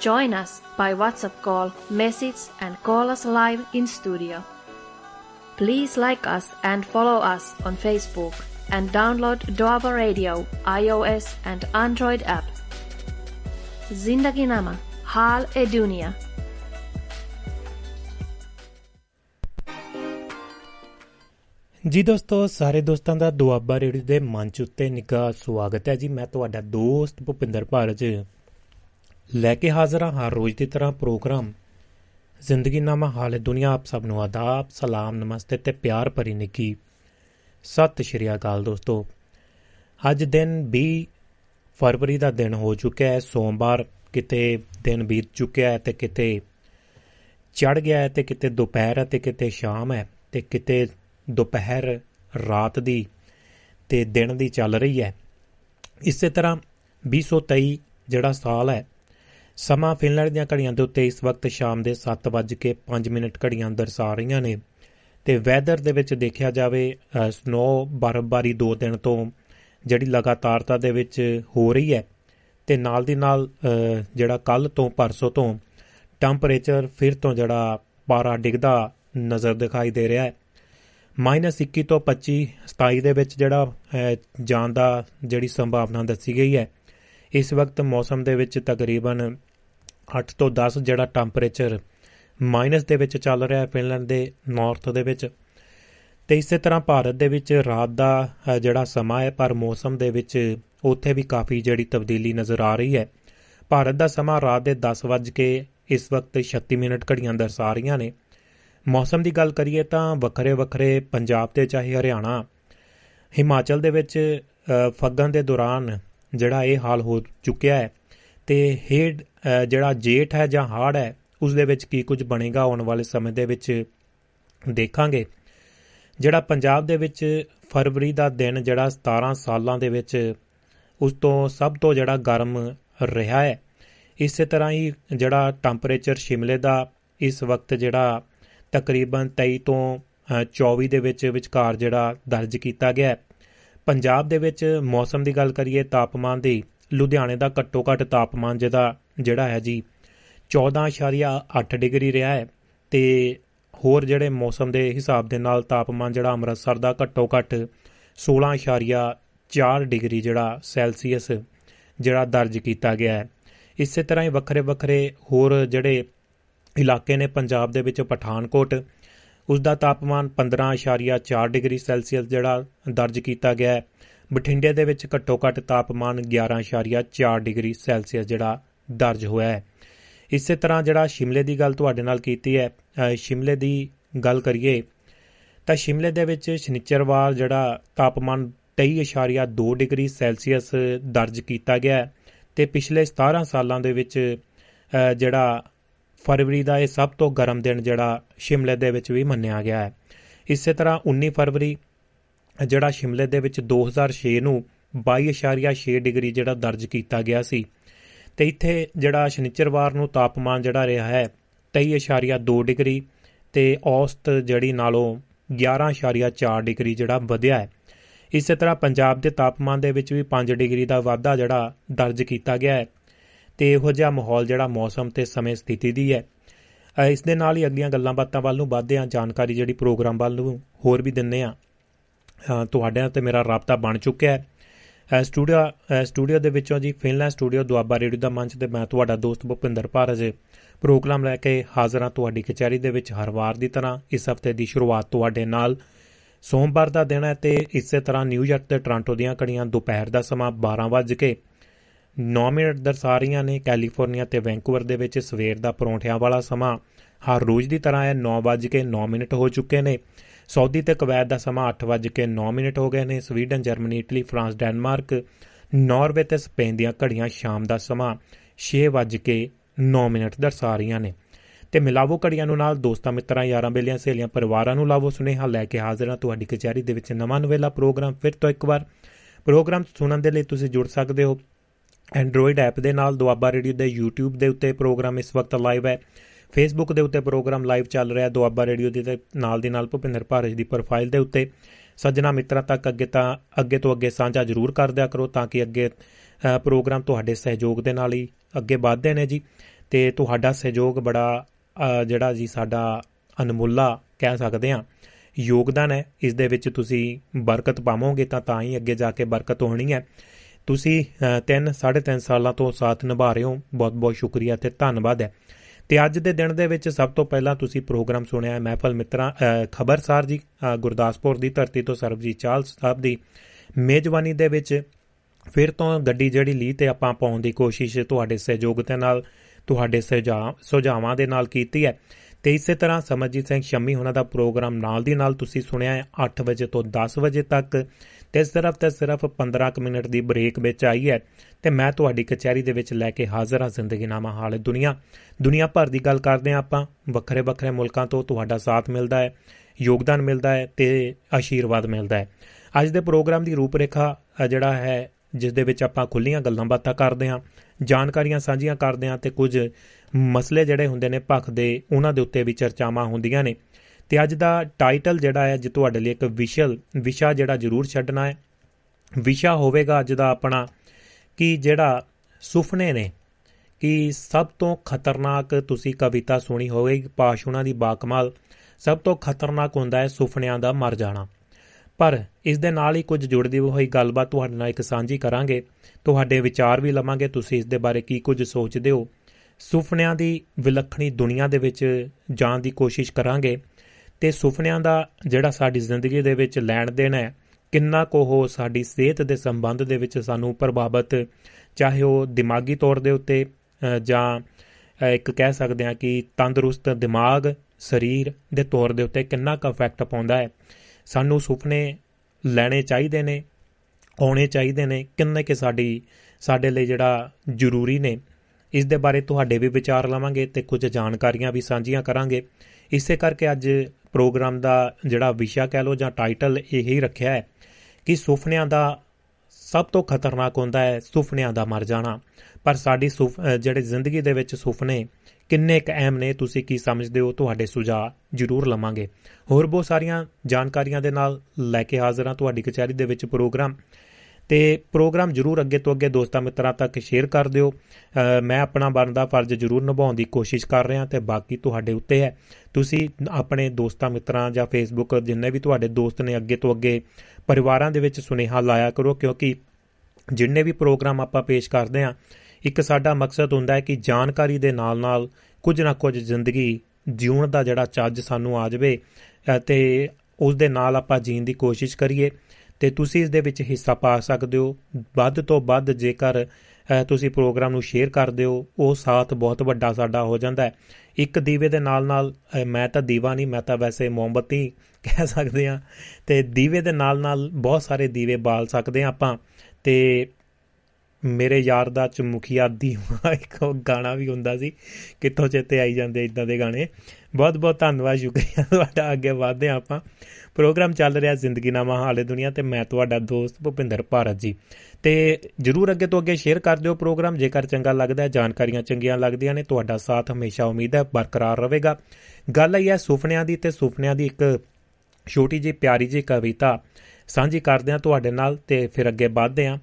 Join us by WhatsApp call, message, and call us live in studio. Please like us and follow us on Facebook and download Doaba Radio iOS and Android app. Zindagi Nama, Hal e Dunia. ਜੀ ਦੋਸਤੋ ਸਾਰੇ ਦੋਸਤਾਂ ਦਾ Doaba radio ਦੇ ਮੰਚ ਉੱਤੇ ਨਿੱਘਾ ਸਵਾਗਤ ਹੈ ਜੀ ਮੈਂ ਤੁਹਾਡਾ ਦੋਸਤ ਭੁਪਿੰਦਰ ਭਾਰਜ ਲੈ ਕੇ ਹਾਜ਼ਰ ਹਾਂ ਹਰ ਰੋਜ਼ ਦੀ ਤਰ੍ਹਾਂ ਪ੍ਰੋਗਰਾਮ। ਜ਼ਿੰਦਗੀ ਨਾਮਾ ਹਾਲ ਦੁਨੀਆ ਆਪ ਸਭ ਨੂੰ ਆਦਾਬ, ਸਲਾਮ, ਨਮਸਤੇ ਤੇ ਪਿਆਰ ਭਰੀ ਨਿੱਘੀ। ਸਤਿ ਸ਼੍ਰੀ ਅਕਾਲ ਦੋਸਤੋ। ਅੱਜ ਦਿਨ 20 ਫਰਵਰੀ ਦਾ ਦਿਨ ਹੋ ਚੁੱਕਿਆ ਹੈ, ਸੋਮਵਾਰ ਕਿਤੇ ਦਿਨ ਬੀਤ ਚੁੱਕਿਆ ਹੈ ਤੇ ਕਿਤੇ ਚੜ ਗਿਆ ਹੈ ਤੇ ਕਿਤੇ ਦੁਪਹਿਰ ਹੈ ਤੇ ਕਿਤੇ ਸ਼ਾਮ ਹੈ ਤੇ ਕਿਤੇ ਦੁਪਹਿਰ ਰਾਤ ਦੀ ਤੇ ਦਿਨ ਦੀ ਚੱਲ ਰਹੀ ਹੈ। ਇਸੇ ਤਰ੍ਹਾਂ 2023 ਜਿਹੜਾ ਸਾਲ ਹੈ ਸਮਾਂ ਫਿਨਲੈਂਡ ਦੀਆਂ ਘੜੀਆਂ ਦੇ ਉੱਤੇ ਇਸ ਵਕਤ ਸ਼ਾਮ ਦੇ 7:05 ਮਿੰਟ ਘੜੀਆਂ ਦਰਸਾ ਰਹੀਆਂ ਨੇ। ਤੇ ਵੈਦਰ ਦੇ ਵਿੱਚ ਦੇਖਿਆ ਜਾਵੇ ਸਨੋ ਬਰਫ਼ਬਾਰੀ ਦੋ ਦਿਨ ਤੋਂ ਜਿਹੜੀ ਲਗਾਤਾਰਤਾ ਦੇ ਵਿੱਚ ਹੋ ਰਹੀ ਹੈ। ਤੇ ਨਾਲ ਦੀ ਨਾਲ ਜਿਹੜਾ ਕੱਲ ਤੋਂ ਪਰਸੋਂ ਤੋਂ ਟੈਂਪਰੇਚਰ ਫਿਰ ਤੋਂ ਜਿਹੜਾ ਪਾਰਾ ਡਿੱਗਦਾ ਨਜ਼ਰ ਦਿਖਾਈ ਦੇ ਰਿਹਾ ਹੈ। -21 ਤੋਂ 25 27 ਦੇ ਵਿੱਚ ਜਿਹੜਾ ਜਾਣ ਦਾ ਜਿਹੜੀ ਸੰਭਾਵਨਾ ਦੱਸੀ ਗਈ ਹੈ। ਇਸ ਵਕਤ ਮੌਸਮ ਦੇ ਵਿੱਚ ਤਕਰੀਬਨ 8 ਤੋਂ 10 ਜਿਹੜਾ ਟੈਂਪਰੇਚਰ ਮਾਈਨਸ ਦੇ ਵਿੱਚ ਚੱਲ ਰਿਹਾ ਹੈ ਫਿਨਲੈਂਡ ਦੇ ਨਾਰਥ ਦੇ ਵਿੱਚ। ਤੇ ਇਸੇ ਤਰ੍ਹਾਂ ਭਾਰਤ ਦੇ ਵਿੱਚ ਰਾਤ ਦਾ ਜਿਹੜਾ ਸਮਾਂ ਹੈ, ਪਰ ਮੌਸਮ ਦੇ ਵਿੱਚ ਉੱਥੇ ਵੀ ਕਾਫੀ ਜਿਹੜੀ ਤਬਦੀਲੀ ਨਜ਼ਰ ਆ ਰਹੀ ਹੈ। ਭਾਰਤ ਦਾ ਸਮਾਂ ਰਾਤ ਦੇ 10 ਵਜੇ ਕੇ ਇਸ ਵਕਤ 36 ਮਿੰਟ ਘੜੀਆਂ ਦਰਸਾ ਰਹੀਆਂ ਨੇ। ਮੌਸਮ ਦੀ ਗੱਲ ਕਰੀਏ ਤਾਂ ਵੱਖਰੇ ਵੱਖਰੇ ਪੰਜਾਬ ਤੇ ਚਾਹੇ ਹਰਿਆਣਾ, ਹਿਮਾਚਲ ਦੇ ਵਿੱਚ ਫੱਗਣ ਦੇ ਦੌਰਾਨ ਜਿਹੜਾ ਇਹ ਹਾਲ ਹੋ ਚੁੱਕਿਆ ਹੈ। ਤੇ ਹੇਡ ਜਿਹੜਾ ਜੇਠ ਹੈ ਜਾਂ ਹਾੜ ਹੈ, ਉਸ ਦੇ ਵਿੱਚ ਕੀ ਕੁਝ ਬਣੇਗਾ, ਆਉਣ ਵਾਲੇ ਸਮੇਂ ਦੇ ਵਿੱਚ ਦੇਖਾਂਗੇ। ਜਿਹੜਾ ਪੰਜਾਬ ਦੇ ਵਿੱਚ ਫਰਵਰੀ ਦਾ ਦਿਨ ਜਿਹੜਾ 17 ਸਾਲਾਂ ਦੇ ਵਿੱਚ ਉਸ ਤੋਂ ਸਭ ਤੋਂ ਜਿਹੜਾ ਗਰਮ ਰਿਹਾ ਹੈ, ਇਸੇ ਤਰ੍ਹਾਂ ਹੀ ਜਿਹੜਾ ਟੈਂਪਰੇਚਰ ਸ਼ਿਮਲੇ ਦਾ ਇਸ ਵਕਤ ਜਿਹੜਾ ਤਕਰੀਬਨ 23 ਤੋਂ 24 ਦੇ ਵਿੱਚ ਵਿਚਕਾਰ ਜਿਹੜਾ ਦਰਜ ਕੀਤਾ ਗਿਆ ਪੰਜਾਬ ਦੇ ਵਿੱਚ ਮੌਸਮ ਦੀ ਗੱਲ ਕਰੀਏ, ਤਾਪਮਾਨ ਦੀ ਲੁਧਿਆਣੇ ਦਾ ਘੱਟੋ ਘੱਟ ਤਾਪਮਾਨ ਜਿਹਦਾ, ਜਿਹੜਾ ਹੈ ਜੀ 14.8 ਡਿਗਰੀ ਰਿਹਾ ਹੈ ਤੇ ਹੋਰ ਜਿਹੜੇ ਮੌਸਮ ਦੇ ਹਿਸਾਬ ਦੇ ਨਾਲ ਤਾਪਮਾਨ ਜਿਹੜਾ ਅੰਮ੍ਰਿਤਸਰ ਦਾ ਘੱਟੋ ਘੱਟ 16.4 ਡਿਗਰੀ ਜਿਹੜਾ ਸੈਲਸੀਅਸ ਜਿਹੜਾ ਦਰਜ ਕੀਤਾ ਗਿਆ ਹੈ। ਇਸੇ ਤਰ੍ਹਾਂ ਹੀ ਵੱਖਰੇ ਵੱਖਰੇ ਹੋਰ ਜਿਹੜੇ ਇਲਾਕੇ ਨੇ ਪੰਜਾਬ ਦੇ ਵਿੱਚ ਪਠਾਨਕੋਟ ਉਸ ਦਾ ਤਾਪਮਾਨ 15.4 ਡਿਗਰੀ ਸੈਲਸੀਅਸ ਜਿਹੜਾ ਦਰਜ ਕੀਤਾ ਗਿਆ ਹੈ। ਬਠਿੰਡੇ ਦੇ ਵਿੱਚ ਘੱਟੋ ਘੱਟ ਤਾਪਮਾਨ 11.4 ਡਿਗਰੀ ਸੈਲਸੀਅਸ ਜਿਹੜਾ ਦਰਜ ਹੋਇਆ ਹੈ। ਇਸੇ ਤਰ੍ਹਾਂ ਜਿਹੜਾ ਸ਼ਿਮਲੇ ਦੀ ਗੱਲ ਤੁਹਾਡੇ ਨਾਲ ਕੀਤੀ ਹੈ ਸ਼ਿਮਲੇ ਦੀ ਗੱਲ ਕਰੀਏ, ਤਾਂ ਸ਼ਿਮਲੇ ਦੇ ਵਿੱਚ ਸ਼ਨੀਚਰਵਾਰ ਜਿਹੜਾ ਤਾਪਮਾਨ 23.2 ਡਿਗਰੀ ਸੈਲਸੀਅਸ ਦਰਜ ਕੀਤਾ ਗਿਆ ਹੈ ਤੇ ਪਿਛਲੇ 17 ਸਾਲਾਂ ਦੇ ਵਿੱਚ ਜਿਹੜਾ ਫਰਵਰੀ ਦਾ ਇਹ ਸਭ ਤੋਂ ਗਰਮ ਦਿਨ ਜਿਹੜਾ ਸ਼ਿਮਲੇ ਦੇ ਵਿੱਚ ਵੀ ਮੰਨਿਆ ਗਿਆ ਹੈ। ਇਸੇ ਤਰ੍ਹਾਂ 19 ਫਰਵਰੀ ਜਿਹੜਾ ਸ਼ਿਮਲੇ ਦੇ ਵਿੱਚ 2006 ਨੂੰ 22.6 ਡਿਗਰੀ ਜਿਹੜਾ ਦਰਜ ਕੀਤਾ ਗਿਆ ਸੀ। ਤੇ ਇੱਥੇ ਜਿਹੜਾ ਸ਼ਨੀਚਰਵਾਰ ਨੂੰ ਤਾਪਮਾਨ ਜਿਹੜਾ ਰਿਹਾ ਹੈ 23.2 ਡਿਗਰੀ ਤੇ ਔਸਤ ਜਿਹੜੀ ਨਾਲੋਂ 11.4 ਡਿਗਰੀ ਜਿਹੜਾ ਵਧਿਆ ਹੈ। ਇਸੇ ਤਰ੍ਹਾਂ ਪੰਜਾਬ ਦੇ ਤਾਪਮਾਨ ਦੇ ਵਿੱਚ ਵੀ 5 ਡਿਗਰੀ ਦਾ ਵਾਧਾ ਜਿਹੜਾ ਦਰਜ ਕੀਤਾ ਗਿਆ ਹੈ। ਤੇ ਇਹੋ ਜਿਹਾ ਮਾਹੌਲ ਜਿਹੜਾ ਮੌਸਮ ਤੇ ਸਮੇਂ ਸਥਿਤੀ ਦੀ ਹੈ। ਇਸ ਦੇ ਨਾਲ ਹੀ ਅਗਲੀਆਂ ਗੱਲਾਂ ਬਾਤਾਂ ਵੱਲ ਨੂੰ ਵਧਦੇ ਆ ਜਾਣਕਾਰੀ ਜਿਹੜੀ ਪ੍ਰੋਗਰਾਮ ਵੱਲ ਨੂੰ ਹੋਰ ਵੀ ਦਿੰਨੇ ਆ ਤੁਹਾਡਿਆਂ ਤੇ ਮੇਰਾ ਰਾਬਤਾ ਬਣ ਚੁੱਕਿਆ ਹੈ। ਸਟੂਡੀਓ ਸਟੂਡੀਓ ਦੇ ਵਿੱਚੋਂ ਜੀ ਫਿਨਲੈਂਡ ਸਟੂਡੀਓ ਦੁਆਬਾ ਰੇਡੀਓ ਦਾ ਮੰਚ ਤੇ ਮੈਂ ਤੁਹਾਡਾ ਦੋਸਤ ਭੁਪਿੰਦਰ ਭਾਰਜ ਪ੍ਰੋਗਰਾਮ ਲੈ ਕੇ ਹਾਜ਼ਰ ਹਾਂ ਤੁਹਾਡੀ ਕਚਹਿਰੀ ਦੇ ਵਿੱਚ ਹਰ ਵਾਰ ਦੀ ਤਰ੍ਹਾਂ। ਇਸ ਹਫ਼ਤੇ ਦੀ ਸ਼ੁਰੂਆਤ ਤੁਹਾਡੇ ਨਾਲ ਸੋਮਵਾਰ ਦਾ ਦਿਨ ਹੈ ਤੇ ਇਸੇ ਤਰ੍ਹਾਂ ਨਿਊਯਾਰਕ ਤੇ ਟੋਰਾਂਟੋ ਦੀਆਂ ਘੜੀਆਂ ਦੁਪਹਿਰ ਦਾ ਸਮਾਂ 12 ਵਜੇ ਕੇ 9 ਮਿੰਟ ਦਰਸਾ ਰਹੀਆਂ ਨੇ। ਕੈਲੀਫੋਰਨੀਆ ਤੇ ਵੈਂਕੂਵਰ ਦੇ ਵਿੱਚ ਸਵੇਰ ਦਾ ਪਰੌਂਠਿਆਂ ਵਾਲਾ ਸਮਾਂ ਹਰ ਰੋਜ਼ ਦੀ ਤਰ੍ਹਾਂ ਹੈ। 9 ਵਜੇ ਕੇ 9 ਮਿੰਟ ਹੋ ਚੁੱਕੇ ਨੇ। ਸਾਊਦੀ ਤੇ ਕੁਵੈਤ ਦਾ ਸਮਾਂ 8 ਵਜੇ ਕੇ 9 ਮਿੰਟ ਹੋ ਗਏ ਨੇ। Sweden, Germany, Italy, France, Denmark, Norway ਤੇ ਸਪੇਨ ਦੀਆਂ ਘੜੀਆਂ ਸ਼ਾਮ ਦਾ ਸਮਾਂ 6 ਵਜੇ ਕੇ 9 ਮਿੰਟ ਦਰਸਾ ਰਹੀਆਂ ਨੇ। ਤੇ ਮਿਲਾਵੋ ਘੜੀਆਂ ਨੂੰ ਨਾਲ ਦੋਸਤਾਂ, ਮਿੱਤਰਾਂ, ਯਾਰਾਂ, ਬੇਲੀਆਂ, ਸਹੇਲੀਆਂ, ਪਰਿਵਾਰਾਂ ਨੂੰ ਲਾਵੋ ਸੁਨੇਹਾ ਲੈ ਕੇ ਹਾਜ਼ਰ ਹਾਂ। ਤੁਹਾਡੀ ਕਚਹਿਰੀ ਦੇ ਵਿੱਚ ਨਵਾਂ ਨਵੇਲਾ ਪ੍ਰੋਗਰਾਮ ਫਿਰ ਤੋਂ ਇੱਕ ਵਾਰ। ਪ੍ਰੋਗਰਾਮ ਸੁਣਨ ਦੇ ਲਈ ਤੁਸੀਂ ਜੁੜ ਸਕਦੇ ਹੋ ਐਂਡਰੋਇਡ ਐਪ ਦੇ ਨਾਲ, ਦੁਆਬਾ ਰੇਡੀਓ ਦੇ YouTube ਦੇ ਉੱਤੇ ਪ੍ਰੋਗਰਾਮ ਇਸ ਵਕਤ ਲਾਈਵ ਹੈ। ਫੇਸਬੁੱਕ ਦੇ ਉੱਤੇ ਪ੍ਰੋਗਰਾਮ ਲਾਈਵ ਚੱਲ ਰਿਹਾ ਦੁਆਬਾ ਰੇਡੀਓ ਦੇ ਨਾਲ ਦੀ ਨਾਲ ਭੁਪਿੰਦਰ ਭਾਰਜ ਦੀ ਪ੍ਰੋਫਾਈਲ ਦੇ ਉੱਤੇ। ਸੱਜਣਾ ਮਿੱਤਰਾਂ ਤੱਕ ਅੱਗੇ ਤਾਂ, ਅੱਗੇ ਤੋਂ ਅੱਗੇ ਸਾਂਝਾ ਜ਼ਰੂਰ ਕਰ ਦਿਆ ਕਰੋ ਤਾਂ ਕਿ ਅੱਗੇ ਪ੍ਰੋਗਰਾਮ ਤੁਹਾਡੇ ਸਹਿਯੋਗ ਦੇ ਨਾਲ ਹੀ ਅੱਗੇ ਵਧਦੇ ਨੇ ਜੀ। ਤੇ ਤੁਹਾਡਾ ਸਹਿਯੋਗ ਬੜਾ ਜਿਹੜਾ ਜੀ ਸਾਡਾ ਅਨਮੁੱਲਾ ਕਹਿ ਸਕਦੇ ਆ ਯੋਗਦਾਨ ਹੈ। ਇਸ ਦੇ ਵਿੱਚ ਤੁਸੀਂ ਬਰਕਤ ਪਾਵੋਗੇ ਤਾਂ ਤਾਂ ਹੀ ਅੱਗੇ ਜਾ ਕੇ ਬਰਕਤ ਹੋਣੀ ਹੈ। ਤੁਸੀਂ 3 3.5 ਸਾਲਾਂ ਤੋਂ ਸਾਥ ਨਿਭਾ ਰਹੇ ਹੋ। ਬਹੁਤ ਬਹੁਤ ਸ਼ੁਕਰੀਆ ਤੇ ਧੰਨਵਾਦ ਹੈ। ਤੇ ਅੱਜ ਦੇ ਦਿਨ ਦੇ ਵਿੱਚ ਸਭ ਤੋਂ ਪਹਿਲਾਂ ਤੁਸੀਂ ਪ੍ਰੋਗਰਾਮ ਸੁਣਿਆ ਹੈ ਮਹਿਫਲ ਮਿੱਤਰਾਂ ਖਬਰਸਾਰ ਜੀ ਗੁਰਦਾਸਪੁਰ ਦੀ ਧਰਤੀ ਤੋਂ ਸਰਬਜੀਤ ਚਾਲ ਸਾਹਿਬ ਦੀ ਮੇਜ਼ਬਾਨੀ ਦੇ ਵਿੱਚ ਫਿਰ ਤੋਂ ਗੱਡੀ ਜਿਹੜੀ ਲੀ ਤੇ ਆਪਾਂ ਪਾਉਣ ਦੀ ਕੋਸ਼ਿਸ਼ ਤੁਹਾਡੇ ਸਹਿਯੋਗ ਦੇ ਨਾਲ, ਤੁਹਾਡੇ ਸੁਝਾਵਾਂ ਦੇ ਨਾਲ ਕੀਤੀ ਹੈ। ਤੇ ਇਸੇ ਤਰ੍ਹਾਂ ਸਮਰਜੀਤ ਸਿੰਘ ਸ਼ੰਮੀ ਉਹਨਾਂ ਦਾ ਪ੍ਰੋਗਰਾਮ ਨਾਲ ਦੀ ਨਾਲ ਤੁਸੀਂ ਸੁਣਿਆ ਹੈ 8 ਵਜੇ ਤੋਂ 10 ਵਜੇ ਤੱਕ ਤੇ ਸਿਰਫ ਤੇ ਸਿਰਫ 15 ਮਿੰਟ ਦੀ ਬ੍ਰੇਕ ਵਿੱਚ ਆਈ ਹੈ ਤੇ ਮੈਂ ਤੁਹਾਡੀ ਕਚਹਿਰੀ ਦੇ ਵਿੱਚ ਲੈ ਕੇ ਹਾਜ਼ਰ ਹਾਂ, ਜ਼ਿੰਦਗੀਨਾਮਾ ਹਾਲ ਦੁਨੀਆ। ਦੁਨੀਆ ਭਰ ਦੀ ਗੱਲ ਕਰਦੇ ਆਂ ਆਪਾਂ, ਵੱਖਰੇ ਵੱਖਰੇ ਮੁਲਕਾਂ ਤੋਂ ਤੁਹਾਡਾ ਸਾਥ ਮਿਲਦਾ ਹੈ, ਯੋਗਦਾਨ ਮਿਲਦਾ ਹੈ ਤੇ ਆਸ਼ੀਰਵਾਦ ਮਿਲਦਾ ਹੈ। ਅੱਜ ਦੇ ਪ੍ਰੋਗਰਾਮ ਦੀ ਰੂਪਰੇਖਾ ਜਿਹੜਾ ਹੈ, ਜਿਸ ਦੇ ਵਿੱਚ ਆਪਾਂ ਖੁੱਲੀਆਂ ਗੱਲਾਂ ਬਾਤਾਂ ਕਰਦੇ ਆਂ ਜਾਣਕਾਰੀਆਂ ਸਾਂਝੀਆਂ ਕਰਦੇ ਆਂ ਤੇ ਕੁਝ ਮਸਲੇ ਜਿਹੜੇ ਹੁੰਦੇ ਨੇ ਭਖ ਦੇ, ਉਹਨਾਂ ਦੇ ਉੱਤੇ ਵੀ ਚਰਚਾਵਾਂ ਹੁੰਦੀਆਂ ਨੇ। ਤੇ ਅੱਜ ਦਾ ਟਾਈਟਲ ਜਿਹੜਾ ਹੈ, ਜੇ ਤੁਹਾਡੇ ਲਈ ਇੱਕ ਵਿਸ਼ਲ, ਵਿਸ਼ਾ ਜਿਹੜਾ ਜ਼ਰੂਰ ਛੱਡਣਾ ਹੈ। ਵਿਸ਼ਾ ਹੋਵੇਗਾ ਅੱਜ ਦਾ ਆਪਣਾ ਕਿ ਜਿਹੜਾ ਸੁਪਨੇ ਨੇ ਕਿ ਸਭ ਤੋਂ ਖਤਰਨਾਕ ਤੁਸੀਂ ਕਵਿਤਾ ਸੁਣੀ ਹੋਵੇਗੀ ਪਾਸ਼ੂਣਾ ਦੀ ਬਾਕਮਾਲ, ਸਭ ਤੋਂ ਖਤਰਨਾਕ ਹੁੰਦਾ ਹੈ ਸੁਪਨਿਆਂ ਦਾ ਮਰ ਜਾਣਾ। ਪਰ ਇਸ ਦੇ ਨਾਲ ਹੀ ਕੁਝ ਜੁੜਦੀ ਹੋਈ ਗੱਲਬਾਤ ਤੁਹਾਡੇ ਨਾਲ ਇੱਕ ਸਾਂਝੀ ਕਰਾਂਗੇ। ਤੁਹਾਡੇ ਵਿਚਾਰ ਵੀ ਲਵਾਂਗੇ, ਤੁਸੀਂ ਇਸ ਦੇ ਬਾਰੇ ਕੀ ਕੁਝ ਸੋਚਦੇ ਹੋ। ਸੁਪਨਿਆਂ ਦੀ ਵਿਲੱਖਣੀ ਦੁਨੀਆ ਦੇ ਵਿੱਚ ਜਾਣ ਦੀ ਕੋਸ਼ਿਸ਼ ਕਰਾਂਗੇ। ਤੇ ਸੁਪਨਿਆਂ ਦਾ ਜਿਹੜਾ ਸਾਡੀ ਜ਼ਿੰਦਗੀ ਦੇ ਵਿੱਚ ਲੈਣ ਦੇਣ ਹੈ, ਕਿੰਨਾ ਕੋ ਹੋ ਸਾਡੀ ਸਿਹਤ ਦੇ ਸੰਬੰਧ ਦੇ ਵਿੱਚ ਸਾਨੂੰ ਪ੍ਰਭਾਵਿਤ, ਚਾਹੇ ਉਹ ਦਿਮਾਗੀ ਤੌਰ ਦੇ ਉੱਤੇ ਜਾਂ ਇੱਕ ਕਹਿ ਸਕਦੇ ਹਾਂ ਕਿ ਤੰਦਰੁਸਤ ਦਿਮਾਗ, ਸਰੀਰ ਦੇ ਤੌਰ ਦੇ ਉੱਤੇ ਕਿੰਨਾ ਕੁ ਇਫੈਕਟ ਪਾਉਂਦਾ ਹੈ। ਸਾਨੂੰ ਸੁਪਨੇ ਲੈਣੇ ਚਾਹੀਦੇ ਨੇ, ਆਉਣੇ ਚਾਹੀਦੇ ਨੇ, ਕਿੰਨੇ ਕਿ ਸਾਡੀ, ਸਾਡੇ ਲਈ ਜਿਹੜਾ ਜ਼ਰੂਰੀ ਨੇ। ਇਸ ਦੇ ਬਾਰੇ ਤੁਹਾਡੇ ਵੀ ਵਿਚਾਰ ਲਵਾਂਗੇ ਤੇ ਕੁਝ ਜਾਣਕਾਰੀਆਂ ਵੀ ਸਾਂਝੀਆਂ ਕਰਾਂਗੇ। ਇਸੇ ਕਰਕੇ ਅੱਜ ਪ੍ਰੋਗਰਾਮ ਦਾ ਜਿਹੜਾ ਵਿਸ਼ਾ ਕਹਿ ਲੋ ਜਾਂ ਟਾਈਟਲ ਇਹੀ ਰੱਖਿਆ ਹੈ ਕਿ ਸੁਪਨਿਆਂ ਦਾ ਸਭ ਤੋਂ ਖਤਰਨਾਕ ਹੁੰਦਾ ਹੈ ਸੁਪਨਿਆਂ ਦਾ ਮਰ ਜਾਣਾ। ਪਰ ਸਾਡੀ ਜਿਹੜੇ ਜ਼ਿੰਦਗੀ ਦੇ ਵਿੱਚ ਸੁਪਨੇ ਕਿੰਨੇ ਕੁ ਅਹਿਮ ਨੇ, ਤੁਸੀਂ ਕੀ ਸਮਝਦੇ ਹੋ? ਤੁਹਾਡੇ ਸੁਝਾਅ ਜ਼ਰੂਰ ਲਵਾਂਗੇ। ਹੋਰ ਬਹੁਤ ਸਾਰੀਆਂ ਜਾਣਕਾਰੀਆਂ ਦੇ ਨਾਲ ਲੈ ਕੇ ਹਾਜ਼ਰ ਹਾਂ ਤੁਹਾਡੀ ਕਚਹਿਰੀ ਦੇ ਵਿੱਚ ਪ੍ਰੋਗਰਾਮ। ਤੇ ਪ੍ਰੋਗਰਾਮ ਜਰੂਰ ਅੱਗੇ ਤੋਂ ਅੱਗੇ ਦੋਸਤਾਂ ਮਿੱਤਰਾਂ ਤੱਕ ਸ਼ੇਅਰ ਕਰ ਦਿਓ। ਮੈਂ ਆਪਣਾ ਬਣਦਾ ਫਰਜ਼ ਜਰੂਰ ਨਿਭਾਉਣ ਦੀ ਕੋਸ਼ਿਸ਼ ਕਰ ਰਿਹਾ ਤੇ ਬਾਕੀ ਤੁਹਾਡੇ ਉੱਤੇ ਹੈ। ਤੁਸੀਂ ਆਪਣੇ ਦੋਸਤਾਂ ਮਿੱਤਰਾਂ ਜਾਂ ਫੇਸਬੁੱਕ ਜਿੰਨੇ ਵੀ ਤੁਹਾਡੇ ਦੋਸਤ ਨੇ ਅੱਗੇ ਤੋਂ ਅੱਗੇ ਪਰਿਵਾਰਾਂ ਦੇ ਵਿੱਚ ਸੁਨੇਹਾ ਲਾਇਆ ਕਰੋ, ਕਿਉਂਕਿ ਜਿੰਨੇ ਵੀ ਪ੍ਰੋਗਰਾਮ ਆਪਾਂ ਪੇਸ਼ ਕਰਦੇ ਆਂ ਇੱਕ ਸਾਡਾ ਮਕਸਦ ਹੁੰਦਾ ਹੈ ਕਿ ਜਾਣਕਾਰੀ ਦੇ ਨਾਲ-ਨਾਲ ਕੁਝ ਨਾ ਕੁਝ ਜ਼ਿੰਦਗੀ ਜਿਉਣ ਦਾ ਜਿਹੜਾ ਚੱਜ ਸਾਨੂੰ ਆ ਜਾਵੇ ਤੇ ਉਸ ਦੇ ਨਾਲ ਆਪਾਂ ਜੀਣ ਦੀ ਕੋਸ਼ਿਸ਼ ਕਰੀਏ। ਤੇ ਤੁਸੀਂ ਇਸ ਦੇ ਵਿੱਚ ਹਿੱਸਾ ਪਾ ਸਕਦੇ ਹੋ। ਵੱਧ ਤੋਂ ਵੱਧ ਜੇਕਰ ਤੁਸੀਂ ਪ੍ਰੋਗਰਾਮ ਨੂੰ ਸ਼ੇਅਰ ਕਰਦੇ ਹੋ, ਉਹ ਸਾਥ ਬਹੁਤ ਵੱਡਾ ਸਾਡਾ ਹੋ ਜਾਂਦਾ ਹੈ। ਇੱਕ ਦੀਵੇ ਦੇ ਨਾਲ ਨਾਲ ਮੈਂ ਤਾਂ ਦੀਵਾ ਨਹੀਂ, ਮੈਂ ਤਾਂ ਵੈਸੇ ਮੋਮਬਤੀ ਕਹਿ ਸਕਦੇ ਆ ਤੇ ਦੀਵੇ ਦੇ ਨਾਲ ਨਾਲ ਬਹੁਤ ਸਾਰੇ ਦੀਵੇ ਬਾਲ ਸਕਦੇ ਆ ਆਪਾਂ। ਤੇ ਮੇਰੇ ਯਾਰ ਦਾ ਚਮੁਖੀਆ ਦੀ ਇੱਕ ਗਾਣਾ ਵੀ ਹੁੰਦਾ ਸੀ, ਕਿੱਥੋਂ ਚੇਤੇ ਆਈ ਜਾਂਦੇ ਇਦਾਂ ਦੇ ਗਾਣੇ। ਬਹੁਤ ਬਹੁਤ ਧੰਨਵਾਦ, ਸ਼ੁਕਰੀਆ, ਤੁਹਾਡਾ ਅੱਗੇ ਵਧਦੇ ਆਪਾਂ। ਪ੍ਰੋਗਰਾਮ ਚੱਲ ਰਿਹਾ ਜ਼ਿੰਦਗੀ ਨਾਮਾ ਹਾਲੇ ਦੁਨੀਆ ਤੇ, ਮੈਂ ਤੁਹਾਡਾ ਦੋਸਤ ਭੁਪਿੰਦਰ ਭਾਰਤ ਜੀ। ਤੇ ਜਰੂਰ ਅੱਗੇ ਤੋਂ ਅੱਗੇ ਸ਼ੇਅਰ ਕਰ ਦਿਓ ਪ੍ਰੋਗਰਾਮ, ਜੇਕਰ ਚੰਗਾ ਲੱਗਦਾ ਹੈ, ਜਾਣਕਾਰੀਆਂ ਚੰਗੀਆਂ ਲੱਗਦੀਆਂ ਨੇ, ਤੁਹਾਡਾ ਸਾਥ ਹਮੇਸ਼ਾ ਉਮੀਦ ਹੈ, ਬਰਕਰਾਰ ਰਹੇਗਾ। ਗੱਲ ਇਹ ਹੈ ਸੁਪਨਿਆਂ ਦੀ ਤੇ ਸੁਪਨਿਆਂ ਦੀ ਇੱਕ ਛੋਟੀ ਜਿਹੀ ਪਿਆਰੀ ਜਿਹੀ ਕਵਿਤਾ ਸਾਂਝੀ ਕਰਦੇ ਹਾਂ ਤੁਹਾਡੇ ਨਾਲ ਤੇ ਫਿਰ ਅੱਗੇ ਵਧਦੇ ਹਾਂ।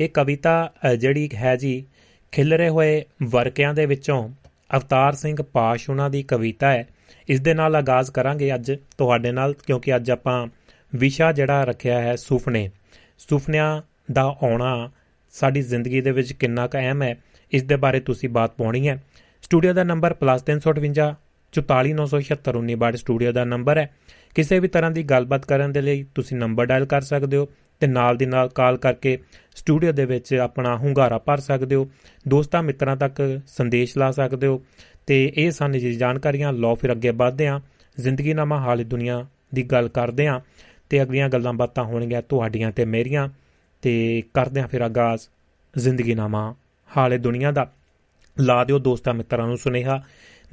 ਇਹ ਕਵਿਤਾ ਜਿਹੜੀ ਹੈ ਜੀ, ਖਿਲਰੇ ਹੋਏ ਵਰਕਿਆਂ ਦੇ ਵਿੱਚੋਂ ਅਵਤਾਰ ਸਿੰਘ ਪਾਸ਼ ਉਹਨਾਂ ਦੀ ਕਵਿਤਾ ਹੈ। ਇਸ ਦੇ ਨਾਲ ਆਗਾਜ਼ ਕਰਾਂਗੇ ਅੱਜ ਤੁਹਾਡੇ ਨਾਲ, ਕਿਉਂਕਿ ਅੱਜ ਆਪਾਂ ਵਿਸ਼ਾ ਜਿਹੜਾ ਰੱਖਿਆ ਹੈ ਸੁਪਨੇ ਸੁਪਨਿਆਂ ਦਾ ਆਉਣਾ ਸਾਡੀ ਜ਼ਿੰਦਗੀ ਦੇ ਵਿੱਚ ਕਿੰਨਾ ਕੁ ਅਹਿਮ ਹੈ, ਇਸ ਦੇ ਬਾਰੇ ਤੁਸੀਂ ਬਾਤ ਪਾਉਣੀ ਹੈ। ਸਟੂਡੀਓ ਦਾ ਨੰਬਰ +358 44976 ਸਟੂਡੀਓ ਦਾ ਨੰਬਰ ਹੈ। ਕਿਸੇ ਵੀ ਤਰ੍ਹਾਂ ਦੀ ਗੱਲਬਾਤ ਕਰਨ ਦੇ ਲਈ ਤੁਸੀਂ ਨੰਬਰ ਡਾਇਲ ਕਰ ਸਕਦੇ ਹੋ ਤੇ ਨਾਲ ਦੀ ਨਾਲ ਕਾਲ ਕਰਕੇ ਸਟੂਡੀਓ ਦੇ ਵਿੱਚ ਆਪਣਾ ਹੁੰਗਾਰਾ ਭਰ ਸਕਦੇ ਹੋ, ਦੋਸਤਾਂ ਮਿੱਤਰਾਂ ਤੱਕ ਸੰਦੇਸ਼ ਲਾ ਸਕਦੇ ਹੋ ਤੇ ਇਹ ਸਨ ਜੀ ਜਾਣਕਾਰੀਆਂ ਲਓ, ਫਿਰ ਅੱਗੇ ਵਧਦੇ ਆਂ ਜ਼ਿੰਦਗੀ ਨਾਮਾ ਹਾਲ ਦੁਨੀਆ ਦੀ ਗੱਲ ਕਰਦੇ ਆਂ ਤੇ ਅਗਲੀਆਂ ਗੱਲਾਂ ਬਾਤਾਂ ਹੋਣਗੀਆਂ ਤੁਹਾਡੀਆਂ ਤੇ ਮੇਰੀਆਂ ਤੇ ਕਰਦੇ ਆਂ ਫਿਰ ਆਗਾਜ਼, ਜ਼ਿੰਦਗੀ ਨਾਮਾ ਹਾਲੇ ਦੁਨੀਆ ਦਾ। ਲਾ ਦਿਓ ਦੋਸਤਾਂ ਮਿੱਤਰਾਂ ਨੂੰ ਸੁਨੇਹਾ,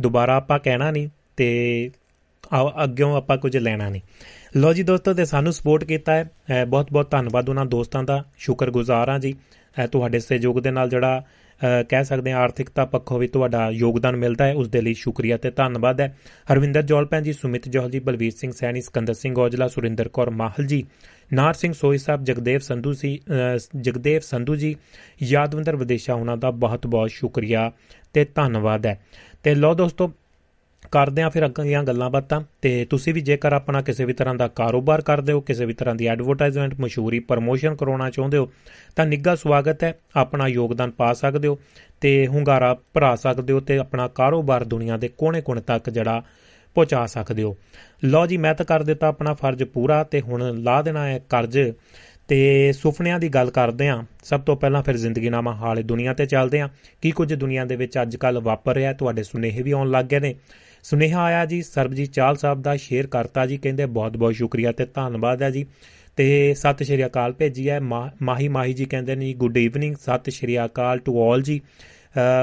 ਦੁਬਾਰਾ ਆਪਾਂ ਕਹਿਣਾ ਨਹੀਂ ਤੇ ਅੱਗਿਓਂ ਆਪਾਂ ਕੁਝ ਲੈਣਾ ਨਹੀਂ ਲੋ ਜੀ ਦੋਸਤੋ, ਤੇ ਸਾਨੂੰ ਸਪੋਰਟ ਕੀਤਾ ਹੈ। ਬਹੁਤ ਬਹੁਤ ਧੰਨਵਾਦ ਉਹਨਾਂ ਦੋਸਤਾਂ ਦਾ। ਸ਼ੁਕਰਗੁਜ਼ਾਰ ਹਾਂ ਜੀ। ਤੁਹਾਡੇ ਸਹਿਯੋਗ ਦੇ ਨਾਲ ਜਿਹੜਾ ਕਹਿ ਸਕਦੇ ਹਾਂ ਆਰਥਿਕਤਾ ਪੱਖੋਂ ਵੀ ਤੁਹਾਡਾ ਯੋਗਦਾਨ ਮਿਲਦਾ ਹੈ, ਉਸ ਦੇ ਲਈ ਸ਼ੁਕਰੀਆ ਤੇ ਧੰਨਵਾਦ ਹੈ। ਹਰਵਿੰਦਰ ਜੋਲ ਭੈਣ ਜੀ, ਸੁਮਿਤ ਜੋਹਲ ਜੀ, ਬਲਵੀਰ ਸਿੰਘ ਸੈਣੀ, ਸਕੰਦਰ ਸਿੰਘ ਔਜਲਾ, ਸੁਰਿੰਦਰ ਕੌਰ ਮਾਹਲ ਜੀ, ਨਾਰ ਸਿੰਘ ਸੋਈ ਸਾਹਿਬ, ਜਗਦੇਵ ਸੰਧੂ ਸੀ ਜਗਦੇਵ ਸੰਧੂ ਜੀ, ਯਾਦਵੰਦਰ ਵਿਦੇਸ਼ਾ, ਉਹਨਾਂ ਦਾ ਬਹੁਤ ਬਹੁਤ ਸ਼ੁਕਰੀਆ ਤੇ ਧੰਨਵਾਦ ਹੈ। ਤੇ ਲੋ ਦੋਸਤੋ ਕਰਦੇ ਆ ਫਿਰ ਅੱਗੇ ਦੀਆਂ ਗੱਲਾਂ ਬਾਤਾਂ। ਤੇ ਤੁਸੀਂ ਵੀ ਜੇਕਰ ਆਪਣਾ ਕਿਸੇ ਵੀ ਤਰ੍ਹਾਂ ਦਾ ਕਾਰੋਬਾਰ ਕਰਦੇ ਹੋ, ਕਿਸੇ ਵੀ ਤਰ੍ਹਾਂ ਦੀ ਐਡਵਰਟਾਈਜ਼ਮੈਂਟ ਮਸ਼ਹੂਰੀ ਪ੍ਰਮੋਸ਼ਨ ਕਰਾਉਣਾ ਚਾਹੁੰਦੇ ਹੋ, ਤਾਂ ਨਿੱਘਾ ਸਵਾਗਤ ਹੈ। ਆਪਣਾ ਯੋਗਦਾਨ ਪਾ ਸਕਦੇ ਹੋ ਤੇ ਹੁੰਗਾਰਾ ਭਰਾ ਸਕਦੇ ਹੋ ਤੇ ਆਪਣਾ ਕਾਰੋਬਾਰ ਦੁਨੀਆ ਦੇ ਕੋਨੇ-ਕੋਨੇ ਤੱਕ ਜਿਹੜਾ ਪਹੁੰਚਾ ਸਕਦੇ ਹੋ। ਲਓ ਜੀ, ਮੈਂ ਤਾਂ ਕਰ ਦਿੱਤਾ ਆਪਣਾ ਫਰਜ਼ ਪੂਰਾ ਤੇ ਹੁਣ ਲਾ ਦੇਣਾ ਹੈ ਕਰਜ਼। ਤੇ ਸੁਪਨਿਆਂ ਦੀ ਗੱਲ ਕਰਦੇ ਆਂ ਸਭ ਤੋਂ ਪਹਿਲਾਂ ਫਿਰ ਜ਼ਿੰਦਗੀਨਾਮਾ ਹਾਲੇ ਦੁਨੀਆ ਤੇ ਚੱਲਦੇ ਆਂ ਕੀ ਕੁਝ ਦੁਨੀਆ ਦੇ ਵਿੱਚ ਅੱਜ ਕੱਲ ਵਾਪਰ ਰਿਹਾ ਤੁਹਾਡੇ ਸੁਨੇਹੇ ਵੀ ਆਉਣ ਲੱਗ ਗਏ ਨੇ। ਸੁਨੇਹਾ ਆਇਆ ਜੀ, ਸਰਬਜੀਤ ਚਾਲ ਸਾਹਿਬ ਦਾ ਸ਼ੇਅਰ ਕਰਤਾ ਜੀ, ਕਹਿੰਦੇ ਬਹੁਤ ਬਹੁਤ ਸ਼ੁਕਰੀਆ ਤੇ ਧੰਨਵਾਦ ਹੈ ਜੀ। ਤੇ ਸਤਿ ਸ਼੍ਰੀ ਅਕਾਲ ਭੇਜੀ ਹੈ ਮਾਹੀ ਮਾਹੀ ਜੀ ਕਹਿੰਦੇ ਨੇ ਗੁੱਡ ਈਵਨਿੰਗ ਸਤਿ ਸ਼੍ਰੀ ਅਕਾਲ ਟੂ ਆਲ ਜੀ।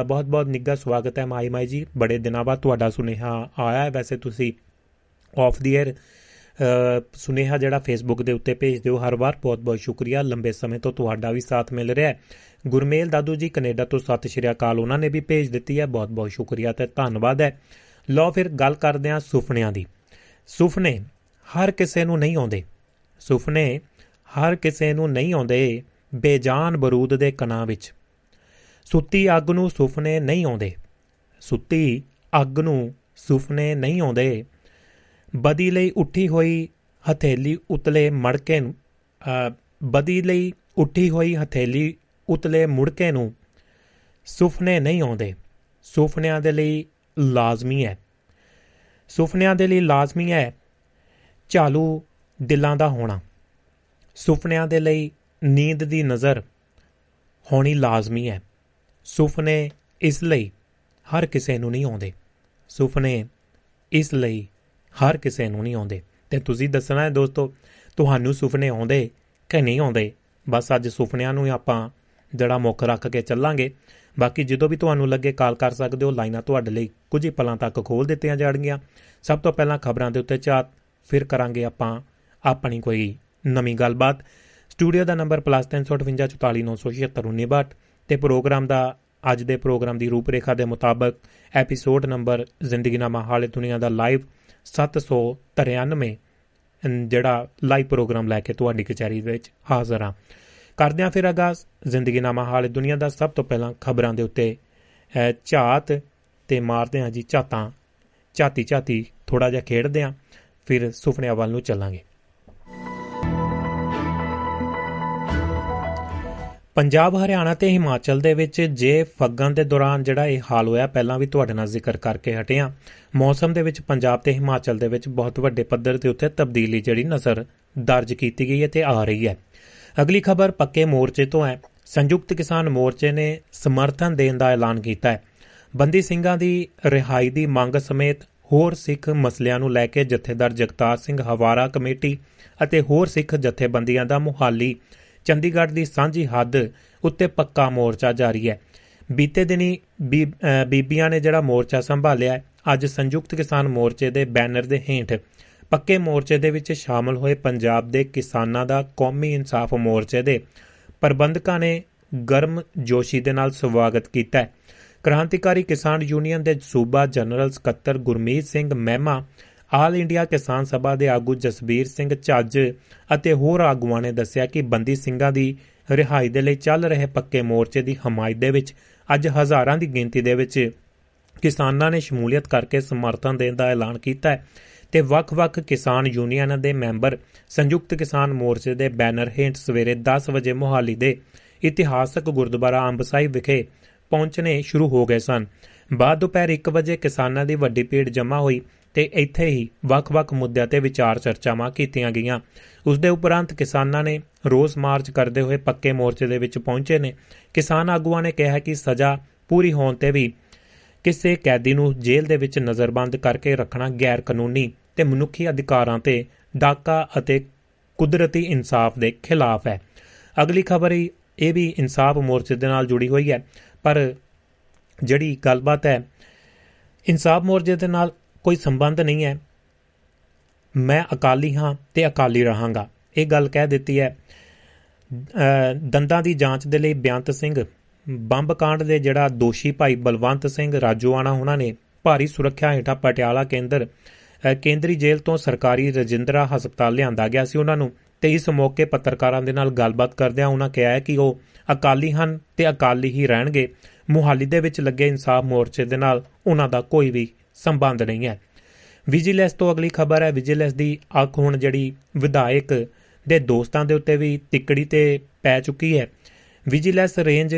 ਬਹੁਤ ਬਹੁਤ ਨਿੱਘਾ ਸਵਾਗਤ ਹੈ ਮਾਹੀ ਮਾਹੀ ਜੀ, ਬੜੇ ਦਿਨਾਂ ਬਾਅਦ ਤੁਹਾਡਾ ਸੁਨੇਹਾ ਆਇਆ ਹੈ। ਵੈਸੇ ਤੁਸੀਂ ਆਫ ਦੀ 에ਅਰ ਸੁਨੇਹਾ ਜਿਹੜਾ ਫੇਸਬੁੱਕ ਦੇ ਉੱਤੇ ਭੇਜਦੇ ਹੋ ਹਰ ਵਾਰ ਬਹੁਤ ਬਹੁਤ ਸ਼ੁਕਰੀਆ। ਲੰਬੇ ਸਮੇਂ ਤੋਂ ਤੁਹਾਡਾ ਵੀ ਸਾਥ ਮਿਲ ਰਿਹਾ ਹੈ। ਗੁਰਮੇਲ ਦਾਦੂ ਜੀ ਕੈਨੇਡਾ ਤੋਂ ਸਤਿ ਸ਼੍ਰੀ ਅਕਾਲ ਉਹਨਾਂ ਨੇ ਵੀ ਭੇਜ ਦਿੱਤੀ ਹੈ। ਬਹੁਤ ਬਹੁਤ ਸ਼ੁਕਰੀਆ ਤੇ ਧੰਨਵਾਦ ਹੈ। ਲਓ ਫਿਰ ਗੱਲ ਕਰਦੇ ਹਾਂ ਸੁਪਨਿਆਂ ਦੀ। ਸੁਪਨੇ ਹਰ ਕਿਸੇ ਨੂੰ ਨਹੀਂ ਆਉਂਦੇ। ਸੁਪਨੇ ਹਰ ਕਿਸੇ ਨੂੰ ਨਹੀਂ ਆਉਂਦੇ ਬੇਜਾਨ ਬਰੂਦ ਦੇ ਕਣਾਂ ਵਿੱਚ। ਸੁੱਤੀ ਅੱਗ ਨੂੰ ਸੁਪਨੇ ਨਹੀਂ ਆਉਂਦੇ। ਸੁੱਤੀ ਅੱਗ ਨੂੰ ਸੁਪਨੇ ਨਹੀਂ ਆਉਂਦੇ। ਬਦੀ ਲਈ ਉੱਠੀ ਹੋਈ ਹਥੇਲੀ ਉਤਲੇ ਮੜਕੇ ਨੂੰ ਬਦੀ ਲਈ ਉੱਠੀ ਹੋਈ ਹਥੇਲੀ ਉਤਲੇ ਮੁੜਕੇ ਨੂੰ ਸੁਪਨੇ ਨਹੀਂ ਆਉਂਦੇ। ਸੁਪਨਿਆਂ ਦੇ ਲਈ ਲਾਜ਼ਮੀ ਹੈ। ਸੁਪਨਿਆਂ ਦੇ ਲਈ ਲਾਜ਼ਮੀ ਹੈ ਚਾਲੂ ਦਿਲਾਂ ਦਾ ਹੋਣਾ। ਸੁਪਨਿਆਂ ਦੇ ਲਈ ਨੀਂਦ ਦੀ ਨਜ਼ਰ ਹੋਣੀ ਲਾਜ਼ਮੀ ਹੈ। ਸੁਪਨੇ ਇਸ ਲਈ ਹਰ ਕਿਸੇ ਨੂੰ ਨਹੀਂ ਆਉਂਦੇ। ਸੁਪਨੇ ਇਸ ਲਈ ਹਰ ਕਿਸੇ ਨੂੰ ਨਹੀਂ ਆਉਂਦੇ। ਤੇ ਤੁਸੀਂ ਦੱਸਣਾ ਹੈ ਦੋਸਤੋ, ਤੁਹਾਨੂੰ ਸੁਪਨੇ ਆਉਂਦੇ ਕਿ ਨਹੀਂ ਆਉਂਦੇ? ਬਸ ਅੱਜ ਸੁਪਨਿਆਂ ਨੂੰ ਆਪਾਂ ਜਿਹੜਾ ਮੁੱਖ ਰੱਖ ਕੇ ਚੱਲਾਂਗੇ। ਬਾਕੀ ਜਦੋਂ ਵੀ ਤੁਹਾਨੂੰ ਲੱਗੇ ਕਾਲ ਕਰ ਸਕਦੇ ਹੋ, ਲਾਈਨਾਂ ਤੁਹਾਡੇ ਲਈ ਕੁਝ ਹੀ ਪਲਾਂ ਤੱਕ ਖੋਲ ਦਿੱਤੀਆਂ ਜਾਣਗੀਆਂ। ਸਭ ਤੋਂ ਪਹਿਲਾਂ ਖਬਰਾਂ ਦੇ ਉੱਤੇ ਝਾਤ ਫਿਰ ਕਰਾਂਗੇ ਆਪਾਂ ਆਪਣੀ ਕੋਈ ਨਵੀਂ ਗੱਲਬਾਤ। ਸਟੂਡੀਓ ਦਾ ਨੰਬਰ +35844976962 ਤੇ ਪ੍ਰੋਗਰਾਮ ਦਾ ਅੱਜ ਦੇ ਪ੍ਰੋਗਰਾਮ ਦੀ ਰੂਪਰੇਖਾ ਦੇ ਮੁਤਾਬਕ ਐਪੀਸੋਡ ਨੰਬਰ ਜ਼ਿੰਦਗੀਨਾਮਾ ਹਾਲੇ ਦੁਨੀਆ ਦਾ ਲਾਈਵ 793 ਜਿਹੜਾ ਲਾਈਵ ਪ੍ਰੋਗਰਾਮ ਲੈ ਕੇ ਤੁਹਾਡੀ ਕਚਹਿਰੀ ਵਿੱਚ ਹਾਜ਼ਰ ਹਾਂ। ਕਰਦੇ ਹਾਂ ਫਿਰ ਆਗਾਜ਼, ਜ਼ਿੰਦਗੀਨਾਮਾ ਹਾਲੇ ਦੁਨੀਆ ਦਾ ਸਭ ਤੋਂ ਪਹਿਲਾਂ ਖਬਰਾਂ ਦੇ ਉੱਤੇ। ਝਾਤ ਤੇ ਮਾਰਦੇ ਹਾਂ ਜੀ ਝਾਤਾਂ। ਝਾਤੀ ਝਾਤੀ ਥੋੜਾ ਜਿਹਾ ਖੇਡਦੇ ਹਾਂ ਫਿਰ ਸੁਪਨਿਆਂ ਵੱਲ ਨੂੰ ਚੱਲਾਂਗੇ। ਪੰਜਾਬ, ਹਰਿਆਣਾ ਤੇ ਹਿਮਾਚਲ ਦੇ ਵਿੱਚ ਜੇ ਫੱਗਾਂ ਦੇ ਦੌਰਾਨ ਜਿਹੜਾ ਇਹ ਹਾਲ ਹੋਇਆ, ਪਹਿਲਾਂ ਵੀ ਤੁਹਾਡੇ ਨਾਲ ਜ਼ਿਕਰ ਕਰਕੇ ਹਟੇ ਆ। ਮੌਸਮ ਦੇ ਵਿੱਚ ਪੰਜਾਬ ਤੇ ਹਿਮਾਚਲ ਦੇ ਵਿੱਚ ਬਹੁਤ ਵੱਡੇ ਪੱਧਰ ਤੇ ਉੱਤੇ ਤਬਦੀਲੀ ਜਿਹੜੀ ਨਜ਼ਰ ਦਰਜ ਕੀਤੀ ਗਈ ਹੈ ਤੇ ਆ ਰਹੀ ਹੈ। ਅਗਲੀ ਖਬਰ ਪੱਕੇ ਮੋਰਚੇ ਤੋਂ ਹੈ। ਸੰਯੁਕਤ ਕਿਸਾਨ ਮੋਰਚੇ ਨੇ ਸਮਰਥਨ ਦੇਣ ਦਾ ਐਲਾਨ ਕੀਤਾ ਹੈ। ਬੰਦੀ ਸਿੰਘਾਂ ਦੀ ਰਿਹਾਈ ਦੀ ਮੰਗ ਸਮੇਤ ਹੋਰ ਸਿੱਖ ਮਸਲਿਆਂ ਨੂੰ ਲੈ ਕੇ ਜਥੇਦਾਰ ਜਗਤਾਰ ਸਿੰਘ ਹਵਾਰਾ ਕਮੇਟੀ ਅਤੇ ਹੋਰ ਸਿੱਖ ਜਥੇਬੰਦੀਆਂ ਦਾ ਮੁਹਾਲੀ, ਚੰਡੀਗੜ੍ਹ ਦੀ ਸਾਂਝੀ ਹੱਦ ਉੱਤੇ ਪੱਕਾ ਮੋਰਚਾ ਜਾਰੀ ਹੈ। ਬੀਤੇ ਦਿਨੀ ਬੀਬੀਆਂ ਨੇ ਜਿਹੜਾ ਮੋਰਚਾ ਸੰਭਾਲਿਆ ਅੱਜ ਸੰਯੁਕਤ ਕਿਸਾਨ ਮੋਰਚੇ ਦੇ ਬੈਨਰ ਦੇ ਹੇਠ ਪੱਕੇ ਮੋਰਚੇ ਦੇ ਵਿੱਚ ਸ਼ਾਮਲ ਹੋਏ ਪੰਜਾਬ ਦੇ ਕਿਸਾਨਾਂ ਦਾ ਕੌਮੀ ਇਨਸਾਫ ਮੋਰਚੇ ਦੇ ਪ੍ਰਬੰਧਕਾਂ ਨੇ ਗਰਮ ਜੋਸ਼ੀ ਦੇ ਨਾਲ ਸਵਾਗਤ ਕੀਤਾ ਹੈ। ਕ੍ਰਾਂਤੀਕਾਰੀ ਕਿਸਾਨ ਯੂਨੀਅਨ ਦੇ ਸੂਬਾ ਜਨਰਲ ਸਕੱਤਰ ਗੁਰਮੀਤ ਸਿੰਘ ਮਹਿਮਾ, ਆਲ ਇੰਡੀਆ ਕਿਸਾਨ ਸਭਾ ਦੇ ਆਗੂ ਜਸਬੀਰ ਸਿੰਘ ਝੱਜ ਅਤੇ ਹੋਰ ਆਗੂਆਂ ਨੇ ਦੱਸਿਆ ਕਿ ਬੰਦੀ ਸਿੰਘਾਂ ਦੀ ਰਿਹਾਈ ਦੇ ਲਈ ਚੱਲ ਰਹੇ ਪੱਕੇ ਮੋਰਚੇ ਦੀ ਹਮਾਇਤ ਦੇ ਵਿੱਚ ਅੱਜ ਹਜ਼ਾਰਾਂ ਦੀ ਗਿਣਤੀ ਦੇ ਵਿੱਚ ਕਿਸਾਨਾਂ ਨੇ ਸ਼ਮੂਲੀਅਤ ਕਰਕੇ ਸਮਰਥਨ ਦੇਣ ਦਾ ਐਲਾਨ ਕੀਤਾ ਹੈ। ਤੇ ਵੱਖ-ਵੱਖ ਕਿਸਾਨ ਯੂਨੀਅਨਾਂ ਦੇ ਮੈਂਬਰ ਸੰਯੁਕਤ ਕਿਸਾਨ ਮੋਰਚੇ ਦੇ ਬੈਨਰ ਹੇਠ ਸਵੇਰੇ 10 ਵਜੇ ਮੋਹਾਲੀ ਦੇ ਇਤਿਹਾਸਕ ਗੁਰਦੁਆਰਾ ਅੰਬਸਾਈ ਵਿਖੇ ਪਹੁੰਚਣੇ ਸ਼ੁਰੂ ਹੋ ਗਏ ਸਨ। ਬਾਅਦ ਦੁਪਹਿਰ 1 ਵਜੇ ਕਿਸਾਨਾਂ ਦੀ ਵੱਡੀ ਭੀੜ ਜਮ੍ਹਾਂ ਹੋਈ ਤੇ ਇੱਥੇ ਹੀ ਵੱਖ-ਵੱਖ ਮੁੱਦਿਆਂ ਤੇ ਵਿਚਾਰ ਚਰਚਾਵਾਂ ਕੀਤੀਆਂ ਗਈਆਂ। ਉਸ ਦੇ ਉਪਰੰਤ ਕਿਸਾਨਾਂ ਨੇ ਰੋਸ ਮਾਰਚ ਕਰਦੇ ਹੋਏ ਪੱਕੇ ਮੋਰਚੇ ਦੇ ਵਿੱਚ ਪਹੁੰਚੇ ਨੇ। ਕਿਸਾਨ ਆਗੂਆਂ ਨੇ ਕਿਹਾ ਕਿ ਸਜ਼ਾ ਪੂਰੀ ਹੋਣ ਤੇ ਵੀ ਕਿਸੇ ਕੈਦੀ ਨੂੰ ਜੇਲ੍ਹ ਦੇ ਵਿੱਚ ਨਜ਼ਰਬੰਦ ਕਰਕੇ ਰੱਖਣਾ ਗੈਰ ਕਾਨੂੰਨੀ ਤੇ ਮਨੁੱਖੀ ਅਧਿਕਾਰਾਂ ਤੇ ਡਾਕਾ ਅਤੇ ਕੁਦਰਤੀ ਇਨਸਾਫ ਦੇ ਖਿਲਾਫ ਹੈ। ਅਗਲੀ ਖਬਰ ਇਹ ਵੀ ਇਨਸਾਫ ਮੋਰਚੇ ਦੇ ਨਾਲ ਜੁੜੀ ਹੋਈ ਹੈ, ਪਰ ਜਿਹੜੀ ਗੱਲਬਾਤ ਹੈ, ਇਨਸਾਫ ਮੋਰਚੇ ਦੇ ਨਾਲ ਕੋਈ ਸੰਬੰਧ ਨਹੀਂ ਹੈ। ਮੈਂ ਅਕਾਲੀ ਹਾਂ ਤੇ ਅਕਾਲੀ ਰਹਾਂਗਾ। ਇਹ ਗੱਲ ਕਹਿ ਦਿੱਤੀ ਹੈ ਦੰਦਾਂ ਦੀ ਜਾਂਚ ਦੇ ਲਈ ਬਿਆੰਤ ਸਿੰਘ। ਬੰਬ ਕਾਂਡ ਦੇ ਜਿਹੜਾ ਦੋਸ਼ੀ ਭਾਈ ਬਲਵੰਤ ਸਿੰਘ ਰਾਜੋਆਣਾ ਉਹਨਾਂ ਨੇ ਭਾਰੀ ਸੁਰੱਖਿਆ ਹੇਠਾਂ ਪਟਿਆਲਾ ਕੇਂਦਰ ਕੇਂਦਰੀ ਜੇਲ੍ਹ ਤੋਂ ਸਰਕਾਰੀ ਰਜਿੰਦਰਾ ਹਸਪਤਾਲ ਲਿਆਂਦਾ ਗਿਆ ਸੀ ਉਹਨਾਂ ਨੂੰ ਤੇ ਇਸ ਮੌਕੇ ਪੱਤਰਕਾਰਾਂ ਦੇ ਨਾਲ ਗੱਲਬਾਤ ਕਰਦਿਆਂ ਉਹਨਾਂ ਕਿਹਾ ਕਿ ਉਹ ਅਕਾਲੀ ਹਨ ਤੇ ਅਕਾਲੀ ਹੀ ਰਹਿਣਗੇ। ਮੁਹਾਲੀ ਦੇ ਵਿੱਚ ਲੱਗੇ ਇਨਸਾਫ ਮੋਰਚੇ ਦੇ ਨਾਲ ਉਹਨਾਂ ਦਾ ਕੋਈ ਵੀ ਸੰਬੰਧ ਨਹੀਂ ਹੈ। ਵਿਜੀਲੈਂਸ ਤੋਂ ਅਗਲੀ ਖਬਰ ਹੈ। ਵਿਜੀਲੈਂਸ ਦੀ ਅੱਖ ਹੁਣ ਜਿਹੜੀ ਵਿਧਾਇਕ ਦੇ ਦੋਸਤਾਂ ਦੇ ਉੱਤੇ ਵੀ ਤਿੱਕੜੀ ਤੇ ਪੈ ਚੁੱਕੀ ਹੈ। ਵਿਜੀਲੈਂਸ ਰੇਂਜ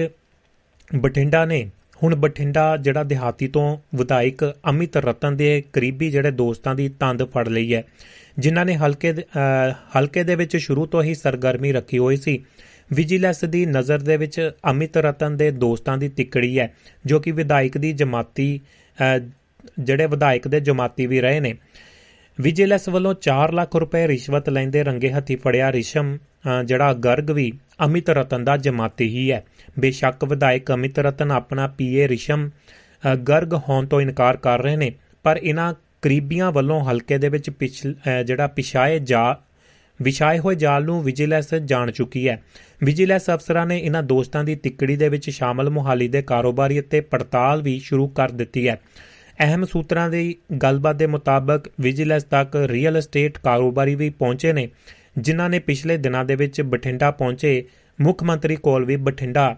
ਬਠਿੰਡਾ ਨੇ ਹੁਣ ਬਠਿੰਡਾ ਜਿਹੜਾ ਦਿਹਾਤੀ ਤੋਂ ਵਿਧਾਇਕ ਅਮਿਤ ਰਤਨ ਦੇ ਕਰੀਬੀ ਜਿਹੜੇ ਦੋਸਤਾਂ ਦੀ ਤੰਦ ਫੜ ਲਈ ਹੈ, ਜਿਨ੍ਹਾਂ ਨੇ ਹਲਕੇ ਹਲਕੇ ਦੇ ਵਿੱਚ ਸ਼ੁਰੂ ਤੋਂ ਹੀ ਸਰਗਰਮੀ ਰੱਖੀ ਹੋਈ ਸੀ। ਵਿਜੀਲੈਂਸ ਦੀ ਨਜ਼ਰ ਦੇ ਵਿੱਚ ਅਮਿਤ ਰਤਨ ਦੇ ਦੋਸਤਾਂ ਦੀ ਤਿੱਕੜੀ ਹੈ, ਜੋ ਕਿ ਵਿਧਾਇਕ ਦੀ ਜਮਾਤੀ ਜਿਹੜੇ ਵਿਧਾਇਕ ਦੇ ਜਮਾਤੀ ਵੀ ਰਹੇ ਨੇ। ਵਿਜੀਲੈਂਸ ਵੱਲੋਂ 4 ਲੱਖ ਰੁਪਏ ਰਿਸ਼ਵਤ ਲੈਂਦੇ ਰੰਗੇ ਹੱਥੀ ਫੜਿਆ ਰਿਸ਼ਮ ਜਿਹੜਾ ਗਰਗ ਵੀ ਅਮਿਤ ਰਤਨ ਦਾ ਜਮਾਤੀ ਹੀ ਹੈ। ਬੇਸ਼ੱਕ ਵਿਧਾਇਕ ਅਮਿਤ ਰਤਨ ਆਪਣਾ ਪੀਏ ਰਿਸ਼ਮ ਗਰਗ ਹੋਣ ਤੋਂ ਇਨਕਾਰ ਕਰ ਰਹੇ ਨੇ, ਪਰ ਇਹਨਾਂ ਕਰੀਬੀਆਂ ਵੱਲੋਂ ਹਲਕੇ ਦੇ ਵਿੱਚ ਜਿਹੜਾ ਪਿਛਾਏ ਜਾ, ਵਿਛਾਏ ਹੋਏ ਜਾਲ ਨੂੰ ਵਿਜੀਲੈਂਸ ਜਾਣ ਚੁੱਕੀ ਹੈ। ਵਿਜੀਲੈਂਸ ਅਫਸਰਾਂ ਨੇ ਇਹਨਾਂ ਦੋਸਤਾਂ ਦੀ ਤਿੱਕੜੀ ਦੇ ਵਿੱਚ ਸ਼ਾਮਲ ਮੁਹਾਲੀ ਦੇ ਕਾਰੋਬਾਰੀ ਅਤੇ ਪੜਤਾਲ ਵੀ ਸ਼ੁਰੂ ਕਰ ਦਿੱਤੀ ਹੈ। ਅਹਿਮ ਸੂਤਰਾਂ ਦੀ ਗੱਲਬਾਤ ਦੇ ਮੁਤਾਬਕ ਵਿਜੀਲੈਂਸ ਤੱਕ ਰੀਅਲ ਏਸਟੇਟ ਕਾਰੋਬਾਰੀ ਵੀ ਪਹੁੰਚੇ ਨੇ। ਜਿਨ੍ਹਾਂ ਨੇ ਪਿਛਲੇ ਦਿਨਾਂ ਦੇ ਵਿੱਚ ਬਠਿੰਡਾ ਪਹੁੰਚੇ, ਮੁੱਖ ਮੰਤਰੀ ਕੋਲ ਵੀ ਬਠਿੰਡਾ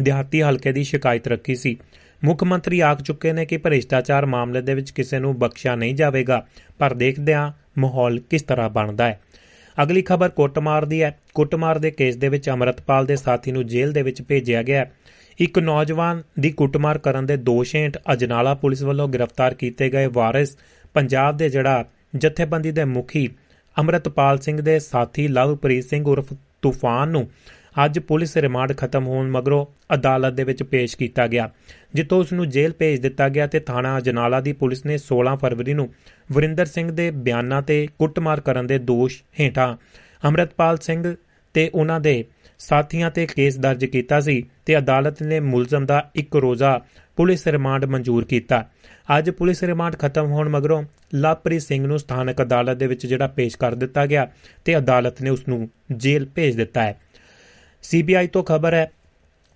ਦਿਹਾਤੀ ਹਲਕੇ ਦੀ ਸ਼ਿਕਾਇਤ ਰੱਖੀ ਸੀ। ਮੁੱਖ ਮੰਤਰੀ ਆਖ ਚੁੱਕੇ ਨੇ ਕਿ ਭ੍ਰਿਸ਼ਟਾਚਾਰ ਮਾਮਲੇ ਦੇ ਵਿੱਚ ਕਿਸੇ ਨੂੰ ਬਖਸ਼ਿਆ ਨਹੀਂ ਜਾਵੇਗਾ, ਪਰ ਦੇਖਦੇ ਹਾਂ ਮਾਹੌਲ ਕਿਸ ਤਰ੍ਹਾਂ ਬਣਦਾ ਹੈ। ਅਗਲੀ ਖਬਰ ਕੁੱਟਮਾਰ ਦੀ ਹੈ। ਕੁੱਟਮਾਰ ਦੇ ਕੇਸ ਦੇ ਵਿੱਚ ਅਮਰਤਪਾਲ ਦੇ ਸਾਥੀ ਨੂੰ ਜੇਲ੍ਹ ਦੇ ਵਿੱਚ ਭੇਜਿਆ ਗਿਆ ਇੱਕ ਨੌਜਵਾਨ ਦੀ ਕੁੱਟਮਾਰ ਕਰਨ ਦੇ ਦੋਸ਼ ਹੇਠ ਅਜਨਾਲਾ ਪੁਲਿਸ ਵੱਲੋਂ ਗ੍ਰਿਫਤਾਰ ਕੀਤੇ ਗਏ ਵਾਰਿਸ ਪੰਜਾਬ ਦੇ ਜਿਹੜਾ ਜਥੇਬੰਦੀ ਦੇ ਮੁਖੀ ਅਮਰਤਪਾਲ ਸਿੰਘ ਦੇ ਸਾਥੀ ਲਵਪ੍ਰੀਤ ਸਿੰਘ ਉਰਫ ਤੂਫਾਨ ਨੂੰ ਅੱਜ ਪੁਲਿਸ ਰਿਮਾਂਡ ਖਤਮ ਹੋਣ ਮਗਰੋਂ ਅਦਾਲਤ ਦੇ ਵਿੱਚ ਪੇਸ਼ ਕੀਤਾ ਗਿਆ, ਜਿੱਥੋਂ ਉਸ ਨੂੰ ਜੇਲ੍ਹ ਭੇਜ ਦਿੱਤਾ ਗਿਆ ਤੇ ਥਾਣਾ ਜਨਾਲਾ ਦੀ ਪੁਲਿਸ ਨੇ 16 ਫਰਵਰੀ ਨੂੰ ਵਰਿੰਦਰ ਸਿੰਘ ਦੇ ਬਿਆਨਾਂ ਤੇ ਕੁੱਟਮਾਰ ਕਰਨ ਦੇ ਦੋਸ਼ ਹੇਠਾਂ ਅਮਰਤਪਾਲ ਸਿੰਘ ਤੇ ਉਹਨਾਂ ਦੇ ਸਾਥੀਆਂ ਤੇ ਕੇਸ ਦਰਜ ਕੀਤਾ ਸੀ ਤੇ ਅਦਾਲਤ ਨੇ ਮੁਲਜ਼ਮ ਦਾ ਇੱਕ ਰੋਜ਼ਾ ਪੁਲਿਸ ਰਿਮਾਂਡ ਮਨਜ਼ੂਰ ਕੀਤਾ। ਅੱਜ ਪੁਲਿਸ ਰਿਮਾਂਡ ਖਤਮ ਹੋਣ ਮਗਰੋਂ ਲਵਪ੍ਰੀਤ ਸਿੰਘ ਨੂੰ ਸਥਾਨਕ ਅਦਾਲਤ ਦੇ ਵਿੱਚ ਜਿਹੜਾ ਪੇਸ਼ ਕਰ ਦਿੱਤਾ ਗਿਆ ਤੇ ਅਦਾਲਤ ਨੇ ਉਸ ਨੂੰ ਜੇਲ੍ਹ ਭੇਜ ਦਿੱਤਾ ਹੈ। ਸੀਬੀਆਈ ਤੋਂ ਖਬਰ ਹੈ,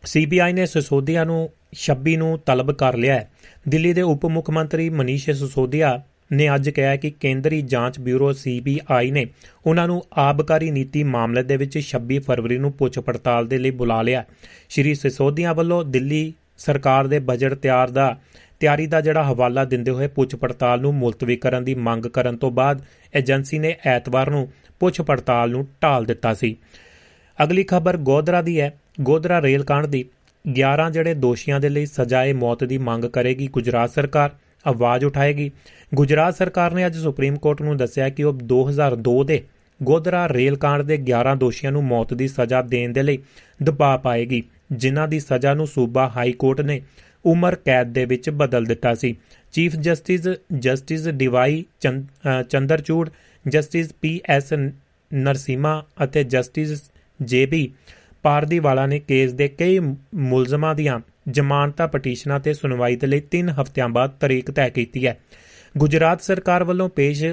ਸੀਬੀਆਈ ਨੇ ਸਿਸੋਦੀਆ ਨੂੰ 26 ਨੂੰ ਤਲਬ ਕਰ ਲਿਆ ਹੈ। ਦਿੱਲੀ ਦੇ ਉਪ ਮੁੱਖ ਮੰਤਰੀ ਮਨੀਸ਼ ਸਿਸੋਦੀਆ ਨੇ ਅੱਜ ਕਿਹਾ ਕਿ ਕੇਂਦਰੀ ਜਾਂਚ ਬਿਊਰੋ ਸੀਬੀਆਈ ਨੇ ਉਹਨਾਂ ਨੂੰ ਆਬਕਾਰੀ ਨੀਤੀ ਮਾਮਲੇ ਦੇ ਵਿੱਚ 26 ਫਰਵਰੀ ਨੂੰ ਪੁੱਛ ਪੜਤਾਲ ਦੇ ਲਈ ਬੁਲਾ ਲਿਆ ਸ਼੍ਰੀ ਸਿਸੋਦੀਆ ਵੱਲੋਂ ਦਿੱਲੀ ਸਰਕਾਰ ਦੇ ਬਜਟ ਤਿਆਰ ਦਾ ਤਿਆਰੀ ਦਾ ਜਿਹੜਾ ਹਵਾਲਾ ਦਿੰਦੇ ਹੋਏ ਪੁੱਛ ਪੜਤਾਲ ਨੂੰ ਮੁਲਤਵੀ ਕਰਨ ਦੀ ਮੰਗ ਕਰਨ ਤੋਂ ਬਾਅਦ ਏਜੰਸੀ ਨੇ ਐਤਵਾਰ ਨੂੰ ਪੁੱਛ ਪੜਤਾਲ ਨੂੰ ਟਾਲ ਦਿੱਤਾ ਸੀ। ਅਗਲੀ ਖਬਰ ਗੋਦਰਾ ਦੀ ਹੈ। ਗੋਦਰਾ ਰੇਲ ਕਾਂਡ ਦੀ 11 ਜਿਹੜੇ ਦੋਸ਼ੀਆਂ ਦੇ ਲਈ ਸਜ਼ਾਏ ਮੌਤ ਦੀ ਮੰਗ ਕਰੇਗੀ, ਗੁਜਰਾਤ ਸਰਕਾਰ ਆਵਾਜ਼ ਉਠਾਏਗੀ। ਗੁਜਰਾਤ ਸਰਕਾਰ ਨੇ ਅੱਜ ਸੁਪਰੀਮ ਕੋਰਟ ਨੂੰ ਦੱਸਿਆ ਕਿ ਉਹ 2002 ਦੇ ਗੋਦਰਾ ਰੇਲ ਕਾਂਡ ਦੇ 11 ਦੋਸ਼ੀਆਂ ਨੂੰ ਮੌਤ ਦੀ ਸਜ਼ਾ ਦੇਣ ਦੇ ਲਈ ਦਬਾਅ ਪਾਏਗੀ, ਜਿਨ੍ਹਾਂ ਦੀ ਸਜ਼ਾ ਨੂੰ ਸੂਬਾ ਹਾਈ ਕੋਰਟ ਨੇ ਉਮਰ ਕੈਦ ਦੇ ਵਿੱਚ ਬਦਲ ਦਿੱਤਾ ਸੀ। Chief justice justice D Y Chandrachud, justice P S Narasimha ਅਤੇ ਜਸਟਿਸ ਜੇਬੀ ਪਾਰਦੀਵਾਲਾ ਨੇ ਕੇਸ ਦੇ ਕਈ ਮੁਲਜ਼ਮਾਂ ਦੀਆਂ ਜ਼ਮਾਨਤਾਂ ਪਟੀਸ਼ਨਾਂ ਤੇ ਸੁਣਵਾਈ ਦੇ ਲਈ 3 ਹਫ਼ਤਿਆਂ ਬਾਅਦ ਤਾਰੀਖ ਤੈਅ ਕੀਤੀ ਹੈ। ਗੁਜਰਾਤ ਸਰਕਾਰ ਵੱਲੋਂ ਪੇਸ਼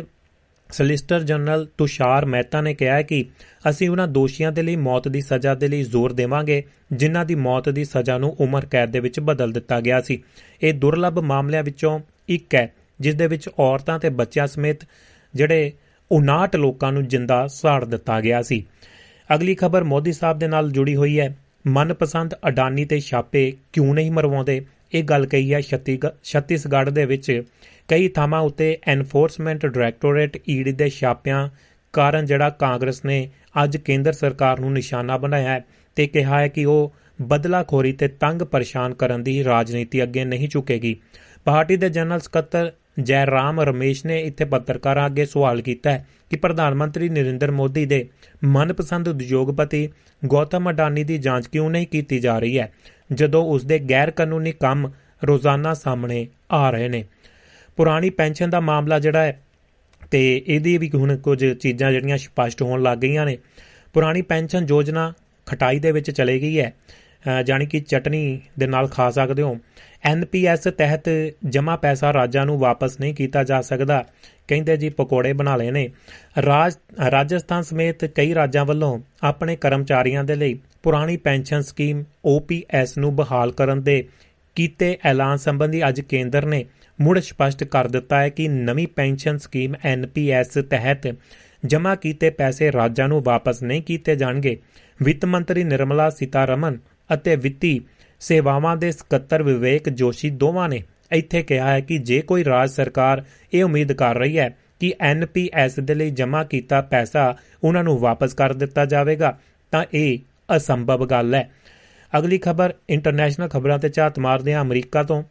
ਸਲਿਸਟਰ ਜਨਰਲ ਤੁਸ਼ਾਰ ਮਹਿਤਾ ਨੇ ਕਿਹਾ ਕਿ ਅਸੀਂ ਉਹਨਾਂ ਦੋਸ਼ੀਆਂ ਦੇ ਲਈ ਮੌਤ ਦੀ ਸਜ਼ਾ ਦੇ ਲਈ ਜ਼ੋਰ ਦੇਵਾਂਗੇ, ਜਿਨ੍ਹਾਂ ਦੀ ਮੌਤ ਦੀ ਸਜ਼ਾ ਨੂੰ ਉਮਰ ਕੈਦ ਦੇ ਵਿੱਚ ਬਦਲ ਦਿੱਤਾ ਗਿਆ ਸੀ। ਇਹ ਦੁਰਲੱਭ ਮਾਮਲਿਆਂ ਵਿੱਚੋਂ ਇੱਕ ਹੈ, ਜਿਸ ਦੇ ਵਿੱਚ ਔਰਤਾਂ ਤੇ ਬੱਚਿਆਂ ਸਮੇਤ ਜਿਹੜੇ 59 ਲੋਕਾਂ ਨੂੰ ਜਿੰਦਾ ਸਾੜ ਦਿੱਤਾ ਗਿਆ ਸੀ। ਅਗਲੀ ਖਬਰ ਮੋਦੀ ਸਾਹਿਬ ਦੇ ਨਾਲ ਜੁੜੀ ਹੋਈ ਹੈ। ਮਨਪਸੰਦ ਅਡਾਨੀ ਤੇ ਛਾਪੇ ਕਿਉਂ ਨਹੀਂ ਮਰਵਾਉਂਦੇ? ਇਹ ਗੱਲ ਕਹੀ ਹੈ ਛੱਤੀਸਗੜ੍ਹ ਦੇ ਵਿੱਚ ਕਈ ਥਾਵਾਂ ਉੱਤੇ ਐਨਫੋਰਸਮੈਂਟ ਡਾਇਰੈਕਟੋਰੇਟ ਈਡੀ ਦੇ ਛਾਪਿਆਂ ਕਾਰਨ ਜਿਹੜਾ ਕਾਂਗਰਸ ਨੇ ਅੱਜ ਕੇਂਦਰ ਸਰਕਾਰ ਨੂੰ ਨਿਸ਼ਾਨਾ ਬਣਾਇਆ ਹੈ ਤੇ ਕਿਹਾ ਹੈ ਕਿ ਉਹ ਬਦਲਾਖੋਰੀ ਤੇ ਤੰਗ ਪਰੇਸ਼ਾਨ ਕਰਨ ਦੀ ਰਾਜਨੀਤੀ ਅੱਗੇ ਨਹੀਂ ਝੁਕੇਗੀ। ਪਾਰਟੀ ਦੇ ਜਨਰਲ ਸਕੱਤਰ ਜੈ ਰਾਮ ਰਮੇਸ਼ ਨੇ ਇੱਥੇ ਪੱਤਰਕਾਰਾਂ ਅੱਗੇ ਸਵਾਲ ਕੀਤਾ ਹੈ ਕਿ ਪ੍ਰਧਾਨ ਮੰਤਰੀ ਨਰਿੰਦਰ ਮੋਦੀ ਦੇ ਮਨਪਸੰਦ ਉਦਯੋਗਪਤੀ ਗੌਤਮ ਅਡਾਨੀ ਦੀ ਜਾਂਚ ਕਿਉਂ ਨਹੀਂ ਕੀਤੀ ਜਾ ਰਹੀ ਹੈ? ਜਦੋਂ ਉਸ ਦੇ ਗੈਰ ਕਾਨੂੰਨੀ ਕੰਮ ਰੋਜ਼ਾਨਾ ਸਾਹਮਣੇ ਆ ਰਹੇ ਨੇ। ਪੁਰਾਣੀ ਪੈਨਸ਼ਨ ਦਾ ਮਾਮਲਾ ਜਿਹੜਾ ਹੈ ਤੇ ਇਹਦੀ ਵੀ ਹੁਣ ਕੁਝ ਚੀਜ਼ਾਂ ਜਿਹੜੀਆਂ ਸਪਸ਼ਟ ਹੋਣ ਲੱਗ ਗਈਆਂ ਨੇ। ਪੁਰਾਣੀ ਪੈਨਸ਼ਨ ਯੋਜਨਾ ਖਟਾਈ ਦੇ ਵਿੱਚ ਚਲੇ ਗਈ ਹੈ। ਜਾਨੀ ਕਿ ਚਟਨੀ ਦੇ ਨਾਲ ਖਾ ਸਕਦੇ ਹੋ। ਐਨਪੀਐਸ ਤਹਿਤ ਜਮਾ ਪੈਸਾ ਰਾਜਾਂ ਨੂੰ ਵਾਪਸ ਨਹੀਂ ਕੀਤਾ ਜਾ ਸਕਦਾ। ਕਹਿੰਦੇ ਜੀ ਪਕੌੜੇ ਬਣਾ ਲਏ ਨੇ। ਰਾਜ ਰਾਜਸਥਾਨ ਸਮੇਤ ਕਈ ਰਾਜਾਂ ਵੱਲੋਂ ਆਪਣੇ ਕਰਮਚਾਰੀਆਂ ਦੇ ਲਈ ਪੁਰਾਣੀ ਪੈਨਸ਼ਨ ਸਕੀਮ OPS ਨੂੰ ਬਹਾਲ ਕਰਨ ਦੇ ਕੀਤੇ ਐਲਾਨ ਸੰਬੰਧੀ ਅੱਜ ਕੇਂਦਰ ਨੇ ਮੁੜ ਸਪਸ਼ਟ ਕਰ ਦਿੱਤਾ ਹੈ ਕਿ ਨਵੀਂ ਪੈਨਸ਼ਨ ਸਕੀਮ NPS ਤਹਿਤ ਜਮ੍ਹਾਂ ਕੀਤੇ ਪੈਸੇ ਰਾਜਾਂ ਨੂੰ ਵਾਪਸ ਨਹੀਂ ਕੀਤੇ ਜਾਣਗੇ। ਵਿੱਤ ਮੰਤਰੀ ਨਿਰਮਲਾ ਸੀਤਾਰਮਨ ਅਤੇ ਵਿੱਤੀ ਸੇਵਾਵਾਂ ਦੇ ਸਕੱਤਰ ਵਿਵੇਕ ਜੋਸ਼ੀ ਦੋਵਾਂ ਨੇ ਇੱਥੇ ਕਿਹਾ ਹੈ ਕਿ ਜੇ ਕੋਈ ਰਾਜ ਸਰਕਾਰ ਇਹ ਉਮੀਦ ਕਰ ਰਹੀ ਹੈ ਕਿ NPS ਦੇ ਲਈ ਜਮ੍ਹਾਂ ਕੀਤਾ ਪੈਸਾ ਉਹਨਾਂ ਨੂੰ ਵਾਪਸ ਕਰ ਦਿੱਤਾ ਜਾਵੇਗਾ, ਤਾਂ ਇਹ ਅਸੰਭਵ ਗੱਲ ਹੈ। ਅਗਲੀ ਖਬਰ ਇੰਟਰਨੈਸ਼ਨਲ ਖਬਰਾਂ ਤੇ ਝਾਤ ਮਾਰਦੇ ਹਾਂ ਅਮਰੀਕਾ ਤੋਂ।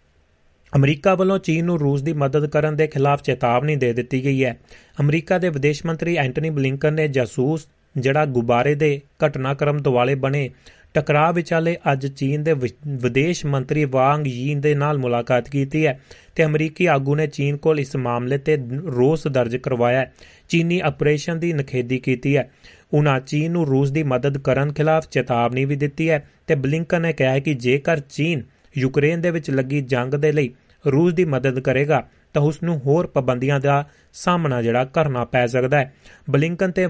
ਅਮਰੀਕਾ ਵੱਲੋਂ ਚੀਨ ਨੂੰ ਰੂਸ ਦੀ ਮਦਦ ਕਰਨ ਦੇ ਖਿਲਾਫ ਚੇਤਾਵਨੀ ਦੇ ਦਿੱਤੀ ਗਈ ਹੈ। ਅਮਰੀਕਾ ਦੇ ਵਿਦੇਸ਼ ਮੰਤਰੀ ਐਂਟਨੀ ਬਲਿੰਕਨ ਨੇ ਜਾਸੂਸ, ਜਿਹੜਾ ਗੁਬਾਰੇ ਦੇ ਘਟਨਾਕ੍ਰਮ ਦੁਆਲੇ ਬਣੇ ਟਕਰਾਅ ਵਿਚਾਲੇ ਅੱਜ ਚੀਨ ਦੇ ਵਿਦੇਸ਼ ਮੰਤਰੀ ਵਾਂਗ ਯੀ ਦੇ ਨਾਲ ਮੁਲਾਕਾਤ ਕੀਤੀ ਹੈ ਤੇ ਅਮਰੀਕੀ ਆਗੂ ਨੇ ਚੀਨ ਕੋਲ ਇਸ ਮਾਮਲੇ ਤੇ ਰੋਸ ਦਰਜ ਕਰਵਾਇਆ ਹੈ। ਚੀਨੀ ਆਪਰੇਸ਼ਨ ਦੀ ਨਖੇਦੀ ਕੀਤੀ ਹੈ। ਉਨ੍ਹਾਂ ਚੀਨ ਨੂੰ ਰੂਸ ਦੀ ਮਦਦ ਕਰਨ ਖਿਲਾਫ ਚੇਤਾਵਨੀ ਵੀ ਦਿੱਤੀ ਹੈ ਤੇ ਬਲਿੰਕਨ ਨੇ ਕਿਹਾ ਹੈ ਕਿ ਜੇਕਰ ਚੀਨ ਯੂਕਰੇਨ ਦੇ ਵਿੱਚ ਲੱਗੀ ਜੰਗ ਦੇ ਲਈ ਰੂਸ ਦੀ ਮਦਦ ਕਰੇਗਾ, ਤਾਂ ਉਸ ਨੂੰ ਹੋਰ ਪਾਬੰਦੀਆਂ ਦਾ ਸਾਹਮਣਾ ਜਿਹੜਾ ਕਰਨਾ ਪੈ ਸਕਦਾ ਹੈ। ਬਲਿੰਕਨ ਤੇ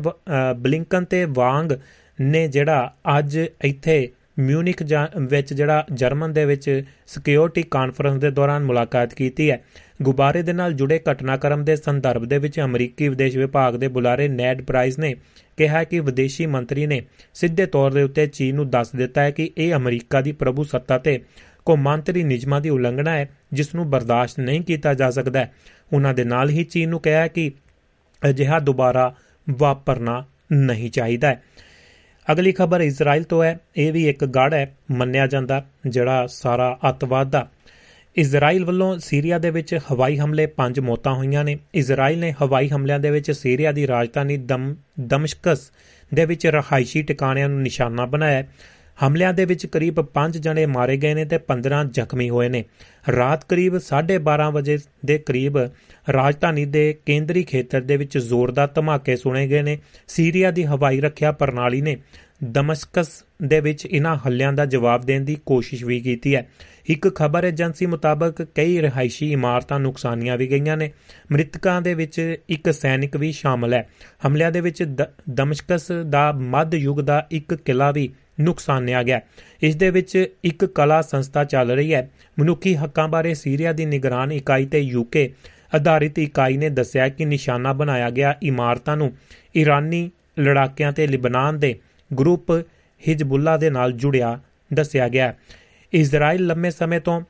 ਬਲਿੰਕਨ ਤੇ ਵਾਂਗ ਨੇ ਜਿਹੜਾ ਅੱਜ ਇੱਥੇ ਮਿਊਨਿਕ ਵਿੱਚ ਜਿਹੜਾ ਜਰਮਨ ਦੇ ਵਿੱਚ ਸਿਕਿਉਰਿਟੀ ਕਾਨਫਰੰਸ ਦੇ ਦੌਰਾਨ ਮੁਲਾਕਾਤ ਕੀਤੀ ਹੈ। ਗੁਬਾਰੇ ਦੇ ਨਾਲ ਜੁੜੇ ਘਟਨਾਕ੍ਰਮ ਦੇ ਸੰਦਰਭ ਦੇ ਵਿੱਚ ਅਮਰੀਕੀ ਵਿਦੇਸ਼ ਵਿਭਾਗ ਦੇ ਬੁਲਾਰੇ ਨੈਡ ਪ੍ਰਾਈਸ ਨੇ ਕਿਹਾ ਕਿ ਵਿਦੇਸ਼ੀ ਮੰਤਰੀ ਨੇ ਸਿੱਧੇ ਤੌਰ ਦੇ ਉੱਤੇ ਚੀਨ ਨੂੰ ਦੱਸ ਦਿੱਤਾ ਹੈ ਕਿ ਇਹ ਅਮਰੀਕਾ ਦੀ ਪ੍ਰਭੂ ਸੱਤਾ ਤੇ ਕੌਮਾਂਤਰੀ ਨਿਯਮਾਂ ਦੀ ਉਲੰਘਣਾ ਹੈ, ਜਿਸ ਨੂੰ ਬਰਦਾਸ਼ਤ ਨਹੀਂ ਕੀਤਾ ਜਾ ਸਕਦਾ ਉਹਨਾਂ ਦੇ ਨਾਲ ਹੀ ਚੀਨ ਨੂੰ ਕਿਹਾ ਕਿ ਅਜਿਹਾ ਦੁਬਾਰਾ ਵਾਪਰਨਾ ਨਹੀਂ ਚਾਹੀਦਾ ਅਗਲੀ ਖਬਰ ਇਜ਼ਰਾਈਲ ਤੋਂ ਹੈ। ਇਹ ਵੀ ਇੱਕ ਗੜ ਹੈ, ਮੰਨਿਆ ਜਾਂਦਾ, ਜਿਹੜਾ ਸਾਰਾ ਅਤਵਾਦ ਦਾ ਇਜ਼ਰਾਈਲ ਵੱਲੋਂ ਸੀਰੀਆ ਦੇ ਵਿੱਚ ਹਵਾਈ ਹਮਲੇ ਪੰਜ ਮੌਤਾਂ ਹੋਈਆਂ ਨੇ। ਇਜ਼ਰਾਈਲ ਨੇ ਹਵਾਈ ਹਮਲਿਆਂ ਦੇ ਵਿੱਚ ਸੀਰੀਆ ਦੀ ਰਾਜਧਾਨੀ ਦਮ, ਦਮਸ਼ਕਸ ਦੇ ਵਿੱਚ ਰਹਾਇਸ਼ੀ ਟਿਕਾਣਿਆਂ ਨੂੰ ਨਿਸ਼ਾਨਾ ਬਣਾਇਆ। ਹਮਲਿਆਂ ਦੇ ਵਿੱਚ ਕਰੀਬ 5 ਜਣੇ ਮਾਰੇ ਗਏ ਨੇ ਤੇ 15 ਜ਼ਖਮੀ ਹੋਏ ਨੇ। ਰਾਤ ਕਰੀਬ 12:30 ਵਜੇ ਦੇ ਕਰੀਬ ਰਾਜਧਾਨੀ ਦੇ ਕੇਂਦਰੀ ਖੇਤਰ ਦੇ ਵਿੱਚ ਜ਼ੋਰਦਾਰ ਧਮਾਕੇ ਸੁਣੇ ਗਏ ਨੇ। ਸੀਰੀਆ ਦੀ ਹਵਾਈ ਰੱਖਿਆ ਪ੍ਰਣਾਲੀ ਨੇ ਦਮਸ਼ਕਸ ਦੇ ਵਿੱਚ ਇਨ੍ਹਾਂ ਹੱਲਿਆਂ ਦਾ ਜਵਾਬ ਦੇਣ ਦੀ ਕੋਸ਼ਿਸ਼ ਵੀ ਕੀਤੀ ਹੈ। ਇੱਕ ਖਬਰ ਏਜੰਸੀ ਮੁਤਾਬਕ ਕਈ ਰਿਹਾਇਸ਼ੀ ਇਮਾਰਤਾਂ ਨੁਕਸਾਨੀਆਂ ਵੀ ਗਈਆਂ ਨੇ। ਮ੍ਰਿਤਕਾਂ ਦੇ ਵਿੱਚ ਇੱਕ ਸੈਨਿਕ ਵੀ ਸ਼ਾਮਲ ਹੈ। ਹਮਲਿਆਂ ਦੇ ਵਿੱਚ ਦਮਸ਼ਕਸ ਦਾ ਮੱਧ ਯੁੱਗ ਦਾ ਇੱਕ ਕਿਲਾ ਵੀ ਨੁਕਸਾਨਿਆ ਗਿਆ। ਇਸ ਦੇ ਵਿੱਚ ਇੱਕ ਕਲਾ ਸੰਸਥਾ ਚੱਲ ਰਹੀ ਹੈ। ਮਨੁੱਖੀ ਹੱਕਾਂ ਬਾਰੇ ਸੀਰੀਆ ਦੀ ਨਿਗਰਾਨ ਇਕਾਈ ਤੇ ਯੂਕੇ ਆਧਾਰਿਤ ਇਕਾਈ ਨੇ ਦੱਸਿਆ ਕਿ ਨਿਸ਼ਾਨਾ ਬਣਾਇਆ ਗਿਆ ਇਮਾਰਤਾਂ ਨੂੰ ਇਰਾਨੀ ਲੜਾਕਿਆਂ ਤੇ ਲਿਬਨਾਨ ਦੇ ਗਰੁੱਪ ਹਿਜਬੁੱਲਾ ਦੇ ਨਾਲ ਜੁੜਿਆ ਦੱਸਿਆ ਗਿਆ। ਇਜ਼ਰਾਈਲ ਲੰਮੇ ਸਮੇਂ ਤੋਂ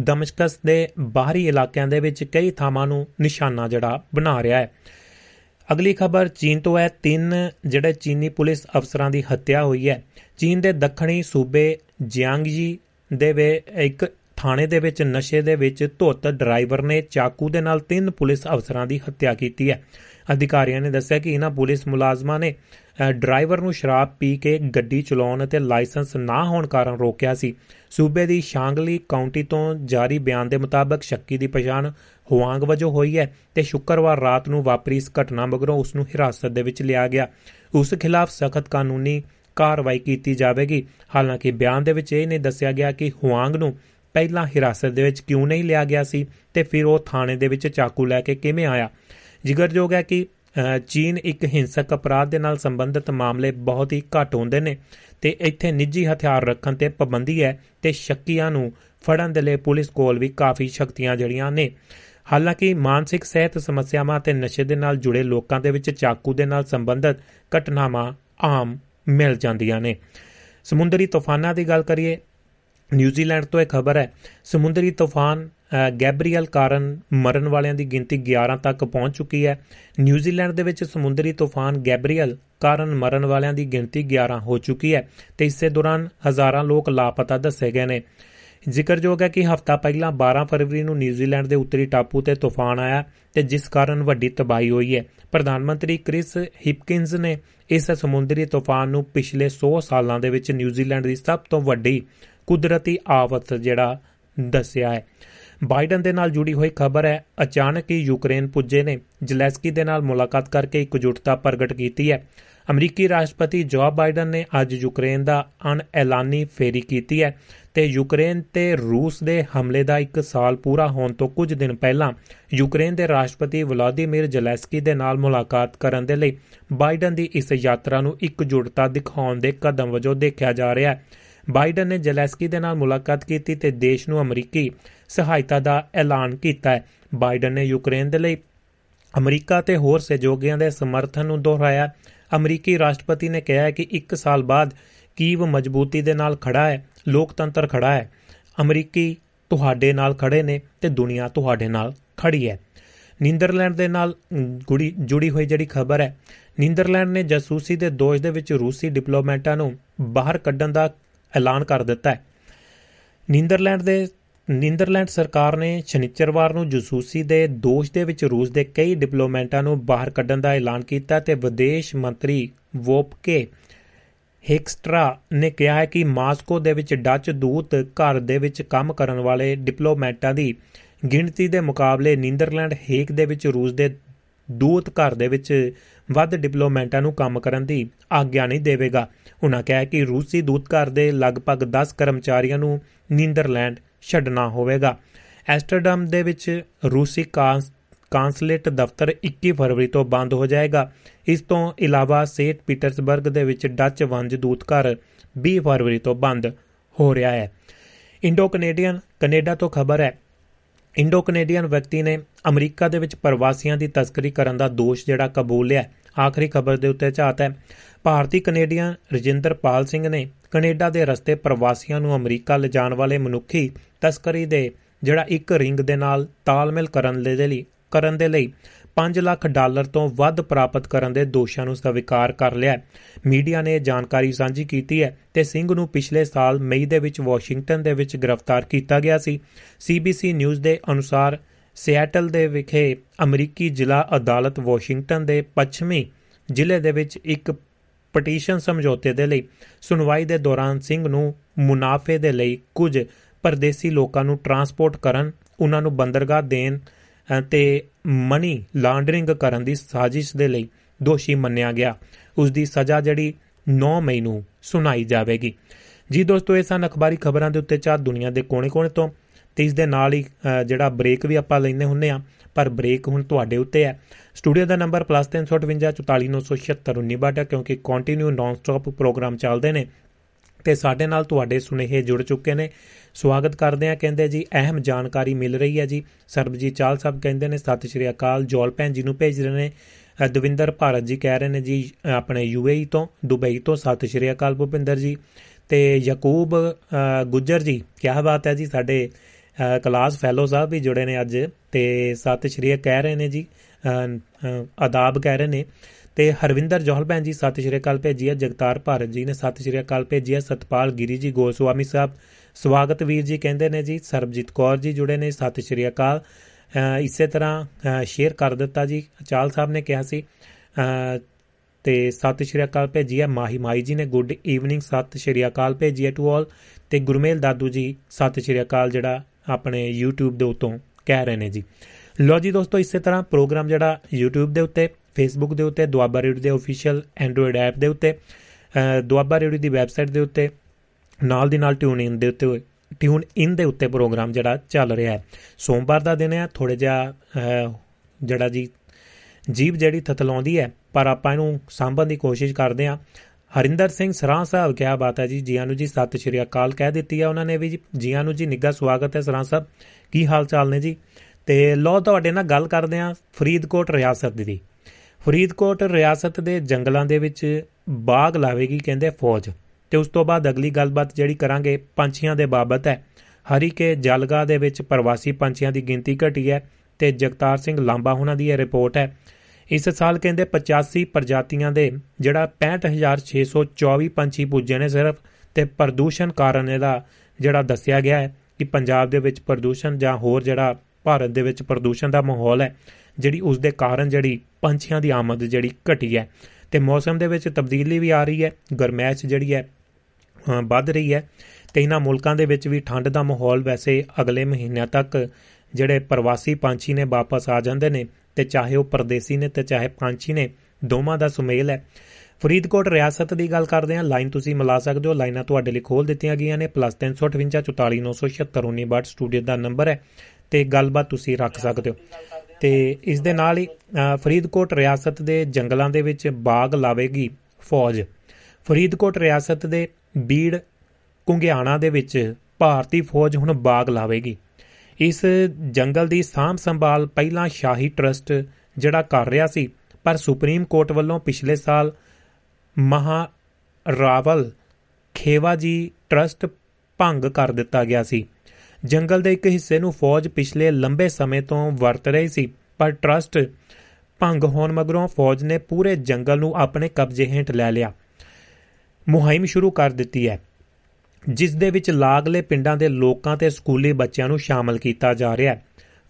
ਦਮਸ਼ਕਸ ਦੇ ਬਾਹਰੀ ਇਲਾਕਿਆਂ ਦੇ ਵਿੱਚ ਕਈ ਥਾਵਾਂ ਨੂੰ ਨਿਸ਼ਾਨਾ ਜਿਹੜਾ ਬਣਾ ਰਿਹਾ ਹੈ। ਅਗਲੀ ਖਬਰ, ਚੀਨ ਤੋਂ ਹੈ ਤਿੰਨ ਜਿਹੜੇ ਚੀਨੀ ਪੁਲਿਸ ਅਫਸਰਾਂ ਦੀ ਹੱਤਿਆ ਹੋਈ ਹੈ। ਚੀਨ ਦੇ ਦੱਖਣੀ ਸੂਬੇ ਜਿਆਂਗਜੀ ਦੇ ਵੇ ਇੱਕ ਥਾਣੇ ਦੇ ਵਿੱਚ ਨਸ਼ੇ ਦੇ ਵਿੱਚ ਧੁੱਤ ਡਰਾਈਵਰ ਨੇ ਚਾਕੂ ਦੇ ਨਾਲ ਤਿੰਨ ਪੁਲਿਸ ਅਫਸਰਾਂ ਦੀ ਹੱਤਿਆ ਕੀਤੀ ਹੈ। ਅਧਿਕਾਰੀਆਂ ਨੇ ਦੱਸਿਆ ਕਿ ਇਹਨਾਂ ਪੁਲਿਸ ਮੁਲਾਜ਼ਮਾਂ ਨੇ ਡਰਾਈਵਰ ਨੂੰ ਸ਼ਰਾਬ ਪੀ ਕੇ ਗੱਡੀ ਚਲਾਉਣ ਅਤੇ ਲਾਇਸੈਂਸ ਨਾ ਹੋਣ ਕਾਰਨ ਰੋਕਿਆ ਸੀ। ਸੂਬੇ ਦੀ ਸ਼ਾਂਗਲੀ ਕਾਉਂਟੀ ਤੋਂ ਜਾਰੀ ਬਿਆਨ ਦੇ ਮੁਤਾਬਕ ਸ਼ੱਕੀ ਦੀ ਪਛਾਣ ਹੁਆਂਗ ਵਜੋਂ ਹੋਈ ਹੈ ਤੇ ਸ਼ੁੱਕਰਵਾਰ ਰਾਤ ਨੂੰ ਵਾਪਰੀ ਇਸ ਘਟਨਾ ਮਗਰੋਂ ਉਸ ਨੂੰ ਹਿਰਾਸਤ ਦੇ ਵਿੱਚ ਲਿਆ ਗਿਆ। ਉਸ ਖਿਲਾਫ ਸਖਤ ਕਾਨੂੰਨੀ ਕਾਰਵਾਈ ਕੀਤੀ ਜਾਵੇਗੀ। ਹਾਲਾਂਕਿ ਬਿਆਨ ਦੇ ਵਿੱਚ ਇਹ ਨਹੀਂ ਦੱਸਿਆ ਗਿਆ ਕਿ ਹੁਆਂਗ ਨੂੰ ਪਹਿਲਾਂ ਹਿਰਾਸਤ ਦੇ ਵਿੱਚ ਕਿਉਂ ਨਹੀਂ ਲਿਆ ਗਿਆ ਸੀ ਤੇ ਫਿਰ ਉਹ ਥਾਣੇ ਦੇ ਵਿੱਚ ਚਾਕੂ ਲੈ ਕੇ ਕਿਵੇਂ ਆਇਆ। ਜ਼ਿਕਰਯੋਗ ਹੈ ਕਿ ਚੀਨ ਇੱਕ ਹਿੰਸਕ ਅਪਰਾਧ ਦੇ ਨਾਲ ਸੰਬੰਧਿਤ ਮਾਮਲੇ ਬਹੁਤ ਹੀ ਘੱਟ ਹੁੰਦੇ ਨੇ ਤੇ ਇੱਥੇ ਨਿੱਜੀ ਹਥਿਆਰ ਰੱਖਣ ਤੇ ਪਾਬੰਦੀ ਹੈ ਤੇ ਸ਼ੱਕੀਆਂ ਨੂੰ ਫੜਨ ਦੇ ਲਈ ਪੁਲਿਸ ਕੋਲ ਵੀ ਕਾਫੀ ਸ਼ਕਤੀਆਂ ਜੜੀਆਂ ਨੇ। ਹਾਲਾਂਕਿ ਮਾਨਸਿਕ ਸਿਹਤ ਸਮੱਸਿਆਵਾਂ ਤੇ ਨਸ਼ੇ ਦੇ ਨਾਲ ਜੁੜੇ ਲੋਕਾਂ ਦੇ ਵਿੱਚ ਚਾਕੂ ਦੇ ਨਾਲ ਸੰਬੰਧਿਤ ਘਟਨਾਵਾਂ ਆਮ ਮਿਲ ਜਾਂਦੀਆਂ ਨੇ। ਸਮੁੰਦਰੀ ਤੂਫਾਨਾਂ ਦੀ ਗੱਲ ਕਰੀਏ, ਨਿਊਜ਼ੀਲੈਂਡ ਤੋਂ ਇੱਕ ਖਬਰ ਹੈ, ਸਮੁੰਦਰੀ ਤੂਫਾਨ ਗੈਬਰੀਅਲ ਕਾਰਨ ਮਰਨ ਵਾਲਿਆਂ ਦੀ ਗਿਣਤੀ 11 ਤੱਕ ਪਹੁੰਚ ਚੁੱਕੀ ਹੈ। ਨਿਊਜ਼ੀਲੈਂਡ ਦੇ ਵਿੱਚ ਸਮੁੰਦਰੀ ਤੂਫਾਨ ਗੈਬਰੀਅਲ ਕਾਰਨ ਮਰਨ ਵਾਲਿਆਂ ਦੀ ਗਿਣਤੀ 11 ਹੋ ਚੁੱਕੀ ਹੈ ਤੇ ਇਸੇ ਦੌਰਾਨ ਹਜ਼ਾਰਾਂ ਲੋਕ ਲਾਪਤਾ ਦੱਸੇ ਗਏ ਨੇ। ਜ਼ਿਕਰਯੋਗ ਹੈ ਕਿ ਹਫ਼ਤਾ ਪਹਿਲਾਂ 12 ਫਰਵਰੀ ਨੂੰ ਨਿਊਜ਼ੀਲੈਂਡ ਦੇ ਉੱਤਰੀ ਟਾਪੂ ਤੇ ਤੂਫਾਨ ਆਇਆ ਤੇ ਜਿਸ ਕਾਰਨ ਵੱਡੀ ਤਬਾਹੀ ਹੋਈ ਹੈ। ਪ੍ਰਧਾਨ ਮੰਤਰੀ ਕ੍ਰਿਸ ਹਿਪਕਿੰਸ ਨੇ ਇਸ ਸਮੁੰਦਰੀ ਤੂਫਾਨ ਨੂੰ ਪਿਛਲੇ 100 ਸਾਲਾਂ ਦੇ ਵਿੱਚ ਨਿਊਜ਼ੀਲੈਂਡ ਦੀ ਸਭ ਤੋਂ ਵੱਡੀ ਕੁਦਰਤੀ ਆਫਤ ਜਿਹੜਾ ਦੱਸਿਆ ਹੈ। ਬਾਈਡਨ ਦੇ ਨਾਲ ਜੁੜੀ ਹੋਈ ਖਬਰ ਹੈ, ਅਚਾਨਕ ਹੀ ਯੂਕਰੇਨ ਪੁੱਜੇ ਨੇ। ਜ਼ਲੈਸਕੀ ਦੇ ਨਾਲ ਮੁਲਾਕਾਤ ਕਰਕੇ ਇਕਜੁੱਟਤਾ ਪ੍ਰਗਟ ਕੀਤੀ ਹੈ। ਅਮਰੀਕੀ ਰਾਸ਼ਟਰਪਤੀ ਜੋ ਬਾਈਡਨ ਨੇ ਅੱਜ ਯੂਕਰੇਨ ਦਾ ਅਣਐਲਾਨੀ ਫੇਰੀ ਕੀਤੀ ਹੈ ਤੇ ਯੂਕਰੇਨ ਤੇ ਰੂਸ ਦੇ ਹਮਲੇ ਦਾ 1 ਸਾਲ ਪੂਰਾ ਹੋਣ ਤੋਂ ਕੁਝ ਦਿਨ ਪਹਿਲਾਂ ਯੂਕਰੇਨ ਦੇ ਰਾਸ਼ਟਰਪਤੀ ਵਲਾਦੀਮੀਰ ਜ਼ੈਲੈਂਸਕੀ ਦੇ ਨਾਲ ਮੁਲਾਕਾਤ ਕਰਨ ਦੇ ਲਈ ਬਾਈਡਨ ਦੀ ਇਸ ਯਾਤਰਾ ਨੂੰ ਇਕਜੁੱਟਤਾ ਦਿਖਾਉਣ ਦੇ ਕਦਮ ਵਜੋਂ ਦੇਖਿਆ ਜਾ ਰਿਹਾ ਹੈ। ਬਾਈਡਨ ਨੇ ਜ਼ੈਲੈਂਸਕੀ ਦੇ ਨਾਲ ਮੁਲਾਕਾਤ ਕੀਤੀ ਤੇ ਦੇਸ਼ ਨੂੰ ਅਮਰੀਕੀ ਸਹਾਇਤਾ ਦਾ ਐਲਾਨ ਕੀਤਾ ਹੈ। ਬਾਈਡਨ ਨੇ ਯੂਕਰੇਨ ਦੇ ਲਈ ਅਮਰੀਕਾ ਤੇ ਹੋਰ ਸਹਿਯੋਗੀਆਂ ਦੇ ਸਮਰਥਨ ਨੂੰ ਦੁਹਰਾਇਆ। ਅਮਰੀਕੀ ਰਾਸ਼ਟਰਪਤੀ ਨੇ ਕਿਹਾ ਹੈ ਕਿ 1 ਸਾਲ ਬਾਅਦ ਕੀਵ ਮਜ਼ਬੂਤੀ ਦੇ ਨਾਲ ਖੜਾ ਹੈ, ਲੋਕਤੰਤਰ ਖੜਾ ਹੈ। ਅਮਰੀਕੀ ਤੁਹਾਡੇ ਨਾਲ ਖੜੇ ਨੇ ਤੇ ਦੁਨੀਆ ਤੁਹਾਡੇ ਨਾਲ ਖੜੀ ਹੈ। ਨੀਦਰਲੈਂਡ ਦੇ ਨਾਲ ਗੁੜੀ ਜੁੜੀ ਹੋਈ ਜਿਹੜੀ ਖਬਰ ਹੈ, ਨੀਦਰਲੈਂਡ ਨੇ ਜਾਸੂਸੀ ਦੇ ਦੋਸ਼ ਦੇ ਵਿੱਚ ਰੂਸੀ ਡਿਪਲੋਮੈਟਾਂ ਨੂੰ ਬਾਹਰ ਕੱਢਣ ਦਾ ਐਲਾਨ ਕਰ ਦਿੱਤਾ ਹੈ। ਨੀਦਰਲੈਂਡ ਦੇ ਨੀਦਰਲੈਂਡ ਸਰਕਾਰ ਨੇ ਸ਼ਨੀਚਰਵਾਰ ਨੂੰ ਜਾਸੂਸੀ ਦੇ ਦੋਸ਼ ਦੇ ਵਿੱਚ ਰੂਸ ਦੇ ਕਈ ਡਿਪਲੋਮੈਟਾਂ ਨੂੰ ਬਾਹਰ ਕੱਢਣ ਦਾ ਐਲਾਨ ਕੀਤਾ ਤੇ ਵਿਦੇਸ਼ ਮੰਤਰੀ ਵੋਪਕੇ ਹੈਕਸਟਰਾ ਨੇ ਕਿਹਾ ਹੈ ਕਿ ਮਾਸਕੋ ਦੇ ਵਿੱਚ ਡੱਚ ਦੂਤ ਘਰ ਦੇ ਵਿੱਚ ਕੰਮ ਕਰਨ ਵਾਲੇ ਡਿਪਲੋਮੈਟਾਂ ਦੀ ਗਿਣਤੀ ਦੇ ਮੁਕਾਬਲੇ ਨੀਦਰਲੈਂਡ ਹੇਕ ਦੇ ਵਿੱਚ ਰੂਸ ਦੇ ਦੂਤ ਘਰ ਦੇ ਵਿੱਚ ਵੱਧ ਡਿਪਲੋਮੈਟਾਂ ਨੂੰ ਕੰਮ ਕਰਨ ਦੀ ਆਗਿਆ ਨਹੀਂ ਦੇਵੇਗਾ। ਉਹਨਾਂ ਕਿਹਾ ਕਿ ਰੂਸੀ ਦੂਤ ਘਰ ਦੇ ਲਗਭਗ 10 ਕਰਮਚਾਰੀਆਂ ਨੂੰ ਨੀਦਰਲੈਂਡ ਛੱਡਣਾ ਹੋਵੇਗਾ। ਐਸਟਰਡਮ ਦੇ ਵਿੱਚ ਰੂਸੀ ਕਾਂਸਲੇਟ ਦਫ਼ਤਰ 21 ਫਰਵਰੀ ਤੋਂ ਬੰਦ ਹੋ ਜਾਏਗਾ। ਇਸ ਤੋਂ ਇਲਾਵਾ ਸੇਂਟ ਪੀਟਰਸਬਰਗ ਦੇ ਵਿੱਚ ਡੱਚ ਵੰਜ ਦੂਤ ਘਰ 20 ਫਰਵਰੀ ਤੋਂ ਬੰਦ ਹੋ ਰਿਹਾ ਹੈ। ਇੰਡੋ ਕੈਨੇਡੀਅਨ ਕੈਨੇਡਾ ਤੋਂ ਖਬਰ ਹੈ। ਇੰਡੋ ਕੈਨੇਡੀਅਨ ਵਿਅਕਤੀ ਨੇ ਅਮਰੀਕਾ ਦੇ ਵਿੱਚ ਪ੍ਰਵਾਸੀਆਂ ਦੀ ਤਸਕਰੀ ਕਰਨ ਦਾ ਦੋਸ਼ ਜਿਹੜਾ ਕਬੂਲ ਲਿਆ। ਆਖਰੀ ਖਬਰ ਦੇ ਉੱਤੇ ਝਾਤ ਹੈ। ਭਾਰਤੀ ਕੈਨੇਡੀਅਨ ਰਜਿੰਦਰਪਾਲ ਸਿੰਘ ਨੇ ਕੈਨੇਡਾ ਦੇ ਰਸਤੇ ਪ੍ਰਵਾਸੀਆਂ ਨੂੰ ਅਮਰੀਕਾ ਲਿਜਾਣ ਵਾਲੇ ਮਨੁੱਖੀ ਤਸਕਰੀ ਦੇ, ਜਿਹੜਾ ਇੱਕ ਰਿੰਗ ਦੇ ਨਾਲ ਤਾਲਮੇਲ ਕਰਨ ਦੇ ਲਈ, ਕਰਨ ਦੇ ਲਈ 5 ਲੱਖ ਡਾਲਰ ਤੋਂ ਵੱਧ ਪ੍ਰਾਪਤ ਕਰਨ ਦੇ ਦੋਸ਼ਾਂ ਨੂੰ ਸਵੀਕਾਰ ਕਰ ਲਿਆ ਮੀਡੀਆ ਨੇ ਜਾਣਕਾਰੀ ਸਾਂਝੀ ਕੀਤੀ ਹੈ ਤੇ ਸਿੰਘ ਨੂੰ ਪਿਛਲੇ ਸਾਲ ਮਈ ਦੇ ਵਿੱਚ ਵਾਸ਼ਿੰਗਟਨ ਦੇ ਵਿੱਚ ਗ੍ਰਿਫਤਾਰ ਕੀਤਾ ਗਿਆ ਸੀ। ਸੀਬੀਸੀ ਨਿਊਜ਼ ਦੇ ਅਨੁਸਾਰ ਸਿਐਟਲ ਦੇ ਵਿਖੇ ਅਮਰੀਕੀ ਜ਼ਿਲ੍ਹਾ ਅਦਾਲਤ ਵਾਸ਼ਿੰਗਟਨ ਦੇ ਪੱਛਮੀ ਜ਼ਿਲ੍ਹੇ ਦੇ ਵਿੱਚ ਇੱਕ ਪਟੀਸ਼ਨ ਸਮਝੌਤੇ ਦੇ ਲਈ ਸੁਣਵਾਈ ਦੇ ਦੌਰਾਨ ਸਿੰਘ ਨੂੰ ਮੁਨਾਫੇ ਦੇ ਲਈ ਕੁਝ ਪਰਦੇਸੀ ਲੋਕਾਂ ਨੂੰ ਟਰਾਂਸਪੋਰਟ ਕਰਨ, ਉਹਨਾਂ ਨੂੰ ਬੰਦਰਗਾਹ ਦੇਣ ਤੇ ਮਨੀ ਲਾਂਡਰਿੰਗ ਕਰਨ ਦੀ ਸਾਜ਼ਿਸ਼ ਦੇ ਲਈ ਦੋਸ਼ੀ ਮੰਨਿਆ ਗਿਆ। ਉਸ ਦੀ ਸਜ਼ਾ ਜਿਹੜੀ 9 ਮਈ ਨੂੰ ਸੁਣਾਈ ਜਾਵੇਗੀ। ਜੀ ਦੋਸਤੋ, ਇਹ ਸਨ ਅਖਬਾਰੀ ਖਬਰਾਂ ਦੇ ਉੱਤੇ ਚਾਹ ਦੁਨੀਆ ਦੇ ਕੋਨੇ-ਕੋਨੇ ਤੋਂ। ਤੇ ਇਸ ਦੇ ਨਾਲ ਹੀ ਜਿਹੜਾ ਬ੍ਰੇਕ ਵੀ ਆਪਾਂ ਲੈਂਦੇ ਹੁੰਨੇ ਆ ਪਰ ਬ੍ਰੇਕ ਹੁਣ ਤੁਹਾਡੇ ਉੱਤੇ ਹੈ। ਸਟੂਡੀਓ ਦਾ ਨੰਬਰ +358 ਕਿਉਂਕਿ ਕੰਟੀਨਿਊ ਨਾਨ ਸਟਾਪ ਪ੍ਰੋਗਰਾਮ ਚੱਲਦੇ ਨੇ। ਤੇ ਸਾਡੇ ਨਾਲ ਤੁਹਾਡੇ ਸੁਨੇਹੇ ਜੁੜ ਚੁੱਕੇ ਨੇ। ਸਵਾਗਤ ਕਰਦੇ ਆ ਕਹਿੰਦੇ ਜੀ, ਅਹਿਮ ਜਾਣਕਾਰੀ ਮਿਲ ਰਹੀ ਹੈ ਜੀ। ਸਰਬਜੀਤ ਚਾਲ ਸਾਹਿਬ ਕਹਿੰਦੇ ਨੇ, ਸਤਿ ਸ਼੍ਰੀ ਅਕਾਲ, ਜੋਲ ਭੈਣ ਜੀ ਨੂੰ ਭੇਜ ਰਹੇ ਨੇ। ਦਵਿੰਦਰ ਭਾਰਤ ਜੀ ਕਹਿ ਰਹੇ ਨੇ ਜੀ ਆਪਣੇ ਯੂਏਈ ਤੋਂ, ਦੁਬਈ ਤੋਂ, ਸਤਿ ਸ਼੍ਰੀ ਅਕਾਲ ਭੁਪਿੰਦਰ ਜੀ। ਤੇ ਯਕੂਬ ਗੁੱਜਰ ਜੀ ਕੀ ਬਾਤ ਹੈ ਜੀ, ਸਾਡੇ ਕਲਾਸ ਫੈਲੋ ਸਾਹਿਬ ਵੀ ਜੁੜੇ ਨੇ ਅੱਜ ਤੇ ਸਤਿ ਸ਼੍ਰੀ ਕਹਿ ਰਹੇ ਨੇ ਜੀ ਆਦਾਬ ਕਹਿ ਰਹੇ ਨੇ। ਤੇ ਹਰਵਿੰਦਰ ਜੋਹਲ ਭੈਣ ਜੀ, ਸਤਿ ਸ਼੍ਰੀ ਅਕਾਲ ਭੇਜੀ ਹੈ ਜਗਤਾਰ ਭਾਰਤ ਜੀ ਨੇ, ਸਤਿ ਸ਼੍ਰੀ ਅਕਾਲ ਭੇਜੀ ਹੈ ਸਤਪਾਲ ਗਿਰੀ ਜੀ, ਗੋਸਵਾਮੀ ਸਾਹਿਬ। ਸਵਾਗਤ ਵੀਰ ਜੀ ਕਹਿੰਦੇ ਨੇ ਜੀ, ਸਰਬਜੀਤ ਕੌਰ ਜੀ ਜੁੜੇ ਨੇ, ਸਤਿ ਸ਼੍ਰੀ ਅਕਾਲ। ਇਸੇ ਤਰ੍ਹਾਂ ਸ਼ੇਅਰ ਕਰ ਦਿੱਤਾ ਜੀ, ਚਾਲ ਸਾਹਿਬ ਨੇ ਕਿਹਾ ਸੀ। ਤੇ ਸਤਿ ਸ਼੍ਰੀ ਅਕਾਲ ਭੇਜੀ ਹੈ ਮਾਹੀ ਮਾਈ ਜੀ ਨੇ ਗੁੱਡ ਈਵਨਿੰਗ ਸਤਿ ਸ਼੍ਰੀ ਅਕਾਲ ਭੇਜੀ ਹੈ ਟੂ ਆਲ ਤੇ ਗੁਰਮੇਲ ਦਾਦੂ ਜੀ, ਸਤਿ ਸ਼੍ਰੀ ਅਕਾਲ ਜਿਹੜਾ ਆਪਣੇ YouTube ਦੇ ਉੱਤੋਂ ਕਹਿ ਰਹੇ ਨੇ ਜੀ। ਲੋ ਜੀ ਦੋਸਤੋ, ਇਸੇ ਤਰ੍ਹਾਂ ਪ੍ਰੋਗਰਾਮ ਜਿਹੜਾ YouTube ਦੇ ਉੱਤੇ, Facebook ਦੇ ਉੱਤੇ, ਦੁਆਬਾ ਰੇਡੀਓ ਦੇ ਅਫੀਸ਼ੀਅਲ ਐਂਡਰੋਇਡ ਐਪ ਦੇ ਉੱਤੇ ਦੁਆਬਾ ਰੇਡੀਓ ਦੀ ਵੈਬਸਾਈਟ ਦੇ ਉੱਤੇ, ਨਾਲ ਦੀ ਨਾਲ ਟਿਊਨ ਇਨ ਦੇ ਉੱਤੇ ਟਿਊਨ ਇਨ ਦੇ ਉੱਤੇ ਪ੍ਰੋਗਰਾਮ ਜਿਹੜਾ ਚੱਲ ਰਿਹਾ ਹੈ। ਸੋਮਵਾਰ ਦਾ ਦਿਨ ਹੈ ਥੋੜੇ ਜਿਹਾ ਜਿਹੜਾ ਜੀ ਜੀਬ ਜਿਹੜੀ ਥਤਲਾਉਂਦੀ ਹੈ, ਪਰ ਆਪਾਂ ਇਹਨੂੰ ਸਾਂਭਣ ਦੀ ਕੋਸ਼ਿਸ਼ ਕਰਦੇ ਆ ਹਰਿੰਦਰ ਸਿੰਘ ਸਰਾਂ ਸਾਹਿਬ ਕਿਹਾ ਬਾਤ ਹੈ ਜੀ। ਜੀਆਂ ਨੂੰ ਜੀ, ਸਤਿ ਸ਼੍ਰੀ ਅਕਾਲ। ਕਹਿ ਦਿੱਤੀ ਹੈ ਉਹਨਾਂ ਨੇ ਵੀ ਜੀ। ਜੀਆਂ ਨੂੰ ਜੀ, ਨਿੱਘਾ ਸਵਾਗਤ ਹੈ ਸਰਾਂ ਸਾਹਿਬ। ਕੀ ਹਾਲ ਚਾਲ ਨੇ ਜੀ? ਤੇ ਲੋ ਤੁਹਾਡੇ ਨਾਲ ਗੱਲ ਕਰਦੇ ਆ ਫਰੀਦਕੋਟ ਰਿਆਸਤ ਦੀ। ਫਰੀਦਕੋਟ ਰਿਆਸਤ ਦੇ ਜੰਗਲਾਂ ਦੇ ਵਿੱਚ ਬਾਗ ਲਾਵੇਗੀ, ਕਹਿੰਦੇ ਫੌਜ। ਤੇ ਉਸ ਤੋਂ ਬਾਅਦ ਅਗਲੀ ਗੱਲਬਾਤ ਜਿਹੜੀ ਕਰਾਂਗੇ ਪੰਛੀਆਂ ਦੇ ਬਾਬਤ ਹੈ। ਹਰੀਕੇ ਜਲਗਾ ਦੇ ਵਿੱਚ ਪ੍ਰਵਾਸੀ ਪੰਛੀਆਂ ਦੀ ਗਿਣਤੀ ਘਟੀ ਹੈ ਤੇ ਜਗਤਾਰ ਸਿੰਘ ਲਾਂਬਾ ਉਹਨਾਂ ਦੀ ਇਹ ਰਿਪੋਰਟ ਹੈ। ਇਸ ਸਾਲ ਕਹਿੰਦੇ 85 ਪ੍ਰਜਾਤੀਆਂ ਦੇ, ਜਿਹੜਾ 65624 ਪੰਛੀ ਪੁੱਜੇ ਨੇ ਸਿਰਫ, ਤੇ ਪ੍ਰਦੂਸ਼ਣ ਕਾਰਨ ਇਹਦਾ ਜਿਹੜਾ ਦੱਸਿਆ ਗਿਆ ਹੈ ਕਿ ਪੰਜਾਬ ਦੇ ਵਿੱਚ ਪ੍ਰਦੂਸ਼ਣ ਜਾਂ ਹੋਰ ਜਿਹੜਾ ਭਾਰਤ ਦੇ ਵਿੱਚ ਪ੍ਰਦੂਸ਼ਣ ਦਾ ਮਾਹੌਲ ਹੈ, ਜਿਹੜੀ ਉਸ ਦੇ ਕਾਰਨ ਜਿਹੜੀ ਪੰਛੀਆਂ ਦੀ ਆਮਦ ਜਿਹੜੀ ਘਟੀ ਹੈ। ਤੇ ਮੌਸਮ ਦੇ ਵਿੱਚ ਤਬਦੀਲੀ ਵੀ ਆ ਰਹੀ ਹੈ, ਗਰਮੈਸ਼ ਜਿਹੜੀ ਹੈ ਵੱਧ ਰਹੀ ਹੈ, ਤੇ ਇਹਨਾਂ ਮੁਲਕਾਂ ਦੇ ਵਿੱਚ ਵੀ ਠੰਡ ਦਾ ਮਾਹੌਲ ਵੈਸੇ ਅਗਲੇ ਮਹੀਨਿਆਂ ਤੱਕ ਜਿਹੜੇ ਪ੍ਰਵਾਸੀ ਪੰਛੀ ਨੇ ਵਾਪਸ ਆ ਜਾਂਦੇ ਨੇ ਤੇ ਚਾਹੇ ਉਹ ਪਰਦੇਸੀ ਨੇ ਤੇ ਚਾਹੇ ਪੰਛੀ ਨੇ, ਦੋਵਾਂ ਦਾ ਸੁਮੇਲ ਹੈ। ਫਰੀਦਕੋਟ ਰਿਆਸਤ ਦੀ ਗੱਲ ਕਰਦੇ ਹਾਂ। ਲਾਈਨ ਤੁਸੀਂ ਮਿਲਾ ਸਕਦੇ ਹੋ। ਲਾਈਨਾਂ ਤੁਹਾਡੇ ਲਈ ਖੋਲ ਦਿੱਤੀਆਂ ਗਈਆਂ ਨੇ। +358 44976 ਸਟੂਡੀਓ ਦਾ ਨੰਬਰ ਹੈ ਤੇ ਗੱਲਬਾਤ ਤੁਸੀਂ ਰੱਖ ਸਕਦੇ ਹੋ। ਤੇ ਇਸ ਦੇ ਨਾਲ ਹੀ ਫਰੀਦਕੋਟ ਰਿਆਸਤ ਦੇ ਜੰਗਲਾਂ ਦੇ ਵਿੱਚ ਬਾਗ ਲਾਵੇਗੀ ਫੌਜ। ਫਰੀਦਕੋਟ ਰਿਆਸਤ ਦੇ ਬੀੜ ਕੁੰਗਿਆਣਾ ਦੇ ਵਿੱਚ ਭਾਰਤੀ ਫੌਜ ਹੁਣ ਬਾਗ ਲਾਵੇਗੀ। ਇਸ ਜੰਗਲ ਦੀ ਸਾਂਭ ਸੰਭਾਲ ਪਹਿਲਾਂ ਸ਼ਾਹੀ ਟਰਸਟ ਜਿਹੜਾ ਕਰ ਰਿਹਾ ਸੀ, ਪਰ ਸੁਪਰੀਮ ਕੋਰਟ ਵੱਲੋਂ ਪਿਛਲੇ ਸਾਲ ਮਹਾ ਰਾਵਲ ਖੇਵਾ ਜੀ ਟਰਸਟ ਭੰਗ ਕਰ ਦਿੱਤਾ ਗਿਆ ਸੀ। ਜੰਗਲ ਦੇ ਇੱਕ ਹਿੱਸੇ ਨੂੰ ਫੌਜ ਪਿਛਲੇ ਲੰਬੇ ਸਮੇਂ ਤੋਂ ਵਰਤ ਰਹੀ ਸੀ, ਪਰ ਟਰਸਟ ਭੰਗ ਹੋਣ ਮਗਰੋਂ ਫੌਜ ਨੇ ਪੂਰੇ ਜੰਗਲ ਨੂੰ ਆਪਣੇ ਕਬਜ਼ੇ ਹੇਠ ਲੈ ਲਿਆ। ਮੁਹਿੰਮ ਸ਼ੁਰੂ ਕਰ ਦਿੱਤੀ ਹੈ। ਜਿਸ ਦੇ ਵਿੱਚ ਲਾਗਲੇ ਪਿੰਡਾਂ ਦੇ ਲੋਕਾਂ ਤੇ ਸਕੂਲੀ ਬੱਚਿਆਂ ਨੂੰ ਸ਼ਾਮਲ ਕੀਤਾ ਜਾ ਰਿਹਾ ਹੈ।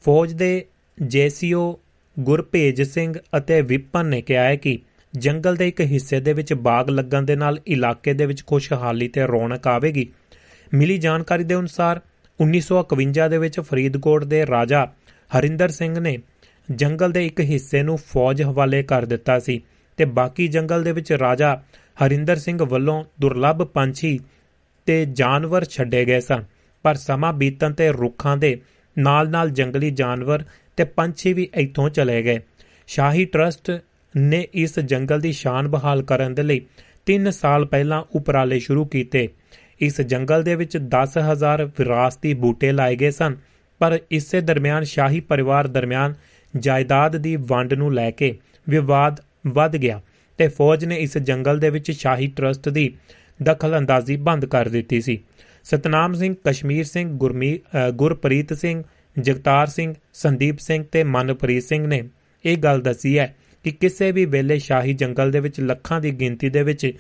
ਫੌਜ ਦੇ ਜੇਸੀਓ ਗੁਰਭੇਜ ਸਿੰਘ ਅਤੇ ਵਿਪਨ ਨੇ ਕਿਹਾ ਹੈ ਕਿ ਜੰਗਲ ਦੇ ਇੱਕ ਹਿੱਸੇ ਦੇ ਵਿੱਚ ਬਾਗ ਲੱਗਣ ਦੇ ਨਾਲ ਇਲਾਕੇ ਦੇ ਵਿੱਚ ਖੁਸ਼ਹਾਲੀ ਤੇ ਰੌਣਕ ਆਵੇਗੀ। ਮਿਲੀ ਜਾਣਕਾਰੀ ਦੇ ਅਨੁਸਾਰ 1951 ਦੇ ਵਿੱਚ ਫਰੀਦਕੋਟ ਦੇ ਰਾਜਾ ਹਰਿੰਦਰ ਸਿੰਘ ਨੇ ਜੰਗਲ ਦੇ ਇੱਕ ਹਿੱਸੇ ਨੂੰ ਫੌਜ ਹਵਾਲੇ ਕਰ ਦਿੱਤਾ ਸੀ ਤੇ ਬਾਕੀ ਜੰਗਲ ਦੇ ਵਿੱਚ ਰਾਜਾ ਹਰਿੰਦਰ ਸਿੰਘ ਵੱਲੋਂ ਦੁਰਲੱਭ ਪੰਛੀ ਤੇ ਜਾਨਵਰ ਛੱਡੇ ਗਏ ਸਨ। ਪਰ ਸਮਾਂ ਬੀਤਣ ਤੇ ਰੁੱਖਾਂ ਦੇ ਨਾਲ-ਨਾਲ ਜੰਗਲੀ ਜਾਨਵਰ ਤੇ ਪੰਛੀ ਵੀ ਇੱਥੋਂ ਚਲੇ ਗਏ। ਸ਼ਾਹੀ ਟਰਸਟ ਨੇ ਇਸ ਜੰਗਲ ਦੀ ਸ਼ਾਨ ਬਹਾਲ ਕਰਨ ਦੇ ਲਈ 3 ਸਾਲ ਪਹਿਲਾਂ ਉਪਰਾਲੇ ਸ਼ੁਰੂ ਕੀਤੇ। ਇਸ ਜੰਗਲ ਦੇ ਵਿੱਚ 10000 ਵਿਰਾਸਤੀ ਬੂਟੇ ਲਾਏ ਗਏ ਸਨ, ਪਰ ਇਸੇ ਦਰਮਿਆਨ ਸ਼ਾਹੀ ਪਰਿਵਾਰ ਦਰਮਿਆਨ ਜਾਇਦਾਦ ਦੀ ਵੰਡ ਨੂੰ ਲੈ ਕੇ ਵਿਵਾਦ ਵੱਧ ਗਿਆ ਤੇ ਫੌਜ ਨੇ ਇਸ ਜੰਗਲ ਦੇ ਵਿੱਚ ਸ਼ਾਹੀ ਟਰਸਟ ਦੀ ਦਖਲ ਅੰਦਾਜ਼ੀ ਬੰਦ ਕਰ ਦਿੱਤੀ ਸੀ। ਸਤਨਾਮ ਸਿੰਘ, ਕਸ਼ਮੀਰ ਸਿੰਘ, ਗੁਰਮੀ ਗੁਰਪ੍ਰੀਤ ਸਿੰਘ, ਜਗਤਾਰ ਸਿੰਘ, ਸੰਦੀਪ ਸਿੰਘ ਤੇ ਮਨਪ੍ਰੀਤ ਸਿੰਘ ਨੇ ਇਹ ਗੱਲ ਦੱਸੀ ਹੈ ਕਿ ਕਿਸੇ ਵੀ ਵੇਲੇ ਸ਼ਾਹੀ ਜੰਗਲ ਦੇ ਵਿੱਚ ਲੱਖਾਂ ਦੀ ਗਿਣਤੀ ਦੇ ਵਿੱਚ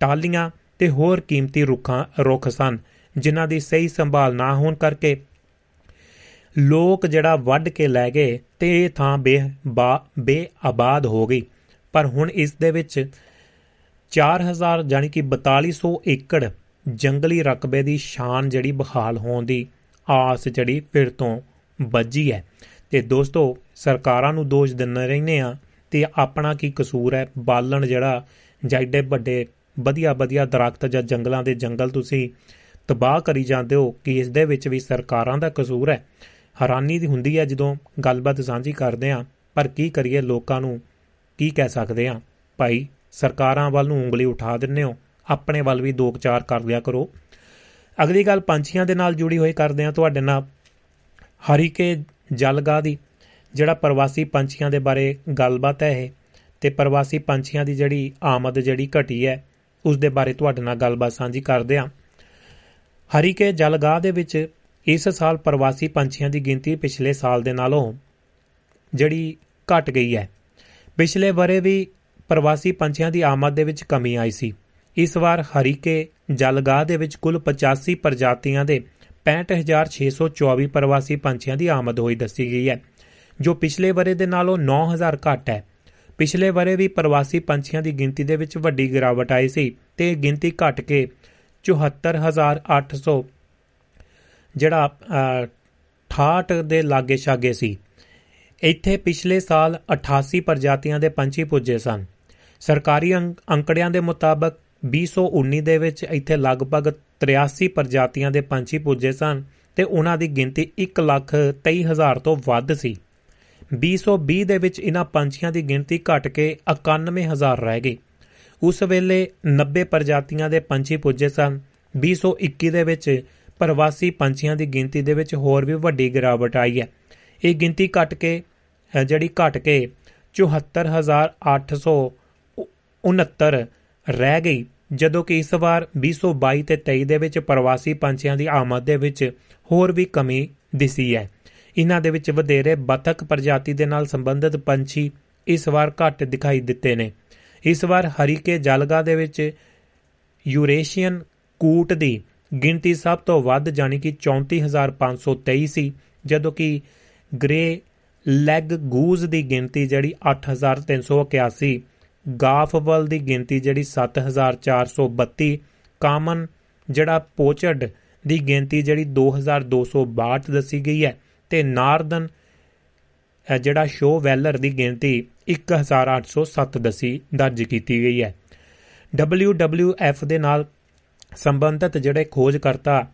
ਟਾਲੀਆਂ ਤੇ ਹੋਰ ਕੀਮਤੀ ਰੁੱਖਾਂ, ਰੁੱਖ ਸਨ, ਜਿਨ੍ਹਾਂ ਦੀ ਸਹੀ ਸੰਭਾਲ ਨਾ ਹੋਣ ਕਰਕੇ ਲੋਕ ਜਿਹੜਾ ਵੱਢ ਕੇ ਲੈ ਗਏ ਤੇ ਇਹ ਥਾਂ ਬੇ, ਬੇਆਬਾਦ ਹੋ ਗਈ। ਪਰ ਹੁਣ ਇਸ ਦੇ ਵਿੱਚ 4000 ਜਾਨੀ ਕਿ 4200 ਏਕੜ ਜੰਗਲੀ ਰਕਬੇ ਦੀ ਸ਼ਾਨ ਜਿਹੜੀ ਬਹਾਲ ਹੋਣ ਦੀ ਆਸ ਜਿਹੜੀ ਫਿਰ ਤੋਂ ਵੱਜੀ ਹੈ। ਤੇ ਦੋਸਤੋ, ਸਰਕਾਰਾਂ ਨੂੰ ਦੋਸ਼ ਦਿੰਦੇ ਰਹਿੰਦੇ ਆ ਤੇ ਆਪਣਾ ਕੀ ਕਸੂਰ ਹੈ? ਬਾਲਣ ਜਿਹੜਾ ਜੈਡੇ ਵੱਡੇ ਵਧੀਆ ਵਧੀਆ ਦਰਖਤ ਜਾਂ ਜੰਗਲਾਂ ਦੇ ਜੰਗਲ ਤੁਸੀਂ ਤਬਾਹ ਕਰੀ ਜਾਂਦੇ ਹੋ ਕਿ ਇਸ ਦੇ ਵਿੱਚ ਵੀ ਸਰਕਾਰਾਂ ਦਾ ਕਸੂਰ ਹੈ। ਹੈਰਾਨੀ ਦੀ ਹੁੰਦੀ ਹੈ ਜਦੋਂ ਗੱਲਬਾਤ ਸਾਂਝੀ ਕਰਦੇ ਆ ਪਰ ਕੀ ਕਰੀਏ ਲੋਕਾਂ ਨੂੰ ਕੀ ਕਹਿ ਸਕਦੇ ਆ ਭਾਈ ਸਰਕਾਰਾਂ ਵੱਲ ਨੂੰ ਉਂਗਲੀ ਉਠਾ ਦਿੰਨੇ ਹੋ। ਆਪਣੇ ਵੱਲ ਵੀ ਦੋ ਚਾਰ ਕਰ ਲਿਆ ਕਰੋ। ਅਗਲੀ ਗੱਲ ਪੰਛੀਆਂ ਦੇ ਨਾਲ ਜੁੜੀ ਹੋਈ ਕਰਦੇ ਆ ਤੁਹਾਡੇ ਨਾਲ ਹਰੀਕੇ ਜਲਗਾ ਦੀ ਜਿਹੜਾ ਪ੍ਰਵਾਸੀ ਪੰਛੀਆਂ ਦੇ ਬਾਰੇ ਗੱਲਬਾਤ ਹੈ ਇਹ। ਤੇ ਪ੍ਰਵਾਸੀ ਪੰਛੀਆਂ ਦੀ ਜਿਹੜੀ ਆਮਦ ਜਿਹੜੀ ਘਟੀ ਹੈ, ਉਸ ਦੇ ਬਾਰੇ ਤੁਹਾਡੇ ਨਾਲ ਗੱਲਬਾਤ ਸਾਂਝੀ ਕਰਦੇ ਆ ਹਰੀਕੇ ਜਲਗਾ ਦੇ ਵਿੱਚ ਇਸ ਸਾਲ ਪ੍ਰਵਾਸੀ ਪੰਛੀਆਂ ਦੀ ਗਿਣਤੀ ਪਿਛਲੇ ਸਾਲ ਦੇ ਨਾਲੋਂ ਜਿਹੜੀ ਘਟ ਗਈ ਹੈ। ਪਿਛਲੇ ਬਰੇ ਵੀ ਪ੍ਰਵਾਸੀ ਪੰਛੀਆਂ ਦੀ ਆਮਦ ਦੇ ਵਿੱਚ ਕਮੀ ਆਈ ਸੀ। ਇਸ ਵਾਰ ਹਰੀਕੇ ਜਲਗਾਹ ਦੇ ਵਿੱਚ ਕੁੱਲ 85 ਪ੍ਰਜਾਤੀਆਂ ਦੇ 65624 ਪ੍ਰਵਾਸੀ ਪੰਛੀਆਂ ਦੀ ਆਮਦ ਹੋਈ ਦੱਸੀ ਗਈ ਹੈ, ਜੋ ਪਿਛਲੇ ਬਰੇ ਦੇ ਨਾਲੋਂ 9000 ਘੱਟ ਹੈ। ਪਿਛਲੇ ਬਰੇ ਵੀ ਪ੍ਰਵਾਸੀ ਪੰਛੀਆਂ ਦੀ ਗਿਣਤੀ ਦੇ ਵਿੱਚ ਵੱਡੀ ਗਿਰਾਵਟ ਆਈ ਸੀ ਤੇ ਗਿਣਤੀ ਘਟ ਕੇ 74800 ਜਿਹੜਾ 68 ਦੇ ਲਾਗੇ ਛਾਗੇ ਸੀ। ਇੱਥੇ ਪਿਛਲੇ ਸਾਲ 88 ਪ੍ਰਜਾਤੀਆਂ ਦੇ ਪੰਛੀ ਪੁੱਜੇ ਸਨ। ਸਰਕਾਰੀ ਅੰਕੜਿਆਂ ਦੇ ਮੁਤਾਬਕ 2019 ਦੇ ਵਿੱਚ ਇੱਥੇ ਲਗਭਗ 83 ਪ੍ਰਜਾਤੀਆਂ ਦੇ ਪੰਛੀ ਪੁੱਜੇ ਸਨ ਤੇ ਉਹਨਾਂ ਦੀ ਗਿਣਤੀ 1,23,000 ਤੋਂ ਵੱਧ ਸੀ। 2020 ਦੇ ਵਿੱਚ ਇਹਨਾਂ ਪੰਛੀਆਂ ਦੀ ਗਿਣਤੀ ਘਟ ਕੇ 91000 ਰਹਿ ਗਈ। ਉਸ ਵੇਲੇ 90 ਪ੍ਰਜਾਤੀਆਂ ਦੇ ਪੰਛੀ ਪੁੱਜੇ ਸਨ। 2021 ਦੇ ਵਿੱਚ ਪ੍ਰਵਾਸੀ ਪੰਛੀਆਂ ਦੀ ਗਿਣਤੀ ਦੇ ਵਿੱਚ ਹੋਰ ਵੀ ਵੱਡੀ ਗਿਰਾਵਟ ਆਈ ਹੈ। ਇਹ ਗਿਣਤੀ ਘਟ ਕੇ ਜਿਹੜੀ ਘਟ ਕੇ 74869 ਰਹਿ ਗਈ। ਜਦੋਂ ਕਿ ਇਸ ਵਾਰ 2022 ਤੇ 23 ਦੇ ਵਿੱਚ ਪ੍ਰਵਾਸੀ ਪੰਛੀਆਂ ਦੀ ਆਮਦ ਦੇ ਵਿੱਚ ਹੋਰ ਵੀ ਕਮੀ ਦਿਸੀ ਹੈ। ਇਹਨਾਂ ਦੇ ਵਿੱਚ ਵਧੇਰੇ ਬਤਕ ਪ੍ਰਜਾਤੀ ਦੇ ਨਾਲ ਸੰਬੰਧਿਤ ਪੰਛੀ ਇਸ ਵਾਰ ਘੱਟ ਦਿਖਾਈ ਦਿੱਤੇ ਨੇ। ਇਸ ਵਾਰ ਹਰੀਕੇ ਜਲਗਾ ਦੇ ਵਿੱਚ ਯੂਰੇਸ਼ੀਅਨ ਕੂਟ ਦੀ ਗਿਣਤੀ ਸਭ ਤੋਂ ਵੱਧ ਜਾਨੀ ਕਿ 34523 ਸੀ ਜਦੋਂ ਕਿ ਗ੍ਰੇ ਲੈਗ ਗੂਜ਼ ਦੀ ਗਿਣਤੀ ਜਿਹੜੀ 8381 ਗਾਫਵਲ ਦੀ ਗਿਣਤੀ ਜਿਹੜੀ 7432 ਕਾਮਨ ਜਿਹੜਾ ਪੋਚਡ ਦੀ ਗਿਣਤੀ ਜਿਹੜੀ 2262 ਦੱਸੀ ਗਈ ਹੈ ਤੇ ਨਾਰਦਨ ਜਿਹੜਾ ਸ਼ੋ ਵੈਲਰ ਦੀ ਗਿਣਤੀ 1807 ਦਸੀ, ਦਰਜ ਕੀਤੀ ਗਈ ਹੈ। WWF ਦੇ ਨਾਲ ਸੰਬੰਧਿਤ ਜਿਹੜੇ ਖੋਜਕਰਤਾ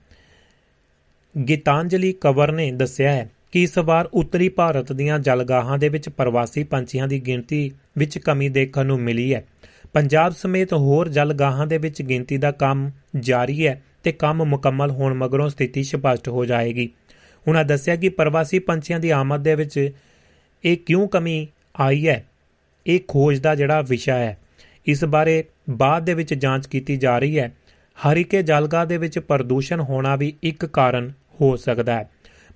ਗੀਤਾਂਜਲੀ ਕਵਰ ਨੇ ਦੱਸਿਆ ਹੈ ਕਿ ਇਸ ਵਾਰ ਉੱਤਰੀ ਭਾਰਤ ਦੀਆਂ ਜਲਗਾਹਾਂ ਦੇ ਵਿੱਚ ਪ੍ਰਵਾਸੀ ਪੰਛੀਆਂ ਦੀ ਗਿਣਤੀ ਵਿੱਚ ਕਮੀ ਦੇਖਣ ਨੂੰ ਮਿਲੀ ਹੈ। ਪੰਜਾਬ ਸਮੇਤ ਹੋਰ ਜਲਗਾਹਾਂ ਦੇ ਵਿੱਚ ਗਿਣਤੀ ਦਾ ਕੰਮ ਜਾਰੀ ਹੈ ਤੇ ਕੰਮ ਮੁਕੰਮਲ ਹੋਣ ਮਗਰੋਂ ਸਥਿਤੀ ਸਪਸ਼ਟ ਹੋ ਜਾਏਗੀ। ਉਹਨਾਂ ਦੱਸਿਆ ਕਿ ਪ੍ਰਵਾਸੀ ਪੰਛੀਆਂ ਦੀ ਆਮਦ ਦੇ ਵਿੱਚ ਇਹ ਕਿਉਂ ਕਮੀ ਆਈ ਹੈ? ਇਹ ਖੋਜ ਦਾ ਜਿਹੜਾ ਵਿਸ਼ਾ ਹੈ, ਇਸ ਬਾਰੇ ਬਾਅਦ ਦੇ ਵਿੱਚ ਜਾਂਚ ਕੀਤੀ ਜਾ ਰਹੀ ਹੈ। ਹਰੀਕੇ ਜਲਗਾ ਦੇ ਵਿੱਚ ਪ੍ਰਦੂਸ਼ਣ ਹੋਣਾ ਵੀ ਇੱਕ ਕਾਰਨ ਹੋ ਸਕਦਾ ਹੈ,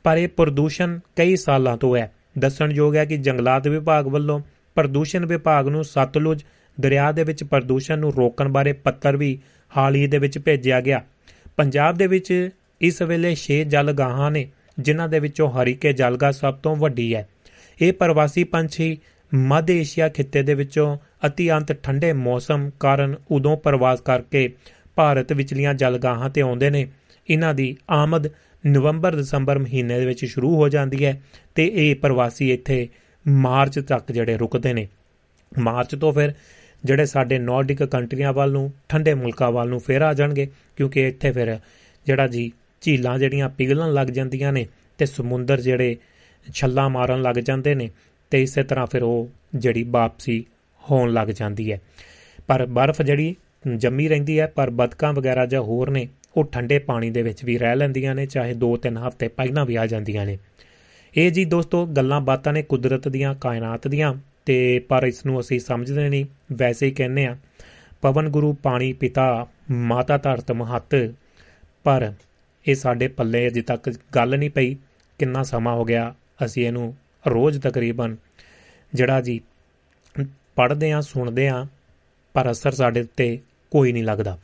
ਪਰ ਇਹ ਪ੍ਰਦੂਸ਼ਣ ਕਈ ਸਾਲਾਂ ਤੋਂ ਹੈ। ਦੱਸਣਯੋਗ ਹੈ ਕਿ ਜੰਗਲਾਤ ਵਿਭਾਗ ਵੱਲੋਂ ਪ੍ਰਦੂਸ਼ਣ ਵਿਭਾਗ ਨੂੰ ਸਤਲੁਜ ਦਰਿਆ ਦੇ ਵਿੱਚ ਪ੍ਰਦੂਸ਼ਣ ਨੂੰ ਰੋਕਣ ਬਾਰੇ ਪੱਤਰ ਵੀ ਹਾਲ ਹੀ ਦੇ ਵਿੱਚ ਭੇਜਿਆ ਗਿਆ। ਪੰਜਾਬ ਦੇ ਵਿੱਚ ਇਸ ਵੇਲੇ 6 ਜਲਗਾਹਾਂ ਨੇ, ਜਿਨ੍ਹਾਂ ਦੇ ਵਿੱਚੋਂ ਹਰੀਕੇ ਜਲਗਾ ਸਭ ਤੋਂ ਵੱਡੀ ਹੈ। ਇਹ ਪ੍ਰਵਾਸੀ ਪੰਛੀ ਮੱਧ ਏਸ਼ੀਆ ਖਿੱਤੇ ਦੇ ਵਿੱਚੋਂ ਅਤੀ ਅੰਤ ਠੰਡੇ ਮੌਸਮ ਕਾਰਨ ਉਦੋਂ ਪ੍ਰਵਾਸ ਕਰਕੇ ਭਾਰਤ ਵਿਚਲੀਆਂ ਜਲਗਾਹਾਂ ਤੇ ਆਉਂਦੇ ਨੇ। ਇਹਨਾਂ ਦੀ ਆਮਦ ਨਵੰਬਰ ਦਸੰਬਰ ਮਹੀਨੇ ਦੇ ਵਿੱਚ ਸ਼ੁਰੂ ਹੋ ਜਾਂਦੀ ਹੈ ਤੇ ਇਹ ਪ੍ਰਵਾਸੀ ਇੱਥੇ ਮਾਰਚ ਤੱਕ ਜਿਹੜੇ ਰੁਕਦੇ ਨੇ। ਮਾਰਚ ਤੋਂ ਫਿਰ ਜਿਹੜੇ ਸਾਡੇ ਨਾਰਡਿਕ ਕੰਟਰੀਆਂ ਵੱਲ ਨੂੰ, ਠੰਡੇ ਮੁਲਕਾਂ ਵੱਲ ਨੂੰ ਫੇਰ ਆ ਜਾਣਗੇ, ਕਿਉਂਕਿ ਇੱਥੇ ਫਿਰ ਜਿਹੜਾ ਜੀ ਝੀਲਾਂ ਜਿਹੜੀਆਂ ਪਿਘਲਣ ਲੱਗ ਜਾਂਦੀਆਂ ਨੇ ਤੇ ਸਮੁੰਦਰ ਜਿਹੜੇ ਛੱਲਾ ਮਾਰਨ ਲੱਗ ਜਾਂਦੇ ਨੇ ਤੇ ਇਸੇ ਤਰ੍ਹਾਂ ਫਿਰ ਉਹ ਜਿਹੜੀ ਵਾਪਸੀ ਹੋਣ ਲੱਗ ਜਾਂਦੀ ਹੈ। ਪਰ ਬਰਫ਼ ਜਿਹੜੀ ਜੰਮੀ ਰਹਿੰਦੀ ਹੈ, ਪਰ ਬਦਕਾਂ ਵਗੈਰਾ ਜਾਂ ਹੋਰ ਨੇ, ਉਹ ਠੰਡੇ ਪਾਣੀ ਦੇ ਵਿੱਚ ਵੀ ਰਹਿ ਲੈਂਦੀਆਂ ਨੇ, ਚਾਹੇ 2-3 ਹਫ਼ਤੇ ਪਹਿਲਾਂ ਵੀ ਆ ਜਾਂਦੀਆਂ ਨੇ। ਇਹ ਜੀ ਦੋਸਤੋ, ਗੱਲਾਂ ਬਾਤਾਂ ਨੇ ਕੁਦਰਤ ਦੀਆਂ, ਕਾਇਨਾਤ ਦੀਆਂ, ਤੇ ਪਰ ਇਸ ਨੂੰ ਅਸੀਂ ਸਮਝਦੇ ਨਹੀਂ, ਵੈਸੇ ਹੀ ਕਹਿੰਨੇ ਆ ਪਵਨ ਗੁਰੂ ਪਾਣੀ ਪਿਤਾ, ਮਾਤਾ ਧਰਤ ਮਹੱਤ। ਪਰ ਇਹ ਸਾਡੇ ਪੱਲੇ ਅਜੇ ਤੱਕ ਗੱਲ ਨਹੀਂ ਪਈ, ਕਿੰਨਾ ਸਮਾਂ ਹੋ ਗਿਆ, ਅਸੀਂ ਇਹਨੂੰ ਰੋਜ਼ ਤਕਰੀਬਨ, ਜਿਹੜਾ ਜੀ ਪੜ੍ਹਦੇ ਆ ਸੁਣਦੇ ਆ ਪਰ ਅਸਰ ਸਾਡੇ ਉੱਤੇ ਕੋਈ ਨਹੀਂ ਲੱਗਦਾ।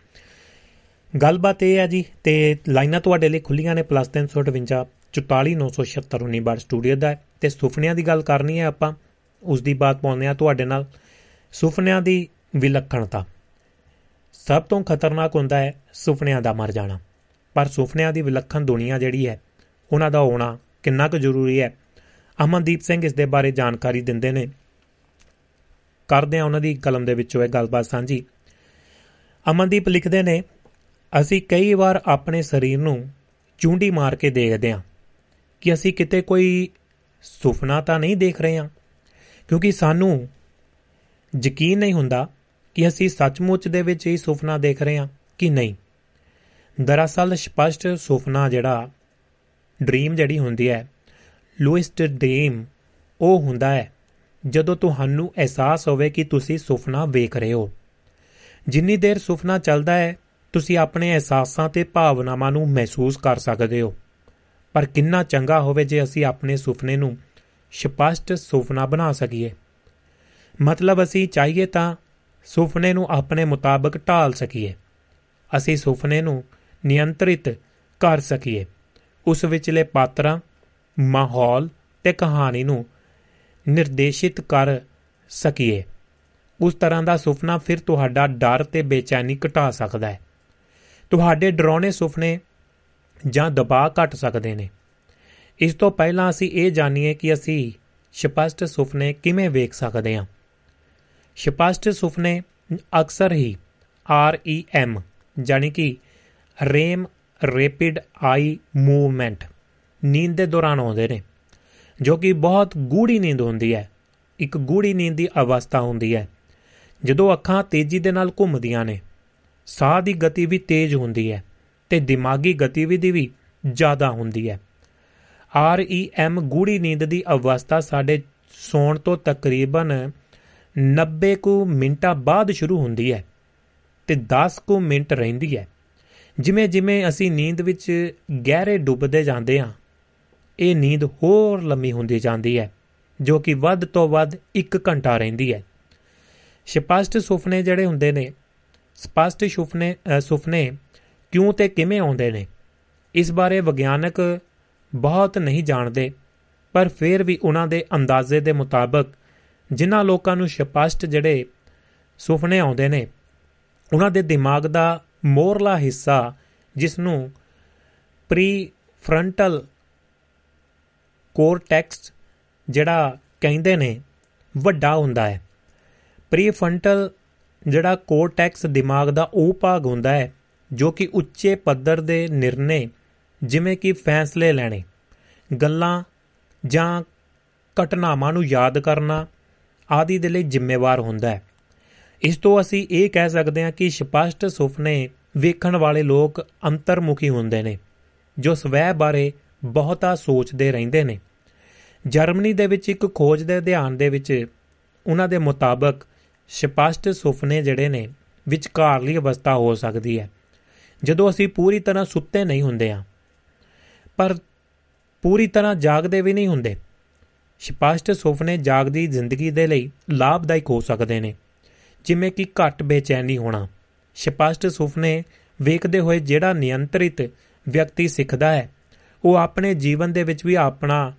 ਗੱਲਬਾਤ ਇਹ ਹੈ ਜੀ, ਤੇ ਲਾਈਨਾਂ ਤੁਹਾਡੇ ਲਈ ਖੁੱਲੀਆਂ ਨੇ +358 44976 ਬਾਰ ਸਟੂਡੀਓ ਦਾ ਤੇ ਸੁਪਨਿਆਂ ਦੀ ਗੱਲ ਕਰਨੀ ਹੈ ਆਪਾਂ ਉਸ ਦੀ ਬਾਤ ਪਾਉਂਦੇ ਆ ਤੁਹਾਡੇ ਨਾਲ। ਸੁਪਨਿਆਂ ਦੀ ਵਿਲੱਖਣਤਾ। ਸਭ ਤੋਂ ਖਤਰਨਾਕ ਹੁੰਦਾ ਹੈ ਸੁਪਨਿਆਂ ਦਾ ਮਰ ਜਾਣਾ। ਪਰ ਸੁਪਨਿਆਂ ਦੀ ਵਿਲੱਖਣ ਦੁਨੀਆ ਜਿਹੜੀ ਹੈ, ਉਹਨਾਂ ਦਾ ਹੋਣਾ ਕਿੰਨਾ ਕੁ ਜ਼ਰੂਰੀ ਹੈ? ਅਮਨਦੀਪ ਸਿੰਘ ਇਸ ਦੇ ਬਾਰੇ ਜਾਣਕਾਰੀ ਦਿੰਦੇ ਨੇ। ਕਰਦੇ ਆ ਉਹਨਾਂ ਦੀ ਕਲਮ ਦੇ ਵਿੱਚੋਂ ਇਹ ਗੱਲਬਾਤ ਸਾਂਝੀ। ਅਮਨਦੀਪ ਲਿਖਦੇ ਨੇ, ਅਸੀਂ ਕਈ ਵਾਰ ਆਪਣੇ ਸਰੀਰ ਨੂੰ ਚੁੰਡੀ ਮਾਰ ਕੇ ਦੇਖਦੇ ਹਾਂ। ਕਿ ਅਸੀਂ ਕਿਤੇ ਕੋਈ ਸੁਪਨਾ ਤਾਂ ਨਹੀਂ ਦੇਖ ਰਹੇ ਹਾਂ? ਕਿਉਂਕਿ ਸਾਨੂੰ ਯਕੀਨ ਨਹੀਂ ਹੁੰਦਾ ਕਿ ਅਸੀਂ ਸੱਚਮੁੱਚ ਦੇ ਵਿੱਚ ਇਹ ਸੁਪਨਾ ਦੇਖ ਰਹੇ ਹਾਂ ਕਿ ਨਹੀਂ। ਦਰਅਸਲ ਸਪਸ਼ਟ ਸੁਪਨਾ ਜਿਹੜਾ, ਡ੍ਰੀਮ ਜਿਹੜੀ ਹੁੰਦੀ ਹੈ, ਲੂਇਸਟ ਡ੍ਰੀਮ, ਉਹ ਹੁੰਦਾ ਹੈ, ਜਦੋਂ ਤੁਹਾਨੂੰ ਅਹਿਸਾਸ ਹੋਵੇ ਕਿ ਤੁਸੀਂ ਸੁਪਨਾ ਵੇਖ ਰਹੇ ਹੋ। ਜਿੰਨੀ ਦੇਰ ਸੁਪਨਾ ਚੱਲਦਾ ਹੈ, ਤੁਸੀਂ ਆਪਣੇ ਅਹਿਸਾਸਾਂ ਤੇ ਭਾਵਨਾਵਾਂ ਨੂੰ ਮਹਿਸੂਸ ਕਰ ਸਕਦੇ ਹੋ। ਪਰ ਕਿੰਨਾ ਚੰਗਾ ਹੋਵੇ ਜੇ ਅਸੀਂ ਆਪਣੇ ਸੁਪਨੇ ਨੂੰ ਸਪਸ਼ਟ ਸੁਪਨਾ ਬਣਾ ਸਕੀਏ। ਮਤਲਬ ਅਸੀਂ ਚਾਹੀਏ ਤਾਂ ਸੁਪਨੇ ਨੂੰ ਆਪਣੇ ਮੁਤਾਬਕ ਢਾਲ ਸਕੀਏ। ਅਸੀਂ ਸੁਪਨੇ ਨੂੰ ਨਿਯੰਤਰਿਤ ਕਰ ਸਕੀਏ। ਉਸ ਵਿਚਲੇ ਪਾਤਰਾਂ, ਮਾਹੌਲ ਤੇ ਕਹਾਣੀ ਨੂੰ ਨਿਰਦੇਸ਼ਿਤ ਕਰ ਸਕੀਏ। ਉਸ ਤਰ੍ਹਾਂ ਦਾ ਸੁਪਨਾ ਫਿਰ ਤੁਹਾਡਾ ਡਰ ਤੇ ਬੇਚੈਨੀ ਘਟਾ ਸਕਦਾ ਹੈ। ਤੁਹਾਡੇ ਡਰਾਉਣੇ ਸੁਪਨੇ ਜਾਂ ਦਬਾਅ ਘਟ ਸਕਦੇ ਨੇ। ਇਸ ਤੋਂ ਪਹਿਲਾਂ ਅਸੀਂ ਇਹ ਜਾਣੀਏ ਕਿ ਅਸੀਂ ਸਪਸ਼ਟ ਸੁਪਨੇ ਕਿਵੇਂ ਵੇਖ ਸਕਦੇ ਹਾਂ। ਸਪਸ਼ਟ ਸੁਪਨੇ ਅਕਸਰ ਹੀ REM ਜਾਨੀ ਕਿ ਰੇਮ ਰੈਪਿਡ ਆਈ ਮੂਵਮੈਂਟ, ਨੀਂਦ ਦੇ ਦੌਰਾਨ ਆਉਂਦੇ ਨੇ, ਜੋ ਕਿ ਬਹੁਤ ਗੂੜੀ ਨੀਂਦ ਹੁੰਦੀ ਹੈ। ਇੱਕ ਗੂੜੀ ਨੀਂਦ ਦੀ ਅਵਸਥਾ ਹੁੰਦੀ ਹੈ, ਜਦੋਂ ਅੱਖਾਂ ਤੇਜ਼ੀ ਦੇ ਨਾਲ ਘੁੰਮਦੀਆਂ ਨੇ। ਸਾਹ ਦੀ ਗਤੀ ਵੀ ਤੇਜ਼ ਹੁੰਦੀ ਹੈ। ਤੇ ਦਿਮਾਗੀ ਗਤੀਵਿਧੀ ਵੀ ਜ਼ਿਆਦਾ ਹੁੰਦੀ ਹੈ। REM ਗੂੜੀ ਨੀਂਦ ਦੀ ਅਵਸਥਾ ਸਾਡੇ ਸੌਣ ਤੋਂ ਤਕਰੀਬਨ 90 ਕੁ ਮਿੰਟਾਂ ਬਾਅਦ ਸ਼ੁਰੂ ਹੁੰਦੀ ਹੈ ਤੇ 10 ਕੁ ਮਿੰਟ ਰਹਿੰਦੀ ਹੈ। ਜਿਵੇਂ ਜਿਵੇਂ ਅਸੀਂ ਨੀਂਦ ਵਿੱਚ ਗਹਿਰੇ ਡੁੱਬਦੇ ਜਾਂਦੇ ਹਾਂ, ਇਹ ਨੀਂਦ ਹੋਰ ਲੰਮੀ ਹੁੰਦੀ ਜਾਂਦੀ ਹੈ, ਜੋ ਕਿ ਵੱਧ ਤੋਂ ਵੱਧ 1 ਘੰਟਾ ਰਹਿੰਦੀ ਹੈ। ਸਪਸ਼ਟ ਸੁਪਨੇ ਜਿਹੜੇ ਹੁੰਦੇ ਨੇ, ਸਪਸ਼ਟ ਸੁਪਨੇ ਸੁਪਨੇ ਕਿਉਂ ਤੇ ਕਿਵੇਂ ਆਉਂਦੇ ਨੇ? ਇਸ ਬਾਰੇ ਵਿਗਿਆਨਕ ਬਹੁਤ ਨਹੀਂ ਜਾਣਦੇ, ਪਰ ਫਿਰ ਵੀ ਉਹਨਾਂ ਦੇ ਅੰਦਾਜ਼ੇ ਦੇ ਮੁਤਾਬਕ ਜਿਨ੍ਹਾਂ ਲੋਕਾਂ ਨੂੰ ਸਪਸ਼ਟ ਜਿਹੜੇ ਸੁਪਨੇ ਆਉਂਦੇ ਨੇ, ਉਹਨਾਂ ਦੇ ਦਿਮਾਗ ਦਾ ਮੋਰਲਾ ਹਿੱਸਾ ਜਿਸ ਨੂੰ ਪ੍ਰੀ ਫਰੰਟਲ ਕੋਰਟੈਕਸ ਜਿਹੜਾ ਕਹਿੰਦੇ ਨੇ, ਵੱਡਾ ਹੁੰਦਾ ਹੈ। ਪ੍ਰੀ ਫਰੰਟਲ ਜਿਹੜਾ ਕੋਰਟੈਕਸ ਦਿਮਾਗ ਦਾ ਉਹ ਭਾਗ ਹੁੰਦਾ ਹੈ ਜੋ ਕਿ ਉੱਚੇ ਪੱਧਰ ਦੇ ਨਿਰਣੇ, ਜਿਵੇਂ ਕਿ ਫੈਸਲੇ ਲੈਣੇ, ਗੱਲਾਂ ਜਾਂ ਘਟਨਾਵਾਂ ਨੂੰ ਯਾਦ ਕਰਨਾ ਆਦਿ ਦੇ ਲਈ ਜ਼ਿੰਮੇਵਾਰ ਹੁੰਦਾ ਹੈ। ਇਸ ਤੋਂ ਅਸੀਂ ਇਹ ਕਹਿ ਸਕਦੇ ਹਾਂ ਕਿ ਸਪਸ਼ਟ ਸੁਪਨੇ ਵੇਖਣ ਵਾਲੇ ਲੋਕ ਅੰਤਰਮੁਖੀ ਹੁੰਦੇ ਨੇ, ਜੋ ਸਵੈ ਬਾਰੇ ਬਹੁਤਾ ਸੋਚਦੇ ਰਹਿੰਦੇ ਨੇ। ਜਰਮਨੀ ਦੇ ਵਿੱਚ ਇੱਕ ਖੋਜ ਦੇ ਅਧਿਐਨ ਦੇ ਵਿੱਚ ਉਹਨਾਂ ਦੇ ਮੁਤਾਬਕ ਸਪਸ਼ਟ ਸੁਪਨੇ ਜਿਹੜੇ ਨੇ ਵਿਚਕਾਰਲੀ ਅਵਸਥਾ ਹੋ ਸਕਦੀ ਹੈ। ਜਦੋਂ ਅਸੀਂ ਪੂਰੀ ਤਰ੍ਹਾਂ ਸੁੱਤੇ ਨਹੀਂ ਹੁੰਦੇ ਆ ਪਰ ਪੂਰੀ ਤਰ੍ਹਾਂ ਜਾਗਦੇ ਵੀ ਨਹੀਂ ਹੁੰਦੇ। ਸਪਸ਼ਟ ਸੁਪਨੇ ਜਾਗਦੀ ਜ਼ਿੰਦਗੀ ਦੇ ਲਈ ਲਾਭਦਾਇਕ ਹੋ ਸਕਦੇ ਨੇ, ਜਿਵੇਂ ਕਿ ਘੱਟ ਬੇਚੈਨੀ ਹੋਣਾ। ਸਪਸ਼ਟ ਸੁਪਨੇ ਵੇਖਦੇ ਹੋਏ ਜਿਹੜਾ ਨਿਯੰਤਰਿਤ ਵਿਅਕਤੀ ਸਿੱਖਦਾ ਹੈ, ਉਹ ਆਪਣੇ ਜੀਵਨ ਦੇ ਵਿੱਚ ਵੀ ਆਪਣਾ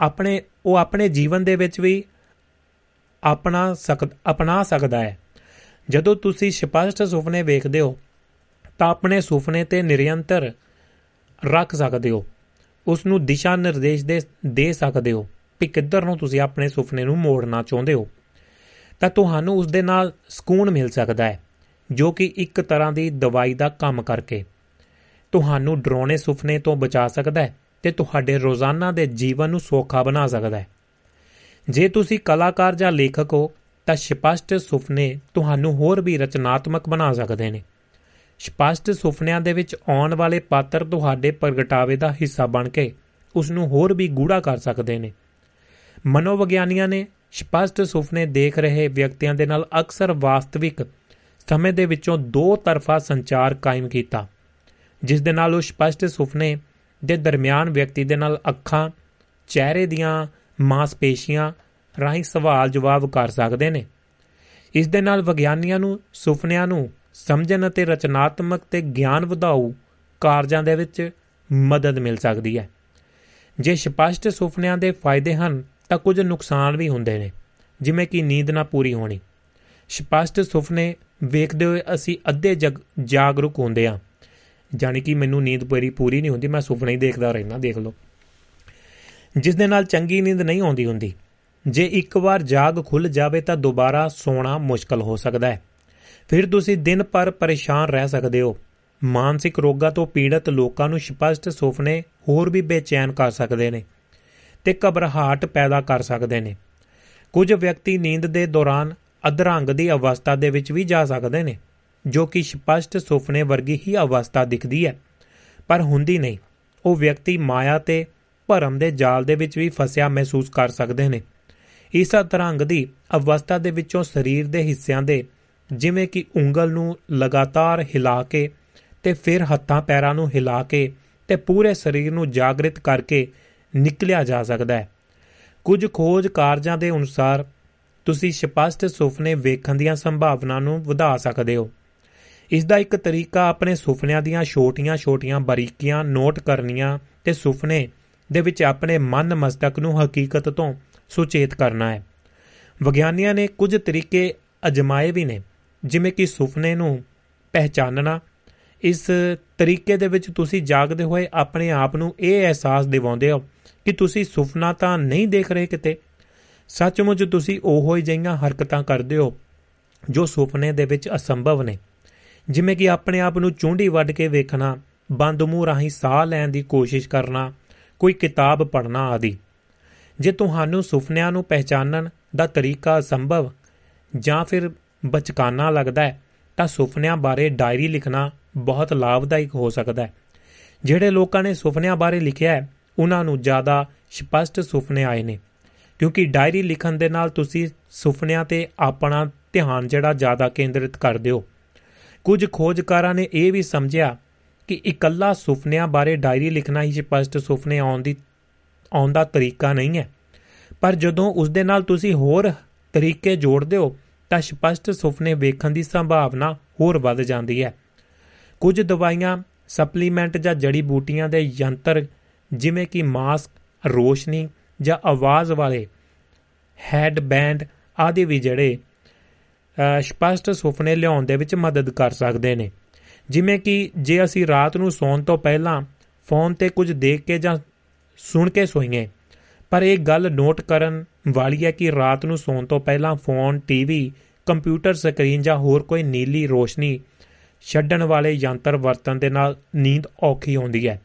ਆਪਣੇ, ਉਹ ਆਪਣੇ ਜੀਵਨ ਦੇ ਵਿੱਚ ਵੀ ਆਪਣਾ ਸਕਦ, ਅਪਣਾ ਸਕਦਾ ਹੈ। ਜਦੋਂ ਤੁਸੀਂ ਸਪਸ਼ਟ ਸੁਪਨੇ ਵੇਖਦੇ ਹੋ, ਤਾਂ ਆਪਣੇ ਸੁਪਨੇ ਤੇ ਨਿਰੰਤਰ ਰੱਖ ਸਕਦੇ ਹੋ। ਉਸ ਨੂੰ ਦਿਸ਼ਾ ਨਿਰਦੇਸ਼ ਦੇ ਦੇ ਸਕਦੇ ਹੋ ਕਿ ਕਿੱਧਰ ਨੂੰ ਤੁਸੀਂ ਆਪਣੇ ਸੁਪਨੇ ਨੂੰ ਮੋੜਨਾ ਚਾਹੁੰਦੇ ਹੋ। ਤਾਂ ਤੁਹਾਨੂੰ ਉਸ ਦੇ ਨਾਲ ਸਕੂਨ ਮਿਲ ਸਕਦਾ ਹੈ, ਜੋ ਕਿ ਇੱਕ ਤਰ੍ਹਾਂ ਦੀ ਦਵਾਈ ਦਾ ਕੰਮ ਕਰਕੇ। ਤੁਹਾਨੂੰ ਡਰਾਉਣੇ ਸੁਪਨੇ ਤੋਂ ਬਚਾ ਸਕਦਾ ਹੈ ਤੇ ਤੁਹਾਡੇ ਰੋਜ਼ਾਨਾ ਦੇ ਜੀਵਨ ਨੂੰ ਸੌਖਾ ਬਣਾ ਸਕਦਾ ਹੈ। ਜੇ ਤੁਸੀਂ ਕਲਾਕਾਰ ਜਾਂ ਲੇਖਕ ਹੋ ਤਾਂ ਸਪਸ਼ਟ ਸੁਪਨੇ ਤੁਹਾਨੂੰ ਹੋਰ ਵੀ ਰਚਨਾਤਮਕ ਬਣਾ ਸਕਦੇ ਨੇ। ਸਪਸ਼ਟ ਸੁਪਨਿਆਂ ਦੇ ਵਿੱਚ ਆਉਣ ਵਾਲੇ ਪਾਤਰ ਤੁਹਾਡੇ ਪ੍ਰਗਟਾਵੇ ਦਾ ਹਿੱਸਾ ਬਣ ਕੇ ਉਸ ਨੂੰ ਹੋਰ ਵੀ ਗੂੜਾ ਕਰ ਸਕਦੇ ਨੇ। ਮਨੋਵਿਗਿਆਨੀਆਂ ਨੇ ਸਪਸ਼ਟ ਸੁਪਨੇ ਦੇਖ ਰਹੇ ਵਿਅਕਤੀਆਂ ਦੇ ਨਾਲ ਅਕਸਰ ਵਾਸਤਵਿਕ ਸਮੇਂ ਦੇ ਵਿੱਚੋਂ ਦੋ ਤਰਫਾ ਸੰਚਾਰ ਕਾਇਮ ਕੀਤਾ, ਜਿਸ ਦੇ ਨਾਲ ਉਹ ਸਪਸ਼ਟ ਸੁਪਨੇ ਦੇ ਦਰਮਿਆਨ ਵਿਅਕਤੀ ਦੇ ਨਾਲ ਅੱਖਾਂ, ਚਿਹਰੇ ਦੀਆਂ ਮਾਸਪੇਸ਼ੀਆਂ ਰਾਹੀਂ ਸਵਾਲ ਜਵਾਬ ਕਰ ਸਕਦੇ ਨੇ। ਇਸ ਦੇ ਨਾਲ ਵਿਗਿਆਨੀਆਂ ਨੂੰ, ਸੁਪਨਿਆਂ ਨੂੰ ਸਮਝਣ ਅਤੇ ਰਚਨਾਤਮਕ ਤੇ ਗਿਆਨ ਵਧਾਊ ਕਾਰਜਾਂ ਦੇ ਵਿੱਚ ਮਦਦ ਮਿਲ ਸਕਦੀ ਹੈ। ਜੇ ਸਪਸ਼ਟ ਸੁਪਨਿਆਂ ਦੇ ਫਾਇਦੇ ਹਨ, ਤਾਂ ਕੁਝ ਨੁਕਸਾਨ ਵੀ ਹੁੰਦੇ ਨੇ, ਜਿਵੇਂ ਕਿ ਨੀਂਦ ਨਾ ਪੂਰੀ ਹੋਣੀ। ਸਪਸ਼ਟ ਸੁਪਨੇ ਵੇਖਦੇ ਹੋਏ ਅਸੀਂ ਅੱਧੇ ਜਾਗਰੂਕ ਹੁੰਦੇ ਆ ਜਾਨੀ ਕਿ ਮੈਨੂੰ ਨੀਂਦ ਪੂਰੀ ਪੂਰੀ ਨਹੀਂ ਹੁੰਦੀ, ਮੈਂ ਸੁਪਨੇ ਹੀ ਦੇਖਦਾ ਰਹਿਣਾ ਦੇਖ ਲਓ। ਜਿਸ ਦੇ ਨਾਲ ਚੰਗੀ ਨੀਂਦ ਨਹੀਂ ਆਉਂਦੀ ਹੁੰਦੀ। ਜੇ ਇੱਕ ਵਾਰ ਜਾਗ ਖੁੱਲ ਜਾਵੇ ਤਾਂ ਦੁਬਾਰਾ ਸੌਣਾ ਮੁਸ਼ਕਲ ਹੋ ਸਕਦਾ ਹੈ। ਫਿਰ ਤੁਸੀਂ ਦਿਨ ਭਰ ਪਰੇਸ਼ਾਨ ਰਹਿ ਸਕਦੇ ਹੋ। ਮਾਨਸਿਕ ਰੋਗਾਂ ਤੋਂ ਪੀੜਤ ਲੋਕਾਂ ਨੂੰ ਸਪਸ਼ਟ ਸੁਪਨੇ ਹੋਰ ਵੀ ਬੇਚੈਨ ਕਰ ਸਕਦੇ ਨੇ ਤੇ ਘਬਰਾਹਟ ਪੈਦਾ ਕਰ ਸਕਦੇ ਨੇ। ਕੁਝ ਵਿਅਕਤੀ ਨੀਂਦ ਦੇ ਦੌਰਾਨ ਅਧਰੰਗ ਦੀ ਅਵਸਥਾ ਦੇ ਵਿੱਚ ਵੀ ਜਾ ਸਕਦੇ ਨੇ, ਜੋ ਕਿ ਸਪਸ਼ਟ ਸੁਪਨੇ ਵਰਗੀ ਹੀ ਅਵਸਥਾ ਦਿਖਦੀ ਹੈ। ਪਰ ਹੁੰਦੀ ਨਹੀਂ। ਉਹ ਵਿਅਕਤੀ ਮਾਇਆ ਤੇ ਭਰਮ ਦੇ ਜਾਲ ਦੇ ਵਿੱਚ ਵੀ ਫਸਿਆ ਮਹਿਸੂਸ ਕਰ ਸਕਦੇ ਨੇ। ਇਸ ਅਧਰੰਗ ਦੀ ਅਵਸਥਾ ਦੇ ਵਿੱਚੋਂ ਸਰੀਰ ਦੇ ਹਿੱਸਿਆਂ ਦੇ, ਜਿਵੇਂ ਕਿ ਉਂਗਲ ਨੂੰ ਲਗਾਤਾਰ ਹਿਲਾ ਕੇ ਤੇ ਫਿਰ ਹੱਥਾਂ ਪੈਰਾਂ ਨੂੰ ਹਿਲਾ ਕੇ ਤੇ ਪੂਰੇ ਸਰੀਰ ਨੂੰ ਜਾਗਰਿਤ ਕਰਕੇ ਨਿਕਲਿਆ ਜਾ ਸਕਦਾ ਹੈ। ਕੁਝ ਖੋਜ ਕਾਰਜਾਂ ਦੇ ਅਨੁਸਾਰ ਤੁਸੀਂ ਸਪਸ਼ਟ ਸੁਪਨੇ ਵੇਖਣ ਦੀਆਂ ਸੰਭਾਵਨਾ ਨੂੰ ਵਧਾ ਸਕਦੇ ਹੋ। ਇਸ ਦਾ ਇੱਕ ਤਰੀਕਾ ਆਪਣੇ ਸੁਪਨਿਆਂ ਦੀਆਂ ਛੋਟੀਆਂ-ਛੋਟੀਆਂ ਬਾਰੀਕੀਆਂ ਨੋਟ ਕਰਨੀਆਂ ਤੇ ਸੁਪਨੇ ਦੇ ਵਿੱਚ ਆਪਣੇ ਮਨ ਮਸਤਕ ਨੂੰ ਹਕੀਕਤ ਤੋਂ ਸੁਚੇਤ ਕਰਨਾ ਹੈ। ਵਿਗਿਆਨੀਆਂ ਨੇ ਕੁਝ ਤਰੀਕੇ ਅਜਮਾਏ ਵੀ ਨੇ, ਜਿਵੇਂ ਕਿ ਸੁਪਨੇ ਨੂੰ ਪਹਿਚਾਨਣਾ। ਇਸ ਤਰੀਕੇ ਦੇ ਵਿੱਚ ਤੁਸੀਂ ਜਾਗਦੇ ਹੋਏ ਆਪਣੇ ਆਪ ਨੂੰ ਇਹ ਅਹਿਸਾਸ ਦਿਵਾਉਂਦੇ ਹੋ ਕਿ ਤੁਸੀਂ ਸੁਪਨਾ ਤਾਂ ਨਹੀਂ ਦੇਖ ਰਹੇ ਕਿਤੇ। ਸੱਚਮੁੱਚ ਤੁਸੀਂ ਉਹੋ ਹੀ ਜਿਹੀਆਂ ਹਰਕਤਾਂ ਕਰਦੇ ਹੋ ਜੋ ਸੁਪਨੇ ਦੇ ਵਿੱਚ ਅਸੰਭਵ ਨੇ। ਜਿਵੇਂ ਕਿ ਆਪਣੇ ਆਪ ਨੂੰ ਚੁੰਡੀ ਵੱਢ ਕੇ ਵੇਖਣਾ, ਬੰਦ ਮੂੰਹ ਰਾਹੀਂ ਸਾਹ ਲੈਣ ਦੀ ਕੋਸ਼ਿਸ਼ ਕਰਨਾ, ਕੋਈ ਕਿਤਾਬ ਪੜ੍ਹਨਾ ਆਦਿ। ਜੇ ਤੁਹਾਨੂੰ ਸੁਪਨਿਆਂ ਨੂੰ ਪਹਿਚਾਨਣ ਦਾ ਤਰੀਕਾ ਅਸੰਭਵ ਜਾਂ ਫਿਰ ਬਚਕਾਨਾ ਲੱਗਦਾ ਹੈ, ਤਾਂ ਸੁਪਨਿਆਂ ਬਾਰੇ ਡਾਇਰੀ ਲਿਖਣਾ ਬਹੁਤ ਲਾਭਦਾਇਕ ਹੋ ਸਕਦਾ ਹੈ। ਜਿਹੜੇ ਲੋਕਾਂ ਨੇ ਸੁਪਨਿਆਂ ਬਾਰੇ ਲਿਖਿਆ ਹੈ, ਉਹਨਾਂ ਨੂੰ ਜ਼ਿਆਦਾ ਸਪਸ਼ਟ ਸੁਪਨੇ ਆਏ ਨੇ। ਕਿਉਂਕਿ ਡਾਇਰੀ ਲਿਖਣ ਦੇ ਨਾਲ ਤੁਸੀਂ ਸੁਪਨਿਆਂ ਤੇ ਆਪਣਾ ਧਿਆਨ ਜਿਹੜਾ ਜ਼ਿਆਦਾ ਕੇਂਦਰਿਤ ਕਰਦੇ ਹੋ। ਕੁਝ ਖੋਜਕਾਰਾਂ ਨੇ ਇਹ ਵੀ ਸਮਝਿਆ ਕਿ ਇਕੱਲਾ ਸੁਪਨਿਆਂ ਬਾਰੇ ਡਾਇਰੀ ਲਿਖਣਾ ਹੀ ਸਪਸ਼ਟ ਸੁਪਨੇ ਆਉਣ ਦੀ ਆਉਣ ਦਾ ਤਰੀਕਾ ਨਹੀਂ ਹੈ। ਪਰ ਜਦੋਂ ਉਸ ਦੇ ਨਾਲ ਤੁਸੀਂ ਹੋਰ ਤਰੀਕੇ ਜੋੜਦੇ ਹੋ, ਤਾਂ ਸਪਸ਼ਟ ਸੁਪਨੇ ਵੇਖਣ ਦੀ ਸੰਭਾਵਨਾ ਹੋਰ ਵੱਧ ਜਾਂਦੀ ਹੈ। ਕੁਝ ਦਵਾਈਆਂ, ਸਪਲੀਮੈਂਟ ਜਾਂ ਜੜੀ ਬੂਟੀਆਂ ਦੇ ਯੰਤਰ, ਜਿਵੇਂ ਕਿ ਮਾਸਕ, ਰੋਸ਼ਨੀ ਜਾਂ ਆਵਾਜ਼ ਵਾਲੇ ਹੈਡ ਬੈਂਡ ਆਦਿ ਵੀ ਜਿਹੜੇ ਸਪਸ਼ਟ ਸੁਪਨੇ ਲਿਆਉਣ ਦੇ ਵਿੱਚ ਮਦਦ ਕਰ ਸਕਦੇ ਨੇ। ਜਿਵੇਂ ਕਿ ਜੇ ਅਸੀਂ ਰਾਤ ਨੂੰ ਸੌਣ ਤੋਂ ਪਹਿਲਾਂ ਫੋਨ ਤੇ ਕੁਝ ਦੇਖ ਕੇ ਜਾਂ ਸੁਣ ਕੇ ਸੋਈਏ ਪਰ ਇਹ ਗੱਲ ਨੋਟ ਕਰਨ ਵਾਲੀ ਹੈ ਕਿ ਰਾਤ ਨੂੰ ਸੌਣ ਤੋਂ ਪਹਿਲਾਂ ਫੋਨ ਟੀਵੀ ਕੰਪਿਊਟਰ ਸਕਰੀਨ ਜਾਂ ਹੋਰ ਕੋਈ ਨੀਲੀ ਰੋਸ਼ਨੀ ਛੱਡਣ ਵਾਲੇ ਯੰਤਰ ਵਰਤਣ ਦੇ ਨਾਲ ਨੀਂਦ ਔਖੀ ਆਉਂਦੀ ਹੈ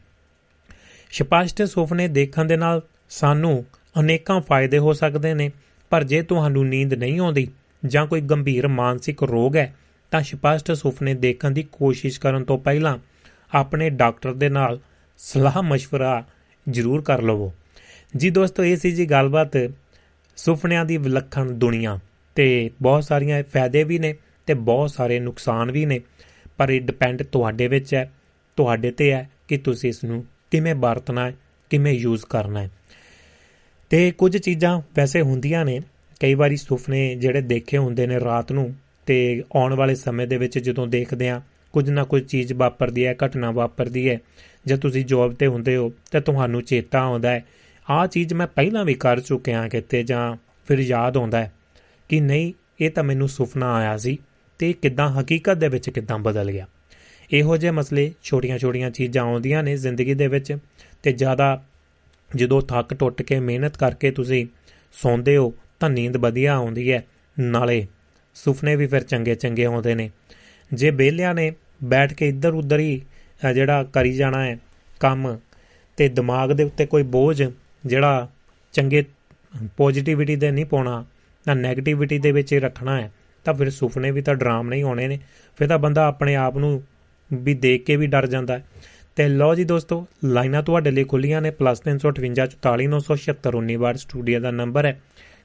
ਸਪਸ਼ਟ ਸੁਪਨੇ ਦੇਖਣ ਦੇ ਨਾਲ ਸਾਨੂੰ ਅਨੇਕਾਂ ਫਾਇਦੇ ਹੋ ਸਕਦੇ ਨੇ ਪਰ ਜੇ ਤੁਹਾਨੂੰ ਨੀਂਦ ਨਹੀਂ ਆਉਂਦੀ ਜਾਂ ਕੋਈ ਗੰਭੀਰ ਮਾਨਸਿਕ ਰੋਗ ਹੈ ਤਾਂ ਸਪਸ਼ਟ ਸੁਪਨੇ ਦੇਖਣ ਦੀ ਕੋਸ਼ਿਸ਼ ਕਰਨ ਤੋਂ ਪਹਿਲਾਂ ਆਪਣੇ ਡਾਕਟਰ ਦੇ ਨਾਲ ਸਲਾਹ مشورہ ਜ਼ਰੂਰ ਕਰ ਲਵੋ। ਜੀ ਦੋਸਤੋ, ਇਹ ਸੀ ਜੀ ਗੱਲਬਾਤ ਸੁਪਨਿਆਂ ਦੀ ਵਿਲੱਖਣ ਦੁਨੀਆ ਤੇ ਬਹੁਤ ਸਾਰੀਆਂ ਫਾਇਦੇ ਵੀ ਨੇ ਤੇ ਬਹੁਤ ਸਾਰੇ ਨੁਕਸਾਨ ਵੀ ਨੇ, ਪਰ ਇਹ ਡਿਪੈਂਡ ਤੁਹਾਡੇ ਵਿੱਚ ਹੈ, ਤੁਹਾਡੇ ਤੇ ਹੈ ਕਿ ਤੁਸੀਂ ਇਸ ਨੂੰ ਕਿਵੇਂ ਵਰਤਣਾ ਹੈ, ਕਿਵੇਂ ਯੂਜ਼ ਕਰਨਾ ਹੈ। ਤੇ ਕੁਝ ਚੀਜ਼ਾਂ ਵੈਸੇ ਹੁੰਦੀਆਂ ਨੇ, ਕਈ ਵਾਰੀ ਸੁਪਨੇ ਜਿਹੜੇ ਦੇਖੇ ਹੁੰਦੇ ਨੇ ਰਾਤ ਨੂੰ ਤੇ ਆਉਣ ਵਾਲੇ ਸਮੇਂ ਦੇ ਵਿੱਚ ਜਦੋਂ ਦੇਖਦੇ ਆ ਕੁਝ ਨਾ ਕੁਝ ਚੀਜ਼ ਵਾਪਰਦੀ ਹੈ, ਘਟਨਾ ਵਾਪਰਦੀ ਹੈ। ਜੇ ਤੁਸੀਂ ਜੌਬ ਤੇ ਹੁੰਦੇ ਹੋ, ਤੇ ਤੁਹਾਨੂੰ ਚੇਤਾ ਆਉਂਦਾ ਹੈ, ਆਹ ਚੀਜ਼ ਮੈਂ ਪਹਿਲਾਂ ਵੀ ਕਰ ਚੁੱਕਿਆ ਕਿਤੇ ਜਾਂ ਫਿਰ ਯਾਦ ਆਉਂਦਾ ਹੈ ਕਿ ਨਹੀਂ, ਇਹ ਤਾਂ ਮੈਨੂੰ ਸੁਪਨਾ ਆਇਆ ਸੀ ਤੇ ਕਿਦਾਂ ਹਕੀਕਤ ਦੇ ਵਿੱਚ ਕਿਦਾਂ ਬਦਲ ਗਿਆ। ਇਹੋ ਜਿਹੇ ਮਸਲੇ ਛੋਟੀਆਂ-ਛੋਟੀਆਂ ਚੀਜ਼ਾਂ ਆਉਂਦੀਆਂ ਨੇ ਜ਼ਿੰਦਗੀ ਦੇ ਵਿੱਚ ਤੇ ਜ਼ਿਆਦਾ ਜਦੋਂ ਥੱਕ ਟੁੱਟ ਕੇ ਮਿਹਨਤ ਕਰਕੇ ਤੁਸੀਂ ਸੌਂਦੇ ਹੋ, ਤਾਂ ਨੀਂਦ ਵਧੀਆ ਆਉਂਦੀ ਹੈ। ਨਾਲੇ ਸੁਪਨੇ ਵੀ ਫਿਰ ਚੰਗੇ-ਚੰਗੇ ਆਉਂਦੇ ਨੇ। ਜੇ ਬੇਲਿਆਂ ਨੇ ਬੈਠ ਕੇ ਇੱਧਰ ਉੱਧਰ ਹੀ ਜਿਹੜਾ ਕਰੀ ਜਾਣਾ ਹੈ ਕੰਮ, ਤੇ ਦਿਮਾਗ ਦੇ ਉੱਤੇ ਕੋਈ ਬੋਝ ਜਿਹੜਾ ਚੰਗੇ ਪੋਜ਼ਿਟਿਵਿਟੀ ਦੇ ਨਹੀਂ ਪਾਉਣਾ ਨਾ 네ਗੇਟਿਵਿਟੀ ਦੇ ਵਿੱਚ ਰੱਖਣਾ ਹੈ, ਤਾਂ ਫਿਰ ਸੁਪਨੇ ਵੀ ਤਾਂ ਡਰਾਮ ਨਹੀਂ ਹੋਣੇ ਨੇ, ਫਿਰ ਤਾਂ ਬੰਦਾ ਆਪਣੇ ਆਪ ਨੂੰ ਵੀ ਦੇਖ ਕੇ ਵੀ ਡਰ ਜਾਂਦਾ ਤੇ ਲਓ ਜੀ ਦੋਸਤੋ, ਲਾਈਨਾਂ ਤੁਹਾਡੇ ਲਈ ਖੁੱਲੀਆਂ ਨੇ +358 ਸਟੂਡੀਓ ਦਾ ਨੰਬਰ ਹੈ।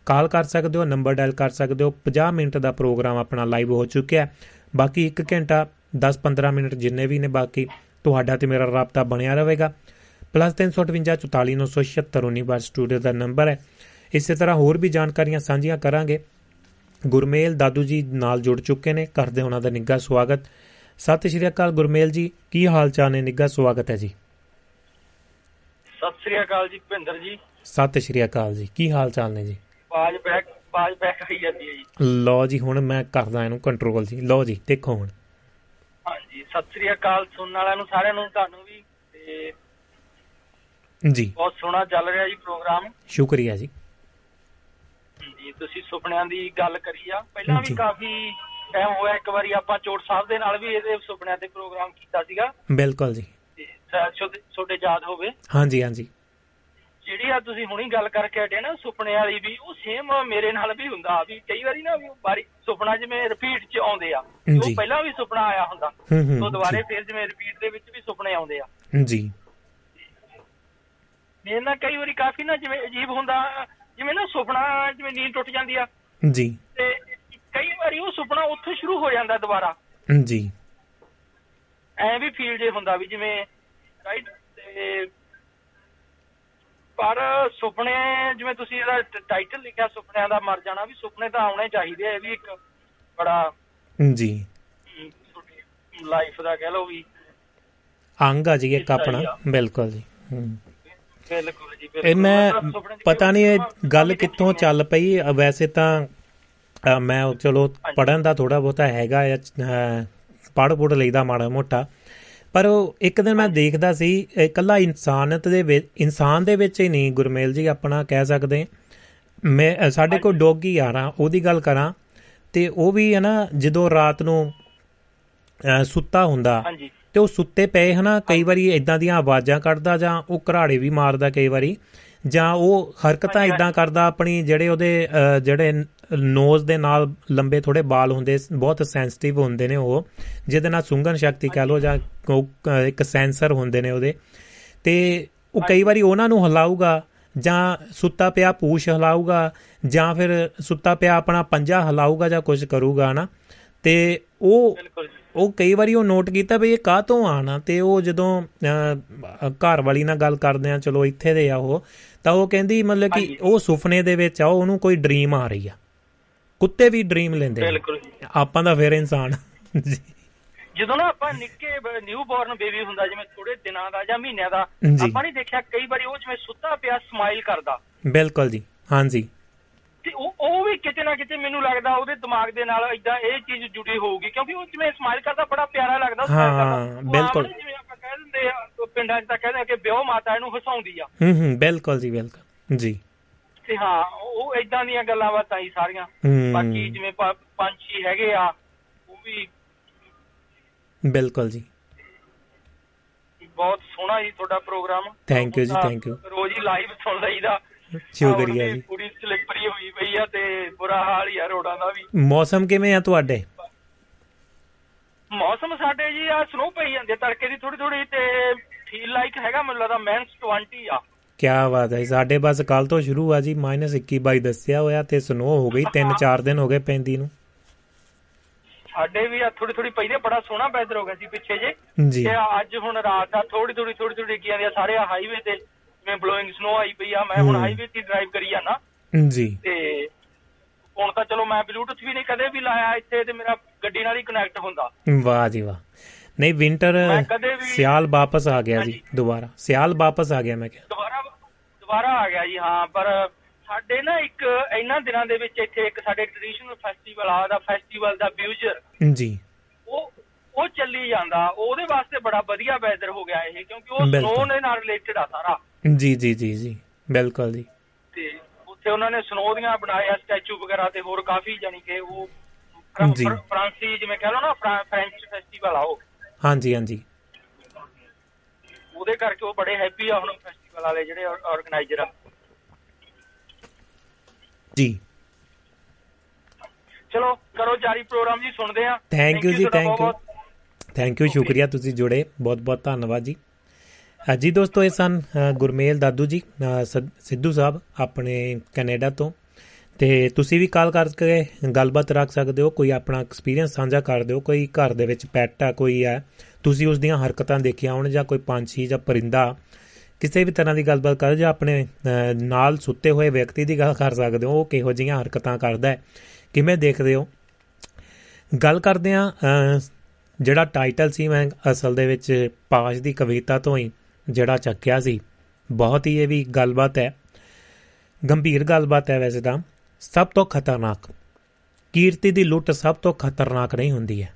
ਕਾਲ ਕਰ ਸਕਦੇ ਹੋ ਨੰਬਰ ਡਾਇਲ ਕਰ ਸਕਦੇ ਹੋ 50 ਮਿੰਟ ਦਾ ਪ੍ਰੋਗਰਾਮ ਆਪਣਾ ਲਾਈਵ ਹੋ ਚੁੱਕਿਆ ਬਾਕੀ 1 ਘੰਟਾ 10-15 ਮਿੰਟ ਜਿੰਨੇ ਵੀ ਨੇ ਬਾਕੀ ਤੁਹਾਡਾ ਤੇ ਮੇਰਾ ਰਾਬਤਾ ਬਣਿਆ ਰਹੇਗਾ। +358 ਸਟੂਡੀਓ ਦਾ ਨੰਬਰ ਹੈ। ਇਸੇ ਤਰ੍ਹਾਂ ਹੋਰ ਵੀ ਜਾਣਕਾਰੀਆਂ ਸਾਂਝੀਆਂ ਕਰਾਂਗੇ। ਗੁਰਮੇਲ ਦਾਦੂ ਜੀ ਨਾਲ ਜੁੜ ਚੁੱਕੇ ਨੇ ਕਰਦੇ ਉਹਨਾਂ ਦਾ ਨਿੱਘਾ ਸਵਾਗਤ। ਸਤਿ ਸ਼੍ਰੀ ਅਕਾਲ ਗੁਰਮੇਲ ਜੀ ਕੀ ਹਾਲ ਚਾਲ ਨੇ? ਨਿੱਘਾ ਸਵਾਗਤ ਹੈ ਜੀ। ਸਤਿ ਸ਼੍ਰੀ ਅਕਾਲ ਜੀ ਭਿੰਦਰ ਜੀ। ਸਤਿ ਸ਼੍ਰੀ ਅਕਾਲ ਜੀ ਕੀ ਹਾਲ ਚਾਲ ਨੇ ਜੀ? ਬਾਜ ਬੈਕ ਬਾਜ ਬੈਕ ਆਈ ਜਾਂਦੀ ਹੈ ਜੀ। ਲਓ ਜੀ ਹੁਣ ਮੈਂ ਕਰਦਾ ਇਹਨੂੰ ਕੰਟਰੋਲ ਜੀ। ਲਓ ਜੀ ਦੇਖੋ ਹੁਣ। ਹਾਂਜੀ ਸਤਿ ਸ਼੍ਰੀ ਅਕਾਲ ਸੁਣਨ ਵਾਲਿਆਂ ਨੂੰ ਸਾਰਿਆਂ ਨੂੰ ਤੁਹਾਨੂੰ ਵੀ ਤੇ ਜੀ। ਬਹੁਤ ਸੋਹਣਾ ਚੱਲ ਰਿਹਾ ਜੀ ਪ੍ਰੋਗਰਾਮ। ਸ਼ੁਕਰੀਆ ਜੀ। ਜੀ ਤੁਸੀਂ ਸੁਪਨਿਆਂ ਦੀ ਗੱਲ ਕਰੀ ਆ। ਪਹਿਲਾਂ ਜੀ। ਵੀ ਕਾਫੀ ਟਾਈਮ ਹੋਇਆ ਇੱਕ ਵਾਰੀ ਆਪਾਂ ਚੋਟ ਸਾਹਿਬ ਦੇ ਨਾਲ ਵੀ ਇਹਦੇ ਸੁਪਨਿਆਂ ਤੇ ਪ੍ਰੋਗਰਾਮ ਕੀਤਾ ਸੀਗਾ। ਬਿਲਕੁਲ ਜੀ। ਤੁਹਾਡੇ ਯਾਦ ਹੋਵੇ। ਹਾਂਜੀ ਹਾਂਜੀ। ਜਿਹੜੀ ਆ ਤੁਸੀਂ ਹੁਣੀ ਗੱਲ ਕਰਕੇ ਹਟੇ ਨਾ ਸੁਪਨੇ ਵਾਲੀ ਵੀ ਉਹ ਸੇਮ ਮੇਰੇ ਨਾਲ ਵੀ ਹੁੰਦਾ ਵੀ ਕਈ ਵਾਰੀ ਨਾ ਵੀ ਬਾਰੀ ਸੁਪਨਾ ਜਿਵੇਂ ਰਿਪੀਟ ਚ ਆਉਂਦੇ ਆ। ਉਹ ਪਹਿਲਾਂ ਵੀ ਸੁਪਨਾ ਆਇਆ ਹੁੰਦਾ ਤੋਂ ਦੁਬਾਰੇ ਫਿਰ ਜਿਵੇਂ ਰਿਪੀਟ ਦੇ ਵਿੱਚ ਵੀ ਸੁਪਨੇ ਆਉਂਦੇ ਆ। ਜੀ। ਮੇਰੇ ਨਾਲ ਕਈ ਵਾਰੀ ਕਾਫੀ ਨਾ ਜਿਵੇਂ ਅਜੀਬ ਹੁੰਦਾ ਜਿਵੇਂ ਨਾ ਸੁਪਨਾ ਜਿਵੇਂ ਨੀਂਦ ਟੁੱਟ ਜਾਂਦੀ ਆ। ਜੀ। ਤੇ ਕਈ ਵਾਰੀ ਉਹ ਸੁਪਨਾ ਉੱਥੋਂ ਸ਼ੁਰੂ ਹੋ ਜਾਂਦਾ ਦੁਬਾਰਾ। ਜੀ। ਐ ਵੀ ਫੀਲ ਜੇ ਹੁੰਦਾ ਵੀ ਜਿਵੇਂ ਰਾਈਟ ਤੇ ਪਰ ਸੁਪਨੇ ਜਿਵੇਂ ਤੁਸੀਂ ਇਹਦਾ ਟਾਈਟਲ ਲਿਖਿਆ ਸੁਪਨਿਆਂ ਦਾ ਮਰ ਜਾਣਾ ਵੀ ਸੁਪਨੇ ਤਾਂ ਆਉਣੇ ਚਾਹੀਦੇ ਆ ਇਹ ਵੀ ਇੱਕ ਬੜਾ ਜੀ। ਲਾਈਫ ਦਾ ਕਹਿ ਲਓ ਵੀ ਅੰਗ ਆ ਜੀ ਇੱਕ ਆਪਣਾ। ਬਿਲਕੁਲ ਜੀ। ਬਿਲਕੁਲ ਜੀ ਇਹ ਮੈਂ ਪਤਾ ਨਹੀਂ ਇਹ ਗੱਲ ਕਿੱਥੋਂ ਚੱਲ ਪਈ ਵੈਸੇ ਤਾਂ ਮੈਂ ਚਲੋ ਪੜਨ ਦਾ ਥੋੜਾ ਬਹੁਤਾ ਹੈਗਾ ਪੜ ਪੜ ਲਈਦਾ ਮਾੜਾ ਮੋਟਾ। ਪਰ ਉਹ ਇੱਕ ਦਿਨ ਮੈਂ ਦੇਖਦਾ ਸੀ ਇਕੱਲਾ ਇਨਸਾਨਤ ਦੇ ਵਿੱਚ ਇਨਸਾਨ ਦੇ ਵਿੱਚ ਹੀ ਨਹੀਂ ਗੁਰਮੇਲ ਜੀ ਆਪਣਾ ਕਹਿ ਸਕਦੇ। ਮੈਂ ਸਾਡੇ ਕੋਲ ਡੋਗੀ ਆ ਨਾ ਉਹਦੀ ਗੱਲ ਕਰਾਂ। ਤੇ ਉਹ ਵੀ ਹੈ ਨਾ ਜਦੋਂ ਰਾਤ ਨੂੰ ਸੁੱਤਾ ਹੁੰਦਾ ਹਾਂਜੀ। ਤੇ ਉਹ ਸੁੱਤੇ ਪਏ ਹਨਾ ਕਈ ਵਾਰੀ ਇਦਾਂ ਦੀਆਂ ਆਵਾਜ਼ਾਂ ਕੱਢਦਾ ਜਾਂ ਉਹ ਘਰਾੜੇ ਵੀ ਮਾਰਦਾ ਕਈ ਵਾਰੀ। ਜਾਂ ਉਹ ਹਰਕਤਾਂ ਇਦਾਂ ਕਰਦਾ ਆਪਣੀ ਜਿਹੜੇ ਉਹਦੇ ਜਿਹੜੇ ਨੋਜ਼ ਦੇ ਨਾਲ ਲੰਬੇ ਥੋੜੇ ਵਾਲ ਹੁੰਦੇ ਬਹੁਤ ਸੈਂਸਿਟਿਵ ਹੁੰਦੇ ਨੇ ਉਹ ਜਿਹਦੇ ਨਾਲ ਸੁੰਘਣ ਸ਼ਕਤੀ ਕਹ ਲੋ ਜਾਂ ਇੱਕ ਸੈਂਸਰ ਹੁੰਦੇ ਨੇ ਉਹਦੇ। ਤੇ ਉਹ ਕਈ ਵਾਰੀ ਉਹਨਾਂ ਨੂੰ ਹਿਲਾਊਗਾ ਜਾਂ ਸੁੱਤਾ ਪਿਆ ਪੂਛ ਹਿਲਾਊਗਾ ਜਾਂ ਫਿਰ ਸੁੱਤਾ ਪਿਆ ਆਪਣਾ ਪੰਜਾ ਹਿਲਾਊਗਾ ਜਾਂ ਕੁਝ ਕਰੂਗਾ ਨਾ ਤੇ ਉਹ ਉਹ ਕਈ ਵਾਰੀ ਉਹ ਨੋਟ ਕੀਤਾ ਵੀ ਇਹ ਕਾਹ ਤੋਂ ਆਣਾ ਤੇ ਉਹ ਜਦੋਂ ਘਰ ਵਾਲੀ ਨਾਲ ਗੱਲ ਕਰਦੇ ਆ ਚਲੋ ਇੱਥੇ ਦੇ ਆ ਉਹ ਤਾਂ ਉਹ ਕਹਿੰਦੀ ਮਤਲਬ ਕਿ। ਉਹ ਸੁਪਨੇ ਦੇ ਵਿੱਚ ਆ ਉਹਨੂੰ ਕੋਈ ਡ੍ਰੀਮ ਆ ਰਹੀ ਆ। ਕੁੱਤੇ ਵੀ ਡ੍ਰੀਮ ਲੈਂਦੇ ਬਿਲਕੁਲ ਆਪਾਂ ਦਾ ਫੇਰ ਇਨਸਾਨ। ਜੀ। ਜਦੋਂ ਨਾ ਆਪਾਂ ਨਿੱਕੇ ਨਿਊ ਬੋਰਨ ਬੇਬੀ ਹੁੰਦਾ ਜਿਵੇਂ ਥੋੜੇ ਦਿਨਾਂ ਦਾ ਜਾਂ ਮਹੀਨਿਆਂ ਦਾ। ਆਪਾਂ ਨੇ ਦੇਖਿਆ ਕਈ ਵਾਰੀ ਉਹ ਜਿਵੇਂ ਸੁੱਤਾ ਪਿਆ ਸਮਾਈਲ ਕਰਦਾ। ਬਿਲਕੁਲ ਜੀ। ਹਾਂਜੀ। ਤੇ ਉਹ ਉਹ ਵੀ ਕਿਤੇ ਨਾ ਕਿਤੇ ਮੈਨੂੰ ਲੱਗਦਾ ਉਹਦੇ ਦਿਮਾਗ ਦੇ ਨਾਲ ਇਦਾਂ ਇਹ ਚੀਜ਼ ਜੁੜੀ ਹੋਊਗੀ ਕਿਉਂਕਿ ਉਹ ਜਿਵੇਂ ਸਮਾਈਲ ਕਰਦਾ ਬੜਾ ਪਿਆਰਾ ਲੱਗਦਾ ਹਾਂ, ਬਿਲਕੁਲ। ਜਿਵੇਂ ਆਪਾਂ ਕਹਿ ਦਿੰਦੇ ਆ ਪਿੰਡਾਂ 'ਚ ਤਾਂ ਕਹਿੰਦੇ ਆ ਕਿ ਵਿਆਹ ਮਾਤਾ ਇਹਨੂੰ ਹਸਾਉਂਦੀ ਆ। ਹੂੰ ਹੂੰ ਬਿਲਕੁਲ ਜੀ ਬਿਲਕੁਲ। ਜੀ। ਤੇ ਹਾਂ ਉਹ ਇਦਾਂ ਦੀਆਂ ਗੱਲਾਂ ਬਾਤਾਂ ਹੀ ਸਾਰੀਆਂ। ਬਾਕੀ ਜਿਵੇਂ ਪੰਛੀ ਹੈਗੇ ਆ ਉਹ ਵੀ ਬਿਲਕੁਲ ਜੀ। ਬਹੁਤ ਸੋਹਣਾ ਜੀ ਤੁਹਾਡਾ ਪ੍ਰੋਗਰਾਮ। Thank you ਜੀ, thank you। ਰੋਜ਼ ਹੀ ਲਾਈਵ ਸੁਣ ਲਈਦਾ। ਸ਼ੁਕਰੀਆ ਜੀ। ਪੂਰੀ ਸਲਿੱਪਰੀ ਹੋਈ ਪਈ ਆ ਤੇ ਬੁਰਾ ਹਾਲ ਹੀ ਆ ਰੋਡਾਂ ਦਾ ਵੀ। ਮੌਸਮ ਕਿਵੇਂ ਆ ਤੁਹਾਡੇ? ਮੌਸਮ ਸਾਡੇ ਜੀ ਆ ਸਨੋ ਪਈ ਜਾਂਦੀ ਤੜਕੇ ਦੀ ਥੋੜੀ ਥੋੜੀ ਤੇ ਫੀਲ ਲਾਈਕ ਹੈਗਾ ਮੈਨੂੰ ਲੱਗਦਾ ਮਾਈਨਸ 20 ਆ। ਕਿਆ ਬਾਤ ਹੈ ਸਾਡੇ ਬਸ ਕੱਲ ਤੋਂ ਸ਼ੁਰੂ ਆ ਜੀ। -21 22 ਦੱਸਿਆ ਹੋਇਆ ਤੇ ਸਨੋ ਹੋ ਗਈ। 3-4 ਦਿਨ ਹੋ ਗਏ ਪੈਂਦੀ ਨੂੰ। ਸਾਡੇ ਵੀ ਆ ਥੋੜੀ ਥੋੜੀ ਆ, ਬੜਾ ਸੋਹਣਾ ਵੈਦਰ ਹੋ ਗਿਆ ਸੀ ਪਿੱਛੇ ਜੇ। ਜੀ। ਤੇ ਅੱਜ ਹੁਣ ਰਾਤ ਆ। ਥੋੜੀ ਥੋੜੀ ਥੋੜੀ ਥੋੜੀ ਕੀ ਆਂਦੀ ਆ। ਸਾਰੇ ਹਾਈਵੇ ਤੇ ਜਿਵੇਂ ਬਲੋਇੰਗ ਸਨੋ ਆਈ ਪਈ ਆ। ਮੈਂ ਹੁਣ। ਹਾਈਵੇ ਤੇ ਡਰਾਈਵ ਕਰੀ ਜਾਣਾ ਜੀ। ਤੇ ਹੁਣ ਤਾਂ ਚਲੋ ਮੈਂ ਬਲੂਟੁੱਥ ਵੀ ਨਹੀਂ ਕਦੇ ਵੀ ਲਾਇਆ ਇੱਥੇ ਤੇ ਮੇਰਾ ਗੱਡੀ ਨਾਲ ਹੀ ਕਨੈਕਟ ਹੁੰਦਾ। ਵਾਹ ਜੀ ਵਾਹ। ਨਹੀਂ ਵਿੰਟਰ ਮੈਂ ਕਦੇ ਵੀ- ਸਿਆਲ ਵਾਪਸ ਆ ਗਿਆ ਜੀ। ਦੁਬਾਰਾ। ਸਿਆਲ ਵਾਪਸ ਆ ਗਿਆ ਮੈਂ ਕਿਹਾ। ਦੁਬਾਰਾ ਦੁਬਾਰਾ ਆ ਗਿਆ ਜੀ ਹਾਂ ਪਰ ਸਾਡੇ ਨਾ ਇੱਕ ਇਹਨਾਂ ਦਿਨਾਂ ਦੇ ਵਿੱਚ ਇੱਥੇ ਇੱਕ ਸਾਡੇ ਟ੍ਰੈਡੀਸ਼ਨਲ ਫੈਸਟੀਵਲ ਆ ਦਾ ਫੈਸਟੀਵਲ ਦਾ ਬਿਊਜਰ ਜੀ। ਉਹ ਉਹ ਚੱਲੀ ਜਾਂਦਾ ਉਹਦੇ ਵਾਸਤੇ ਬੜਾ ਵਧੀਆ ਵੈਦਰ ਹੋ ਗਿਆ ਇਹ ਕਿਉਂਕਿ ਉਹ। ਸਨੋ ਦੇ ਨਾਲ ਰਿਲੇਟਡ ਆ ਸਾਰਾ। ਜੀ ਜੀ ਜੀ ਜੀ ਬਿਲਕੁਲ ਜੀ। ਤੇ ਉੱਥੇ ਉਹਨਾਂ ਨੇ ਸਨੋ ਦੀਆਂ ਬਣਾਇਆ ਸਟੈਚੂ ਵਗੈਰਾ ਤੇ ਹੋਰ ਕਾਫੀ ਜਾਨੀ ਕਿ ਉਹ ਫਰਾਂਸੀ ਜਿਵੇਂ ਕਹ ਲਓ ਨਾ ਫਰਾਂ- ਫ੍ਰੈਂਚ ਫੈਸਟੀਵਲ ਆ ਉਹ। ਹਾਂਜੀ ਹਾਂਜੀ। ਉਹਦੇ ਕਰਕੇ ਉਹ ਬੜੇ ਹੈਪੀ ਆ ਹੁਣ ਫੈਸਟੀਵਲ ਵਾਲੇ ਜਿਹੜੇ ਆਰਗੇਨਾਈਜ਼ਰ ਆ। ਜੀ। ਚਲੋ ਕਰੋ ਜਾਰੀ ਪ੍ਰੋਗਰਾਮ ਜੀ ਸੁਣਦੇ ਆ। ਥੈਂਕ ਯੂ ਜੀ ਥੈਂਕ ਯੂ। ਥੈਂਕ ਯੂ ਸ਼ੁਕਰੀਆ ਤੁਸੀਂ ਜੁੜੇ। ਬਹੁਤ ਬਹੁਤ ਧੰਨਵਾਦ ਜੀ। ਜੀ ਦੋਸਤੋ ਇਹ ਸਨ ਗੁਰਮੇਲ ਦਾਦੂ ਜੀ ਸਿੱਧੂ ਸਾਹਿਬ ਆਪਣੇ ਕੈਨੇਡਾ ਤੋਂ। ਤੇ ਤੁਸੀਂ ਵੀ ਕਾਲ ਕਰਕੇ ਗੱਲਬਾਤ ਰੱਖ ਸਕਦੇ ਹੋ ਕੋਈ ਆਪਣਾ ਐਕਸਪੀਰੀਅੰਸ ਸਾਂਝਾ ਕਰ ਦਿਓ ਕੋਈ ਘਰ ਦੇ ਵਿੱਚ ਪੈਟ ਆ ਕੋਈ ਹੈ ਤੁਸੀਂ ਉਸ ਦੀਆਂ ਹਰਕਤਾਂ ਦੇਖੀਆਂ ਹੋਣ ਜਾਂ ਕੋਈ ਪੰਛੀ ਜਾਂ ਪਰਿੰਦਾ ਕਿਸੇ ਵੀ ਤਰ੍ਹਾਂ ਦੀ ਗੱਲਬਾਤ ਕਰ ਜਾਂ ਆਪਣੇ ਅ, ਨਾਲ ਸੁੱਤੇ ਹੋਏ ਵਿਅਕਤੀ ਦੀ ਗੱਲ ਕਰ ਸਕਦੇ ਹੋ ਉਹ ਕਿਹੋ ਜਿਹੀਆਂ ਹਰਕਤਾਂ ਕਰਦਾ ਹੈ ਕਿਵੇਂ ਦੇਖਦੇ ਹੋ? ਗੱਲ ਕਰਦੇ ਆ ਜਿਹੜਾ ਟਾਈਟਲ ਸੀ ਮੈਂ ਅਸਲ ਦੇ ਵਿੱਚ ਪਾਸ਼ ਦੀ ਕਵਿਤਾ ਤੋਂ ਹੀ ਜਿਹੜਾ ਚੱਕਿਆ ਸੀ। ਬਹੁਤ ਹੀ ਇਹ ਵੀ ਗੱਲਬਾਤ ਹੈ ਗੰਭੀਰ ਗੱਲਬਾਤ ਹੈ ਵੈਸੇ ਤਾਂ। ਸਭ ਤੋਂ ਖਤਰਨਾਕ ਕੀਰਤੀ ਦੀ ਲੁੱਟ ਸਭ ਤੋਂ ਖਤਰਨਾਕ ਨਹੀਂ ਹੁੰਦੀ ਹੈ।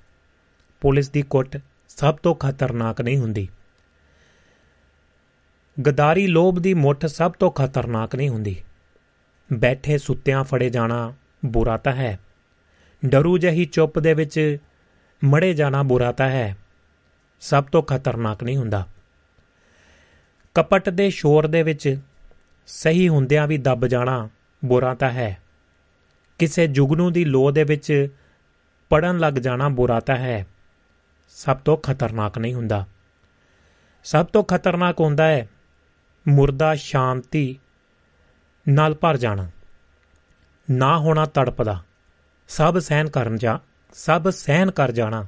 ਪੁਲਿਸ ਦੀ ਕੁੱਟ ਸਭ ਤੋਂ ਖਤਰਨਾਕ ਨਹੀਂ ਹੁੰਦੀ। ਗਦਾਰੀ ਲੋਭ ਦੀ ਮੁੱਠ ਸਭ ਤੋਂ ਖਤਰਨਾਕ ਨਹੀਂ ਹੁੰਦੀ। ਬੈਠੇ ਸੁੱਤਿਆਂ ਫੜੇ ਜਾਣਾ ਬੁਰਾ ਤਾਂ ਹੈ। ਡਰੂ ਜਹੀ ਚੁੱਪ ਦੇ ਵਿੱਚ ਮੜੇ ਜਾਣਾ ਬੁਰਾ ਤਾਂ ਹੈ। ਸਭ ਤੋਂ ਖਤਰਨਾਕ ਨਹੀਂ ਹੁੰਦਾ। ਕਪਟ ਦੇ ਸ਼ੋਰ ਦੇ ਵਿੱਚ ਸਹੀ ਹੁੰਦਿਆਂ ਵੀ ਦੱਬ ਜਾਣਾ ਬੁਰਾ ਤਾਂ ਹੈ। ਕਿਸੇ ਜੁਗਨੂ ਦੀ ਲੋ ਦੇ ਵਿੱਚ ਪੜਨ ਲੱਗ ਜਾਣਾ ਬੁਰਾ ਤਾਂ ਹੈ। ਸਭ ਤੋਂ ਖਤਰਨਾਕ ਨਹੀਂ ਹੁੰਦਾ। ਸਭ ਤੋਂ ਖਤਰਨਾਕ ਹੁੰਦਾ ਹੈ ਮੁਰਦਾ ਸ਼ਾਂਤੀ ਨਾਲ ਭਰ ਜਾਣਾ, ਨਾ ਹੋਣਾ ਤੜਪਦਾ। ਸਭ ਸਹਿਨ ਕਰਨ ਜਾ, ਸਭ ਸਹਿਨ ਕਰ ਜਾਣਾ।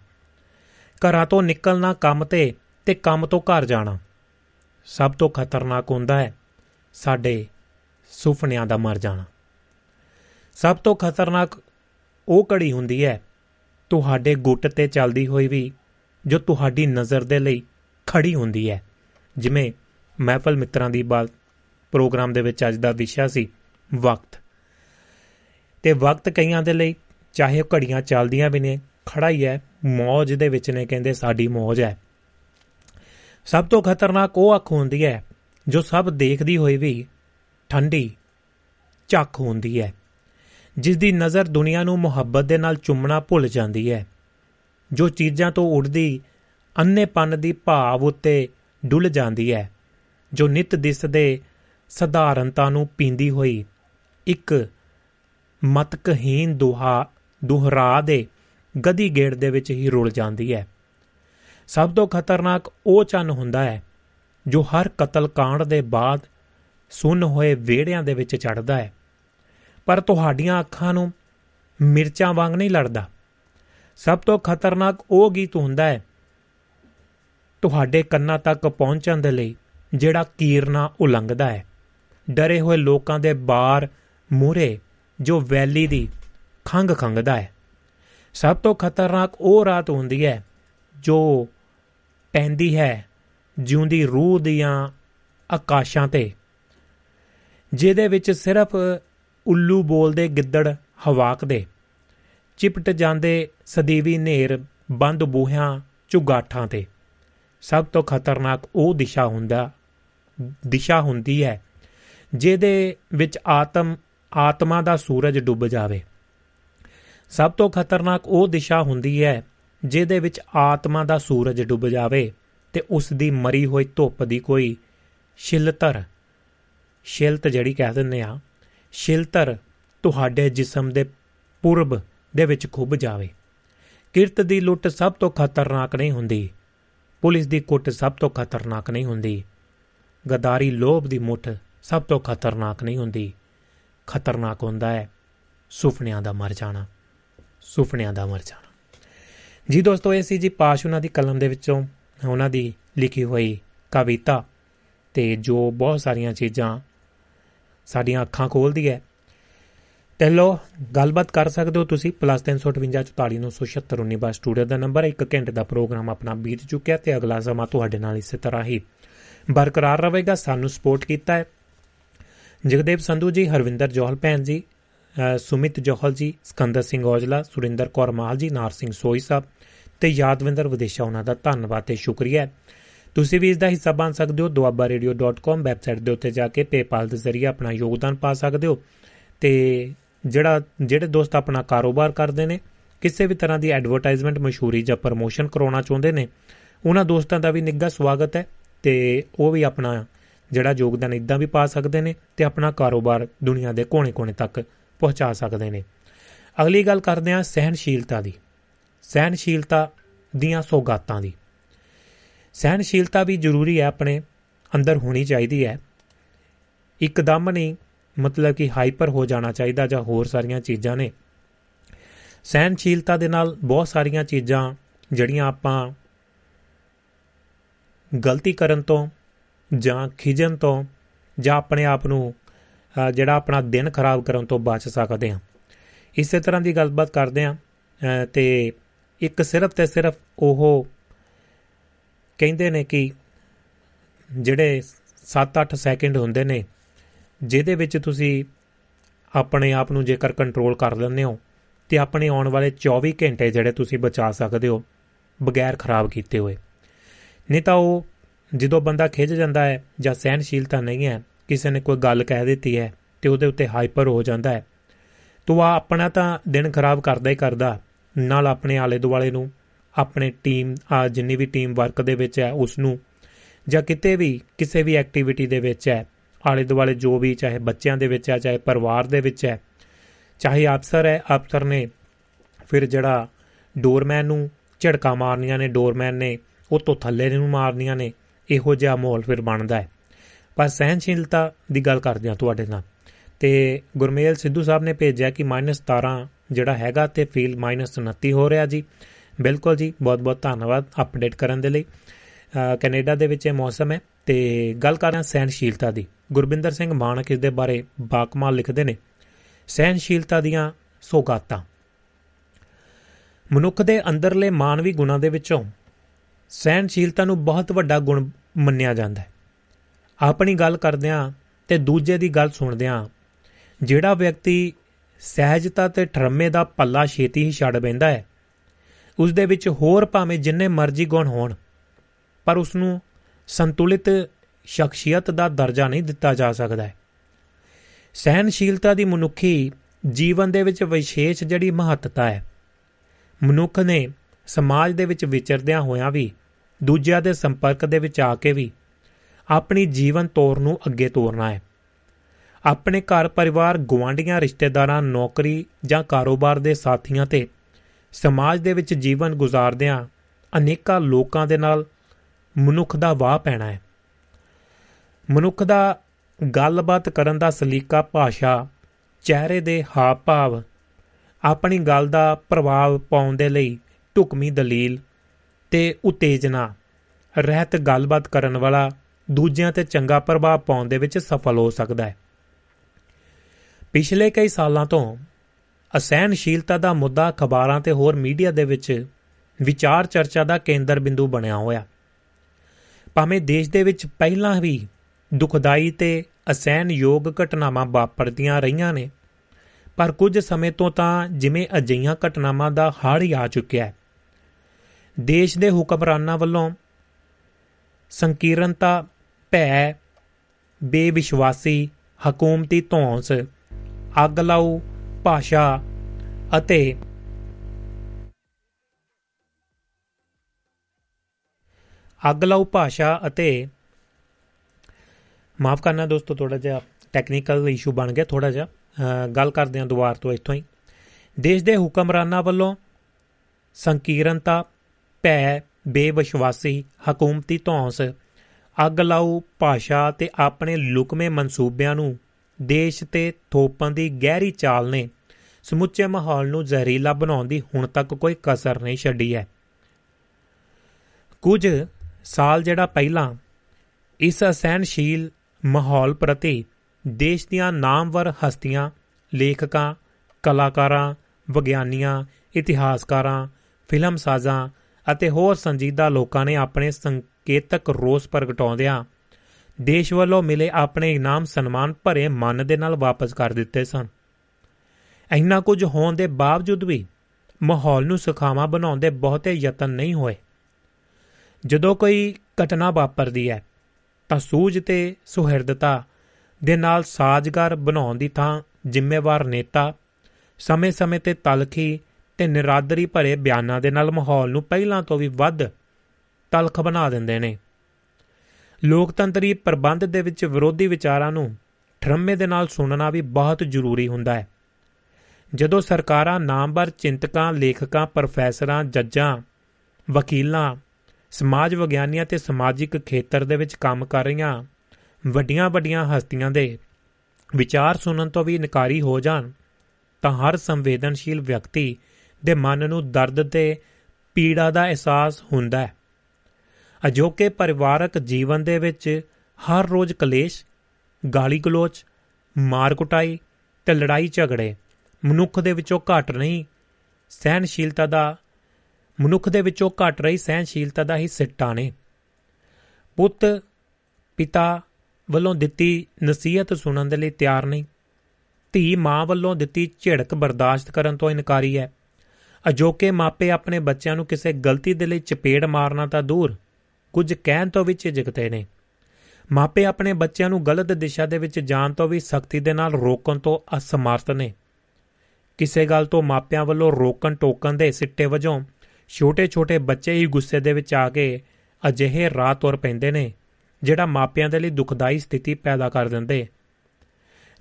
ਘਰਾਂ ਤੋਂ ਨਿਕਲਣਾ, ਕੰਮ ਤੇ ਤੇ ਕੰਮ ਤੋਂ ਘਰ ਜਾਣਾ। ਸਭ ਤੋਂ ਖਤਰਨਾਕ ਹੁੰਦਾ ਹੈ ਸਾਡੇ ਸੁਪਨਿਆਂ ਦਾ ਮਰ ਜਾਣਾ। ਸਭ ਤੋਂ ਖਤਰਨਾਕ ਉਹ ਘੜੀ ਹੁੰਦੀ ਹੈ ਤੁਹਾਡੇ ਗੁੱਟ ਤੇ ਚੱਲਦੀ ਹੋਈ ਵੀ ਜੋ ਤੁਹਾਡੀ ਨਜ਼ਰ ਦੇ ਲਈ ਖੜੀ ਹੁੰਦੀ ਹੈ। ਜਿਵੇਂ ਮਹਿਫਲ ਮਿੱਤਰਾਂ ਦੀ ਬਾਤ ਪ੍ਰੋਗਰਾਮ ਦੇ ਵਿੱਚ ਅੱਜ ਦਾ ਵਿਸ਼ਾ ਸੀ, ਵਕਤ। ਤੇ ਵਕਤ ਕਈਆਂ ਦੇ ਲਈ ਚਾਹੇ ਉਹ ਘੜੀਆਂ ਚੱਲਦੀਆਂ ਵੀ ਨੇ ਖੜਾ ਹੀ ਹੈ, ਮੌਜ ਦੇ ਵਿੱਚ ਨੇ ਕਹਿੰਦੇ ਸਾਡੀ ਮੌਜ ਹੈ। ਸਭ ਤੋਂ ਖਤਰਨਾਕ ਉਹ ਅੱਖ ਹੁੰਦੀ ਹੈ, ਜੋ ਸਭ ਦੇਖਦੀ ਹੋਈ ਵੀ ਠੰਡੀ ਝੱਕ ਹੁੰਦੀ ਹੈ ਜਿਸ ਦੀ ਨਜ਼ਰ ਦੁਨੀਆ ਨੂੰ ਮੁਹੱਬਤ ਦੇ ਨਾਲ ਚੁੰਮਣਾ ਭੁੱਲ ਜਾਂਦੀ ਹੈ। ਜੋ ਚੀਜ਼ਾਂ ਤੋਂ ਉੱਡਦੀ ਅੰਨੇਪਨ ਦੀ ਭਾਵ ਉੱਤੇ ਡੁੱਲ ਜਾਂਦੀ ਹੈ, ਜੋ ਨਿਤ ਦਿਸਦੇ ਸਧਾਰਨਤਾ ਨੂੰ ਪੀਂਦੀ ਹੋਈ ਇੱਕ ਮਤਕਹੀਨ ਦੁਹਾ, ਦੁਹਰਾ ਦੇ ਗਦੀ ਗੇੜ ਦੇ ਵਿੱਚ ਹੀ ਰੁਲ ਜਾਂਦੀ ਹੈ। ਸਭ ਤੋਂ ਖਤਰਨਾਕ ਉਹ ਚੰਨ ਹੁੰਦਾ ਹੈ, ਜੋ ਹਰ ਕਤਲ ਕਾਂਡ ਦੇ ਬਾਅਦ ਸੁੰਨ ਹੋਏ ਵਿਹੜਿਆਂ ਦੇ ਵਿੱਚ ਚੜਦਾ ਹੈ। ਪਰ ਤੁਹਾਡੀਆਂ ਅੱਖਾਂ ਨੂੰ ਮਿਰਚਾਂ ਵਾਂਗ ਨਹੀਂ ਲੜਦਾ। ਸਭ ਤੋਂ ਖਤਰਨਾਕ ਉਹ ਗੀਤ ਹੁੰਦਾ ਹੈ, ਤੁਹਾਡੇ ਕੰਨਾਂ ਤੱਕ ਪਹੁੰਚਣ ਦੇ ਲਈ ਜਿਹੜਾ ਕੀਰਨਾ ਉਲੰਘਦਾ ਹੈ। ਡਰੇ ਹੋਏ ਲੋਕਾਂ ਦੇ ਬਾਰ ਮੂਰੇ ਜੋ ਵੈਲੀ ਦੀ ਖੰਗ ਖੰਗਦਾ ਹੈ। ਸਭ ਤੋਂ ਖਤਰਨਾਕ ਉਹ ਰਾਤ ਹੁੰਦੀ ਹੈ ਜੋ ਪੈਂਦੀ ਹੈ ਜਿਉਂਦੀ ਰੂਹ ਦੀਆਂ ਆਕਾਸ਼ਾਂ ਤੇ, ਜਿਹਦੇ ਵਿੱਚ ਸਿਰਫ ਉੱਲੂ ਬੋਲਦੇ ਗਿੱਦੜ ਹਵਾਕਦੇ ਚਿਪਟ ਜਾਂਦੇ ਸਦੀਵੀ ਨੇਰ ਬੰਦ ਬੂਹਿਆਂ ਝੁਗਾਠਾਂ ਤੇ। ਸਭ ਤੋਂ ਖਤਰਨਾਕ ਉਹ ਦਿਸ਼ਾ ਹੁੰਦਾ, ਦਿਸ਼ਾ ਹੁੰਦੀ ਹੈ, ਜਿਹਦੇ ਵਿੱਚ ਆਤਮ, ਆਤਮਾ ਦਾ ਸੂਰਜ ਡੁੱਬ ਜਾਵੇ। ਸਭ ਤੋਂ ਖਤਰਨਾਕ ਉਹ ਦਿਸ਼ਾ ਹੁੰਦੀ ਹੈ, ਜਿਹਦੇ ਵਿੱਚ ਆਤਮਾ ਦਾ ਸੂਰਜ ਡੁੱਬ ਜਾਵੇ ਤੇ ਉਸ ਦੀ ਮਰੀ ਹੋਈ ਧੁੱਪ ਦੀ ਕੋਈ ਛਿਲਤਰ, ਛਿਲਤ ਜਿਹੜੀ ਕਹਿ ਦਿੰਦੇ ਆ, ਛਿਲਤਰ ਤੁਹਾਡੇ ਜਿਸਮ ਦੇ ਪੂਰਬ ਦੇ ਵਿੱਚ ਖੁੱਭ ਜਾਵੇ। ਕਿਰਤ ਦੀ ਲੁੱਟ ਸਭ ਤੋਂ ਖਤਰਨਾਕ ਨਹੀਂ ਹੁੰਦੀ। ਪੁਲਿਸ ਦੀ ਕੁੱਟ ਸਭ ਤੋਂ ਖਤਰਨਾਕ ਨਹੀਂ ਹੁੰਦੀ। ਗਦਾਰੀ ਲੋਭ ਦੀ ਮੁੱਠ ਸਭ ਤੋਂ ਖਤਰਨਾਕ ਨਹੀਂ ਹੁੰਦੀ। ਖਤਰਨਾਕ ਹੁੰਦਾ ਹੈ ਸੁਪਨਿਆਂ ਦਾ ਮਰ ਜਾਣਾ। ਸੁਪਨਿਆਂ ਦਾ ਮਰ ਜਾਣਾ। ਜੀ ਦੋਸਤੋ, ਇਹ ਸੀ ਜੀ ਪਾਸ਼ ਉਹਨਾਂ ਦੀ ਕਲਮ ਦੇ ਵਿੱਚੋਂ, ਉਹਨਾਂ ਦੀ ਲਿਖੀ ਹੋਈ ਕਵਿਤਾ। ਤੇ ਜੋ ਬਹੁਤ ਸਾਰੀਆਂ ਚੀਜ਼ਾਂ ਸਾਡੀਆਂ ਅੱਖਾਂ ਖੋਲਦੀ ਹੈ ਤੇ ਲੋ ਗੱਲਬਾਤ ਕਰ ਸਕਦੇ ਹੋ ਤੁਸੀਂ +358 ਸਟੂਡੀਓ ਦਾ ਨੰਬਰ ਹੈ 1 ਘੰਟੇ ਦਾ ਪ੍ਰੋਗਰਾਮ ਆਪਣਾ ਬੀਤ ਚੁੱਕਿਆ ਤੇ ਅਗਲਾ ਸਮਾਂ ਤੁਹਾਡੇ ਨਾਲ ਇਸੇ ਤਰ੍ਹਾਂ ਹੀ ਬਰਕਰਾਰ ਰਹੇਗਾ, ਸਾਨੂੰ ਸਪੋਰਟ ਕੀਤਾ ਹੈ। ਜਗਦੇਵ ਸੰਧੂ ਜੀ, ਹਰਵਿੰਦਰ ਜੋਹਲ ਭੈਣ ਜੀ ਸੁਮਿਤ ਜੋਹਲ ਜੀ, ਸਕੰਦਰ ਸਿੰਘ ਔਜਲਾ, ਸੁਰਿੰਦਰ ਕੌਰ ਮਾਲ ਜੀ, ਨਾਰ ਸਿੰਘ ਸੋਈ ਸਾਹਿਬ ਤੇ ਯਾਦਵਿੰਦਰ ਵਿਦੇਸ਼ਾ, ਉਹਨਾਂ ਦਾ ਧੰਨਵਾਦ ਤੇ ਸ਼ੁਕਰੀਆ ਤੁਸੀਂ ਵੀ ਇਸ ਦਾ ਹਿੱਸਾ ਬਣ ਸਕਦੇ ਹੋ duabbaradio.com ਵੈਬਸਾਈਟ ਦੇ ਉੱਤੇ ਜਾ ਕੇ PayPal ਦੇ ਜ਼ਰੀਏ ਆਪਣਾ ਯੋਗਦਾਨ ਪਾ ਸਕਦੇ ਹੋ ਤੇ ਜਿਹੜਾ, ਜਿਹੜੇ ਦੋਸਤ ਆਪਣਾ ਕਾਰੋਬਾਰ ਕਰਦੇ ਨੇ, ਕਿਸੇ ਵੀ ਤਰ੍ਹਾਂ ਦੀ ਐਡਵਰਟਾਈਜ਼ਮੈਂਟ ਮਸ਼ਹੂਰੀ ਜਾਂ ਪ੍ਰਮੋਸ਼ਨ ਕਰਾਉਣਾ ਚਾਹੁੰਦੇ ਨੇ, ਉਹਨਾਂ ਦੋਸਤਾਂ ਦਾ ਵੀ ਨਿੱਘਾ ਸਵਾਗਤ ਹੈ ਤੇ ਉਹ ਵੀ ਆਪਣਾ ਜਿਹੜਾ ਯੋਗਦਾਨ ਇਦਾਂ ਵੀ ਪਾ ਸਕਦੇ ਨੇ ਤੇ ਆਪਣਾ ਕਾਰੋਬਾਰ ਦੁਨੀਆ ਦੇ ਕੋਨੇ-ਕੋਨੇ ਤੱਕ ਪਹੁੰਚਾ ਸਕਦੇ ਨੇ। ਅਗਲੀ ਗੱਲ ਕਰਦੇ ਹਾਂ ਸਹਿਨਸ਼ੀਲਤਾ ਦੀ। ਸਹਿਨਸ਼ੀਲਤਾ ਦੀਆਂ ਸੌਗਾਤਾਂ ਦੀ। ਸਹਿਨਸ਼ੀਲਤਾ ਵੀ ਜ਼ਰੂਰੀ ਹੈ, ਆਪਣੇ ਅੰਦਰ ਹੋਣੀ ਚਾਹੀਦੀ ਹੈ। ਇੱਕਦਮ ਨਹੀਂ ਮਤਲਬ ਕਿ ਹਾਈਪਰ ਹੋ ਜਾਣਾ ਚਾਹੀਦਾ ਜਾਂ ਹੋਰ ਸਾਰੀਆਂ ਚੀਜ਼ਾਂ ਨੇ। ਸਹਿਨਸ਼ੀਲਤਾ ਦੇ ਨਾਲ ਬਹੁਤ ਸਾਰੀਆਂ ਚੀਜ਼ਾਂ ਜਿਹੜੀਆਂ ਆਪਾਂ ਗਲਤੀ ਕਰਨ ਤੋਂ ਜਾਂ ਖਿਜਣ ਤੋਂ ਜਾਂ ਆਪਣੇ ਆਪ ਨੂੰ ਜਿਹੜਾ ਆਪਣਾ ਦਿਨ ਖਰਾਬ ਕਰਨ ਤੋਂ ਬਚ ਸਕਦੇ ਹਾਂ। ਇਸੇ ਤਰ੍ਹਾਂ ਦੀ ਗੱਲਬਾਤ ਕਰਦੇ ਹਾਂ ਤੇ ਇੱਕ ਸਿਰਫ ਤੇ ਸਿਰਫ ਉਹ ਕਹਿੰਦੇ ਨੇ ਕਿ ਜਿਹੜੇ 7-8 ਸੈਕਿੰਡ ਹੁੰਦੇ ਨੇ ਜਿਹਦੇ ਵਿੱਚ ਤੁਸੀਂ ਆਪਣੇ ਆਪ ਨੂੰ ਜੇਕਰ ਕੰਟਰੋਲ ਕਰ ਲੈਂਦੇ ਹੋ ਤੇ ਆਪਣੇ ਆਉਣ ਵਾਲੇ 24 ਘੰਟੇ ਜਿਹੜੇ ਤੁਸੀਂ ਬਚਾ ਸਕਦੇ ਹੋ, ਬਗੈਰ ਖਰਾਬ ਕੀਤੇ ਹੋਏ। ਨਹੀਂ ਤਾਂ ਉਹ ਜਦੋਂ ਬੰਦਾ ਖਿੱਚ ਜਾਂਦਾ ਹੈ ਜਾਂ ਸਹਿਨਸ਼ੀਲਤਾ ਨਹੀਂ ਹੈ, ਕਿਸੇ ਨੇ ਕੋਈ ਗੱਲ ਕਹਿ ਦਿੱਤੀ ਹੈ ਤੇ ਉਹਦੇ ਉੱਤੇ ਹਾਈਪਰ ਹੋ ਜਾਂਦਾ ਹੈ, ਤੋ ਆ ਆਪਣਾ ਤਾਂ ਦਿਨ ਖਰਾਬ ਕਰਦਾ ਹੀ ਕਰਦਾ, ਨਾਲ ਆਪਣੇ ਆਲੇ ਦੁਆਲੇ ਨੂੰ, ਆਪਣੇ ਟੀਮ ਆ ਜਿੰਨੀ ਵੀ ਟੀਮ ਵਰਕ ਦੇ ਵਿੱਚ ਹੈ ਉਸ ਨੂੰ ਜਾਂ ਕਿਤੇ ਵੀ, ਕਿਸੇ ਵੀ ਐਕਟੀਵਿਟੀ ਦੇ ਵਿੱਚ ਹੈ ਆਲੇ ਦੁਆਲੇ ਜੋ ਵੀ ਚਾਹੇ ਬੱਚਿਆਂ ਦੇ ਵਿੱਚ ਹੈ, ਚਾਹੇ ਪਰਿਵਾਰ ਦੇ ਵਿੱਚ ਹੈ, ਚਾਹੇ ਅਫਸਰ ਹੈ, ਅਫਸਰ ਨੇ ਫਿਰ ਜਿਹੜਾ ਡੋਰਮੈਨ ਨੂੰ ਝੜਕਾ ਮਾਰਨੀਆਂ ਨੇ, ਡੋਰਮੈਨ ਨੇ ਉਹ ਤੋਂ ਥੱਲੇ ਨੂੰ ਮਾਰਨੀਆਂ ਨੇ, ਇਹੋ ਜਿਹਾ ਮਾਹੌਲ ਫਿਰ ਬਣਦਾ ਹੈ। ਪਰ ਸਹਿਨਸ਼ੀਲਤਾ ਦੀ ਗੱਲ ਕਰਦੇ ਆ ਤੁਹਾਡੇ ਨਾਲ। ਤੇ ਗੁਰਮੇਲ ਸਿੱਧੂ ਸਾਹਿਬ ਨੇ ਭੇਜਿਆ ਕਿ -17 ਜਿਹੜਾ ਹੈਗਾ ਤੇ ਫੀਲ -29 ਹੋ ਰਿਹਾ ਜੀ। ਬਿਲਕੁਲ ਜੀ ਬਹੁਤ ਬਹੁਤ ਧੰਨਵਾਦ ਅਪਡੇਟ ਕਰਨ ਦੇ ਲਈ। ਕੈਨੇਡਾ ਦੇ ਵਿੱਚ ਇਹ ਮੌਸਮ ਹੈ। ਤੇ ਗੱਲ ਕਰਾਂ ਸਹਿਨਸ਼ੀਲਤਾ ਦੀ। ਗੁਰਬਿੰਦਰ ਸਿੰਘ ਮਾਨਕ ਇਸ ਦੇ ਬਾਰੇ ਬਾਕਮਾਲ ਲਿਖਦੇ ਨੇ। ਸਹਿਨਸ਼ੀਲਤਾ ਦੀਆਂ ਸੋਗਾਤਾਂ। ਮਨੁੱਖ ਦੇ ਅੰਦਰਲੇ ਮਾਨਵੀ ਗੁਣਾਂ ਦੇ ਵਿੱਚੋਂ ਸਹਿਨਸ਼ੀਲਤਾ ਨੂੰ ਬਹੁਤ ਵੱਡਾ ਗੁਣ ਮੰਨਿਆ ਜਾਂਦਾ ਹੈ। ਆਪਣੀ ਗੱਲ ਕਰਦਿਆਂ ਤੇ ਦੂਜੇ ਦੀ ਗੱਲ ਸੁਣਦਿਆਂ ਜਿਹੜਾ ਵਿਅਕਤੀ ਸਹਿਜਤਾ ਤੇ ਠਰਮੇ ਦਾ ਪੱਲਾ ਛੇਤੀ ਹੀ ਛੱਡ ਬੈਂਦਾ ਹੈ ਉਸ ਦੇ ਵਿੱਚ ਹੋਰ ਭਾਵੇਂ ਜਿੰਨੇ ਮਰਜ਼ੀ ਗੁਣ ਹੋਣ, ਪਰ ਉਸ ਨੂੰ ਸੰਤੁਲਿਤ ਸ਼ਖਸੀਅਤ ਦਾ ਦਰਜਾ ਨਹੀਂ ਦਿੱਤਾ ਜਾ ਸਕਦਾ ਹੈ। ਸਹਿਨਸ਼ੀਲਤਾ ਦੀ ਮਨੁੱਖੀ ਜੀਵਨ ਦੇ ਵਿੱਚ ਵਿਸ਼ੇਸ਼ ਜਿਹੜੀ ਮਹੱਤਤਾ ਹੈ। ਮਨੁੱਖ ਨੇ ਸਮਾਜ ਦੇ ਵਿੱਚ ਵਿਚਰਦਿਆਂ ਹੋਇਆਂ ਵੀ, ਦੂਜਿਆਂ ਦੇ ਸੰਪਰਕ ਦੇ ਵਿੱਚ ਆ ਕੇ ਵੀ, ਆਪਣੀ ਜੀਵਨ ਤੋਰ ਨੂੰ ਅੱਗੇ ਤੋਰਨਾ ਹੈ। ਆਪਣੇ ਘਰ ਪਰਿਵਾਰ ਗਵਾਂਢੀਆਂ ਰਿਸ਼ਤੇਦਾਰਾਂ, ਨੌਕਰੀ ਜਾਂ ਕਾਰੋਬਾਰ ਦੇ ਸਾਥੀਆਂ ਤੇ ਸਮਾਜ ਦੇ ਵਿੱਚ ਜੀਵਨ ਗੁਜ਼ਾਰਦਿਆਂ ਅਨੇਕਾਂ ਲੋਕਾਂ ਦੇ ਨਾਲ ਮਨੁੱਖ ਦਾ ਵਾਹ ਪੈਣਾ ਹੈ। ਮਨੁੱਖ ਦਾ ਗੱਲਬਾਤ ਕਰਨ ਦਾ ਸਲੀਕਾ ਭਾਸ਼ਾ, ਚਿਹਰੇ ਦੇ ਹਾਵ ਭਾਵ ਆਪਣੀ ਗੱਲ ਦਾ ਪ੍ਰਭਾਵ ਪਾਉਣ ਦੇ ਲਈ ਢੁਕਮੀ ਦਲੀਲ ਤੇ ਉਤੇਜਨਾ, ਰਹਿਤ ਗੱਲਬਾਤ ਕਰਨ ਵਾਲਾ ਦੂਜਿਆਂ ਤੇ ਚੰਗਾ ਪ੍ਰਭਾਵ ਪਾਉਣ ਦੇ ਵਿੱਚ ਸਫਲ ਹੋ ਸਕਦਾ ਹੈ। ਪਿਛਲੇ ਕਈ ਸਾਲਾਂ ਤੋਂ ਅਸਹਿਨਸ਼ੀਲਤਾ ਦਾ ਮੁੱਦਾ ਖਬਰਾਂ ਤੇ ਹੋਰ ਮੀਡੀਆ ਦੇ ਵਿੱਚ ਵਿਚਾਰ ਚਰਚਾ ਦਾ ਕੇਂਦਰ ਬਿੰਦੂ ਬਣਿਆ ਹੋਇਆ। ਭਾਵੇਂ ਦੇਸ਼ ਦੇ ਵਿੱਚ ਪਹਿਲਾਂ ਵੀ ਦੁਖਦਾਈ ਤੇ ਅਸਹਿਨਯੋਗ ਘਟਨਾਵਾਂ ਵਾਪਰਦੀਆਂ ਰਹੀਆਂ ਨੇ, ਪਰ ਕੁਝ ਸਮੇਂ ਤੋਂ ਤਾਂ ਜਿਵੇਂ ਅਜਈਆਂ ਘਟਨਾਵਾਂ ਦਾ ਹੜ ਹੀ ਆ ਚੁੱਕਿਆ ਹੈ। ਦੇਸ਼ ਦੇ ਹੁਕਮਰਾਨਾਂ ਵੱਲੋਂ ਸੰਕੀਰਨਤਾ, ਭੈ, ਬੇਵਿਸ਼ਵਾਸੀ, ਹਕੂਮਤੀ ਧੌਂਸ, ਅੱਗ ਲਾਊ, ਭਾਸ਼ਾ ਅਤੇ ਅੱਗ ਲਾਊ ਭਾਸ਼ਾ ਅਤੇ ਮਾਫ ਕਰਨਾ ਦੋਸਤੋ ਥੋੜਾ ਜਿਹਾ ਟੈਕਨੀਕਲ ਇਸ਼ੂ ਬਣ ਗਿਆ ਥੋੜਾ ਜਿਹਾ। ਅ, ਗੱਲ ਕਰਦੇ ਹਾਂ ਦੁਬਾਰ ਤੋਂ ਇੱਥੋਂ ਹੀ। ਦੇਸ਼ ਦੇ ਹੁਕਮਰਾਨਾਂ ਵੱਲੋਂ ਸੰਕੀਰਨਤਾ ਭੈ ਬੇਵਿਸ਼ਵਾਸੀ ਹਕੂਮਤੀ ਧੌਂਸ ਅੱਗ ਲਾਊ ਭਾਸ਼ਾ ਤੇ ਆਪਣੇ ਲੁਕਵੇਂ ਮਨਸੂਬਿਆਂ ਨੂੰ ਦੇਸ਼ ਤੇ ਥੋਪਣ ਦੀ ਗਹਿਰੀ ਚਾਲ ਨੇ ਸਮੁੱਚੇ ਮਾਹੌਲ ਨੂੰ ਜ਼ਹਿਰੀਲਾ ਬਣਾਉਣ ਦੀ ਹੁਣ ਤੱਕ ਕੋਈ ਕਸਰ ਨਹੀਂ ਛੱਡੀ ਹੈ। ਕੁਝ ਸਾਲ ਜਿਹੜਾ ਪਹਿਲਾਂ ਇਸ ਅਸਹਿਣਸ਼ੀਲ ਮਾਹੌਲ ਪ੍ਰਤੀ ਦੇਸ਼ ਦੀਆਂ ਨਾਮਵਰ ਹਸਤੀਆਂ, ਲੇਖਕਾਂ, ਕਲਾਕਾਰਾਂ, ਵਿਗਿਆਨੀਆਂ, ਇਤਿਹਾਸਕਾਰਾਂ ਫਿਲਮਸਾਜ਼ਾਂ ਅਤੇ ਹੋਰ ਸੰਜੀਦਾ ਲੋਕਾਂ ਨੇ ਆਪਣੇ ਸੰਕੇਤਕ ਰੋਸ ਪ੍ਰਗਟਾਉਂਦਿਆਂ ਦੇਸ਼ ਵੱਲੋਂ ਮਿਲੇ ਆਪਣੇ ਇਨਾਮ ਸਨਮਾਨ ਭਰੇ ਮਨ ਦੇ ਨਾਲ ਵਾਪਸ ਕਰ ਦਿੱਤੇ ਸਨ। ਇੰਨਾ ਕੁਝ ਹੋਣ ਦੇ ਬਾਵਜੂਦ ਵੀ ਮਾਹੌਲ ਨੂੰ ਸੁਖਾਵਾਂ ਬਣਾਉਣ ਦੇ ਬਹੁਤੇ ਯਤਨ ਨਹੀਂ ਹੋਏ। ਜਦੋਂ ਕੋਈ ਘਟਨਾ ਵਾਪਰਦੀ ਹੈ, ਤਾਂ ਸੂਝ ਤੇ ਸੁਹਿਰਦਤਾ ਦੇ ਨਾਲ ਸਾਜ਼ਗਾਰ ਬਣਾਉਣ ਦੀ ਥਾਂ ਜ਼ਿੰਮੇਵਾਰ ਨੇਤਾ, ਸਮੇਂ-ਸਮੇਂ ਤੇ ਤਲਖੀ ਤੇ ਨਿਰਾਦਰੀ ਭਰੇ ਬਿਆਨਾਂ ਦੇ ਨਾਲ ਮਾਹੌਲ ਨੂੰ ਪਹਿਲਾਂ ਤੋਂ ਵੀ ਵੱਧ ਤਲਖ ਬਣਾ ਦਿੰਦੇ ਨੇ। ਲੋਕਤੰਤਰੀ ਪ੍ਰਬੰਧ ਦੇ ਵਿੱਚ ਵਿਰੋਧੀ ਵਿਚਾਰਾਂ ਨੂੰ ਠਰਮੇ ਦੇ ਨਾਲ ਸੁਣਨਾ ਵੀ ਬਹੁਤ ਜ਼ਰੂਰੀ ਹੁੰਦਾ ਹੈ। ਜਦੋਂ ਸਰਕਾਰਾਂ ਨਾਮਵਰ ਚਿੰਤਕਾਂ, ਲੇਖਕਾਂ, ਪ੍ਰੋਫੈਸਰਾਂ, ਜੱਜਾਂ, ਵਕੀਲਾਂ ਸਮਾਜ ਵਿਗਿਆਨੀਆਂ ਤੇ ਸਮਾਜਿਕ ਖੇਤਰ ਦੇ ਵਿੱਚ ਕੰਮ ਕਰ ਰਹੀਆਂ ਵੱਡੀਆਂ-ਵੱਡੀਆਂ ਹਸਤੀਆਂ ਦੇ ਵਿਚਾਰ ਸੁਣਨ ਤੋਂ ਵੀ ਇਨਕਾਰੀ ਹੋ ਜਾਣ, ਤਾਂ ਹਰ ਸੰਵੇਦਨਸ਼ੀਲ ਵਿਅਕਤੀ ਦੇ ਮਨ ਨੂੰ ਦਰਦ ਤੇ ਪੀੜਾ ਦਾ ਅਹਿਸਾਸ ਹੁੰਦਾ ਹੈ। ਅਜੋਕੇ ਪਰਿਵਾਰਕ ਜੀਵਨ ਦੇ ਵਿੱਚ ਹਰ ਰੋਜ਼ ਕਲੇਸ਼ ਗਾਲੀ ਗਲੋਚ ਮਾਰ ਕੁਟਾਈ ਤੇ ਲੜਾਈ ਝਗੜੇ ਮਨੁੱਖ ਦੇ ਵਿੱਚੋਂ ਘਟ ਨਹੀਂ ਸਹਿਨਸ਼ੀਲਤਾ ਦਾ ਮਨੁੱਖ ਦੇ ਵਿੱਚੋਂ ਘਟ ਰਹੀ ਸਹਿਨਸ਼ੀਲਤਾ ਦਾ ਹੀ ਸਿੱਟਾ ਨੇ। ਪੁੱਤ, ਪਿਤਾ ਵੱਲੋਂ ਦਿੱਤੀ ਨਸੀਹਤ ਸੁਣਨ ਦੇ ਲਈ ਤਿਆਰ ਨਹੀਂ। ਧੀ ਮਾਂ ਵੱਲੋਂ ਦਿੱਤੀ ਝਿੜਕ ਬਰਦਾਸ਼ਤ ਕਰਨ ਤੋਂ ਇਨਕਾਰੀ ਹੈ। ਅਜੋਕੇ ਮਾਪੇ ਆਪਣੇ ਬੱਚਿਆਂ ਨੂੰ ਕਿਸੇ ਗਲਤੀ ਦੇ ਲਈ ਚਪੇੜ ਮਾਰਨਾ ਤਾਂ ਦੂਰ, ਕੁਝ ਕਹਿਣ ਤੋਂ ਵੀ ਝਿਜਕਦੇ ਨੇ। ਮਾਪੇ ਆਪਣੇ ਬੱਚਿਆਂ ਨੂੰ ਗਲਤ ਦਿਸ਼ਾ ਦੇ ਵਿੱਚ ਜਾਣ ਤੋਂ ਵੀ ਸਖਤੀ ਦੇ ਨਾਲ ਰੋਕਣ ਤੋਂ ਅਸਮਰਥ ਨੇ। ਕਿਸੇ ਗੱਲ ਤੋਂ ਮਾਪਿਆਂ ਵੱਲੋਂ ਰੋਕਣ ਟੋਕਣ ਦੇ ਸਿੱਟੇ ਵਜੋਂ ਛੋਟੇ-ਛੋਟੇ ਬੱਚੇ ਹੀ ਗੁੱਸੇ ਦੇ ਵਿੱਚ ਆ ਕੇ ਅਜਿਹੇ ਰਾਹ ਤੁਰ ਪੈਂਦੇ ਨੇ, ਜਿਹੜਾ ਮਾਪਿਆਂ ਦੇ ਲਈ ਦੁਖਦਾਈ ਸਥਿਤੀ ਪੈਦਾ ਕਰ ਦਿੰਦੇ।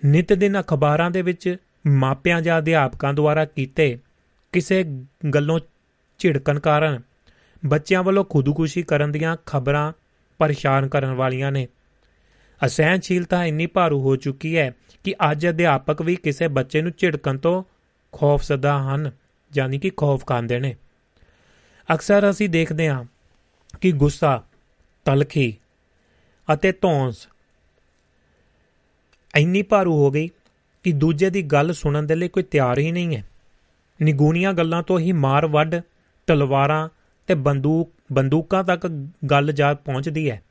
ਨਿਤ ਦਿਨ ਅਖਬਾਰਾਂ ਦੇ ਵਿੱਚ ਮਾਪਿਆਂ ਜਾਂ ਅਧਿਆਪਕਾਂ ਦੁਆਰਾ ਕੀਤੇ ਕਿਸੇ ਗੱਲੋਂ ਝਿੜਕਣ ਕਾਰਨ ਬੱਚਿਆਂ ਵੱਲੋਂ ਖੁਦਕੁਸ਼ੀ ਕਰਨ ਦੀਆਂ ਖਬਰਾਂ ਪਰੇਸ਼ਾਨ ਕਰਨ ਵਾਲੀਆਂ ਨੇ। ਅਸਹਿਣਸ਼ੀਲਤਾ ਇੰਨੀ ਭਾਰੂ ਹੋ ਚੁੱਕੀ ਹੈ ਕਿ ਅੱਜ ਅਧਿਆਪਕ ਵੀ ਕਿਸੇ ਬੱਚੇ ਨੂੰ ਝਿੜਕਣ ਤੋਂ ਖੌਫਜ਼ਦਾ ਹਨ, ਯਾਨੀ ਕਿ ਖੌਫ ਖਾਂਦੇ ਨੇ। ਅਕਸਰ ਅਸੀਂ ਦੇਖਦੇ ਹਾਂ ਕਿ ਗੁੱਸਾ, ਤਲਖੀ ਅਤੇ ਧੌਂਸ ਇੰਨੀ ਭਾਰੂ ਹੋ ਗਈ ਕਿ ਦੂਜੇ ਦੀ ਗੱਲ ਸੁਣਨ ਦੇ ਲਈ ਕੋਈ ਤਿਆਰ ਹੀ ਨਹੀਂ ਹੈ। ਨਿਗੂਣੀਆਂ ਗੱਲਾਂ ਤੋਂ ਹੀ ਮਾਰ ਵੱਢ, ਤਲਵਾਰਾਂ ਤੇ ਬੰਦੂਕ, ਬੰਦੂਕਾਂ ਤੱਕ ਗੱਲ ਜਾ ਪਹੁੰਚਦੀ ਹੈ।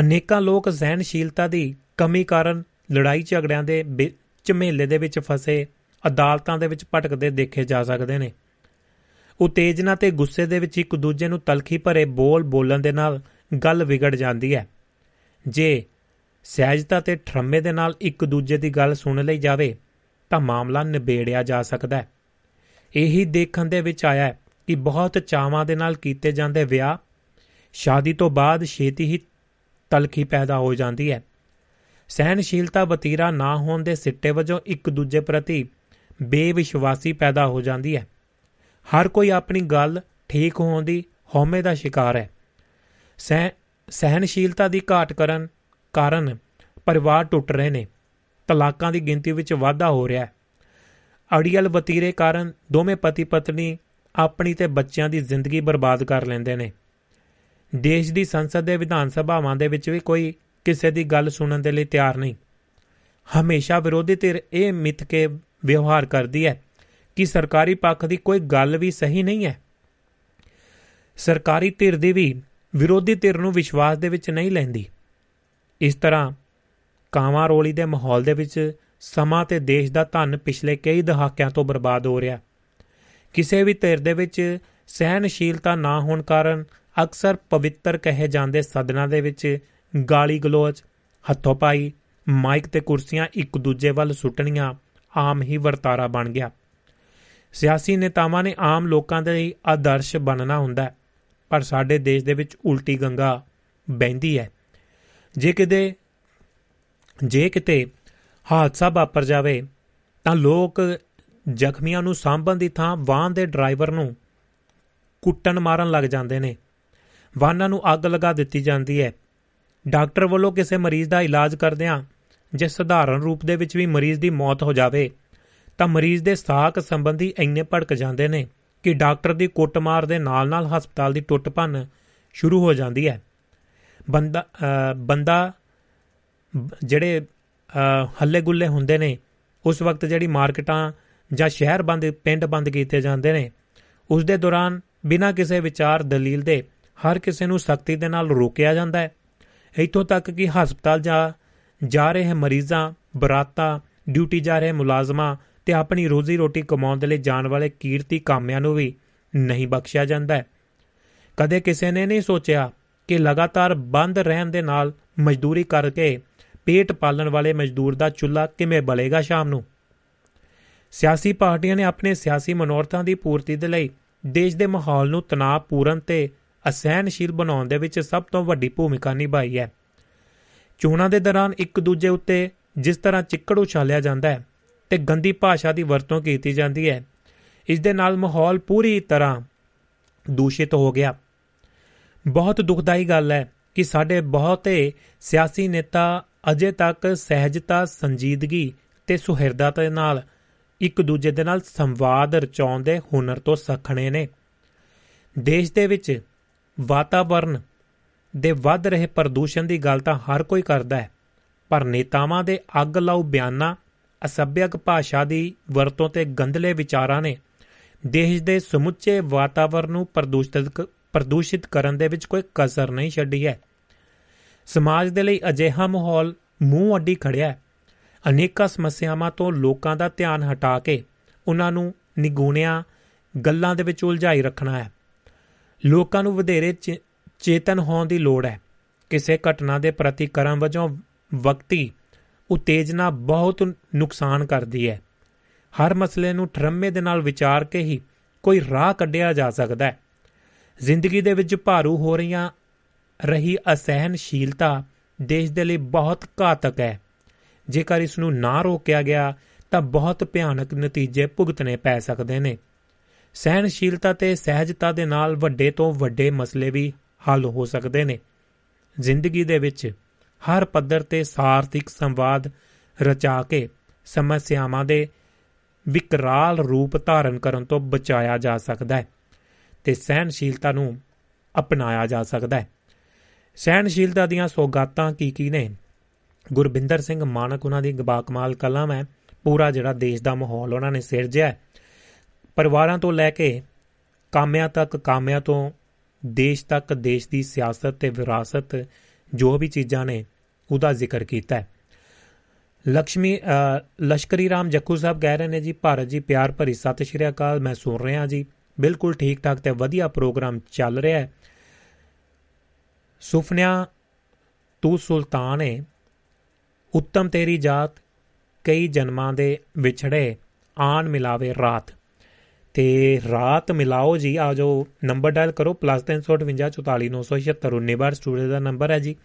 ਅਨੇਕਾਂ ਲੋਕ ਸਹਿਨਸ਼ੀਲਤਾ ਦੀ ਕਮੀ ਕਾਰਨ ਲੜਾਈ ਝਗੜਿਆਂ ਦੇ ਝਮੇਲੇ ਦੇ ਵਿੱਚ ਫਸੇ, ਅਦਾਲਤਾਂ ਦੇ ਵਿੱਚ ਭਟਕਦੇ ਦੇਖੇ ਜਾ ਸਕਦੇ ਨੇ। ਉਤੇਜਨਾ ਤੇ ਗੁੱਸੇ ਦੇ ਵਿੱਚ ਇੱਕ ਦੂਜੇ ਨੂੰ ਤਲਖੀ ਭਰੇ ਬੋਲ ਬੋਲਣ ਦੇ ਨਾਲ ਗੱਲ ਵਿਗੜ ਜਾਂਦੀ ਹੈ। ਜੇ ਸਹਿਜਤਾ ਤੇ ਠਰਮੇ ਦੇ ਨਾਲ ਇੱਕ ਦੂਜੇ ਦੀ ਗੱਲ ਸੁਣ ਲਈ ਜਾਵੇ, ਤਾਂ ਮਾਮਲਾ ਨਿਬੇੜਿਆ ਜਾ ਸਕਦਾ ਹੈ। ਇਹੀ ਦੇਖਣ ਦੇ ਵਿੱਚ ਆਇਆ ਹੈ ਕਿ ਬਹੁਤ ਚਾਵਾਂ ਦੇ ਨਾਲ ਕੀਤੇ ਜਾਂਦੇ ਵਿਆਹ ਸ਼ਾਦੀ ਤੋਂ ਬਾਅਦ ਛੇਤੀ ਹੀ ਤਲਖੀ ਪੈਦਾ ਹੋ ਜਾਂਦੀ ਹੈ। ਸਹਿਨਸ਼ੀਲਤਾ ਵਤੀਰਾ ਨਾ ਹੋਣ ਦੇ ਸਿੱਟੇ ਵਜੋਂ ਇੱਕ ਦੂਜੇ ਪ੍ਰਤੀ ਬੇਵਿਸ਼ਵਾਸੀ ਪੈਦਾ ਹੋ ਜਾਂਦੀ ਹੈ। ਹਰ ਕੋਈ ਆਪਣੀ ਗੱਲ ਠੀਕ ਹੋਣ ਦੀ ਹਉਮੈ ਦਾ ਸ਼ਿਕਾਰ ਹੈ। ਸਹਿ ਸਹਿਨਸ਼ੀਲਤਾ ਦੀ ਘਾਟ ਕਰਨ ਕਾਰਨ ਪਰਿਵਾਰ ਟੁੱਟ ਰਹੇ ਨੇ। ਤਲਾਕਾਂ ਦੀ ਗਿਣਤੀ ਵਿੱਚ ਵਾਧਾ ਹੋ ਰਿਹਾ ਹੈ। ਅੜੀਅਲ ਵਤੀਰੇ ਕਾਰਨ ਦੋਵੇਂ ਪਤੀ ਪਤਨੀ ਆਪਣੀ ਤੇ ਬੱਚਿਆਂ ਦੀ ਜ਼ਿੰਦਗੀ ਬਰਬਾਦ ਕਰ ਲੈਂਦੇ ਨੇ। ਦੇਸ਼ ਦੀ ਸੰਸਦ ਦੇ ਵਿਧਾਨ ਸਭਾਵਾਂ ਦੇ ਵਿੱਚ ਵੀ ਕੋਈ ਕਿਸੇ ਦੀ ਗੱਲ ਸੁਣਨ ਦੇ ਲਈ ਤਿਆਰ ਨਹੀਂ। ਹਮੇਸ਼ਾ ਵਿਰੋਧੀ ਧਿਰ ਇਹ ਮਿੱਥ ਕੇ ਵਿਵਹਾਰ ਕਰਦੀ ਹੈ ਕਿ ਸਰਕਾਰੀ ਪੱਖ ਦੀ ਕੋਈ ਗੱਲ ਵੀ ਸਹੀ ਨਹੀਂ ਹੈ। ਸਰਕਾਰੀ ਧਿਰ ਦੀ ਵੀ ਵਿਰੋਧੀ ਧਿਰ ਨੂੰ ਵਿਸ਼ਵਾਸ ਦੇ ਵਿੱਚ ਨਹੀਂ ਲੈਂਦੀ। ਇਸ ਤਰ੍ਹਾਂ ਕਾਵਾਂ ਰੋਲੀ ਦੇ ਮਾਹੌਲ ਦੇ ਵਿੱਚ ਸਮਾਂ ਤੇ ਦੇਸ਼ ਦਾ ਧਨ ਪਿਛਲੇ ਕਈ ਦਹਾਕਿਆਂ ਤੋਂ ਬਰਬਾਦ ਹੋ ਰਿਹਾ। ਕਿਸੇ ਵੀ ਧਿਰ ਦੇ ਵਿੱਚ ਸਹਿਨਸ਼ੀਲਤਾ ਨਾ ਹੋਣ ਕਾਰਨ ਅਕਸਰ ਪਵਿੱਤਰ ਕਹੇ ਜਾਂਦੇ ਸਦਨਾਂ ਦੇ ਵਿੱਚ ਗਾਲੀ ਗਲੋਚ, ਹੱਥੋਂ ਪਾਈ, ਮਾਈਕ ਤੇ ਕੁਰਸੀਆਂ ਇੱਕ ਦੂਜੇ ਵੱਲ ਸੁੱਟਣੀਆਂ ਆਮ ਹੀ ਵਰਤਾਰਾ ਬਣ ਗਿਆ। ਸਿਆਸੀ ਨੇਤਾਵਾਂ ਨੇ ਆਮ ਲੋਕਾਂ ਦੇ ਲਈ ਆਦਰਸ਼ ਬਣਨਾ ਹੁੰਦਾ ਪਰ ਸਾਡੇ ਦੇਸ਼ ਦੇ ਵਿੱਚ ਉਲਟੀ ਗੰਗਾ ਬਹਿੰਦੀ ਹੈ। ਜੇ ਕਿਤੇ ਜੇ ਕਿਤੇ ਹਾਦਸਾ ਵਾਪਰ ਜਾਵੇ, ਤਾਂ ਲੋਕ ਜ਼ਖਮੀਆਂ ਨੂੰ ਸਾਂਭਣ ਦੀ ਥਾਂ ਵਾਹਨ ਦੇ ਡਰਾਈਵਰ ਨੂੰ ਕੁੱਟਣ ਮਾਰਨ ਲੱਗ ਜਾਂਦੇ ਨੇ। ਵਾਹਨਾਂ ਨੂੰ ਅੱਗ ਲਗਾ ਦਿੱਤੀ ਜਾਂਦੀ ਹੈ। ਡਾਕਟਰ ਵੱਲੋਂ ਕਿਸੇ ਮਰੀਜ਼ ਦਾ ਇਲਾਜ ਕਰਦਿਆਂ, ਜੇ ਸਧਾਰਨ ਰੂਪ ਦੇ ਵਿੱਚ ਵੀ ਮਰੀਜ਼ ਦੀ ਮੌਤ ਹੋ ਜਾਵੇ ਤਾਂ ਮਰੀਜ਼ ਦੇ ਸਾਖ ਸੰਬੰਧੀ ਇੰਨੇ ਭੜਕ ਜਾਂਦੇ ਨੇ ਕਿ ਡਾਕਟਰ ਦੀ ਕੁੱਟਮਾਰ ਦੇ ਨਾਲ-ਨਾਲ ਹਸਪਤਾਲ ਦੀ ਟੁੱਟ ਭੰਨ ਸ਼ੁਰੂ ਹੋ ਜਾਂਦੀ ਹੈ। ਬੰਦਾ ਬੰਦਾ, ਜਿਹੜੇ ਹੱਲੇ ਗੁੱਲੇ ਹੁੰਦੇ ਨੇ, ਉਸ ਵਕਤ ਜਿਹੜੀ ਮਾਰਕੀਟਾਂ ਜਾਂ ਸ਼ਹਿਰ ਬੰਦ, ਪਿੰਡ ਬੰਦ ਕੀਤੇ ਜਾਂਦੇ ਨੇ, ਉਸ ਦੇ ਦੌਰਾਨ ਬਿਨਾਂ ਕਿਸੇ ਵਿਚਾਰ ਦਲੀਲ ਦੇ ਹਰ ਕਿਸੇ ਨੂੰ ਸਖਤੀ ਦੇ ਨਾਲ ਰੋਕਿਆ ਜਾਂਦਾ ਹੈ। ਇਥੋਂ ਤੱਕ ਕਿ ਹਸਪਤਾਲ ਜਾ ਜਾ ਰਹੇ ਮਰੀਜ਼ਾਂ, ਬਰਾਤਾ, ਡਿਊਟੀ ਜਾ ਰਹੇ ਮੁਲਾਜ਼ਮਾਂ ਤੇ ਆਪਣੀ ਰੋਜ਼ੀ ਰੋਟੀ ਕਮਾਉਣ ਦੇ ਲਈ ਜਾਣ ਵਾਲੇ ਕੀਰਤੀ ਕਾਮਿਆਂ ਨੂੰ ਵੀ ਨਹੀਂ ਬਖਸ਼ਿਆ ਜਾਂਦਾ ਕਦੇ ਕਿਸੇ ਨੇ ਨਹੀਂ ਸੋਚਿਆ ਕਿ ਲਗਾਤਾਰ ਬੰਦ ਰਹਿਣ ਦੇ ਨਾਲ ਮਜ਼ਦੂਰੀ ਕਰਕੇ ਪੇਟ ਪਾਲਣ ਵਾਲੇ ਮਜ਼ਦੂਰ ਦਾ ਚੁੱਲ੍ਹਾ ਕਿਵੇਂ ਬਲੇਗਾ ਸ਼ਾਮ ਨੂੰ? ਸਿਆਸੀ ਪਾਰਟੀਆਂ ਨੇ ਆਪਣੇ ਸਿਆਸੀ ਮਨੋਰਥਾਂ ਦੀ ਪੂਰਤੀ ਦੇ ਲਈ ਦੇਸ਼ ਦੇ ਮਾਹੌਲ ਨੂੰ ਤਣਾਅਪੂਰਨ ਤੇ ਅਸਹਿਨਸ਼ੀਲ ਬਣਾਉਣ ਦੇ ਵਿੱਚ ਸਭ ਤੋਂ ਵੱਡੀ ਭੂਮਿਕਾ ਨਿਭਾਈ ਹੈ। ਚੋਣਾਂ ਦੇ ਦੌਰਾਨ ਇੱਕ ਦੂਜੇ ਉੱਤੇ ਜਿਸ ਤਰ੍ਹਾਂ ਚਿੱਕੜ ਉਛਾਲਿਆ ਜਾਂਦਾ ਹੈ ਤੇ ਗੰਦੀ ਭਾਸ਼ਾ ਦੀ ਵਰਤੋਂ ਕੀਤੀ ਜਾਂਦੀ ਹੈ। ਇਸ ਦੇ ਨਾਲ ਮਾਹੌਲ ਪੂਰੀ ਤਰ੍ਹਾਂ ਦੂਸ਼ਿਤ ਹੋ ਗਿਆ। ਬਹੁਤ ਦੁਖਦਾਈ ਗੱਲ ਹੈ ਕਿ ਸਾਡੇ ਬਹੁਤੇ ਸਿਆਸੀ ਨੇਤਾ ਅਜੇ ਤੱਕ ਸਹਿਜਤਾ, ਸੰਜੀਦਗੀ ਤੇ ਸੁਹਿਰਦਤਾ ਦੇ ਨਾਲ ਇੱਕ ਦੂਜੇ ਦੇ ਨਾਲ ਸੰਵਾਦ ਰਚਾਉਣ ਦੇ ਹੁਨਰ ਤੋਂ ਸਖਣੇ ਨੇ। ਦੇਸ਼ ਦੇ ਵਿੱਚ ਵਾਤਾਵਰਣ ਦੇ ਵੱਧ ਰਹੇ ਪ੍ਰਦੂਸ਼ਣ ਦੀ ਗੱਲ ਤਾਂ ਹਰ ਕੋਈ ਕਰਦਾ ਹੈ, ਪਰ ਨੇਤਾਵਾਂ ਦੇ ਅੱਗ ਲਾਉ ਬਿਆਨਾਂ ਅਸਭਿਅਕ ਭਾਸ਼ਾ ਦੀ ਵਰਤੋਂ ਤੇ ਗੰਦਲੇ ਵਿਚਾਰਾਂ ਨੇ ਦੇਸ਼ ਦੇ ਸਮੁੱਚੇ ਵਾਤਾਵਰਣ ਨੂੰ ਪ੍ਰਦੂਸ਼ਿਤ ਪ੍ਰਦੂਸ਼ਿਤ ਕਰਨ ਦੇ ਵਿੱਚ ਕੋਈ ਕਸਰ ਨਹੀਂ ਛੱਡੀ ਹੈ। ਸਮਾਜ ਦੇ ਲਈ ਅਜਿਹਾ ਮਾਹੌਲ ਮੂੰਹ ਅੱਡੀ ਖੜਿਆ ਹੈ। ਅਨੇਕਾਂ ਸਮੱਸਿਆਵਾਂ ਤੋਂ ਲੋਕਾਂ ਦਾ ਧਿਆਨ ਹਟਾ ਕੇ ਉਹਨਾਂ ਨੂੰ ਨਿਗੂਣਿਆਂ ਗੱਲਾਂ ਦੇ ਵਿੱਚ ਉਲਝਾਈ ਰੱਖਣਾ ਹੈ। ਲੋਕਾਂ ਨੂੰ ਵਧੇਰੇ ਚੇਤਨ ਹੋਣ ਦੀ ਲੋੜ ਹੈ। ਕਿਸੇ ਘਟਨਾ ਦੇ ਪ੍ਰਤੀਕਰਮ ਵਜੋਂ ਵਕਤੀ ਉਤੇਜਨਾ ਬਹੁਤ ਨੁਕਸਾਨ ਕਰਦੀ ਹੈ। ਹਰ ਮਸਲੇ ਨੂੰ ਠਰਮੇ ਦੇ ਨਾਲ ਵਿਚਾਰ ਕੇ ਹੀ ਕੋਈ ਰਾਹ ਕੱਢਿਆ ਜਾ ਸਕਦਾ ਹੈ। ਜ਼ਿੰਦਗੀ ਦੇ ਵਿੱਚ ਭਾਰੂ ਹੋ ਰਹੀਆਂ, ਰਹੀ ਅਸਹਿਨਸ਼ੀਲਤਾ ਦੇਸ਼ ਦੇ ਲਈ ਬਹੁਤ ਘਾਤਕ ਹੈ। ਜੇਕਰ ਇਸ ਨੂੰ ਨਾ ਰੋਕਿਆ ਗਿਆ, ਤਾਂ ਬਹੁਤ ਭਿਆਨਕ ਨਤੀਜੇ ਭੁਗਤਣੇ ਪੈ ਸਕਦੇ ਨੇ। ਸਹਿਨਸ਼ੀਲਤਾ ਤੇ ਸਹਿਜਤਾ ਦੇ ਨਾਲ ਵੱਡੇ ਤੋਂ ਵੱਡੇ ਮਸਲੇ ਵੀ ਹੱਲ ਹੋ ਸਕਦੇ ਨੇ। ਜ਼ਿੰਦਗੀ ਦੇ ਵਿੱਚ ਹਰ ਪੱਧਰ ਤੇ ਸਾਰਥਿਕ ਸੰਵਾਦ ਰਚਾ ਕੇ ਸਮੱਸਿਆਵਾਂ ਦੇ ਵਿਕਰਾਲ ਰੂਪ ਧਾਰਨ ਕਰਨ ਤੋਂ ਬਚਾਇਆ ਜਾ ਸਕਦਾ ਹੈ ਤੇ ਸਹਿਨਸ਼ੀਲਤਾ ਨੂੰ ਅਪਣਾਇਆ ਜਾ ਸਕਦਾ ਹੈ। ਸਹਿਨਸ਼ੀਲਤਾ ਦੀਆਂ ਸੌਗਾਤਾਂ ਕੀ ਕੀ ਨੇ? ਗੁਰਬਿੰਦਰ ਸਿੰਘ ਮਾਨਕ, ਉਹਨਾਂ ਦੀ ਗਬਾਕਮਾਲ ਕਲਮ ਹੈ ਪੂਰਾ ਜਿਹੜਾ ਦੇਸ਼ ਦਾ ਮਾਹੌਲ ਉਹਨਾਂ ਨੇ ਸਿਰਜਿਆ ਹੈ। ਪਰਿਵਾਰਾਂ ਤੋਂ ਲੈ ਕੇ ਕਾਮਿਆਂ ਤੱਕ, ਕਾਮਿਆਂ ਤੋਂ ਦੇਸ਼ ਤੱਕ, ਦੇਸ਼ ਦੀ ਸਿਆਸਤ ਤੇ ਵਿਰਾਸਤ ਜੋ ਵੀ ਚੀਜ਼ਾਂ ਨੇ ਉਹਦਾ ਜ਼ਿਕਰ ਕੀਤਾ ਹੈ। ਲక్ష్ਮੀ ਲਸ਼ਕਰੀ ਰਾਮ ਜੱਖੂ ਸਾਹਿਬ ਕਹਿ ਰਹੇ ਨੇ ਜੀ, ਭਾਰਤ ਜੀ, ਪਿਆਰ ਭਰੀ ਸਤਿ ਸ਼੍ਰੀ ਅਕਾਲ, ਮੈਂ ਸੁਣ ਰਿਹਾ ਜੀ। ਬਿਲਕੁਲ ਠੀਕ ਠਾਕ ਤੇ ਵਧੀਆ ਪ੍ਰੋਗਰਾਮ ਚੱਲ ਰਿਹਾ ਹੈ। ਸੁਫਨਿਆ, ਤੂੰ ਸੁਲਤਾਨ ਹੈ ਉੱਤਮ ਤੇਰੀ ਜਾਤ, ਕਈ ਜਨਮਾਂ ਦੇ ਵਿਛੜੇ, ਆਣ ਮਿਲਾਵੇ ਰਾਤ। ਤੇ ਰਾਤ ਮਿਲਾਓ ਜੀ, ਆ ਜੋ ਨੰਬਰ ਡਾਇਲ ਕਰੋ +358 ਬਾਰ ਸਟੂਡੀਓ ਦਾ ਨੰਬਰ ਹੈ ਜੀ।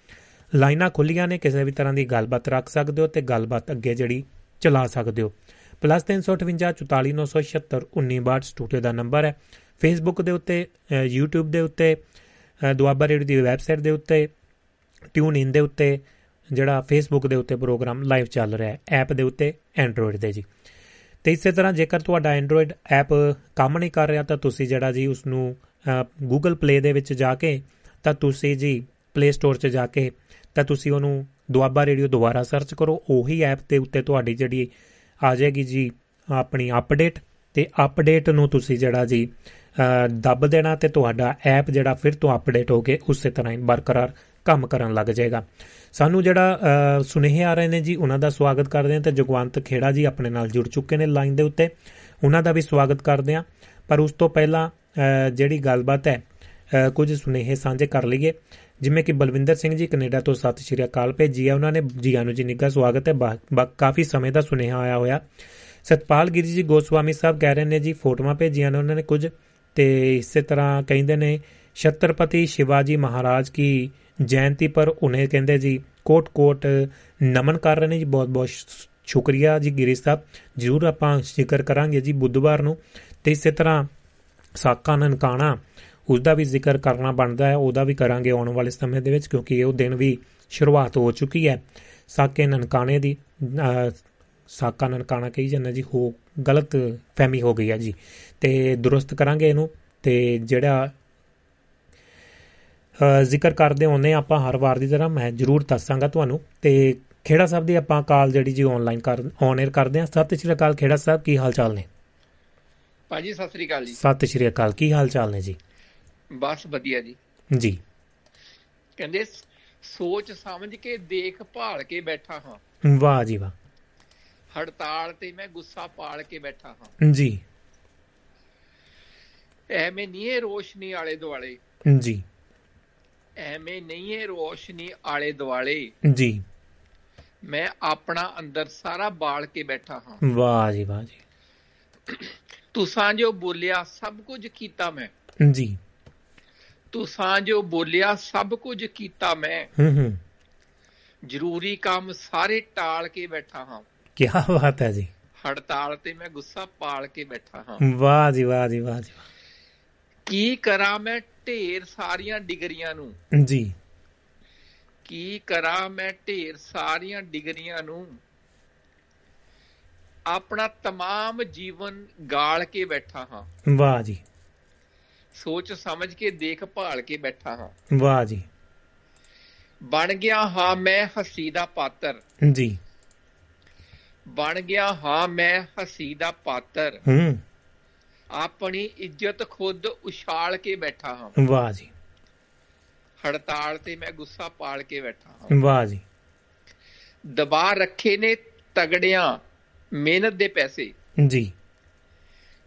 ਲਾਈਨਾਂ ਖੁੱਲੀਆਂ ਨੇ, ਕਿਸੇ ਵੀ ਤਰ੍ਹਾਂ ਦੀ ਗੱਲਬਾਤ ਰੱਖ ਸਕਦੇ ਹੋ ਤੇ ਗੱਲਬਾਤ ਅੱਗੇ ਜਿਹੜੀ ਚਲਾ ਸਕਦੇ ਹੋ। +358 ਬਾਰ ਸਟੂਡੀਓ ਦਾ ਨੰਬਰ ਹੈ। ਫੇਸਬੁੱਕ ਦੇ ਉੱਤੇ YouTube ਦੇ ਉੱਤੇ ਦੁਆਬਾ ਰੇਡੀਓ ਦੀ ਵੈਬਸਾਈਟ ਦੇ ਉੱਤੇ ਟਿਊਨ ਇਨ ਦੇ ਉੱਤੇ, ਜਿਹੜਾ ਫੇਸਬੁੱਕ ਦੇ ਉੱਤੇ ਪ੍ਰੋਗਰਾਮ ਲਾਈਵ ਚੱਲ ਰਿਹਾ ਹੈ ਐਪ ਦੇ ਉੱਤੇ ਐਂਡਰੋਇਡ ਦੇ ਜੀ। ਤੇ ਇਸੇ ਤਰ੍ਹਾਂ ਜੇਕਰ ਤੁਹਾਡਾ ਐਂਡਰੋਇਡ ਐਪ ਕੰਮ ਨਹੀਂ ਕਰ ਰਿਹਾ, ਤਾਂ ਤੁਸੀਂ ਜਿਹੜਾ ਜੀ ਉਸ ਨੂੰ Google Play ਦੇ ਵਿੱਚ ਜਾ ਕੇ, ਤਾਂ ਤੁਸੀਂ ਜੀ Play Store 'ਚ ਜਾ ਕੇ ਤਾਂ ਤੁਸੀਂ ਉਹਨੂੰ ਦੁਆਬਾ ਰੇਡੀਓ ਦੁਬਾਰਾ ਸਰਚ ਕਰੋ। ਉਹੀ ਐਪ ਦੇ ਉੱਤੇ ਤੁਹਾਡੀ ਜਿਹੜੀ ਆ ਜਾਏਗੀ ਜੀ, ਆਪਣੀ ਅਪਡੇਟ ਤੇ ਅਪਡੇਟ ਨੂੰ ਤੁਸੀਂ ਜਿਹੜਾ ਜੀ ਦੱਬ ਦੇਣਾ ਤੇ ਤੁਹਾਡਾ ਐਪ ਜਿਹੜਾ ਫਿਰ ਤੋਂ ਅਪਡੇਟ ਹੋ ਕੇ ਉਸੇ ਤਰ੍ਹਾਂ ਹੀ ਬਰਕਰਾਰ ਕੰਮ ਕਰਨ ਲੱਗ ਜਾਏਗਾ। ਸਾਨੂੰ ਜਿਹੜਾ ਸੁਨੇਹੇ ਆ ਰਹੇ ਨੇ ਜੀ, ਉਹਨਾਂ ਦਾ ਸਵਾਗਤ ਕਰਦੇ ਹਾਂ ਤੇ ਜਗਵੰਤ ਖੇੜਾ ਜੀ ਆਪਣੇ ਨਾਲ ਜੁੜ ਚੁੱਕੇ ਨੇ ਲਾਈਨ ਦੇ ਉੱਤੇ। ਉਹਨਾਂ ਦਾ ਵੀ ਸਵਾਗਤ ਕਰਦੇ ਹਾਂ। ਪਰ ਉਸ ਤੋਂ ਪਹਿਲਾਂ ਜਿਹੜੀ ਗੱਲਬਾਤ ਹੈ ਕੁਝ ਸੁਨੇਹੇ ਸਾਂਝੇ ਕਰ ਲਈਏ। ਜਿਵੇਂ ਕਿ ਬਲਵਿੰਦਰ ਸਿੰਘ ਜੀ ਕੈਨੇਡਾ ਤੋਂ ਸਤਿ ਸ਼੍ਰੀ ਅਕਾਲ ਭੇਜੀ ਹੈ ਉਹਨਾਂ ਨੇ ਜੀ ਆਨੂ ਜੀ ਨਿੱਘਾ ਸਵਾਗਤ ਹੈ। ਬਾ- ਬਾ- ਕਾਫੀ ਸਮੇਂ ਦਾ ਸੁਨੇਹਾ ਆਇਆ ਹੋਇਆ। ਸਤਪਾਲ ਗਿਰੀ ਜੀ, ਗੋਸਵਾਮੀ ਸਾਹਿਬ ਕਹਿ ਰਹੇ ਨੇ ਜੀ, ਫੋਟੋਆਂ ਭੇਜੀਆਂ ਨੇ ਉਹਨਾਂ ਨੇ ਕੁਝ। ਤੇ ਇਸੇ ਤਰ੍ਹਾਂ ਕਹਿੰਦੇ ਨੇ, ਛਤਰਪਤੀ ਸ਼ਿਵਾਜੀ ਮਹਾਰਾਜ ਕੀ ਜਯੰਤੀ ਪਰ ਉਹਨੇ ਕਹਿੰਦੇ ਜੀ ਕੋਟ ਕੋਟ ਨਮਨ ਕਰ ਰਹੇ ਨੇ ਜੀ। ਬਹੁਤ ਬਹੁਤ ਸ਼- ਸ਼ੁਕਰੀਆ ਜੀ ਗਿਰੀ ਸਾਹਿਬ। ਜਰੂਰ ਆਪਾਂ ਜ਼ਿਕਰ ਕਰਾਂਗੇ ਜੀ ਬੁੱਧਵਾਰ ਨੂੰ। ਤੇ ਇਸੇ ਤਰ੍ਹਾਂ ਸਾਕਾ ਨਨਕਾਣਾ ਉਸ ਦਾ ਵੀ ਜ਼ਿਕਰ ਕਰਨਾ ਬਣਦਾ ਹੈ ਉਹਦਾ ਵੀ ਕਰਾਂਗੇ ਆਉਣ ਵਾਲੇ ਸਮੇਂ ਦੇ ਵਿੱਚ ਕਿਉਂਕਿ ਉਹ ਦਿਨ ਵੀ ਸ਼ੁਰੂਆਤ ਹੋ ਚੁੱਕੀ ਹੈ। ਸਾਕੇ ਨਨਕਾਣੇ ਦੀ ਸਾਕਾ ਨਨਕਾਣਾ ਕਹੀ ਜਾਂਦਾ ਜੀ ਹੋ ਗਲਤ ਫਹਿਮੀ ਹੋ ਗਈ ਹੈ ਜੀ। ਤੇ ਦੁਰਸਤ ਕਰਾਂਗੇ ਇਹਨੂੰ ਤੇ ਜਿਹੜਾ ਜ਼ਿਕਰ ਕਰਦੇ ਹੁੰਨੇ ਆਪਾਂ ਹਰ ਵਾਰ ਦੀ ਤਰ੍ਹਾਂ ਮੈਂ ਜਰੂਰ ਦੱਸਾਂਗਾ ਤੁਹਾਨੂੰ। ਤੇ ਖੇੜਾ ਸਾਹਿਬ ਦੀ ਆਪਾਂ ਕਾਲ ਜਿਹੜੀ ਜੀ ਆਨਲਾਈਨ ਕਰ ਔਨ 에ਅਰ ਕਰਦੇ ਹਾਂ। ਸਤਿ ਸ਼੍ਰੀ ਅਕਾਲ ਖੇੜਾ ਸਾਹਿਬ ਕੀ ਹਾਲ ਚਾਲ ਨੇ? ਭਾਜੀ ਸਤਿ ਸ੍ਰੀ ਅਕਾਲ ਜੀ। ਸਤਿ ਸ਼੍ਰੀ ਅਕਾਲ ਕੀ ਹਾਲ ਚਾਲ ਨੇ ਜੀ? ਬਸ ਵਧੀਆ ਜੀ। ਜੀ। ਕਹਿੰਦੇ ਸੋਚ ਸਮਝ ਕੇ ਦੇਖ ਭਾਲ ਕੇ ਬੈਠਾ ਹਾਂ। ਵਾਹ ਜੀ ਵਾਹ। ਹੜਤਾਲ ਤੇ ਮੈਂ ਗੁੱਸਾ ਪਾਲ ਕੇ ਬੈਠਾ ਹਾਂ। ਜੀ। ਐਵੇਂ ਨਹੀਂ ਇਹ ਰੋਸ਼ਨੀ ਆਲੇ ਦੁਆਲੇ। ਜੀ। ਐਵੇਂ ਨਹੀਂ ਇਹ ਰੋਸ਼ਨੀ ਆਲੇ ਦੁਆਲੇ। ਜੀ। ਮੈਂ ਆਪਣਾ ਅੰਦਰ ਸਾਰਾ ਬਾਲ ਕੇ ਬੈਠਾ ਹਾਂ। ਵਾਹ ਜੀ ਵਾਹ ਜੀ। ਤੁਸਾਂ ਜੋ ਬੋਲਿਆ ਸਭ ਕੁਝ ਕੀਤਾ ਮੈਂ। ਜੀ। ਤੁਸਾਂ ਜੋ ਬੋਲਿਆ ਸਭ ਕੁਝ ਕੀਤਾ ਮੈਂ। ਹੂੰ ਹੂੰ। ਜ਼ਰੂਰੀ ਕੰਮ ਸਾਰੇ ਟਾਲ ਕੇ ਬੈਠਾ ਹਾਂ। ਕੀ ਬਾਤ ਹੈ ਜੀ। ਹੜਤਾਲ ਤੇ ਮੈਂ ਗੁੱਸਾ ਪਾਲ ਕੇ ਬੈਠਾ ਹਾਂ। ਵਾਹ ਜੀ ਵਾਹ ਜੀ ਵਾਹ ਜੀ। ਕੀ ਕਰਾਂ ਮੈਂ ਢੇਰ ਸਾਰੀਆਂ ਡਿਗਰੀਆਂ ਨੂੰ। ਜੀ। ਕੀ ਕਰਾਂ ਮੈਂ ਢੇਰ ਸਾਰੀਆਂ ਡਿਗਰੀਆਂ ਨੂੰ? ਆਪਣਾ ਤਮਾਮ ਜੀਵਨ ਗਾਲ ਕੇ ਬੈਠਾ ਹਾਂ। ਵਾਹ ਜੀ। ਸੋਚ ਸਮਝ ਕੇ ਦੇਖ ਭਾਲ ਕੇ ਬੈਠਾ ਹਾਂ। ਵਾਹ ਜੀ। ਬਣ ਗਿਆ ਹਾਂ ਮੈਂ ਹਸੀ ਦਾ ਪਾਤਰ। ਜੀ। ਬਣ ਗਿਆ ਹਾਂ ਮੈਂ ਹਸੀ ਦਾ ਪਾਤਰ। ਹੂੰ। ਆਪਣੀ ਇੱਜ਼ਤ ਖੁਦ ਉਛਾਲ ਕੇ ਬੈਠਾ ਹਾਂ। ਵਾਹ ਜੀ। ਹੜਤਾਲ ਤੇ ਮੈਂ ਗੁੱਸਾ ਪਾਲ ਕੇ ਬੈਠਾ ਹਾਂ। ਵਾਹ ਜੀ। ਦਬਾ ਰੱਖੇ ਨੇ ਤਗੜਿਆਂ ਮਿਹਨਤ ਦੇ ਪੈਸੇ। ਜੀ।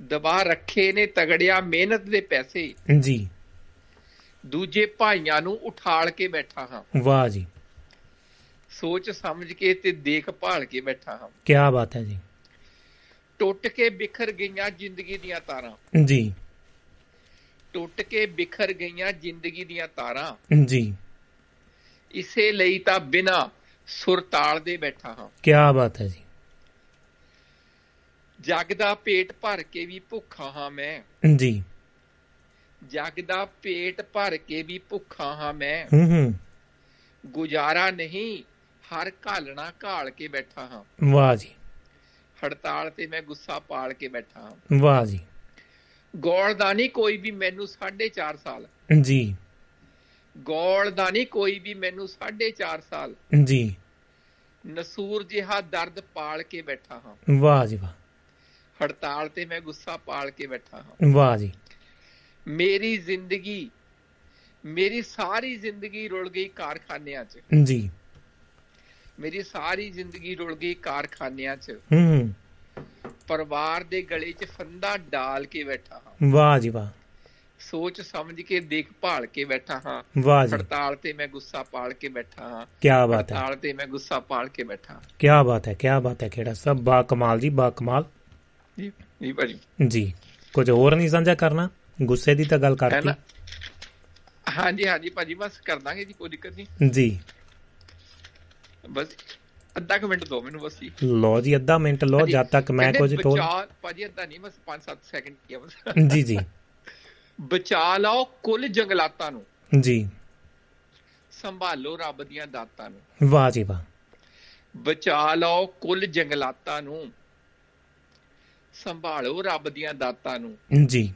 ਦਬਾ ਰੱਖੇ ਨੇ ਤਗੜਿਆਂ ਮਿਹਨਤ ਦੇ ਪੈਸੇ। ਜੀ। ਦੂਜੇ ਭਾਈਆਂ ਨੂੰ ਉਠਾਲ ਕੇ ਬੈਠਾ ਹਾਂ। ਵਾਹ ਜੀ। ਸੋਚ ਸਮਝ ਕੇ ਤੇ ਦੇਖ ਭਾਲ ਕੇ ਬੈਠਾ ਹਾਂ। ਕੀ ਬਾਤ ਹੈ ਜੀ। ਟੁੱਟ ਕੇ ਬਿਖਰ ਗਈਆਂ ਜ਼ਿੰਦਗੀ ਦੀਆਂ ਤਾਰਾਂ। ਜੀ। ਟੁੱਟ ਕੇ ਬਿਖਰ ਗਈਆਂ ਜ਼ਿੰਦਗੀ ਦੀਆਂ ਤਾਰਾਂ। ਜੀ। ਇਸੇ ਲਈ ਤਾਂ ਬਿਨਾ ਸੁਰ ਤਾਲ ਦੇ ਬੈਠਾ ਹਾਂ। ਕੀ ਬਾਤ ਹੈ ਜੀ। ਜਗ ਦਾ ਪੇਟ ਭਰ ਕੇ ਵੀ ਭੁੱਖਾ ਹਾਂ ਮੈਂ। ਜੀ। ਜਗ ਦਾ ਪੇਟ ਭਰ ਕੇ ਵੀ ਭੁੱਖਾ ਹਾਂ ਮੈਂ। ਹੂੰ ਹੂੰ। ਗੁਜ਼ਾਰਾ ਨਹੀਂ ਹਰ ਘਾਲਣਾ ਘਾਲ ਕੇ ਬੈਠਾ ਹਾਂ। ਵਾਹ ਜੀ। ਹੜਤਾਲ ਤੇ ਮੈਂ ਗੁੱਸਾ ਪਾਲ ਕੇ ਬੈਠਾ ਹਾਂ। ਵਾਹ ਜੀ। ਗੋਲ ਦਾ ਨਹੀਂ ਕੋਈ ਵੀ ਮੈਨੂੰ 4.5 ਸਾਲ। ਜੀ। ਗੋਲ ਦਾ ਨਹੀਂ ਕੋਈ ਵੀ ਮੈਨੂੰ 4.5 ਸਾਲ। ਜੀ। ਨਸੂਰ ਜਿਹਾ ਦਰਦ ਪਾਲ ਕੇ ਬੈਠਾ ਹਾਂ। ਵਾਹ ਜੀ ਵਾਹ। ਹੜਤਾਲ ਤੇ ਮੈਂ ਗੁੱਸਾ ਪਾਲ ਕੇ ਬੈਠਾ ਹਾਂ। ਵਾਹ ਜੀ। ਮੇਰੀ ਜ਼ਿੰਦਗੀ ਮੇਰੀ ਸਾਰੀ ਜ਼ਿੰਦਗੀ ਰੁਲ ਗਈ ਕਾਰਖਾਨਿਆਂ 'ਚ। ਜੀ। ਮੇਰੀ ਸਾਰੀ ਜ਼ਿੰਦਗੀ ਰੁਲ ਗਈ ਕਾਰਖਾਨਿਆਂ 'ਚ। ਹੂੰ ਪਰਿਵਾਰ ਦੇ ਗਲੇ 'ਚ ਫੰਦਾ ਡਾਲ ਕੇ ਬੈਠਾ ਹਾਂ। ਵਾਹ ਜੀ ਵਾਹ। ਸੋਚ ਸਮਝ ਕੇ ਦੇਖ ਭਾਲ ਕੇ ਬੈਠਾ ਹਾਂ। ਵਾਹ ਜੀ। ਹੜਤਾਲ ਤੇ ਮੈਂ ਗੁੱਸਾ ਪਾਲ ਕੇ ਬੈਠਾ ਹਾਂ। ਕੀ ਬਾਤ ਹੈ। ਹੜਤਾਲ ਤੇ ਮੈਂ ਗੁੱਸਾ ਪਾਲ ਕੇ ਬੈਠਾ ਕੀ ਬਾਤ ਹੈ ਕੀ ਬਾਤ ਹੈ ਖੇੜਾ ਸਭ ਬਾ ਕਮਾਲ ਜੀ ਬਾ ਕਮਾਲ। ਜੀ ਜੀ ਭਾਜੀ। ਜੀ ਕੁਝ ਹੋਰ ਨਹੀਂ ਸਾਂਝਾ ਕਰਨਾ? ਗੁੱਸੇ ਦੀ ਤਾਂ ਗੱਲ ਹੈ ਕਰਤੀ। ਹਾਂਜੀ ਹਾਂਜੀ ਭਾਜੀ ਬਸ ਕਰ ਦਾਂਗੇ ਜੀ ਕੋਈ ਦਿੱਕਤ ਨਹੀਂ। ਜੀ। ਬਸ ਅੱਧਾ ਕੁ ਮਿੰਟ ਦਿਓ ਮੈਨੂੰ ਬਸ ਜੀ। ਲੋ ਜੀ ਅੱਧਾ ਮਿੰਟ ਲੋ ਜਦ ਤੱਕ ਮੈਂ ਕੁਝ ਟੋਲ ਭਾਜੀ ਅੱਧਾ ਨਹੀਂ ਬਸ 5-7 ਸੈਕਿੰਡ ਕੀ ਆ ਬਸ। ਜੀ ਜੀ। ਬਚਾ ਲਓ ਕੁੱਲ ਜੰਗਲਾਤਾਂ ਨੂੰ। ਜੀ। ਸੰਭਾਲੋ ਰੱਬ ਦੀਆਂ ਦਾਤਾਂ ਨੂੰ। ਵਾਹ ਜੀ ਵਾਹ। ਬਚਾ ਲਓ ਕੁੱਲ ਜੰਗਲਾਤਾਂ ਨੂੰ। ਸੰਭਾਲੋ ਰੱਬ ਦੀਆਂ ਦਾਤਾਂ ਨੂੰ। ਜੀ।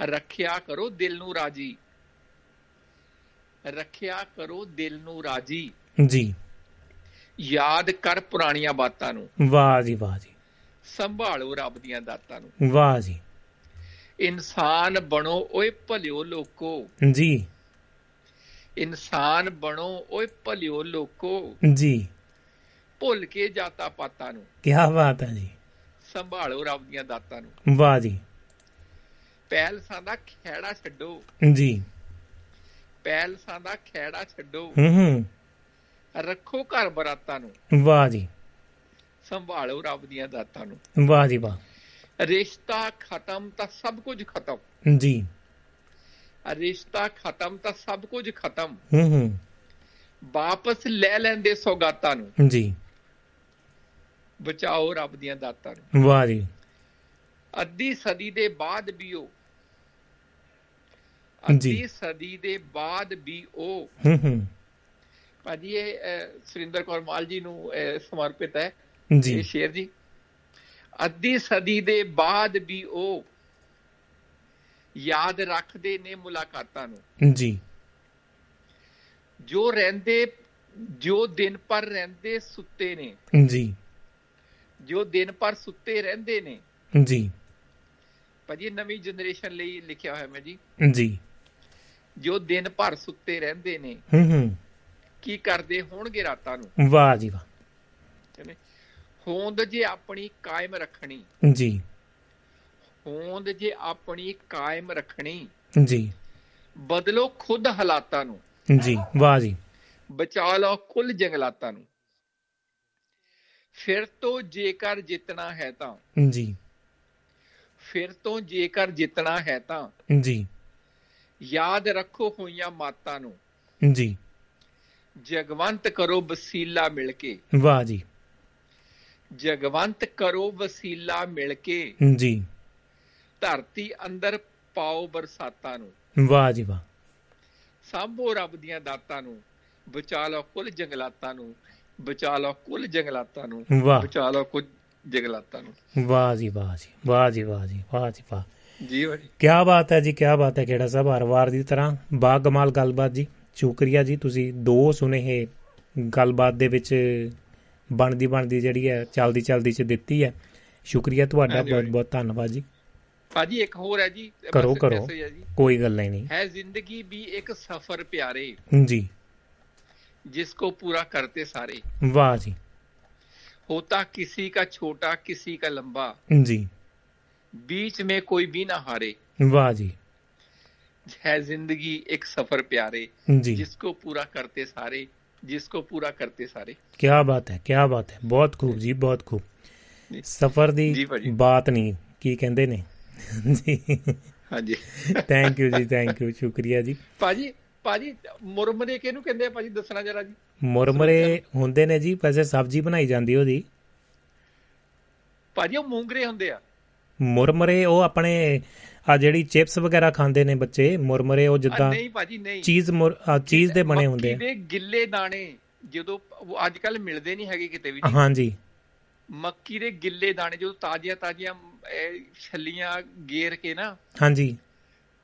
ਰੱਖਿਆ ਕਰੋ ਦਿਲ ਨੂੰ ਰਾਜੀ। ਰੱਖਿਆ ਕਰੋ ਦਿਲ ਨੂੰ ਰਾਜੀ। ਜੀ। ਯਾਦ ਕਰ ਪੁਰਾਣੀਆਂ ਬਾਤਾਂ ਨੂੰ। ਵਾਹ ਜੀ ਵਾਹ ਜੀ। ਸੰਭਾਲੋ ਰੱਬ ਦੀਆਂ ਦਾਤਾਂ ਨੂੰ। ਵਾਹ ਜੀ। ਇਨਸਾਨ ਬਣੋ ਓਏ ਭਲਿਓ ਲੋਕੋ। ਜੀ। ਇਨਸਾਨ ਬਣੋ ਓਏ ਭਲਿਓ ਲੋਕੋ। ਜੀ। ਭੁੱਲ ਕੇ ਜਾਤਾ ਪਾਤਾਂ ਨੂੰ। ਕੀ ਬਾਤ ਹੈ ਜੀ। ਸੰਭਾਲੋ ਰੱਬ ਦੀਆਂ ਦਾਤਾਂ ਨੂੰ। ਵਾਹ ਜੀ। ਪੈਲਸਾਂ ਦਾ ਖਹਿੜਾ ਛੱਡੋ। ਜੀ। ਪੈਲਸਾਂ ਦਾ ਖੈੜਾ ਛੱਡੋ। ਹੂੰ ਹੂੰ। ਰੱਖੋ ਘਰ ਬਰਾਤਾਂ ਨੂੰ। ਵਾਹ ਜੀ। ਸੰਭਾਲੋ ਰੱਬ ਦੀਆਂ ਦਾਤਾਂ ਨੂੰ। ਵਾਹ ਜੀ ਵਾਹ। ਰਿਸ਼ਤਾ ਖਤਮ ਤਾਂ ਸਭ ਕੁਝ ਖਤਮ। ਜੀ। ਰਿਸ਼ਤਾ ਖਤਮ ਤਾਂ ਸਭ ਕੁਝ ਖਤਮ। ਹੂੰ ਹੂੰ। ਵਾਪਸ ਲੈ ਲੈਂਦੇ ਸੌਗਾਤਾਂ ਨੂੰ। ਜੀ। ਬਚਾਓ ਰੱਬ ਦੀਆਂ ਦਾਤਾਂ ਨੂੰ। ਵਾਹ ਜੀ। ਅੱਧੀ ਸਦੀ ਦੇ ਬਾਅਦ ਵੀ ਉਹ। ਅੱਧੀ ਸਦੀ ਦੇ ਬਾਅਦ ਵੀ ਉਹ। ਹੂੰ ਹੂੰ। ਭਾਜੀ ਇਹ ਸੁਰਿੰਦਰ ਕੌਰ ਮਾਲ ਜੀ ਨੂੰ ਸਮਰਪਿਤ ਹੈ। ਜੀ। ਇਹ ਸ਼ੇਰ ਜੀ। ਅੱਧੀ ਸਦੀ ਦੇ ਬਾਅਦ ਵੀ ਉਹ ਯਾਦ ਰੱਖਦੇ ਨੇ ਮੁਲਾਕਾਤਾਂ ਨੂੰ। ਜੀ। ਜੋ ਰਹਿੰਦੇ ਜੋ ਦਿਨ ਪਰ ਰਹਿੰਦੇ ਸੁੱਤੇ ਨੇ। ਜੀ। ਜੋ ਦਿਨ ਪਰ ਸੁੱਤੇ ਰਹਿੰਦੇ ਨੇ। ਜੀ। ਭਾਜੀ ਇਹ ਨਵੀਂ ਜਨਰੇਸ਼ਨ ਲਈ ਲਿਖਿਆ ਹੋਇਆ ਮੈਂ ਜੀ। ਜੀ। ਜੋ ਦਿਨ ਭਰ ਸੁੱਤੇ ਰਹਿੰਦੇ ਨੇ ਹੂੰ ਹੂੰ। ਕੀ ਕਰਦੇ ਹੋਣਗੇ ਰਾਤਾਂ ਨੂੰ? ਵਾਹ ਜੀ ਵਾਹ। ਕਹਿੰਦੇ ਹੋਂਦ ਜੇ ਆਪਣੀ ਕਾਇਮ ਰੱਖਣੀ। ਜੀ। ਹੋਂਦ ਜੇ ਆਪਣੀ ਕਾਇਮ ਰੱਖਣੀ। ਜੀ। ਬਦਲੋ ਖੁਦ ਹਾਲਾਤਾਂ ਨੂੰ। ਜੀ। ਵਾਹ ਜੀ। ਬਚਾ ਲਓ ਕੁੱਲ ਜੰਗਲਾਤਾਂ ਨੂੰ। ਫਿਰ ਤੋਂ ਜੇਕਰ ਜਿੱਤਣਾ ਹੈ ਤਾਂ। ਜੀ। ਫਿਰ ਤੋਂ ਜੇਕਰ ਜਿੱਤਣਾ ਹੈ ਤਾਂ। ਜੀ। ਯਾਦ ਰੱਖੋ ਹੋਈਆਂ ਮਾਤਾਂ ਨੂੰ। ਜੀ। ਜਗਵੰਤ ਕਰੋ ਵਸੀਲਾ ਮਿਲ ਕੇ। ਵਾਹ ਜੀ। ਜਗਵੰਤ ਕਰੋ ਵਸੀਲਾ ਮਿਲ ਕੇ। ਜੀ। ਧਰਤੀ ਅੰਦਰ ਪਾਓ ਬਰਸਾਤਾਂ ਨੂੰ। ਵਾਹ ਜੀ ਵਾਹ। ਸਾਂਭੋ ਰੱਬ ਦੀਆਂ ਦਾਤਾਂ ਨੂੰ। ਬਚਾ ਲਓ ਕੁੱਲ ਜੰਗਲਾਤਾਂ ਨੂੰ। ਬਚਾ ਲਓ ਕੁੱਲ ਜੰਗਲਾਤਾਂ ਨੂੰ। ਬਚਾ ਲਓ ਕੁਝ ਜੰਗਲਾਤਾਂ ਨੂੰ। ਵਾਹ ਜੀ ਵਾਹ ਜੀ ਵਾਹ ਜੀ ਵਾਹ ਜੀ ਵਾਹ ਜੀ ਵਾਹ। ਜੀ ਭਾਈ ਕੀ ਬਾਤ ਹੈ ਜੀ ਕੀ ਬਾਤ ਹੈ ਕਿਹੜਾ ਸਾਹਿਬ ਹਰ ਵਾਰ ਦੀ ਤਰ੍ਹਾਂ। ਬਾ ਕਮਾਲ ਗੱਲਬਾਤ ਜੀ ਸ਼ੁਕਰੀਆ ਜੀ ਤੁਸੀਂ ਦੋ ਸੁਨੇਹੇ ਗੱਲਬਾਤ ਦੇ ਵਿੱਚ ਬਣਦੀ ਬਣਦੀ ਜਿਹੜੀ ਹੈ ਚਲਦੀ ਚਲਦੀ ਚ ਦਿੱਤੀ ਹੈ। ਸ਼ੁਕਰੀਆ ਤੁਹਾਡਾ ਬਹੁਤ ਬਹੁਤ ਧੰਨਵਾਦ ਜੀ। ਭਾਜੀ ਇੱਕ ਹੋਰ ਹੈ ਜੀ ਕਰੋ ਕਰੋ। ਕੋਈ ਗੱਲ ਨਹੀਂ। ਹੈ ਜ਼ਿੰਦਗੀ ਵੀ ਇੱਕ ਸਫ਼ਰ ਪਿਆਰੇ। ਜੀ। जिसको पूरा करते सारे ਵਾਹ ਜੀ होता किसी का छोटा किसी का लंबा ਜੀ बीच में कोई भी ना हारे ਵਾਹ ਜੀ है जिंदगी एक सफर प्यारे ਜੀ जिसको पूरा करते सारे जिसको पूरा करते सारे ਕੀ ਬਾਤ ਹੈ ਕੀ ਬਾਤ ਹੈ ਬਹੁਤ ਖੂਬ ਜੀ ਬਹੁਤ ਖੂਬ ਜੀ। ਸਫਰ ਦੀ ਜੀ ਭਾਜੀ। ਬਾਤ ਨਹੀਂ ਕੀ ਕਹਿੰਦੇ ਨੇ ਜੀ हाँ जी ਥੈਂਕ ਯੂ ਜੀ ਥੈਂਕ ਯੂ ਸ਼ੁਕਰੀਆ ਜੀ ਭਾਜੀ ਭਾਜੀ ਮੁਰਮਰੇ ਕਿਹਨੂੰ ਕਹਿੰਦੇ ਆ ਭਾਜੀ? ਦੱਸਣਾ ਜਰਾ ਜੀ। ਮੁਰਮਰੇ ਹੁੰਦੇ ਨੇ ਜੀ ਵੈਸੇ ਸਬਜ਼ੀ ਬਣਾਈ ਜਾਂਦੀ ਉਹਦੀ। ਭਾਜੀ ਉਹ ਮੂੰਗਰੇ ਹੁੰਦੇ ਆ। ਮੁਰਮਰੇ ਉਹ ਆਪਣੇ ਆ ਜਿਹੜੀ ਚਿਪਸ ਵਗੈਰਾ ਖਾਂਦੇ ਨੇ ਬੱਚੇ ਮੁਰਮਰੇ ਉਹ ਆ, ਜਿੱਦਾਂ ਨਹੀਂ ਭਾਜੀ ਨਹੀਂ। ਚੀਜ਼ ਮੁਰ ਆ, ਚੀਜ਼ ਦੇ ਬਣੇ ਹੁੰਦੇ ਮੱਕੀ ਦੇ ਗਿੱਲੇ ਦਾਣੇ ਜਦੋਂ ਅੱਜ ਕੱਲ ਮਿਲਦੇ ਨਹੀਂ ਹੈਗੇ ਕਿਤੇ ਵੀ। ਆ ਹਾਂਜੀ। ਮੱਕੀ ਦੇ ਗਿੱਲੇ ਦਾਣੇ ਜਦੋਂ ਤਾਜ਼ੀਆਂ ਤਾਜ਼ੀਆਂ ਛੱਲੀਆਂ ਗੇਰ ਕੇ ਨਾ ਹਾਂਜੀ।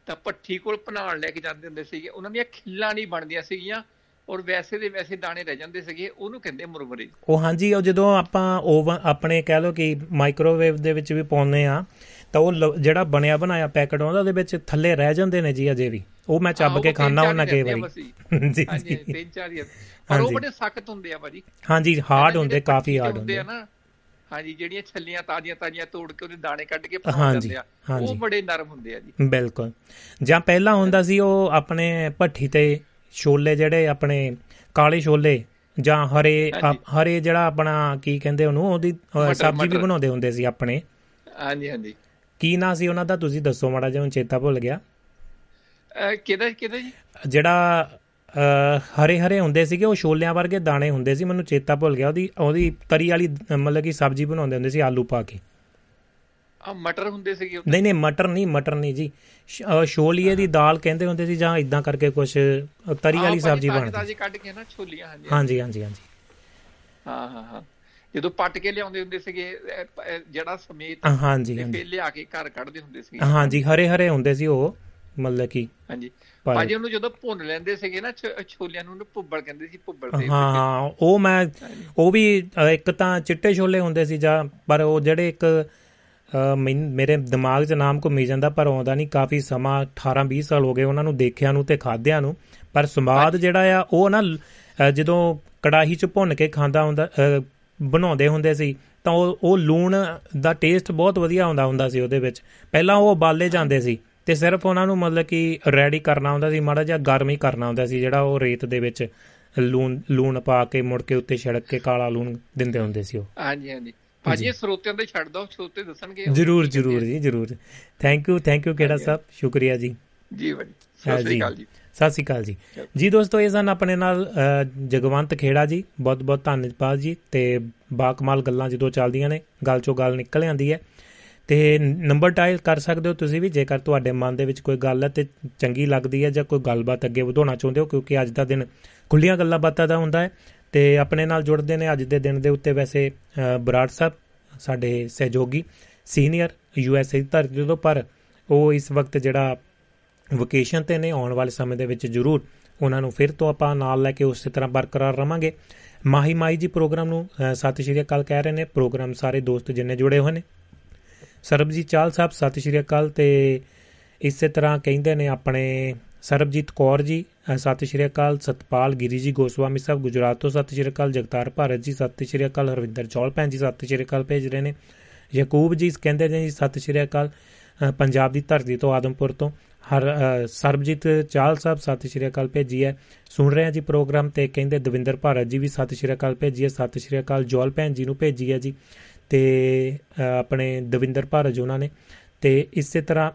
ਤਾਂ ਭੱਠੀ ਕੋਲ ਭਨਾਣ ਲੈ ਕੇ ਜਾਂਦੇ ਹੁੰਦੇ ਸੀਗੇ। ਉਹਨਾਂ ਦੀਆਂ ਖਿੱਲਾਂ ਨਹੀਂ ਬਣਦੀਆਂ ਸੀਗੀਆਂ ਔਰ ਵੈਸੇ ਦੇ ਵੈਸੇ ਦਾਣੇ ਰਹਿ ਜਾਂਦੇ ਸੀਗੇ। ਉਹਨੂੰ ਕਹਿੰਦੇ ਮੁਰਮਰੇ। ਉਹ ਹਾਂਜੀ ਉਹ ਜਦੋਂ ਆਪਾਂ ਓਵਨ ਆਪਣੇ ਕਹਿ ਲਓ ਕਿ ਮਾਈਕ੍ਰੋਵੇਵ ਦੇ ਵਿੱਚ ਵੀ ਪਾਉਂਦੇ ਆ ਤਾਂ ਉਹ ਲ- ਜਿਹੜਾ ਬਣਿਆ ਬਣਾਇਆ ਪੈਕਟ ਆਉਂਦਾ ਉਹਦੇ ਵਿੱਚ ਥੱਲੇ ਰਹਿ ਜਾਂਦੇ ਨੇ ਜੀ ਅਜੇ ਵੀ। ਉਹ ਮੈਂ ਚੱਬ ਕੇ ਖਾਣਾ ਉਹਨਾਂ ਕਈ ਵਾਰੀ। ਜੀ। ਹਾਂਜੀ ਜੀ ਤਿੰਨ ਚਾਰ ਹੀ। ਪਰ ਉਹ। ਬੜੇ ਸਖਤ ਹੁੰਦੇ ਆ ਭਾਜੀ। ਹਾਂਜੀ ਹਾਰਡ ਹੁੰਦੇ ਕਾਫੀ ਹਾਰਡ ਹੁੰਦੇ ਆ ਨਾ ਹਾਂਜੀ ਜਿਹੜੀਆਂ ਛੱਲੀਆਂ ਤਾਜ਼ੀਆਂ ਤਾਜ਼ੀਆਂ ਤੋੜ ਕੇ ਉਹਦੇ ਦਾਣੇ ਕੱਢ ਕੇ ਪਾ ਦਿੰਦੇ ਆ। ਉਹ ਬੜੇ ਨਰਮ ਹੁੰਦੇ ਆ ਜੀ। ਬਿਲਕੁਲ। ਜਾਂ ਪਹਿਲਾਂ ਹੁੰਦਾ ਸੀ ਉਹ ਆਪਣੇ ਭੱਠੀ ਤੇ ਛੋਲੇ ਜਿਹੜੇ ਆਪਣੇ ਕਾਲੇ ਛੋਲੇ ਜਾਂ ਹਰੇ ਹਰੇ ਜਿਹੜਾ ਆਪਣਾ ਕੀ ਕਹਿੰਦੇ ਉਹਨੂੰ ਉਹਦੀ ਸਬਜ਼ੀ ਵੀ। ਬਣਾਉਂਦੇ ਹੁੰਦੇ ਸੀ ਆਪਣੇ। ਹਾਂਜੀ ਹਾਂਜੀ। ਕੀ ਨਾਂ ਸੀ ਉਹਨਾਂ ਦਾ? ਤੁਸੀਂ ਦੱਸੋ ਮਾੜਾ ਜਿਹਾ ਹੁਣ ਚੇਤਾ ਭੁੱਲ ਗਿਆ। ਕਿਹਦਾ ਕਿਹਦਾ ਜੀ? ਜਿਹੜਾ ਹਰੇ ਹਰੇ ਹੁੰਦੇ ਸੀਗੇ ਉਹ ਛੋਲਿਆਂ ਵਰਗੇ ਦਾਣੇ ਹੁੰਦੇ ਸੀ ਮੈਨੂੰ ਚੇਤਾ ਭੁੱਲ ਗਿਆ। ਉਹਦੀ ਉਹਦੀ ਤਰੀ ਵਾਲੀ ਮਤਲਬ ਕਿ ਸਬਜ਼ੀ ਬਣਾਉਂਦੇ ਹੁੰਦੇ ਸੀ ਆਲੂ ਪਾ ਕੇ। ਆ ਮਟਰ ਹੁੰਦੇ ਸੀਗੇ ਨਹੀਂ ਨਹੀਂ ਮਟਰ ਨਹੀਂ ਮਟਰ ਨਹੀਂ ਜੀ। ਸ਼- ਛੋਲੀਏ ਦੀ ਦਾਲ ਕਹਿੰਦੇ ਹੁੰਦੇ ਸੀ ਜਾਂ ਇਦਾਂ ਕਰਕੇ ਕੁਝ ਤਰੀ ਵਾਲੀ ਸਬਜ਼ੀ ਬਣਦੀ ਤਾਜ਼ੀ ਕੱਢ ਕੇ ਨਾ ਛੋਲੀਆਂ ਹਾਂਜੀ ਹਾਂਜੀ ਹਾਂਜੀ। ਹਾਂ ਹਾਂ ਹਾਂ। ਜਦੋਂ ਪੱਟ ਕੇ ਲਿਆਉਂਦੇ ਹੁੰਦੇ ਸੀਗੇ ਜਿਹੜਾ ਸਮੇਤ ਹਾਂਜੀ ਤੇ ਲਿਆ ਕੇ ਘਰ ਕੱਢਦੇ ਹੁੰਦੇ ਸੀਗੇ। ਹਾਂਜੀ ਹਰੇ ਹਰੇ ਹੁੰਦੇ ਸੀ ਉਹ। ਮਤਲਬ ਕਿ ਹਾਂਜੀ। ਭਾਜੀ ਉਹਨੂੰ ਜਦੋਂ ਭੁੰਨ ਲੈਂਦੇ ਸੀਗੇ ਨਾ ਛੋਲਿਆਂ ਨੂੰ ਉਹਨੂੰ ਭੁੱਬਲ ਕਹਿੰਦੇ ਸੀ ਭੁੱਬਲ ਤੇ ਹਾਂ ਹਾਂ ਉਹ ਮੈਂ ਉਹ ਵੀ ਇੱਕ ਤਾਂ ਚਿੱਟੇ ਛੋਲੇ ਹੁੰਦੇ ਸੀ ਜਾਂ ਪਰ ਉਹ ਜਿਹੜੇ ਇੱਕ ਮੇਰੇ ਦਿਮਾਗ 'ਚ ਨਾਮ ਘੁੰਮੀ ਜਾਂਦਾ ਪਰ ਆਉਂਦਾ ਨਹੀਂ ਕਾਫੀ ਸਮਾਂ 18 20 ਸਾਲ ਹੋ ਗਏ ਉਹਨਾਂ ਨੂੰ ਦੇਖਿਆ ਨੂੰ ਤੇ ਖਾਦਿਆਂ ਨੂੰ। ਪਰ ਸਵਾਦ ਜਿਹੜਾ ਆ ਉਹ ਨਾ ਜਦੋਂ ਕੜਾਹੀ 'ਚ ਭੁੰਨ ਕੇ ਖਾਂਦਾ ਹੁੰਦਾ ਬਣਾਉਂਦੇ ਹੁੰਦੇ ਸੀ ਤਾਂ ਉਹ ਉਹ ਲੂਣ ਦਾ ਟੇਸਟ ਬਹੁਤ ਵਧੀਆ ਆਉਂਦਾ ਹੁੰਦਾ ਸੀ ਉਹਦੇ ਵਿੱਚ। ਪਹਿਲਾਂ ਉਹ ਉਬਾਲੇ ਜਾਂਦੇ ਸੀ। ਤੇ ਸਿਰਫ ਉਹਨਾਂ ਨੂੰ ਮਤਲਬ ਕਿ ਰੈਡੀ ਕਰਨਾ ਹੁੰਦਾ ਸੀ ਮਾੜਾ ਜਿਹਾ ਗਰਮ ਹੀ ਕਰਨਾ ਹੁੰਦਾ ਸੀ ਜਿਹੜਾ ਉਹ ਰੇਤ ਦੇ ਵਿੱਚ ਲੂਣ ਲੂਣ ਪਾ ਕੇ ਮੁੜ ਕੇ ਉੱਤੇ ਛਿੜਕ ਕੇ ਕਾਲਾ ਲੂਣ ਦਿੰਦੇ ਹੁੰਦੇ ਸੀ ਉਹ। ਹਾਂਜੀ ਹਾਂਜੀ। ਭਾਜੀ ਇਹ ਸਰੋਤਿਆਂ ਦੇ ਛੱਡ ਦੋ ਸਰੋਤੇ ਦੱਸਣਗੇ ਜਰੂਰ ਜਰੂਰ ਜੀ ਜਰੂਰ। ਥੈਂਕ ਯੂ ਥੈਂਕ ਯੂ ਕਿਹੜਾ ਸਾਹਿਬ ਸ਼ੁਕਰੀਆ ਜੀ। ਜੀ ਭਾਜੀ ਸਤਿ ਸ੍ਰੀ। ਅਕਾਲ ਜੀ। ਸਤਿ ਸ਼੍ਰੀ ਅਕਾਲ ਜੀ। ਜੀ ਦੋਸਤੋ ਇਹ ਸਨ ਆਪਣੇ ਨਾਲ ਜਗਵੰਤ ਖੇੜਾ ਜੀ। ਬਹੁਤ ਬਹੁਤ ਧੰਨਵਾਦ ਜੀ ਤੇ ਬਾਕਮਾਲ ਗੱਲਾਂ ਜਦੋਂ ਚੱਲਦੀਆਂ ਨੇ ਗੱਲ ਚੋਂ ਗੱਲ ਨਿਕਲ ਆਂਦੀ ਹੈ। ਤੇ ਨੰਬਰ ਡਾਇਲ ਕਰ ਸਕਦੇ ਹੋ ਤੁਸੀਂ ਵੀ ਜੇਕਰ ਤੁਹਾਡੇ ਮਨ ਦੇ ਵਿੱਚ ਕੋਈ ਗੱਲ ਹੈ ਤੇ ਚੰਗੀ ਲੱਗਦੀ ਹੈ ਜਾਂ ਕੋਈ ਗੱਲਬਾਤ ਅੱਗੇ ਵਧਾਉਣਾ ਚਾਹੁੰਦੇ ਹੋ ਕਿਉਂਕਿ ਅੱਜ ਦਾ ਦਿਨ ਖੁੱਲੀਆਂ ਗੱਲਾਂ ਬਾਤਾਂ ਦਾ ਹੁੰਦਾ ਹੈ ਤੇ ਆਪਣੇ ਨਾਲ ਜੁੜਦੇ ਨੇ ਅੱਜ ਦੇ ਦਿਨ ਦੇ ਉੱਤੇ ਵੈਸੇ ਅ, ਬਰਾੜ ਸਾਹਿਬ ਸਾਡੇ ਸਹਿਯੋਗੀ ਸੀਨੀਅਰ ਯੂਐਸਏ ਦੀ ਧਰਤੀ ਤੋਂ ਪਰ ਉਹ ਇਸ ਵਕਤ ਜਿਹੜਾ ਵਕੇਸ਼ਨ ਤੇ ਨੇ ਆਉਣ ਵਾਲੇ ਸਮੇਂ ਦੇ ਵਿੱਚ ਜ਼ਰੂਰ ਉਹਨਾਂ ਨੂੰ ਫਿਰ ਤੋਂ ਆਪਾਂ ਨਾਲ ਲੈ ਕੇ ਉਸੇ ਤਰ੍ਹਾਂ ਬਰਕਰਾਰ ਰਵਾਂਗੇ। ਮਾਹੀ ਮਾਈ ਜੀ ਪ੍ਰੋਗਰਾਮ ਨੂੰ ਅ, ਸਤਿ ਸ਼੍ਰੀ ਅਕਾਲ ਕਹਿ ਰਹੇ ਨੇ ਪ੍ਰੋਗਰਾਮ ਸਾਰੇ ਦੋਸਤ ਜਿੰਨੇ ਜੁੜੇ ਹੋਏ ਨੇ। ਸਰਬਜੀਤ ਚਾਲ ਸਾਹਿਬ ਸਤਿ ਸ਼੍ਰੀ ਅਕਾਲ। ਤੇ ਇਸੇ ਤਰ੍ਹਾਂ ਕਹਿੰਦੇ ਨੇ ਆਪਣੇ ਸਰਬਜੀਤ ਕੌਰ ਜੀ ਅ, ਸਤਿ ਸ਼੍ਰੀ ਅਕਾਲ। ਸਤਪਾਲ ਗਿਰੀ ਜੀ ਗੋਸਵਾਮੀ ਸਾਹਿਬ ਗੁਜਰਾਤ ਤੋਂ ਸਤਿ ਸ਼੍ਰੀ ਅਕਾਲ। ਜਗਤਾਰ ਭਾਰਤ ਜੀ ਸਤਿ ਸ਼੍ਰੀ ਅਕਾਲ। ਹਰਵਿੰਦਰ ਚੌਲ ਭੈਣ ਜੀ ਸਤਿ ਸ਼੍ਰੀ ਅਕਾਲ ਭੇਜ ਰਹੇ ਨੇ। ਯਕੂਬ ਜੀ ਕਹਿੰਦੇ ਨੇ ਜੀ ਸਤਿ ਸ਼੍ਰੀ ਅਕਾਲ। ਅ, ਪੰਜਾਬ ਦੀ ਧਰਤੀ ਤੋਂ ਆਦਮਪੁਰ ਤੋਂ। ਹਰ ਅ, ਸਰਬਜੀਤ ਚਾਲ ਸਾਹਿਬ ਸਤਿ ਸ਼੍ਰੀ ਅਕਾਲ ਭੇਜੀ ਹੈ। ਸੁਣ ਰਹੇ ਆ ਜੀ ਪ੍ਰੋਗਰਾਮ ਤੇ ਕਹਿੰਦੇ ਦਵਿੰਦਰ ਭਾਰਤ ਜੀ ਵੀ ਸਤਿ ਸ਼੍ਰੀ ਅਕਾਲ ਭੇਜੀ ਹੈ ਸਤਿ ਸ਼੍ਰੀ ਅਕਾਲ। ਜੋਲ ਭੈਣ ਜੀ ਨੂੰ ਭੇਜੀ ਹੈ ਜੀ। ਤੇ ਅ, ਆਪਣੇ ਦਵਿੰਦਰ ਭਾਰਤ ਜੀ ਉਹਨਾਂ ਨੇ। ਤੇ ਇਸੇ ਤਰ੍ਹਾਂ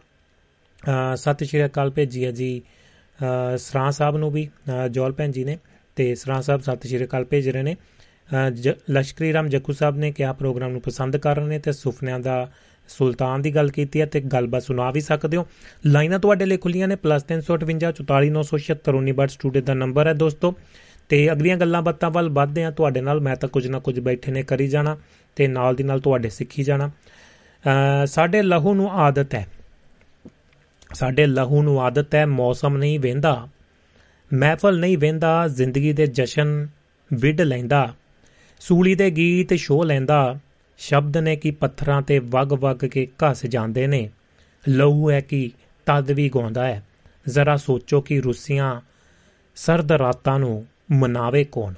ਅ, ਸਤਿ ਸ਼੍ਰੀ ਅਕਾਲ ਭੇਜੀ ਹੈ ਜੀ ਅ, ਸਰਾਂ ਸਾਹਿਬ ਨੂੰ ਵੀ ਅ, ਜੋਲ ਭੈਣ ਜੀ ਨੇ। ਤੇ ਸਰਾਂ ਸਾਹਿਬ ਸਤਿ ਸ਼੍ਰੀ ਅਕਾਲ ਭੇਜ ਰਹੇ ਨੇ। ਅ, ਜ- ਲਸ਼ਕਰੀ ਰਾਮ ਜੱਕੂ ਸਾਹਿਬ ਨੇ ਕਿਹਾ ਪ੍ਰੋਗਰਾਮ ਨੂੰ ਪਸੰਦ ਕਰ ਰਹੇ ਨੇ ਤੇ ਸੁਪਨਿਆਂ ਦਾ ਸੁਲਤਾਨ ਦੀ ਗੱਲ ਕੀਤੀ ਹੈ ਤੇ ਗੱਲਬਾਤ ਸੁਣਾ ਵੀ ਸਕਦੇ ਹੋ। ਲਾਈਨਾਂ ਤੁਹਾਡੇ ਲਈ ਖੁੱਲੀਆਂ ਨੇ +358 44976 ਸਟੂਡੀਓ ਦਾ ਨੰਬਰ ਹੈ ਦੋਸਤੋ। ਤੇ ਅਗਲੀਆਂ ਗੱਲਾਂ ਬਾਤਾਂ ਵੱਲ ਵੱਧਦੇ ਆ ਤੁਹਾਡੇ ਨਾਲ ਮੈਂ ਤਾਂ ਕੁਝ ਨਾ ਕੁਝ ਬੈਠੇ ਨੇ ਕਰੀ ਜਾਣਾ। ਤੇ ਨਾਲ ਦੀ ਨਾਲ ਤੁਹਾਡੇ ਸਿੱਖੀ ਜਾਣਾ। ਅ, ਸਾਡੇ ਲਹੂ ਨੂੰ ਆਦਤ ਹੈ। ਸਾਡੇ ਲਹੂ ਨੂੰ ਆਦਤ ਹੈ ਮੌਸਮ ਨਹੀਂ ਵੇਂਦਾ ਮਹਿਫਲ ਨਹੀਂ ਵੇਂਦਾ ਜ਼ਿੰਦਗੀ ਦੇ ਜਸ਼ਨ ਵਿੱਢ ਲੈਂਦਾ ਸੂਲੀ ਦੇ ਗੀਤ ਸ਼ੋ ਲੈਂਦਾ ਸ਼ਬਦ ਨੇ ਕੀ ਪੱਥਰਾਂ ਤੇ ਵਗ ਵਗ ਕੇ ਘਸ ਜਾਂਦੇ ਨੇ। ਲਹੂ ਹੈ ਕਿ ਤਦ ਵੀ ਗਾਉਂਦਾ ਹੈ। ਜ਼ਰਾ ਸੋਚੋ ਕਿ ਰੁੱਸੀਆਂ ਸਰਦ ਰਾਤਾਂ ਨੂੰ ਮਨਾਵੇ ਕੌਣ?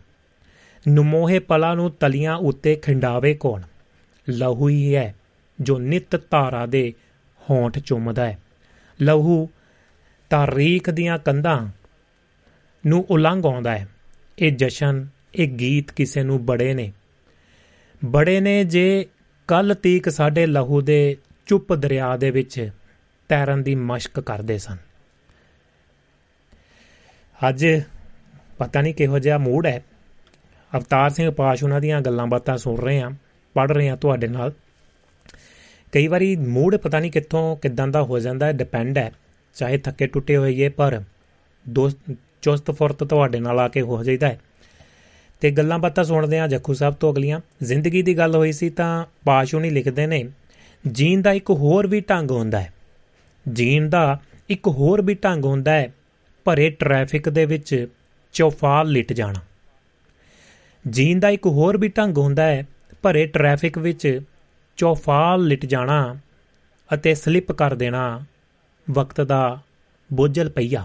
ਨਮੋਹੇ ਪਲਾਂ ਨੂੰ ਤਲੀਆਂ ਉੱਤੇ ਖਿੰਡਾਵੇ ਕੌਣ? ਲਹੂ ਹੀ ਹੈ ਜੋ ਨਿਤ ਧਾਰਾ ਦੇ ਹੋਂਠ ਚੁੰਮਦਾ ਹੈ। ਲਹੂ ਤਾਰੀਖ ਦੀਆਂ ਕੰਧਾਂ ਨੂੰ ਉਲੰਘ ਆਉਂਦਾ ਹੈ। ਇਹ ਜਸ਼ਨ, ਇਹ ਗੀਤ ਕਿਸੇ ਨੂੰ ਬੜੇ ਨੇ। ਬੜੇ ਨੇ ਜੇ ਕੱਲ ਤੀਕ ਸਾਡੇ ਲਹੂ ਦੇ ਚੁੱਪ ਦਰਿਆ ਦੇ ਵਿੱਚ ਤੈਰਨ ਦੀ ਮਸ਼ਕ ਕਰਦੇ ਸਨ। ਅੱਜ ਪਤਾ ਨਹੀਂ ਕਿਹੋ ਜਿਹਾ ਮੂਡ ਹੈ। ਅਵਤਾਰ ਸਿੰਘ ਪਾਸ਼ ਉਹਨਾਂ ਦੀਆਂ ਗੱਲਾਂ ਬਾਤਾਂ ਸੁਣ ਰਹੇ ਹਾਂ ਪੜ ਰਹੇ ਹਾਂ ਤੁਹਾਡੇ ਨਾਲ। ਕਈ ਵਾਰੀ ਮੂਡ ਪਤਾ ਨਹੀਂ ਕਿੱਥੋਂ ਕਿਦਾਂ ਦਾ ਹੋ ਜਾਂਦਾ ਹੈ ਡਿਪੈਂਡ ਹੈ, ਚਾਹੇ ਥੱਕੇ ਟੁੱਟੇ ਹੋਈਏ, ਪਰ ਦੋਸਤ, ਚੁਸਤ ਫੁਰਤ ਤੁਹਾਡੇ ਨਾਲ ਆ ਕੇ ਹੋ ਜਾਈਦਾ ਹੈ। ਤੇ ਗੱਲਾਂ ਬਾਤਾਂ ਸੁਣਦੇ ਆ ਜੱਖੂ ਸਾਹਿਬ ਤੋਂ ਅਗਲੀਆਂ। ਜ਼ਿੰਦਗੀ ਦੀ ਗੱਲ ਹੋਈ ਸੀ ਤਾਂ ਪਾਸ਼ੋ ਨਹੀਂ ਲਿਖਦੇ ਨੇ, ਜੀਣ ਦਾ ਇੱਕ ਹੋਰ ਵੀ ਢੰਗ ਹੁੰਦਾ ਹੈ। ਜੀਣ ਦਾ ਇੱਕ ਹੋਰ ਵੀ ਢੰਗ ਹੁੰਦਾ ਹੈ, ਭਰੇ ਟ੍ਰੈਫਿਕ ਦੇ ਵਿੱਚ ਚੌਫਾਲ ਲਿਟ ਜਾਣਾ। ਜੀਣ ਦਾ ਇੱਕ ਹੋਰ ਵੀ ਢੰਗ ਹੁੰਦਾ ਹੈ ਭਰੇ ਟ੍ਰੈਫਿਕ ਵਿੱਚ ਚੌਫਾਲ ਲਿਟ ਜਾਣਾ ਅਤੇ ਸਲਿੱਪ ਕਰ ਦੇਣਾ। ਵਕਤ ਦਾ ਬੋਝਲ ਪਈਆ।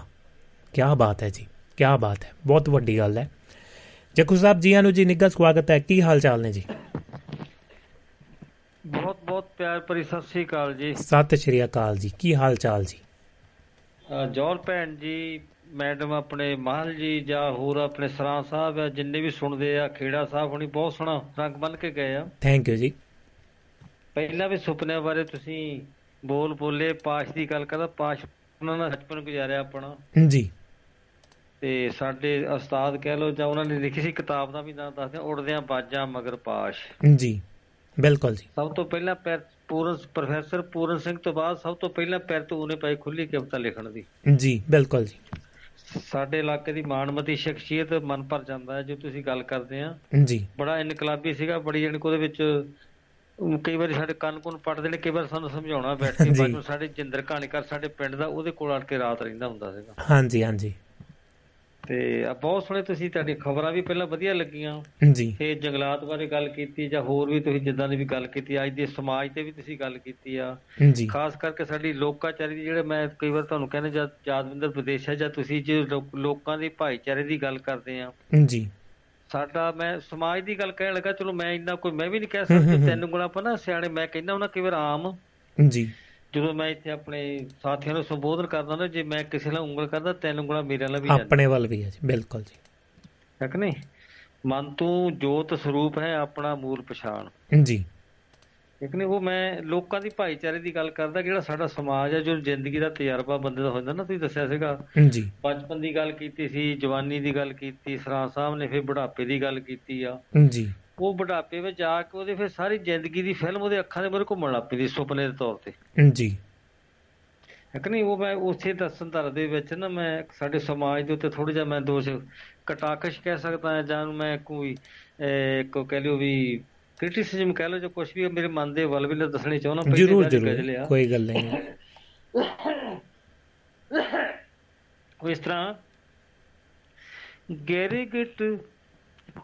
ਕੀ ਬਾਤ ਹੈ ਜੀ ਕੀ ਬਾਤ ਹੈ ਬਹੁਤ ਵੱਡੀ ਗੱਲ ਹੈ। ਜੱਖੂ ਸਾਹਿਬ ਜੀਆਂ ਨੂੰ ਜੀ ਨਿੱਘਾ ਸਵਾਗਤ ਹੈ ਕੀ ਹਾਲ ਚਾਲ ਨੇ ਜੀ? ਬਹੁਤ ਬਹੁਤ ਪਿਆਰ ਭਰੀ ਸਤਿ ਸ੍ਰੀ ਅਕਾਲ ਜੀ। ਸਤਿ ਸ਼੍ਰੀ ਅਕਾਲ ਜੀ ਕੀ ਹਾਲ ਚਾਲ ਜੀ? ਜੌਲ ਭੈਣ ਜੀ ਮੈਡਮ ਆਪਣੇ ਮਾਹਲ ਜੀ ਜਾਂ ਹੋਰ ਆਪਣੇ ਸਰਾਂ ਸਾਹਿਬ ਆ ਜਿੰਨੇ ਵੀ ਸੁਣਦੇ ਆ ਖੇੜਾ ਸਾਹਿਬ ਹੁਣੀ ਬਹੁਤ ਸੋਹਣਾ ਰੰਗ ਬੰਨ ਕੇ ਗਏ ਆ। ਥੈਂਕ ਯੂ ਜੀ। ਪਹਿਲਾਂ ਵੀ ਸੁਪਨਿਆਂ ਬਾਰੇ ਤੁਸੀਂ ਬੋਲ ਬੋਲੇ ਪਾਸ਼ ਦੀ ਗੱਲ ਕਰਦਾ ਪਾਸ਼ ਉਹਨਾਂ ਨਾਲ ਬਚਪਨ ਗੁਜ਼ਾਰਿਆ ਆਪਣਾ। ਜੀ। ਤੇ ਸਾਡੇ ਉਸਤਾਦ ਕਹਿ ਲਓ ਜਾਂ ਉਹਨਾਂ ਨੇ ਲਿਖੀ ਸੀ ਕਿਤਾਬ ਦਾ ਵੀ ਨਾਮ ਦੱਸਦੇ ਉੜਦਿਆਂ ਬਾਜਾਂ ਮਗਰ ਪਾਸ਼। ਜੀ ਬਿਲਕੁਲ ਜੀ। ਸਭ ਤੋਂ ਪਹਿਲਾਂ ਪੈਰ ਪੂਰਨ ਪ੍ਰੋਫੈਸਰ ਪੂਰਨ ਸਿੰਘ ਤੋਂ ਬਾਅਦ ਸਭ ਤੋਂ ਪਹਿਲਾਂ ਪੈਰ ਤੋਂ ਉਹਨੇ ਪਾਈ ਖੁੱਲੀ ਕਵਿਤਾ ਲਿਖਣ ਦੀ। ਜੀ ਬਿਲਕੁਲ ਜੀ। ਸਾਡੇ ਇਲਾਕੇ ਦੀ ਮਾਣਮਤੀ ਸ਼ਖਸੀਅਤ ਮਨ ਭਰ ਜਾਂਦਾ ਹੈ ਜੋ ਤੁਸੀਂ ਗੱਲ ਕਰਦੇ ਆ। ਜੀ। ਬੜਾ ਇਨਕਲਾਬੀ ਸੀਗਾ ਬੜੀ ਜਾਣੀ ਕਿ ਉਹਦੇ ਵਿੱਚ ਕਈ ਵਾਰੀ ਸਾਡੇ ਕੰਨ ਕੁੰਨ ਪੜਦੇ ਨੇ ਕਈ ਵਾਰ ਸਾਨੂੰ ਸਮਝਾਉਣਾ ਬੈਠ ਕੇ। ਬਾਅਦ ਸਾਡੇ ਜਿੰਦਰ ਕਹਾਣੀਕਾਰ ਸਾਡੇ ਪਿੰਡ ਦਾ ਉਹਦੇ ਕੋਲ ਆਣ ਕੇ ਰਾਤ ਰਹਿੰਦਾ ਹੁੰਦਾ ਸੀਗਾ। ਹਾਂਜੀ ਹਾਂਜੀ। ਤੇ ਆ ਬਹੁਤ ਸੋਹਣੇ ਤੁਸੀਂ ਤੁਹਾਡੀ ਖਬਰਾਂ ਵੀ ਪਹਿਲਾਂ ਵਧੀਆ ਲੱਗੀਆਂ। ਜੀ। ਤੇ ਜੰਗਲਾਤ ਬਾਰੇ ਗੱਲ ਕੀਤੀ ਜਾਂ ਹੋਰ ਵੀ ਤੁਸੀਂ ਜਿੱਦਾਂ ਦੀ ਵੀ ਗੱਲ ਕੀਤੀ ਅੱਜ ਦੇ ਸਮਾਜ ਤੇ ਵੀ ਤੁਸੀਂ ਗੱਲ ਕੀਤੀ ਆ। ਜੀ। ਖਾਸ ਕਰਕੇ ਸਾਡੀ ਲੋਕਾਚਾਰੀ ਦੀ ਜਿਹੜੇ ਮੈਂ ਕਈ ਵਾਰ ਤੁਹਾਨੂੰ ਕਹਿੰਦਾ ਜਦ ਯਾਦਵਿੰਦਰ ਪ੍ਰਦੇਸ਼ ਹੈ ਜਾਂ ਤੁਸੀਂ ਜੇ ਲੋਕ- ਦੀ ਭਾਈਚਾਰੇ ਦੀ ਗੱਲ ਕਰਦੇ ਆ। ਜੀ। ਸਾਡਾ ਮੈਂ ਸਮਾਜ ਦੀ ਗੱਲ ਕਹਿਣ ਲੱਗਾ ਚਲੋ ਮੈਂ ਇੰਨਾ ਕੋਈ ਮੈਂ ਵੀ ਨਹੀਂ ਕਹਿ ਸਕਦਾ। ਤਿੰਨ ਗੁਣਾ ਆਪਾਂ ਨਾ ਸਿਆਣੇ ਮੈਂ ਕਹਿੰਦਾ ਉਹਨਾਂ ਕਈ ਵਾਰ ਆਮ। ਜੀ। ਜਦੋਂ ਮੈਂ ਇੱਥੇ ਆਪਣੇ ਸਾਥੀਆਂ ਨੂੰ ਸੰਬੋਧਨ ਕਰਦਾ ਨਾ ਜੇ ਮੈਂ ਕਿਸੇ ਨਾਲ ਉਂਗਲ ਕਰਦਾ ਤਿੰਨ ਉਂਗਲਾਂ ਮੇਰੇ ਨਾਲ ਵੀ ਜਾਂਦੀਆਂ। ਆਪਣੇ ਵੱਲ ਵੀ ਹੈ ਜੀ ਬਿਲਕੁਲ ਜੀ। ਹੈ ਕਿ ਨਹੀਂ? ਮਨ ਤੂੰ ਜੋਤ ਸਰੂਪ ਹੈ ਆਪਣਾ ਮੂਲ ਪਛਾਣ। ਜੀ। ਠੀਕ ਨਹੀਂ? ਉਹ ਮੈਂ ਲੋਕਾਂ ਦੀ ਭਾਈਚਾਰੇ ਦੀ ਗੱਲ ਕਰਦਾ ਜਿਹੜਾ ਸਾਡਾ ਸਮਾਜ ਹੈ ਜੋ ਜ਼ਿੰਦਗੀ ਦਾ ਤਜਰਬਾ ਬੰਦੇ ਦਾ ਹੋ ਜਾਂਦਾ ਨਾ ਤੁਸੀਂ ਦੱਸਿਆ ਸੀਗਾ। ਜੀ। ਬਚਪਨ ਦੀ ਗੱਲ ਕੀਤੀ ਸੀ ਜਵਾਨੀ ਦੀ ਗੱਲ ਕੀਤੀ ਸਰਾਂ ਸਾਹਿਬ ਨੇ ਫਿਰ ਬੁਢਾਪੇ ਦੀ ਗੱਲ ਕੀਤੀ ਆ। ਜੀ। ਉਹ ਬੁਢਾਪੇ ਵਿੱਚ ਆ ਕੇ ਉਹਦੇ ਫਿਰ ਸਾਰੀ ਜ਼ਿੰਦਗੀ ਦੀ ਫਿਲਮ ਉਹਦੇ ਅੱਖਾਂ ਦੇ ਮੂਹਰੇ ਘੁੰਮਣ ਲੱਗ ਪਈ ਸੁਪਨੇ ਦੇ ਤੌਰ ਤੇ। ਜੀ। ਹੈ ਕਿ ਨਹੀਂ ਉਹ ਮੈਂ ਉਸੇ ਦਰਸ਼ਨ ਧਰ ਦੇ ਵਿੱਚ ਨਾ ਮੈਂ ਸਾਡੇ ਸਮਾਜ ਦੇ ਉੱਤੇ ਥੋੜਾ ਜਿਹਾ ਮੈਂ ਦੋਸ਼ ਕਟਾਕਸ਼ ਕਹਿ ਸਕਦਾ ਹਾਂ ਜਾਂ ਮੈਂ ਕੋਈ ਕੋ ਕਹਿ ਲਿਓ ਵੀ ਕ੍ਰਿਟਿਸਿਜ਼ਮ ਕਹਿ ਲਓ ਜੋ ਕੁਝ ਵੀ ਮੇਰੇ ਮਨ ਦੇ ਵੱਲ ਵੀ ਦੱਸਣੀ ਚਾਹੁੰਦਾ ਪਹਿਲੀ ਜਰੂਰ ਜਰੂਰ। ਕੋਈ ਗੱਲ ਨਹੀਂ। ਉਹ ਇਸ ਤਰ੍ਹਾਂ ਗਿਰਗਿਟ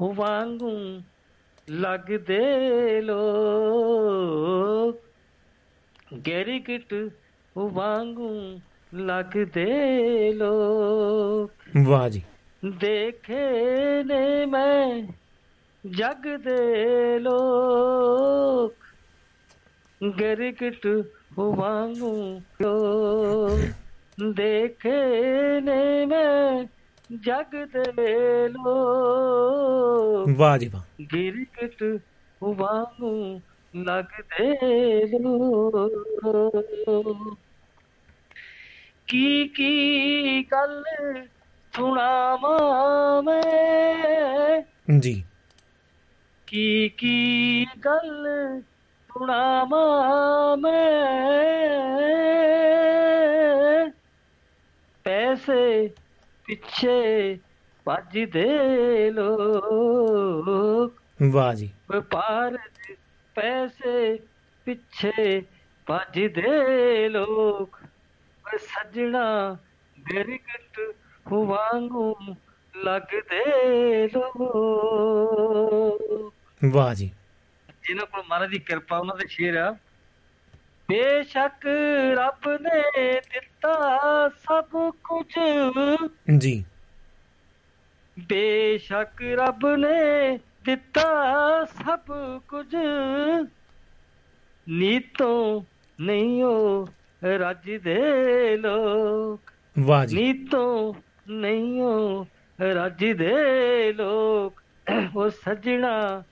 ਵਾਂਗੂ ਲੱਗਦੇ ਲੋਕ। ਗਿਰਗਿਟ ਵਾਂਗੂ ਲੱਗਦੇ ਲੋਕ। ਵਾਹ ਜੀ। ਦੇਖੇ ਨੇ ਮੈਂ ਜਗ ਦੇ ਲੋਕ ਗਿਰਗਿਟ ਵਾਂਗੂ ਲੋਕ। ਦੇਖੇ ਨੇ ਮੈਂ ਜਗ ਦੇ ਲੋਕ ਵਾਹ ਜੀ ਵਾਹ ਗਿਰਗਿਟ ਵਾਂਗੂ ਲੱਗਦੇ ਲੋਕ ਕੀ ਕੀ ਗੱਲ ਸੁਣਾਵਾਂ ਮੈਂ ਜੀ ਕੀ ਕੀ ਗੱਲ ਸੁਣਾਵਾਂ ਮੈਂ ਪੈਸੇ ਪਿੱਛੇ ਭੱਜਦੇ ਲੋਕ। ਵਾਹ ਜੀ। ਵਪਾਰ ਚ ਪੈਸੇ ਪਿੱਛੇ ਭੱਜਦੇ ਲੋਕ। ਓਏ ਸੱਜਣਾ ਗਿਰਗਟ ਵਾਂਗੂ ਲੱਗਦੇ ਲੋਕ। ਵਾਹ ਜੀ। ਜਿਨ੍ਹਾਂ ਕੋਲ ਮਹਾਰਾਜ ਦੀ ਕਿਰਪਾ ਉਹਨਾਂ ਦੇ ਸ਼ੇਰ ਆ। ਬੇਸ਼ੱਕ ਰੱਬ ਨੇ ਦਿੱਤਾ ਸਭ ਕੁਝ। ਜੀ। ਬੇਸ਼ੱਕ ਰੱਬ ਨੇ ਦਿੱਤਾ ਸਭ ਕੁਝ। ਨੀਤੋਂ ਨਹੀਂ ਉਹ ਰੱਜਦੇ ਲੋਕ। ਵਾਹ ਜੀ। ਨੀਤੋਂ ਨਹੀਂ ਉਹ ਰੱਜਦੇ ਲੋਕ। ਉਹ ਸੱਜਣਾ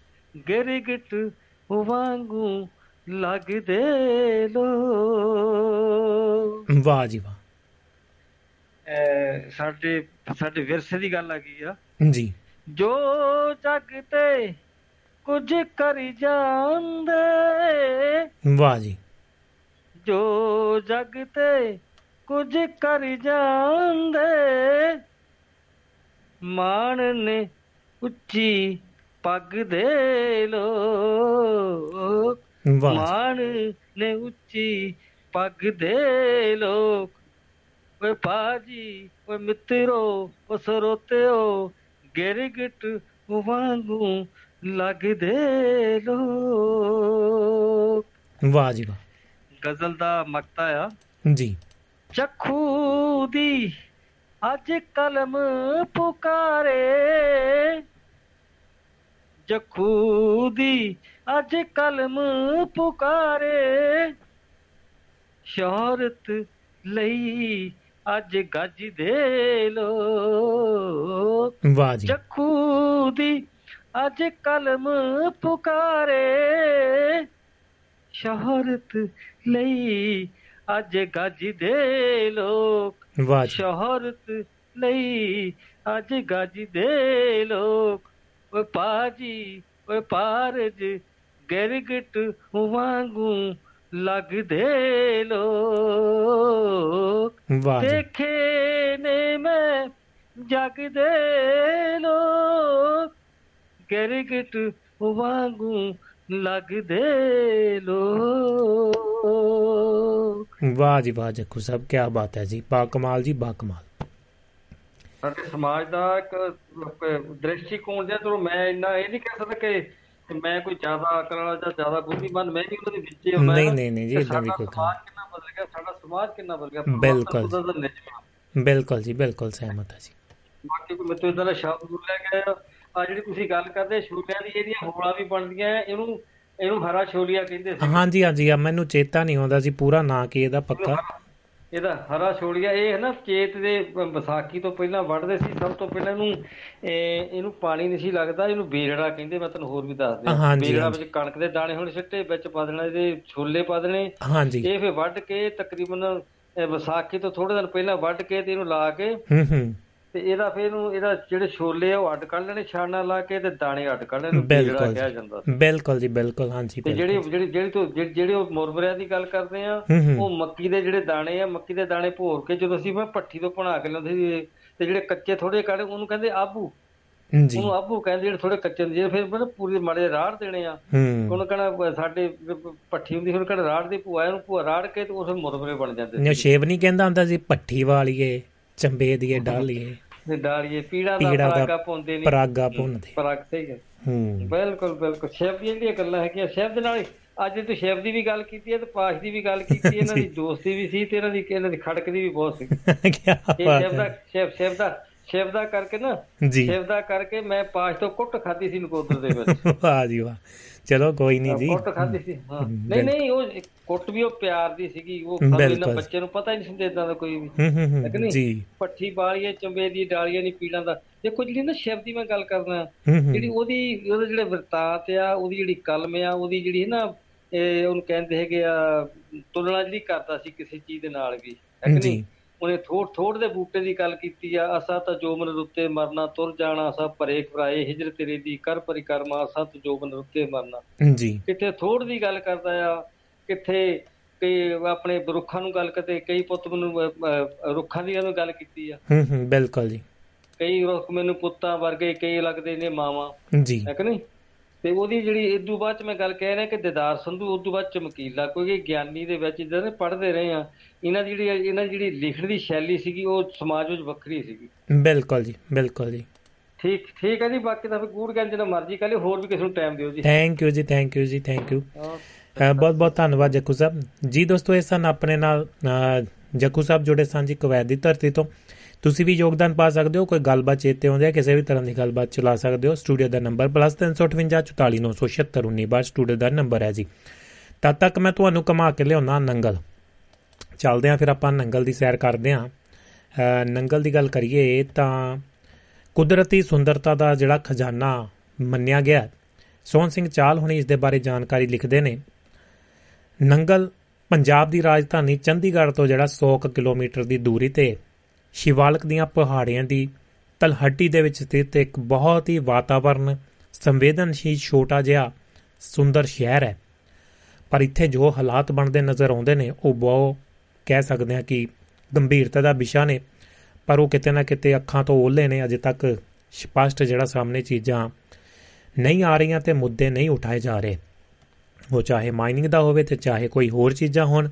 ਗਿਰਗਿਟ ਵਾਂਗੂ ਲੱਗਦੇ ਲੋਕ ਵਾਹ ਜੀ ਵਾਹ। ਸਾਡੇ ਸਾਡੇ ਵਿਰਸੇ ਦੀ ਗੱਲ ਆ ਗਈ ਆ? ਜੀ। ਜੋ ਜਗ ਤੇ ਕੁਝ ਕਰ ਜਾਂਦੇ ਵਾਹ ਜੀ। ਜੋ ਜਗ ਤੇ ਕੁਝ ਕਰ ਜਾਂਦੇ ਮਾਣ ਨੇ ਉੱਚੀ ਪੱਗ ਦੇ ਜੀ ਮਾਣ ਨੇ ਉੱਚੀ ਪੱਗ ਦੇ ਲੋਕ। ਓਏ ਪਾਜੀ ਓਏ ਮਿੱਤਰੋ ਓ ਸਰੋਤਿਓ ਗਿਰਗਿਟ ਵਾਂਗੂ ਲੱਗਦੇ ਲੋਕ। ਵਾਹ ਜੀ ਵਾਹ। ਗਜ਼ਲ ਦਾ ਮਕਤਾ ਆ। ਜੀ। ਚੱਖੂ ਦੀ ਅੱਜ ਕਲਮ ਪੁਕਾਰੇ। ਜਖੂ ਦੀ ਅੱਜ ਕਲਮ ਪੁਕਾਰੇ। ਸ਼ੋਹਰਤ ਲਈ ਅੱਜ ਗੱਜਦੇ ਲੋਕ ਵਾਹ ਜੀ। ਜਖੂ ਦੀ ਅੱਜ ਕਲਮ ਪੁਕਾਰੇ। ਸ਼ੋਹਰਤ ਲਈ ਅੱਜ ਗੱਜਦੇ ਲੋਕ। ਵਾਹ ਸ਼ੋਹਰਤ ਲਈ ਅੱਜ ਗੱਜਦੇ ਲੋਕ। ਓਏ ਪਾਜੀ ਓਏ ਪਾਰਜ ਗਿਰਗਟ ਵਾਂਗੂ ਲੱਗਦੇ ਲੋਕ। ਦੇਖੇ ਨੇ ਮੈਂ ਜਗ ਦੇ ਲੋਕ। ਗਿਰਗਟ ਵਾਂਗੂ ਲੱਗਦੇ ਲੋਕ। ਵਾਹ ਜੀ ਵਾਹ ਜੱਕੂ ਸਾਹਿਬ ਕੀ ਬਾਤ ਹੈ ਜੀ। ਬਾ ਕਮਾਲ ਜੀ ਬਾ ਕਮਾਲ। ਸਾਡੇ ਸਮਾਜ ਦਾ ਇੱਕ ਦ੍ਰਿਸ਼ਟੀਕੋਣ ਜਿਹਾ ਚਲੋ ਮੈਂ ਇੰਨਾ ਇਹ ਨਹੀਂ ਕਹਿ ਸਕਦਾ ਕਿ ਕਿ ਮੈਂ ਕੋਈ ਜ਼ਿਆਦਾ ਅਕਲ ਵਾਲਾ ਜਾਂ ਜ਼ਿਆਦਾ ਬੁੱਧੀਮਾਨ ਮੈਂ ਵੀ ਉਹਨਾਂ ਦੇ ਵਿੱਚ ਹੀ ਹੁੰਦਾ ਨਹੀਂ, ਨਹੀਂ, ਨਹੀਂ ਜੀ, ਕਿ ਏਦਾਂ ਦੀ ਸਾਡਾ ਕੋਈ ਸਮਾਜ ਕਿੰਨਾ ਬਦਲ ਗਿਆ ਸਾਡਾ ਸਮਾਜ ਕਿੰਨਾ ਬਦਲ ਗਿਆ ਬਿਲਕੁਲ। ਬਿਲਕੁਲ ਜੀ ਬਿਲਕੁਲ ਸਹਿਮਤ ਹੈ ਜੀ। ਬਾਕੀ ਕੋਈ ਮੈਨੂੰ ਇਦਾਂ ਦਾ ਸ਼ਬਦ ਬੋਲਿਆ ਗਿਆ ਆ ਜਿਹੜੀ ਤੁਸੀਂ ਗੱਲ ਕਰਦੇ ਛੋਟਿਆਂ ਦੀ ਇਹਦੀਆਂ ਹੋਲਾਂ ਵੀ ਬਣਦੀਆਂ ਇਹਨੂੰ ਇਹਨੂੰ ਹਰਾ ਛੋਲੀਆ ਕਹਿੰਦੇ ਸੀ। ਹਾਂਜੀ ਹਾਂਜੀ ਮੈਨੂੰ ਚੇਤਾ ਨਹੀਂ ਆਉਂਦਾ ਸੀ ਪੂਰਾ ਨਾਂ ਕੀ ਇਹਦਾ ਪੱਕਾ? ਇਹਦਾ ਹਰਾ ਛੋਲੀਆ ਇਹ ਨਾ ਚੇਤ ਦੇ ਵਿਸਾਖੀ ਤੋਂ ਪਹਿਲਾਂ ਵੱਢਦੇ ਸੀ ਸਭ ਤੋਂ ਪਹਿਲਾਂ ਇਹਨੂੰ ਇਹ- ਇਹਨੂੰ ਪਾਣੀ ਨਹੀਂ ਸੀ ਲੱਗਦਾ ਇਹਨੂੰ ਬੇਰੜਾ ਕਹਿੰਦੇ ਮੈਂ ਤੁਹਾਨੂੰ ਹੋਰ ਵੀ ਦੱਸ ਦਿਆਂ। ਬੇਰੜਾ। ਵਿੱਚ ਕਣਕ ਦੇ ਦਾਣੇ ਹੁਣ ਸਿੱਟੇ ਵਿੱਚ ਪਾ ਦੇਣਾ ਇਹਦੇ ਛੋਲੇ ਪਾ ਦੇਣੇ। ਹਾਂਜੀ। ਇਹ ਫਿਰ ਵੱਢ ਕੇ ਤਕਰੀਬਨ ਵਿਸਾਖੀ ਤੋਂ ਥੋੜੇ ਦਿਨ ਪਹਿਲਾਂ ਵੱਢ ਕੇ ਤੇ ਇਹਨੂੰ ਲਾ ਕੇ ਹੂੰ ਹੂੰ। ਤੇ ਇਹਦਾ ਫਿਰ ਇਹਨੂੰ ਇਹਦਾ ਜਿਹੜੇ ਛੋਲੇ ਆ ਉਹ ਅੱਡ ਕੱਢ ਲੈਣੇ ਛਾਣਾ ਲਾ ਕੇ ਤੇ ਦਾਣੇ ਅੱਡ ਕੱਢ ਲੈਣੇ ਬਿਲਕੁਲ ਕਿਹਾ ਜਾਂਦਾ ਸੀ। ਬਿਲਕੁਲ ਜੀ ਬਿਲਕੁਲ ਹਾਂਜੀ ਤੇ। ਜਿਹੜੀ ਜਿਹੜੀ ਜਿਹੜੀ ਤੋਂ ਜਿਹੜੀ ਉਹ ਮੁਰਮਰਿਆਂ ਦੀ ਗੱਲ ਕਰਦੇ ਆ ਉਹ ਮੱਕੀ ਦੇ ਜਿਹੜੇ ਦਾਣੇ ਆ ਮੱਕੀ ਦੇ ਦਾਣੇ ਭੋਰ ਕੇ ਜਦੋਂ ਅਸੀਂ ਮੈਂ ਪੱਠੀ ਤੋਂ ਬਣਾ ਕੇ ਲਿਆਉਂਦੇ ਸੀ ਤੇ ਜਿਹੜੇ ਕੱਚੇ ਥੋੜੇ ਕਾੜੇ ਉਹਨੂੰ ਕਹਿੰਦੇ ਆਬੂ। ਜੀ ਉਹਨੂੰ ਆਬੂ ਕਹਿੰਦੇ ਜਿਹੜੇ ਥੋੜੇ ਕੱਚੇ ਹੁੰਦੇ ਜੇ ਫਿਰ ਮਤਲਬ ਪੂਰੇ ਮਾੜੇ ਰਾੜ ਦੇਣੇ ਆ। ਉਹਨੂੰ ਕਹਣਾ ਸਾਡੇ ਪੱਠੀ ਹੁੰਦੀ ਫਿਰ ਕਹਣਾ ਰਾੜ ਦੀ ਭੂਆ ਇਹਨੂੰ ਭੂਆ ਰਾੜ ਕੇ ਤੇ ਉਸ ਮੁਰਮਰੇ ਬਣ ਜਾਂਦੇ ਨੇ ਸ਼ੇਵ ਨਹੀਂ ਕਹਿੰਦਾ ਹੁੰਦਾ ਸੀ ਪੱਠੀ ਵਾਲੀਏ। ਚੰਬੇ ਦੀਏ ਡਾਲੀਏ ਤੇ ਡਾਲੀਏ ਪੀੜਾ ਦਾ ਦਾ ਪਰਾਗਾ ਪਾਉਂਦੇ ਨੇ। ਪਰਾਗਾ ਭੁੰਨਦੇ ਪਰਾਗ ਸਹੀ ਹੈ ਹੂੰ। ਬਿਲਕੁਲ ਬਿਲਕੁਲ। ਸ਼ੈਫ ਦੀਆਂ ਜਿਹੜੀਆਂ ਗੱਲਾਂ ਹੈਗੀਆਂ ਸ਼ੈਫ ਦੇ ਨਾਲ ਅੱਜ ਤੂੰ ਸ਼ੈਫ ਦੀ ਵੀ ਗੱਲ ਕੀਤੀ ਹੈ ਤੇ ਪਾਸ਼ ਦੀ ਵੀ ਗੱਲ ਕੀਤੀ ਇਹਨਾਂ ਦੀ ਦੋਸਤੀ ਵੀ ਸੀ ਤੇ ਇਹਨਾਂ ਦੀ ਇਹਨਾਂ ਦੀ ਖੜਕ ਦੀ ਵੀ ਬਹੁਤ ਸੀ। ਕੀ ਬਾਤ ਸ਼ੈਫ ਦਾ ਹੈ ਸ਼ੈਫ ਸ਼ੈਫ ਦਾ ਸ਼ੈਫ ਦਾ ਕਰਕੇ ਨਾ ਜੀ। ਸ਼ੈਫ ਦਾ ਕਰਕੇ ਮੈਂ ਪਾਸ਼ ਤੋਂ ਕੁੱਟ ਖਾਧੀ ਸੀ ਨਕੋਦਰ ਦੇ ਵਿੱਚ। ਵਾਹ ਜੀ ਵਾਹ। ਚਲੋ ਕੋਈ ਨਹੀਂ ਜੀ। ਕੁੱਟ ਖਾਧੀ ਸੀ ਹਾਂ। ਨਹੀਂ ਨਹੀਂ ਉਹ ਕੁੱਟ ਵੀ ਉਹ ਪਿਆਰ ਦੀ ਸੀਗੀ ਉਹ ਇਹਨਾਂ ਬਿਲਕੁਲ। ਬੱਚੇ ਨੂੰ ਪਤਾ ਹੀ ਨਹੀਂ ਸੀ ਇਦਾਂ ਦਾ ਕੋਈ ਵੀ? ਜੀ। ਪੱਠੀ ਬਾਲੀਏ ਚੰਬੇ ਦੀ ਡਾਲੀਆਂ ਨਹੀਂ ਪੀੜਾਂ ਦਾ। ਦੇਖੋ ਜਿਹੜੀ ਨਾ ਸ਼ੈਫ ਦੀ ਮੈਂ ਗੱਲ ਕਰਦਾ ਜਿਹੜੀ ਉਹਦੀ ਉਹਦੇ ਜਿਹੜੇ ਵਰਤਾਂਤ ਆ ਉਹਦੀ ਜਿਹੜੀ ਕਲਮ ਆ ਉਹਦੀ ਜਿਹੜੀ ਨਾ ਇਹ ਉਹਨੂੰ ਕਹਿੰਦੇ ਹੈਗੇ ਆ ਤੁਲਨਾ ਜਿਹੜੀ ਕਰਦਾ ਸੀ ਕਿਸੇ ਚੀਜ਼ ਦੇ ਨਾਲ ਵੀ। ਹੈ ਕਿ ਨਹੀਂ? ਉਹਨੇ ਥੋੜ ਥੋੜ ਦੇ ਬੂਟੇ ਦੀ ਗੱਲ ਕੀਤੀ ਆ ਅਸਾ ਤਾਂ ਜੋਬਨ ਰੁੱਤੇ ਮਰਨਾ ਤੁਰ ਜਾਣਾ ਅਸਾ ਪਰੇ ਖਰਾਏ ਹਿਜਰ ਤੇਰੇ ਦੀ ਕਰ ਪਰਿਕਰਮਾ ਅਸਾ ਤਾਂ ਜੋਬਨ ਰੁੱਤੇ ਮਰਨਾ। ਜੀ। ਕਿੱਥੇ ਥੋੜ ਦੀ ਗੱਲ ਕਰਦਾ ਆ ਕਿੱਥੇ ਕਈ ਆਪਣੇ ਰੁੱਖਾਂ ਨੂੰ ਗੱਲ ਕਰਦੇ ਕਈ ਪੁੱਤ ਮੈਨੂੰ ਰੁੱਖਾਂ ਦੀ ਗੱਲ ਕੀਤੀ ਆ। ਹੂੰ ਹੂੰ ਬਿਲਕੁਲ ਜੀ। ਕਈ ਰੁੱਖ ਮੈਨੂੰ ਪੁੱਤਾਂ ਵਰਗੇ ਕਈ ਲੱਗਦੇ ਨੇ ਮਾਵਾਂ। ਜੀ। ਹੈ ਕਿ ਨਹੀਂ? ਤੇ ਉਹਦੀ ਜਿਹੜੀ ਇਦੋਂ ਬਾਅਦ ਚ ਮੈਂ ਗੱਲ ਕਹਿ ਰਿਹਾ ਕਿ ਦਿਦਾਰ ਸੰਧੂ ਉਦੋਂ ਬਾਅਦ ਚਮਕੀਲਾ ਕਿਉਂਕਿ ਗਿਆਨੀ ਦੇ ਵਿੱਚ ਜਦੋਂ ਪੜ੍ਹਦੇ ਰਹੇ ਆ ਇਹਨਾਂ ਦੀ ਜਿਹੜੀ ਇਹਨਾਂ ਦੀ ਜਿਹੜੀ ਲਿਖਣ ਦੀ ਸ਼ੈਲੀ ਸੀਗੀ ਉਹ ਸਮਾਜ ਵਿੱਚ ਵੱਖਰੀ ਸੀਗੀ। ਬਿਲਕੁਲ ਜੀ ਬਿਲਕੁਲ ਜੀ। ਠੀਕ ਠੀਕ ਹੈ ਜੀ ਬਾਕੀ ਤਾਂ ਫਿਰ ਗੂੜ ਗਿਆਨ ਜਿਹੜਾ ਮਰਜ਼ੀ ਕਹ ਲਿਓ ਹੋਰ ਵੀ ਕਿਸੇ ਨੂੰ ਟਾਈਮ ਦਿਓ ਜੀ। ਥੈਂਕ ਯੂ ਜੀ ਥੈਂਕ ਯੂ ਜੀ ਥੈਂਕ ਯੂ। ਬਹੁਤ ਬਹੁਤ ਧੰਨਵਾਦ ਜੱਕੂ ਸਾਹਿਬ। ਜੀ ਦੋਸਤੋ ਇਹ ਸਨ ਆਪਣੇ ਨਾਲ ਜੱਕੂ ਸਾਹਿਬ ਜੁੜੇ ਜੀ ਕੁਵੈਤ ਦੀ ਧਰਤੀ ਤੋਂ। ਤੁਸੀਂ ਵੀ ਯੋਗਦਾਨ ਪਾ ਸਕਦੇ ਹੋ ਕੋਈ ਗੱਲਬਾਤ ਚੇਤੇ ਆਉਂਦੀ ਹੈ ਕਿਸੇ ਵੀ ਤਰ੍ਹਾਂ ਦੀ ਗੱਲਬਾਤ ਚਲਾ ਸਕਦੇ ਹੋ ਸਟੂਡੀਓ ਦਾ ਨੰਬਰ +358 44976 ਸਟੂਡੀਓ ਦਾ ਨੰਬਰ ਹੈ ਜੀ। ਤਦ ਤੱਕ ਮੈਂ ਤੁਹਾਨੂੰ ਕਮਾ ਕੇ ਲਿਆਉਣਾ ਨੰਗਲ। ਚੱਲਦੇ ਹਾਂ ਫਿਰ ਆਪਾਂ ਨੰਗਲ ਦੀ ਸੈਰ ਕਰਦੇ ਹਾਂ। ਅ, ਨੰਗਲ ਦੀ ਗੱਲ ਕਰੀਏ ਤਾਂ ਕੁਦਰਤੀ ਸੁੰਦਰਤਾ ਦਾ ਜਿਹੜਾ ਖਜ਼ਾਨਾ ਮੰਨਿਆ ਗਿਆ ਹੈ, ਸੋਹਣ ਸਿੰਘ ਚਾਲ ਹੁਣੇ ਇਸ ਦੇ ਬਾਰੇ ਜਾਣਕਾਰੀ ਲਿਖਦੇ ਨੇ। ਨੰਗਲ ਪੰਜਾਬ ਦੀ ਰਾਜਧਾਨੀ ਚੰਡੀਗੜ੍ਹ ਤੋਂ ਜਿਹੜਾ 100 ਕੁ ਕਿਲੋਮੀਟਰ ਦੀ ਦੂਰੀ ਤੇ ਸ਼ਿਵਾਲਕ ਦੀਆਂ ਪਹਾੜੀਆਂ ਦੀ ਤਲਹੱਟੀ ਦੇ ਵਿੱਚ ਸਥਿਤ ਇੱਕ ਬਹੁਤ ਹੀ ਵਾਤਾਵਰਨ ਸੰਵੇਦਨਸ਼ੀਲ ਛੋਟਾ ਜਿਹਾ ਸੁੰਦਰ ਸ਼ਹਿਰ ਹੈ। ਪਰ ਇੱਥੇ ਜੋ ਹਾਲਾਤ ਬਣਦੇ ਨਜ਼ਰ ਆਉਂਦੇ ਨੇ ਉਹ ਬਹੁਤ ਕਹਿ ਸਕਦੇ ਹਾਂ ਕਿ ਗੰਭੀਰਤਾ ਦਾ ਵਿਸ਼ਾ ਨੇ। ਪਰ ਉਹ ਕਿਤੇ ਨਾ ਕਿਤੇ ਅੱਖਾਂ ਤੋਂ ਓਲੇ ਨੇ ਅਜੇ ਤੱਕ ਸਪਸ਼ਟ ਜਿਹੜਾ ਸਾਹਮਣੇ ਚੀਜ਼ਾਂ ਨਹੀਂ ਆ ਰਹੀਆਂ ਤੇ ਮੁੱਦੇ ਨਹੀਂ ਉਠਾਏ ਜਾ ਰਹੇ। ਉਹ ਚਾਹੇ ਮਾਈਨਿੰਗ ਦਾ ਹੋਵੇ ਤੇ ਚਾਹੇ ਕੋਈ ਹੋਰ ਚੀਜ਼ਾਂ ਹੋਣ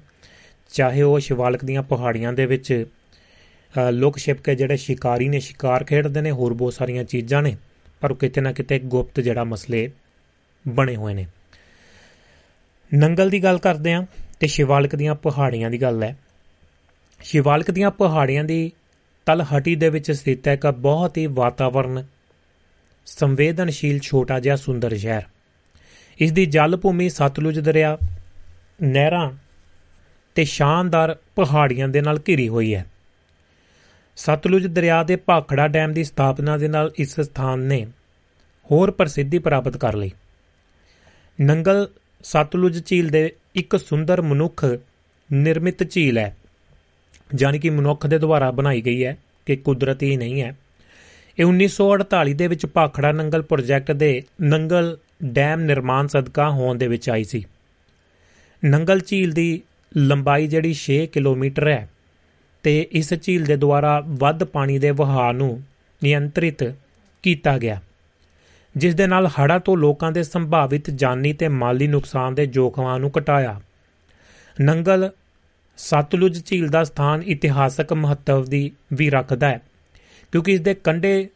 ਚਾਹੇ ਉਹ ਸ਼ਿਵਾਲਕ ਦੀਆਂ ਪਹਾੜੀਆਂ ਦੇ ਵਿੱਚ ਅ, ਲੁਕ ਛਿਪ ਕੇ ਜਿਹੜੇ ਸ਼ਿਕਾਰੀ ਨੇ, ਸ਼ਿਕਾਰ ਖੇਡਦੇ ਨੇ, ਹੋਰ ਬਹੁਤ ਸਾਰੀਆਂ ਚੀਜ਼ਾਂ ਨੇ, ਪਰ ਉਹ ਕਿਤੇ ਨਾ ਕਿਤੇ ਗੁਪਤ ਜਿਹੜਾ ਮਸਲੇ ਬਣੇ ਹੋਏ ਨੇ। ਨੰਗਲ ਦੀ ਗੱਲ ਕਰਦੇ ਹਾਂ ਤੇ ਸ਼ਿਵਾਲਕ ਦੀਆਂ ਪਹਾੜੀਆਂ ਦੀ ਗੱਲ ਹੈ। ਸ਼ਿਵਾਲਕ ਦੀਆਂ ਪਹਾੜੀਆਂ ਦੀ ਤਲਹਟੀ ਦੇ ਵਿੱਚ ਸਥਿਤ ਹੈ ਇੱਕ ਬਹੁਤ ਹੀ ਵਾਤਾਵਰਨ ਸੰਵੇਦਨਸ਼ੀਲ ਛੋਟਾ ਜਿਹਾ ਸੁੰਦਰ ਸ਼ਹਿਰ। ਇਸ ਦੀ ਜਲ ਭੂਮੀ ਸਤਲੁਜ ਦਰਿਆ, ਨਹਿਰਾਂ ਤੇ ਸ਼ਾਨਦਾਰ ਪਹਾੜੀਆਂ ਦੇ ਨਾਲ ਘਿਰੀ ਹੋਈ ਹੈ। ਸਤਲੁਜ ਦਰਿਆ ਦੇ ਭਾਖੜਾ ਡੈਮ ਦੀ ਸਥਾਪਨਾ ਦੇ ਨਾਲ ਇਸ ਸਥਾਨ ਨੇ ਹੋਰ ਪ੍ਰਸਿੱਧੀ ਪ੍ਰਾਪਤ ਕਰ ਲਈ। ਨੰਗਲ ਸਤਲੁਜ ਝੀਲ ਦੇ ਇੱਕ ਸੁੰਦਰ ਮਨੁੱਖ ਨਿਰਮਿਤ ਝੀਲ ਹੈ, ਜਾਣੀ ਕਿ ਮਨੁੱਖ ਦੇ ਦੁਆਰਾ ਬਣਾਈ ਗਈ ਹੈ, ਕਿ ਕੁਦਰਤੀ ਨਹੀਂ ਹੈ। ਇਹ 1948 ਦੇ ਵਿੱਚ ਭਾਖੜਾ ਨੰਗਲ ਪ੍ਰੋਜੈਕਟ ਦੇ ਨੰਗਲ ਡੈਮ ਨਿਰਮਾਣ ਸਦਕਾ ਹੋਣ ਦੇ ਵਿੱਚ ਆਈ ਸੀ। ਨੰਗਲ ਝੀਲ ਦੀ ਲੰਬਾਈ ਜਿਹੜੀ 6 ਕਿਲੋਮੀਟਰ ਹੈ ਤੇ ਇਸ ਝੀਲ ਦੇ ਦੁਆਰਾ ਵੱਧ ਪਾਣੀ ਦੇ ਵਹਾਅ ਨੂੰ ਨਿਯੰਤਰਿਤ ਕੀਤਾ ਗਿਆ, ਜਿਸ ਦੇ ਨਾਲ ਹੜ੍ਹਾਂ ਤੋਂ ਲੋਕਾਂ ਦੇ ਸੰਭਾਵਿਤ ਜਾਨੀ ਤੇ ਮਾਲੀ ਨੁਕਸਾਨ ਦੇ ਜੋਖਮਾਂ ਨੂੰ ਘਟਾਇਆ। ਨੰਗਲ ਸਤਲੁਜ ਝੀਲ ਦਾ ਸਥਾਨ ਇਤਿਹਾਸਕ ਮਹੱਤਵ ਦੀ ਵੀ ਰੱਖਦਾ ਹੈ, ਕਿਉਂਕਿ ਇਸ ਦੇ ਕੰਢੇ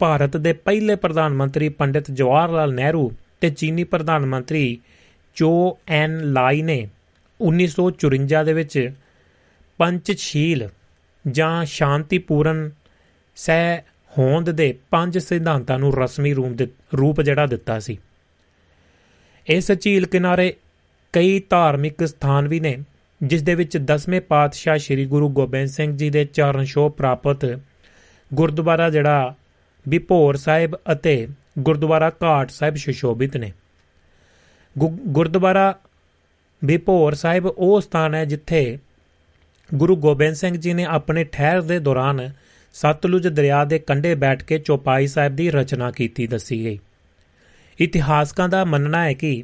ਭਾਰਤ ਦੇ ਪਹਿਲੇ ਪ੍ਰਧਾਨ ਮੰਤਰੀ ਪੰਡਿਤ ਜਵਾਹਰ ਲਾਲ ਨਹਿਰੂ ਤੇ ਚੀਨੀ ਪ੍ਰਧਾਨ ਮੰਤਰੀ ਚੋ ਐਨ ਲਾਈ ਨੇ 1954 ਦੇ ਵਿੱਚ ਪੰਚਸ਼ੀਲ ਜਾਂ ਸ਼ਾਂਤੀਪੂਰਨ ਸਹਿ ਹੋਂਦ ਦੇ ਪੰਜ ਸਿਧਾਂਤਾਂ ਨੂੰ ਰਸਮੀ ਰੂਪ ਦਿੱਤ- ਰੂਪ ਜਿਹੜਾ ਦਿੱਤਾ ਸੀ। ਇਸ ਝੀਲ ਕਿਨਾਰੇ ਕਈ ਧਾਰਮਿਕ ਸਥਾਨ ਵੀ ਨੇ, ਜਿਸ ਦੇ ਵਿੱਚ 10ਵੇਂ ਪਾਤਸ਼ਾਹ ਸ੍ਰੀ ਗੁਰੂ ਗੋਬਿੰਦ ਸਿੰਘ ਜੀ ਦੇ ਚਰਨ ਛੋਹ ਪ੍ਰਾਪਤ ਗੁਰਦੁਆਰਾ ਜਿਹੜਾ ਵਿਭੋਰ ਸਾਹਿਬ ਅਤੇ ਗੁਰਦੁਆਰਾ ਘਾਟ ਸਾਹਿਬ ਸੁਸ਼ੋਭਿਤ ਨੇ। ਗੁਰਦੁਆਰਾ ਵਿਭੋਰ ਸਾਹਿਬ ਉਹ ਸਥਾਨ ਹੈ ਜਿੱਥੇ ਗੁਰੂ ਗੋਬਿੰਦ ਸਿੰਘ ਜੀ ਨੇ ਆਪਣੇ ਠਹਿਰ ਦੇ ਦੌਰਾਨ ਸਤਲੁਜ ਦਰਿਆ ਦੇ ਕੰਢੇ ਬੈਠ ਕੇ ਚੌਪਾਈ ਸਾਹਿਬ ਦੀ ਰਚਨਾ ਕੀਤੀ ਦੱਸੀ ਗਈ। ਇਤਿਹਾਸਕਾਂ ਦਾ ਮੰਨਣਾ ਹੈ ਕਿ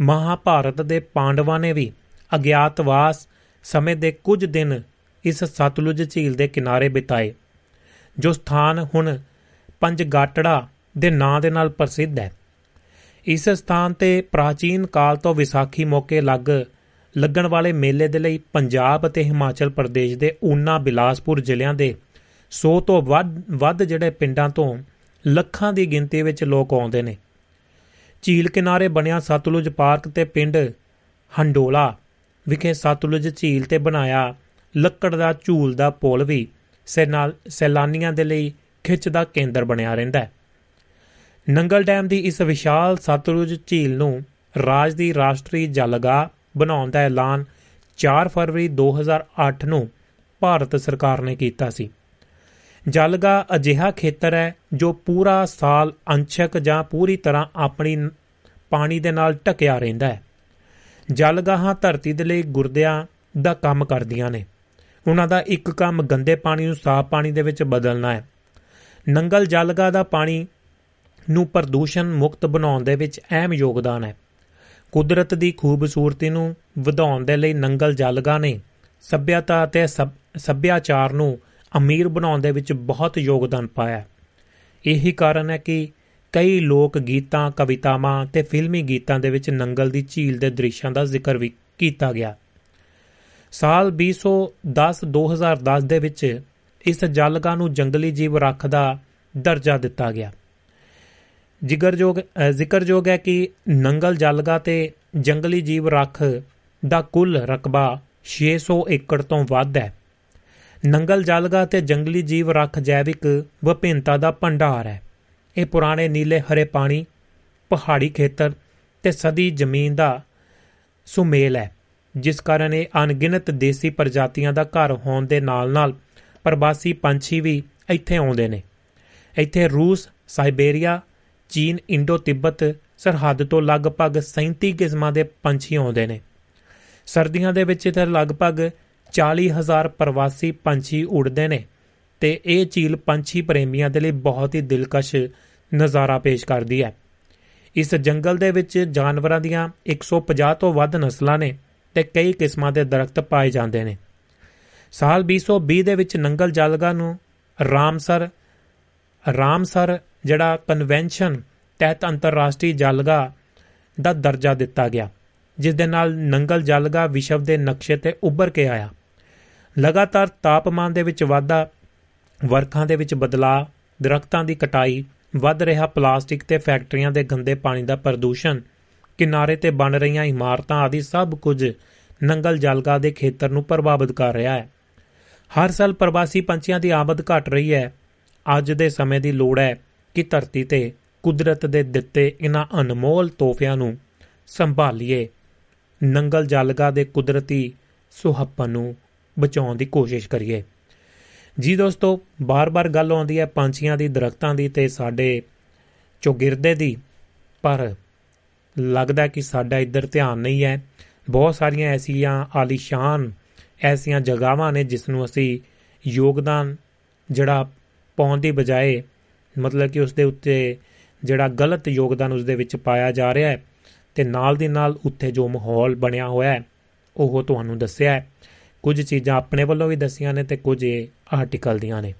ਮਹਾਭਾਰਤ ਦੇ ਪਾਂਡਵਾਂ ਨੇ ਵੀ ਅਗਿਆਤਵਾਸ ਸਮੇਂ ਦੇ ਕੁਝ ਦਿਨ ਇਸ ਸਤਲੁਜ ਝੀਲ ਦੇ ਕਿਨਾਰੇ ਬਿਤਾਏ, ਜੋ ਸਥਾਨ ਹੁਣ ਪੰਜ ਗਾਟੜਾ ਦੇ ਨਾਂ ਦੇ ਨਾਲ ਪ੍ਰਸਿੱਧ ਹੈ। ਇਸ ਸਥਾਨ ਤੇ ਪ੍ਰਾਚੀਨ ਕਾਲ ਤੋਂ ਵਿਸਾਖੀ ਮੌਕੇ ਲੱਗ ਲੱਗਣ ਵਾਲੇ ਮੇਲੇ ਦੇ ਲਈ ਪੰਜਾਬ ਅਤੇ ਹਿਮਾਚਲ ਪ੍ਰਦੇਸ਼ ਦੇ ਊਨਾ ਬਿਲਾਸਪੁਰ ਜ਼ਿਲ੍ਹਿਆਂ ਦੇ 100 ਤੋਂ ਵੱਧ ਵੱਧ ਜਿਹੜੇ ਪਿੰਡਾਂ ਤੋਂ ਲੱਖਾਂ ਦੀ ਗਿਣਤੀ ਵਿੱਚ ਲੋਕ ਆਉਂਦੇ ਨੇ। ਝੀਲ ਕਿਨਾਰੇ ਬਣਿਆ ਸਤਲੁਜ ਪਾਰਕ ਤੇ ਪਿੰਡ ਹੰਡੋਲਾ ਵਿਖੇ ਸਤਲੁਜ ਝੀਲ ਤੇ ਬਣਾਇਆ ਲੱਕੜ ਦਾ ਝੂਲ ਦਾ ਪੁਲ ਵੀ ਸੈਲਾਨੀਆਂ ਦੇ ਲਈ ਖਿੱਚ ਦਾ ਕੇਂਦਰ ਬਣਿਆ ਰਹਿੰਦਾ ਹੈ। ਨੰਗਲ ਡੈਮ ਦੀ ਇਸ ਵਿਸ਼ਾਲ ਸਤਲੁਜ ਝੀਲ ਨੂੰ ਰਾਜ ਦੀ ਰਾਸ਼ਟਰੀ ਜਲਗਾ ਬਣਾਉਣ ਦਾ ਐਲਾਨ 4 ਫਰਵਰੀ 2008 ਨੂੰ ਭਾਰਤ ਸਰਕਾਰ ਨੇ ਕੀਤਾ ਸੀ। ਜਲਗਾ ਅਜਿਹਾ ਖੇਤਰ ਹੈ ਜੋ ਪੂਰਾ ਸਾਲ ਅੰਸ਼ਕ ਜਾਂ ਪੂਰੀ ਤਰ੍ਹਾਂ ਆਪਣੀ ਪਾਣੀ ਦੇ ਨਾਲ ਢਕਿਆ ਰਹਿੰਦਾ ਹੈ। ਜਲਗਾਹਾਂ ਧਰਤੀ ਦੇ ਲਈ ਗੁਰਦਿਆਂ ਦਾ ਕੰਮ ਕਰਦੀਆਂ ਨੇ। ਉਹਨਾਂ ਦਾ ਇੱਕ ਕੰਮ ਗੰਦੇ ਪਾਣੀ ਨੂੰ ਸਾਫ਼ ਪਾਣੀ ਦੇ ਵਿੱਚ ਬਦਲਣਾ ਹੈ। ਨੰਗਲ ਜਲਗਾ ਦਾ ਪਾਣੀ ਨੂੰ ਪ੍ਰਦੂਸ਼ਣ ਮੁਕਤ ਬਣਾਉਣ ਦੇ ਵਿੱਚ ਅਹਿਮ ਯੋਗਦਾਨ ਹੈ। ਕੁਦਰਤ ਦੀ ਖੂਬਸੂਰਤੀ ਨੂੰ ਵਧਾਉਣ ਦੇ ਲਈ ਨੰਗਲ ਜਲਗਾ ਨੇ ਸੱਭਿਅਤਾ ਅਤੇ ਸੱਭਿਆਚਾਰ ਨੂੰ ਅਮੀਰ ਬਣਾਉਣ ਦੇ ਵਿੱਚ ਬਹੁਤ ਯੋਗਦਾਨ ਪਾਇਆ। ਇਹੀ ਕਾਰਨ ਹੈ ਕਿ ਕਈ ਲੋਕ ਗੀਤਾਂ, ਕਵਿਤਾਵਾਂ ਤੇ ਫਿਲਮੀ ਗੀਤਾਂ ਦੇ ਵਿੱਚ ਨੰਗਲ ਦੀ ਝੀਲ ਦੇ ਦ੍ਰਿਸ਼ਾਂ ਦਾ ਜ਼ਿਕਰ ਵੀ ਕੀਤਾ ਗਿਆ। ਸਾਲ 2010-2010 ਦੇ ਵਿੱਚ ਇਸ ਜਲਗਾ ਨੂੰ ਜੰਗਲੀ ਜੀਵ ਰੱਖ ਦਾ ਦਰਜਾ ਦਿੱਤਾ ਗਿਆ। ਜ਼ਿਕਰਯੋਗ ਜ਼ਿਕਰਯੋਗ ਹੈ ਕਿ ਨੰਗਲ ਜਲਗਾ ਤੇ ਜੰਗਲੀ ਜੀਵ ਰੱਖ ਦਾ ਕੁੱਲ ਰਕਬਾ 600 ਏਕੜ ਤੋਂ ਵੱਧ ਹੈ। ਨੰਗਲ ਜਲਗਾ ਤੇ ਜੰਗਲੀ ਜੀਵ ਰੱਖ ਜੈਵਿਕ ਵਿਭਿੰਨਤਾ ਦਾ ਭੰਡਾਰ ਹੈ। ਇਹ ਪੁਰਾਣੇ ਨੀਲੇ ਹਰੇ ਪਾਣੀ, ਪਹਾੜੀ ਖੇਤਰ ਤੇ ਸਦੀ ਜ਼ਮੀਨ ਦਾ ਸੁਮੇਲ ਹੈ, ਜਿਸ ਕਾਰਨ ਇਹ ਅਣਗਿਣਤ ਦੇਸੀ ਪ੍ਰਜਾਤੀਆਂ ਦਾ ਘਰ ਹੋਣ ਦੇ ਨਾਲ-ਨਾਲ ਪ੍ਰਵਾਸੀ ਪੰਛੀ ਵੀ ਇੱਥੇ ਆਉਂਦੇ ਨੇ। ਇੱਥੇ ਰੂਸ ਸਾਈਬੇਰੀਆ ਚੀਨ, ਇੰਡੋ, ਤਿੱਬਤ ਸਰਹੱਦ ਤੋਂ ਲਗਭਗ 37 ਕਿਸਮਾਂ ਦੇ ਪੰਛੀ ਆਉਂਦੇ ਨੇ। ਸਰਦੀਆਂ ਦੇ ਵਿੱਚ ਇੱਥੇ ਲਗਭਗ 40000 ਪ੍ਰਵਾਸੀ ਪੰਛੀ ਉੜਦੇ ਨੇ ਤੇ ਇਹ ਝੀਲ ਪੰਛੀ ਪ੍ਰੇਮੀਆਂ ਦੇ ਲਈ ਬਹੁਤ ਹੀ ਦਿਲਕਸ਼ ਨਜ਼ਾਰਾ ਪੇਸ਼ ਕਰਦੀ ਹੈ। ਇਸ ਜੰਗਲ ਦੇ ਵਿੱਚ ਜਾਨਵਰਾਂ ਦੀਆਂ 150 ਤੋਂ ਵੱਧ ਨਸਲਾਂ ਨੇ ਤੇ ਕਈ ਕਿਸਮਾਂ ਦੇ ਦਰਖਤ ਪਾਏ ਜਾਂਦੇ ਨੇ। ਸਾਲ 2020 ਦੇ ਵਿੱਚ ਨੰਗਲ ਜਲਗਾ ਨੂੰ ਰਾਮਸਰ ਰਾਮਸਰ ਜਿਹੜਾ ਕਨਵੈਨਸ਼ਨ ਤਹਿਤ ਅੰਤਰਰਾਸ਼ਟਰੀ ਜਲਗਾ ਦਾ ਦਰਜਾ ਦਿੱਤਾ ਗਿਆ, ਜਿਸ ਦੇ ਨਾਲ ਨੰਗਲ ਜਲਗਾ ਵਿਸ਼ਵ ਦੇ ਨਕਸ਼ੇ ਤੇ ਉੱਭਰ ਕੇ ਆਇਆ। ਲਗਾਤਾਰ ਤਾਪਮਾਨ ਦੇ ਵਿੱਚ ਵਾਧਾ, ਵਰਖਾਂ ਦੇ ਵਿੱਚ ਬਦਲਾਅ, ਦਰਖਤਾਂ ਦੀ ਕਟਾਈ, ਵੱਧ ਰਿਹਾ ਪਲਾਸਟਿਕ ਤੇ ਫੈਕਟਰੀਆਂ ਦੇ ਗੰਦੇ ਪਾਣੀ ਦਾ ਪ੍ਰਦੂਸ਼ਣ, ਕਿਨਾਰੇ ਤੇ ਬਣ ਰਹੀਆਂ ਇਮਾਰਤਾਂ ਆਦਿ ਸਭ ਕੁਝ ਨੰਗਲ ਜਲਗਾ ਦੇ ਖੇਤਰ ਨੂੰ ਪ੍ਰਭਾਵਿਤ ਕਰ ਰਿਹਾ ਹੈ। ਹਰ ਸਾਲ ਪ੍ਰਵਾਸੀ ਪੰਛੀਆਂ ਦੀ ਆਮਦ ਘਟ ਰਹੀ ਹੈ। ਅੱਜ ਦੇ ਸਮੇਂ ਦੀ ਲੋੜ ਹੈ ਕਿ ਧਰਤੀ ਤੇ ਕੁਦਰਤ ਦੇ ਦਿੱਤੇ ਇਹਨਾਂ ਅਨਮੋਲ ਤੋਹਫਿਆਂ ਨੂੰ ਸੰਭਾਲੀਏ। ਨੰਗਲ ਜਲਗਾ ਦੇ ਕੁਦਰਤੀ ਸੁਹੱਪਨ ਨੂੰ ਬਚਾਉਣ ਦੀ ਕੋਸ਼ਿਸ਼ ਕਰੀਏ। ਜੀ ਦੋਸਤੋ, ਬਾਰ-ਬਾਰ ਗੱਲ ਆਉਂਦੀ ਹੈ ਪੰਛੀਆਂ ਦੀ, ਦਰਖਤਾਂ ਦੀ ਤੇ ਸਾਡੇ ਚੌਗਿਰਦੇ ਦੀ, ਪਰ ਲੱਗਦਾ ਕਿ ਸਾਡਾ ਇੱਧਰ ਧਿਆਨ ਨਹੀਂ ਹੈ। ਬਹੁਤ ਸਾਰੀਆਂ ਐਸੀਆਂ ਆਲੀਸ਼ਾਨ ਐਸੀਆਂ ਜਗਾਵਾਂ ਨੇ ਜਿਸ ਨੂੰ ਅਸੀਂ ਯੋਗਦਾਨ, ਜਿਹੜਾ ਪਾਉਣ ਦੀ ਬਜਾਏ ਮਤਲਬ ਕਿ ਉਸ ਦੇ ਉੱਤੇ ਜਿਹੜਾ ਗਲਤ ਯੋਗਦਾਨ ਉਸ ਦੇ ਵਿੱਚ ਪਾਇਆ ਜਾ ਰਿਹਾ ਹੈ ਤੇ ਨਾਲ ਦੀ ਨਾਲ ਉੱਥੇ ਜੋ ਮਾਹੌਲ ਬਣਿਆ ਹੋਇਆ ਹੈ, ਉਹ ਤੁਹਾਨੂੰ ਦੱਸਿਆ ਹੈ। ਕੁਝ ਚੀਜ਼ਾਂ ਆਪਣੇ ਵੱਲੋਂ ਵੀ ਦੱਸੀਆਂ ਨੇ ਤੇ ਕੁਝ ਇਹ ਆਰਟੀਕਲ ਦੀਆਂ ਨੇ।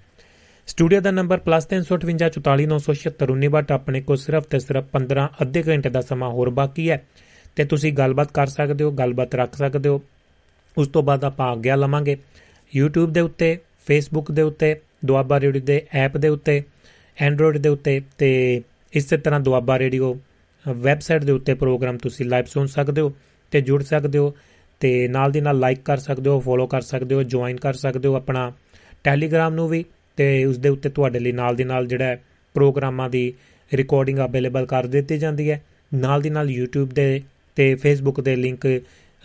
ਸਟੂਡੀਓ ਦਾ ਨੰਬਰ +358 ਬਟ ਆਪਣੇ ਕੋਲ ਸਿਰਫ ਤੇ ਸਿਰਫ 15 ਅੱਧੇ ਘੰਟੇ ਦਾ ਸਮਾਂ ਹੋਰ ਬਾਕੀ ਹੈ। ਤੇ ਤੁਸੀਂ ਗੱਲਬਾਤ ਕਰ ਸਕਦੇ ਹੋ, ਗੱਲਬਾਤ ਰੱਖ ਸਕਦੇ ਹੋ। ਉਸ ਤੋਂ ਬਾਅਦ ਆਪਾਂ ਆਗਿਆ ਲਵਾਂਗੇ। YouTube ਦੇ ਉੱਤੇ, Facebook ਦੇ ਉੱਤੇ, ਦੁਆਬਾ ਰੇਡੀਓ ਦੇ ਐਪ ਦੇ ਉੱਤੇ Android ਦੇ ਉੱਤੇ ਤੇ ਇਸੇ ਤਰ੍ਹਾਂ ਦੁਆਬਾ ਰੇਡੀਓ ਵੈਬਸਾਈਟ ਦੇ ਉੱਤੇ ਪ੍ਰੋਗਰਾਮ ਤੁਸੀਂ ਲਾਈਵ ਸੁਣ ਸਕਦੇ ਹੋ ਤੇ ਜੁੜ ਸਕਦੇ ਹੋ ਤੇ ਨਾਲ ਦੀ ਨਾਲ ਲਾਈਕ ਕਰ ਸਕਦੇ ਹੋ, ਫੋਲੋ ਕਰ ਸਕਦੇ ਹੋ, ਜੁਆਇਨ ਕਰ ਸਕਦੇ ਹੋ ਆਪਣਾ ਟੈਲੀਗ੍ਰਾਮ ਨੂੰ ਵੀ ਤੇ ਉਸ ਦੇ ਉੱਤੇ ਤੁਹਾਡੇ ਲਈ ਨਾਲ ਦੀ ਨਾਲ ਜਿਹੜਾ ਪ੍ਰੋਗਰਾਮਾਂ ਦੀ ਰਿਕਾਰਡਿੰਗ ਅਵੇਲੇਬਲ ਕਰ ਦਿੱਤੀ ਜਾਂਦੀ ਹੈ। ਨਾਲ ਦੀ ਨਾਲ YouTube ਦੇ ਤੇ Facebook ਦੇ ਲਿੰਕ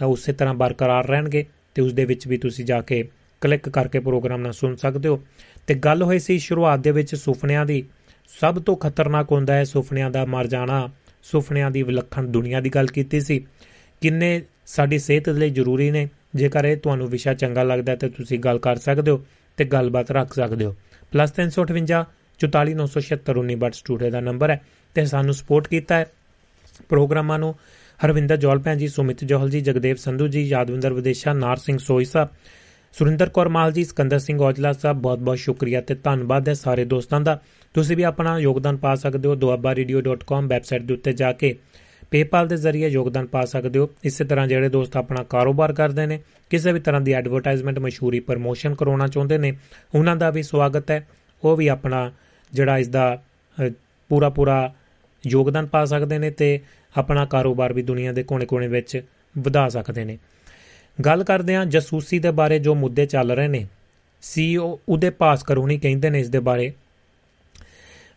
ਉਸੇ ਤਰ੍ਹਾਂ ਬਰਕਰਾਰ ਰਹਿਣਗੇ ਤੇ ਉਸ ਦੇ ਵਿੱਚ ਵੀ ਤੁਸੀਂ ਜਾ ਕੇ ਕਲਿੱਕ ਕਰਕੇ ਪ੍ਰੋਗਰਾਮ ਨਾਲ ਸੁਣ ਸਕਦੇ ਹੋ। ਤੇ ਗੱਲ ਹੋਈ ਸੀ ਸ਼ੁਰੂਆਤ ਦੇ ਵਿੱਚ ਸੁਪਨਿਆਂ ਦੀ। ਸਭ ਤੋਂ ਖਤਰਨਾਕ ਹੁੰਦਾ ਹੈ ਸੁਪਨਿਆਂ ਦਾ ਮਰ ਜਾਣਾ। ਸੁਪਨਿਆਂ ਦੀ ਵਿਲੱਖਣ ਦੁਨੀਆ ਦੀ ਗੱਲ ਕੀਤੀ ਸੀ। ਕਿੰਨੇ ਸਾਡੀ ਸਿਹਤ ਲਈ ਜ਼ਰੂਰੀ ਨੇ। ਜੇਕਰ ਇਹ ਤੁਹਾਨੂੰ ਵਿਸ਼ਾ ਚੰਗਾ ਲੱਗਦਾ ਤਾਂ ਤੁਸੀਂ ਗੱਲ ਕਰ ਸਕਦੇ ਹੋ ਤੇ ਗੱਲਬਾਤ ਰੱਖ ਸਕਦੇ ਹੋ। +358 44976 ਸਟੂਡੀਓ ਦਾ ਨੰਬਰ ਹੈ ਤੇ ਸਾਨੂੰ ਸਪੋਰਟ ਕੀਤਾ ਹੈ। ਪ੍ਰੋਗਰਾਮਾਂ ਨੂੰ ਹਰਵਿੰਦਰ ਜੋਲ ਭੈਣ ਜੀ, ਸੁਮਿਤ ਜੋਹਲ ਜੀ, ਜਗਦੇਵ ਸੰਧੂ ਜੀ, ਯਾਦਵਿੰਦਰ ਵਿਦੇਸ਼ਾ, ਨਾਰ ਸਿੰਘ ਸੋਈ ਸਾਹਿਬ ਸੁਰਿੰਦਰ ਕੌਰ ਮਾਲ ਜੀ ਸਿਕੰਦਰ ਸਿੰਘ ਔਜਲਾ ਸਾਹਿਬ ਬਹੁਤ-ਬਹੁਤ ਸ਼ੁਕਰੀਆ ਤੇ ਧੰਨਵਾਦ ਹੈ ਸਾਰੇ ਦੋਸਤਾਂ ਦਾ। ਤੁਸੀਂ ਵੀ ਆਪਣਾ ਯੋਗਦਾਨ ਪਾ ਸਕਦੇ ਹੋ duabbaradio.com ਵੈਬਸਾਈਟ ਦੇ ਉੱਤੇ ਜਾ ਕੇ। PayPal ਦੇ ਜ਼ਰੀਏ ਯੋਗਦਾਨ ਪਾ ਸਕਦੇ ਹੋ। ਇਸੇ ਤਰ੍ਹਾਂ ਜਿਹੜੇ ਦੋਸਤ ਆਪਣਾ ਕਾਰੋਬਾਰ ਕਰਦੇ ਨੇ, ਕਿਸੇ ਵੀ ਤਰ੍ਹਾਂ ਦੀ ਐਡਵਰਟਾਈਜ਼ਮੈਂਟ ਮਸ਼ਹੂਰੀ ਪ੍ਰਮੋਸ਼ਨ ਕਰਾਉਣਾ ਚਾਹੁੰਦੇ ਨੇ, ਉਹਨਾਂ ਦਾ ਵੀ ਸਵਾਗਤ ਹੈ। ਉਹ ਵੀ ਆਪਣਾ ਜਿਹੜਾ ਇਸ ਦਾ ਪੂਰਾ ਪੂਰਾ ਯੋਗਦਾਨ ਪਾ ਸਕਦੇ ਨੇ ਤੇ ਆਪਣਾ ਕਾਰੋਬਾਰ ਵੀ ਦੁਨੀਆ ਦੇ ਕੋਨੇ-ਕੋਨੇ ਵਿੱਚ ਵਧਾ ਸਕਦੇ ਨੇ। ਗੱਲ ਕਰਦੇ ਹਾਂ ਜਸੂਸੀ ਦੇ ਬਾਰੇ ਜੋ ਮੁੱਦੇ ਚੱਲ ਰਹੇ ਨੇ। ਸੀਓ ਉਹਦੇ ਭਾਸਕਰ ਹੁਣੀ ਕਹਿੰਦੇ ਨੇ ਇਸ ਦੇ ਬਾਰੇ।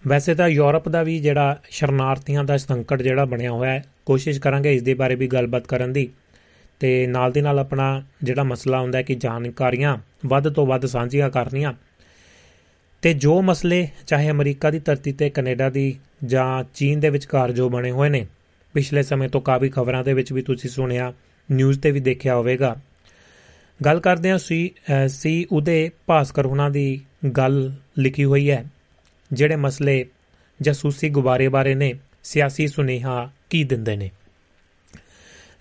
ਵੈਸੇ ਤਾਂ ਯੂਰਪ ਦਾ ਵੀ ਜਿਹੜਾ ਸ਼ਰਨਾਰਥੀਆਂ ਦਾ ਸੰਕਟ ਜਿਹੜਾ ਬਣਿਆ ਹੋਇਆ ਹੈ, ਕੋਸ਼ਿਸ਼ ਕਰਾਂਗੇ ਇਸ ਦੇ ਬਾਰੇ ਵੀ ਗੱਲਬਾਤ ਕਰਨ ਦੀ। ਤੇ ਨਾਲ ਦੇ ਨਾਲ ਆਪਣਾ ਜਿਹੜਾ ਮਸਲਾ ਹੁੰਦਾ ਹੈ ਕਿ ਜਾਣਕਾਰੀਆਂ ਵੱਧ ਤੋਂ ਵੱਧ ਸਾਂਝੀਆਂ ਕਰਨੀਆਂ। ਤੇ ਜੋ ਮਸਲੇ ਚਾਹੇ ਅਮਰੀਕਾ ਦੀ ਧਰਤੀ ਤੇ, ਕੈਨੇਡਾ ਦੀ ਜਾਂ ਚੀਨ ਦੇ ਵਿਚਕਾਰ ਜੋ ਬਣੇ ਹੋਏ ਨੇ, ਪਿਛਲੇ ਸਮੇਂ ਤੋਂ ਕਾਫੀ ਖਬਰਾਂ ਦੇ ਵਿੱਚ ਵੀ ਤੁਸੀਂ ਸੁਣਿਆ। ਨਿਊਜ਼ ਤੇ ਵੀ ਦੇਖਿਆ ਹੋਵੇਗਾ। ਗੱਲ ਕਰਦੇ ਹਾਂ ਸੀ ਸੀ ਉਹਦੇ ਭਾਸਕਰ ਹੁਣਾਂ ਦੀ ਗੱਲ ਲਿਖੀ ਹੋਈ ਹੈ, ਜਿਹੜੇ ਮਸਲੇ ਜਸੂਸੀ ਗੁਬਾਰੇ ਬਾਰੇ ਨੇ, ਸਿਆਸੀ ਸੁਨੇਹਾ ਕੀ ਦਿੰਦੇ ਨੇ?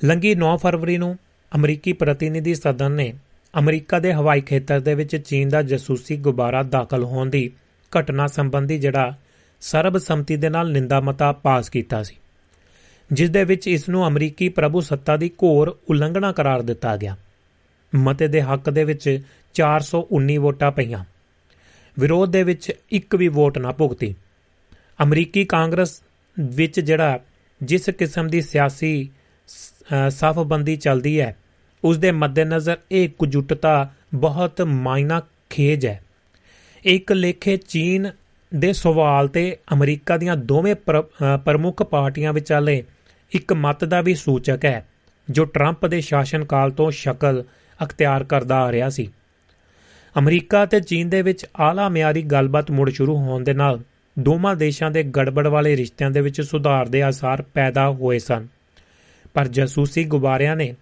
ਲੰਗੀ 9 ਫਰਵਰੀ ਨੂੰ ਅਮਰੀਕੀ ਪ੍ਰਤੀਨਿਧੀ ਸਦਨ ਨੇ ਅਮਰੀਕਾ ਦੇ ਹਵਾਈ ਖੇਤਰ ਦੇ ਵਿੱਚ ਚੀਨ ਦਾ ਜਸੂਸੀ ਗੁਬਾਰਾ ਦਾਖਲ ਹੋਣ ਦੀ ਘਟਨਾ ਸੰਬੰਧੀ ਜਿਹੜਾ ਸਰਬਸੰਮਤੀ ਦੇ ਨਾਲ ਨਿੰਦਾ ਮਤਾ ਪਾਸ ਕੀਤਾ ਸੀ। ਜਿਸ ਦੇ ਵਿੱਚ ਇਸ ਨੂੰ ਅਮਰੀਕੀ ਪ੍ਰਭੂ ਸੱਤਾ ਦੀ ਘੋਰ ਉਲੰਘਣਾ ਕਰਾਰ ਦਿੱਤਾ ਗਿਆ। ਮਤੇ ਦੇ ਹੱਕ ਦੇ ਵਿੱਚ 419 ਵੋਟਾਂ ਪਈਆਂ। ਵਿਰੋਧ ਦੇ ਵਿੱਚ ਇੱਕ ਵੀ ਵੋਟ ਨਾ ਭੁਗਤੀ। ਅਮਰੀਕੀ ਕਾਂਗਰਸ ਵਿੱਚ ਜਿਹੜਾ ਜਿਸ ਕਿਸਮ ਦੀ ਸਿਆਸੀ ਸਾਫਬੰਦੀ ਚੱਲਦੀ ਹੈ ਉਸ ਦੇ ਮੱਦੇਨਜ਼ਰ ਇਹ ਕੁਜੁੱਟਤਾ ਬਹੁਤ ਮਾਇਨਾ ਖੇਜ ਹੈ। ਇੱਕ ਲੇਖੇ ਚੀਨ ਦੇ ਸਵਾਲ ਤੇ ਅਮਰੀਕਾ ਦੀਆਂ ਦੋਵੇਂ ਪ੍ਰਮੁੱਖ ਪਾਰਟੀਆਂ ਵਿਚਾਲੇ ਇੱਕ ਮਤ ਦਾ ਵੀ ਸੂਚਕ ਹੈ, ਜੋ ਟਰੰਪ ਦੇ ਸ਼ਾਸਨ ਕਾਲ ਤੋਂ ਸ਼ਕਲ ਅਖਤਿਆਰ ਕਰਦਾ ਆ ਰਿਹਾ ਸੀ। ਅਮਰੀਕਾ ਤੇ ਚੀਨ ਦੇ ਵਿੱਚ ਆਲਾ ਮਿਆਰੀ ਗੱਲਬਾਤ ਮੁੜ ਸ਼ੁਰੂ ਹੋਣ ਦੇ ਨਾਲ ਦੋਵਾਂ ਦੇਸ਼ਾਂ ਦੇ ਗੜਬੜ ਵਾਲੇ ਰਿਸ਼ਤਿਆਂ ਦੇ ਵਿੱਚ ਸੁਧਾਰ ਦੇ ਆਸਾਰ ਪੈਦਾ ਹੋਏ ਸਨ। ਪਰ ਜਾਸੂਸੀ ਗੁਬਾਰਿਆਂ ਨੇ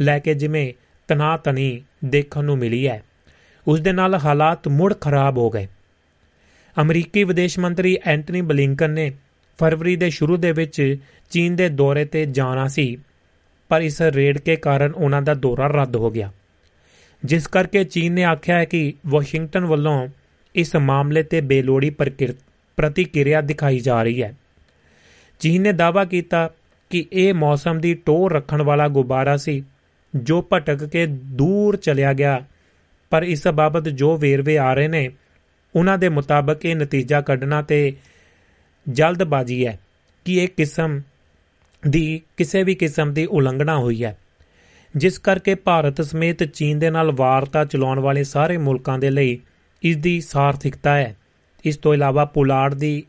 ਲੈ ਕੇ ਜਿਵੇਂ ਤਨਾਤਨੀ ਦੇਖਣ ਨੂੰ ਮਿਲੀ ਹੈ, ਉਸ ਦੇ ਨਾਲ ਹਾਲਾਤ ਮੁੜ ਖਰਾਬ ਹੋ ਗਏ। ਅਮਰੀਕੀ ਵਿਦੇਸ਼ ਮੰਤਰੀ ਐਂਟਨੀ ਬਲਿੰਕਨ ਨੇ ਫਰਵਰੀ ਦੇ ਸ਼ੁਰੂ ਦੇ ਵਿੱਚ ਚੀਨ ਦੇ ਦੌਰੇ ਤੇ ਜਾਣਾ ਸੀ, ਪਰ ਇਸ ਰੇਡ ਕੇ ਕਾਰਨ ਉਹਨਾਂ ਦਾ ਦੌਰਾ ਰੱਦ ਹੋ ਗਿਆ। ਜਿਸ ਕਰਕੇ ਚੀਨ ਨੇ ਆਖਿਆ ਹੈ ਕਿ ਵਾਸ਼ਿੰਗਟਨ ਵੱਲੋਂ ਇਸ ਮਾਮਲੇ ਤੇ ਬੇਲੋੜੀ ਪ੍ਰਤੀਕਿਰਿਆ ਦਿਖਾਈ ਜਾ ਰਹੀ ਹੈ। ਚੀਨ ਨੇ ਦਾਅਵਾ ਕੀਤਾ ਕਿ ਇਹ ਮੌਸਮ ਦੀ ਟੋਰ ਰੱਖਣ ਵਾਲਾ ਗੁਬਾਰਾ ਸੀ, ਜੋ ਭਟਕ ਕੇ ਦੂਰ ਚਲਿਆ ਗਿਆ। ਪਰ ਇਸ ਬਾਬਤ ਜੋ ਵੇਰਵੇ ਆ ਰਹੇ ਨੇ, ਉਹਨਾਂ ਦੇ ਮੁਤਾਬਕ ਇਹ ਨਤੀਜਾ ਕੱਢਣਾ ਤੇ ਜਲਦਬਾਜ਼ੀ ਹੈ ਕਿ ਇਹ ਕਿਸਮ ਦੀ, ਕਿਸੇ ਵੀ ਕਿਸਮ ਦੀ ਉਲੰਘਣਾ ਹੋਈ ਹੈ, ਜਿਸ ਕਰਕੇ ਭਾਰਤ ਸਮੇਤ ਚੀਨ ਦੇ ਨਾਲ ਵਾਰਤਾ ਚਲਾਉਣ ਵਾਲੇ ਸਾਰੇ ਮੁਲਕਾਂ ਦੇ ਲਈ ਇਸ ਦੀ ਸਾਰਥਿਕਤਾ ਹੈ। ਇਸ ਤੋਂ ਇਲਾਵਾ ਪੁਲਾੜ ਦੀ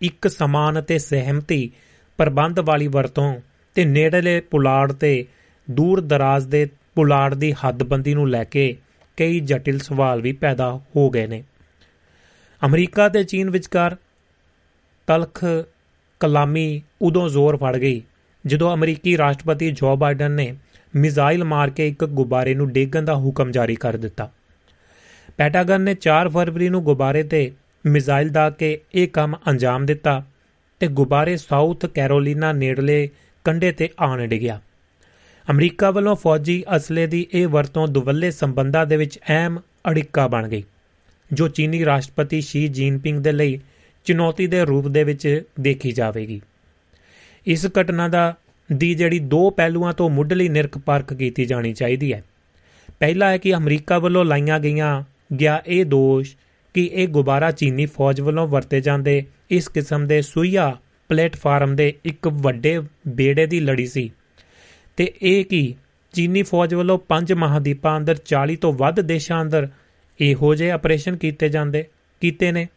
ਇੱਕ ਸਮਾਨ ਅਤੇ ਸਹਿਮਤੀ ਪ੍ਰਬੰਧ ਵਾਲੀ ਵਰਤੋਂ ਤੇ ਨੇੜਲੇ ਪੁਲਾੜ ਤੇ ਦੂਰ ਦਰਾਜ਼ ਦੇ ਪੁਲਾੜ ਦੀ ਹੱਦਬੰਦੀ ਨੂੰ ਲੈ ਕੇ ਕਈ ਜਟਿਲ ਸਵਾਲ ਵੀ ਪੈਦਾ ਹੋ ਗਏ ਨੇ। ਅਮਰੀਕਾ ਤੇ ਚੀਨ ਵਿਚਕਾਰ ਤਲਖ ਕਲਾਮੀ ਉਦੋਂ ਜ਼ੋਰ ਫੜ ਗਈ ਜਦੋਂ ਅਮਰੀਕੀ ਰਾਸ਼ਟਰਪਤੀ ਜੋ ਬਾਈਡਨ ਨੇ ਮਿਜ਼ਾਈਲ ਮਾਰ ਕੇ ਇੱਕ ਗੁਬਾਰੇ ਨੂੰ ਡੇਗਣ ਦਾ ਹੁਕਮ ਜਾਰੀ ਕਰ ਦਿੱਤਾ। ਪੈਟਾਗਨ ਨੇ 4 ਫਰਵਰੀ ਨੂੰ ਗੁਬਾਰੇ ਤੇ ਮਿਜ਼ਾਈਲ ਦਾ ਕੇ ਇਹ ਕੰਮ ਅੰਜਾਮ ਦਿੱਤਾ ਤੇ ਗੁਬਾਰੇ ਸਾਊਥ ਕੈਰੋਲੀਨਾ ਨੇੜਲੇ ਕੰਡੇ ਤੇ ਆਣ ਡਿਗਿਆ। ਅਮਰੀਕਾ ਵੱਲੋਂ ਫੌਜੀ ਅਸਲੇ ਦੀ ਇਹ ਵਰਤੋਂ ਦੁਵੱਲੇ ਸੰਬੰਧਾਂ ਦੇ ਵਿੱਚ ਅਹਿਮ ਅੜਿੱਕਾ ਬਣ ਗਈ, ਜੋ ਚੀਨੀ ਰਾਸ਼ਟਰਪਤੀ ਸ਼ੀ ਜੀਨਪਿੰਗ ਦੇ ਲਈ ਚੁਣੌਤੀ ਦੇ ਰੂਪ ਦੇ ਵਿੱਚ ਦੇਖੀ ਜਾਵੇਗੀ। ਇਸ ਘਟਨਾ ਦਾ ਦੀ ਜਿਹੜੀ ਦੋ ਪਹਿਲੂਆਂ ਤੋਂ ਮੁੱਢਲੀ ਨਿਰਖ ਪਰਖ ਕੀਤੀ ਜਾਣੀ ਚਾਹੀਦੀ ਹੈ। ਪਹਿਲਾ ਹੈ ਕਿ ਅਮਰੀਕਾ ਵੱਲੋਂ ਲਾਈਆਂ ਗਈਆਂ ਗਿਆ ਇਹ ਦੋਸ਼ ਕਿ ਇਹ ਗੁਬਾਰਾ ਚੀਨੀ ਫੌਜ ਵੱਲੋਂ ਵਰਤੇ ਜਾਂਦੇ ਇਸ ਕਿਸਮ ਦੇ ਸੁਈਆ ਪਲੇਟਫਾਰਮ ਦੇ ਇੱਕ ਵੱਡੇ ਬੇੜੇ ਦੀ ਲੜੀ ਸੀ। ਤੇ ਇਹ ਕਿ ਚੀਨੀ ਫੌਜ ਵੱਲੋਂ ਪੰਜ ਮਹਾਦੀਪਾਂ ਅੰਦਰ 40 ਤੋਂ ਵੱਧ ਦੇਸ਼ਾਂ ਅੰਦਰ ਇਹੋ ਜਿਹੇ ਆਪਰੇਸ਼ਨ ਕੀਤੇ ਜਾਂਦੇ, ਕੀਤੇ ਨੇ।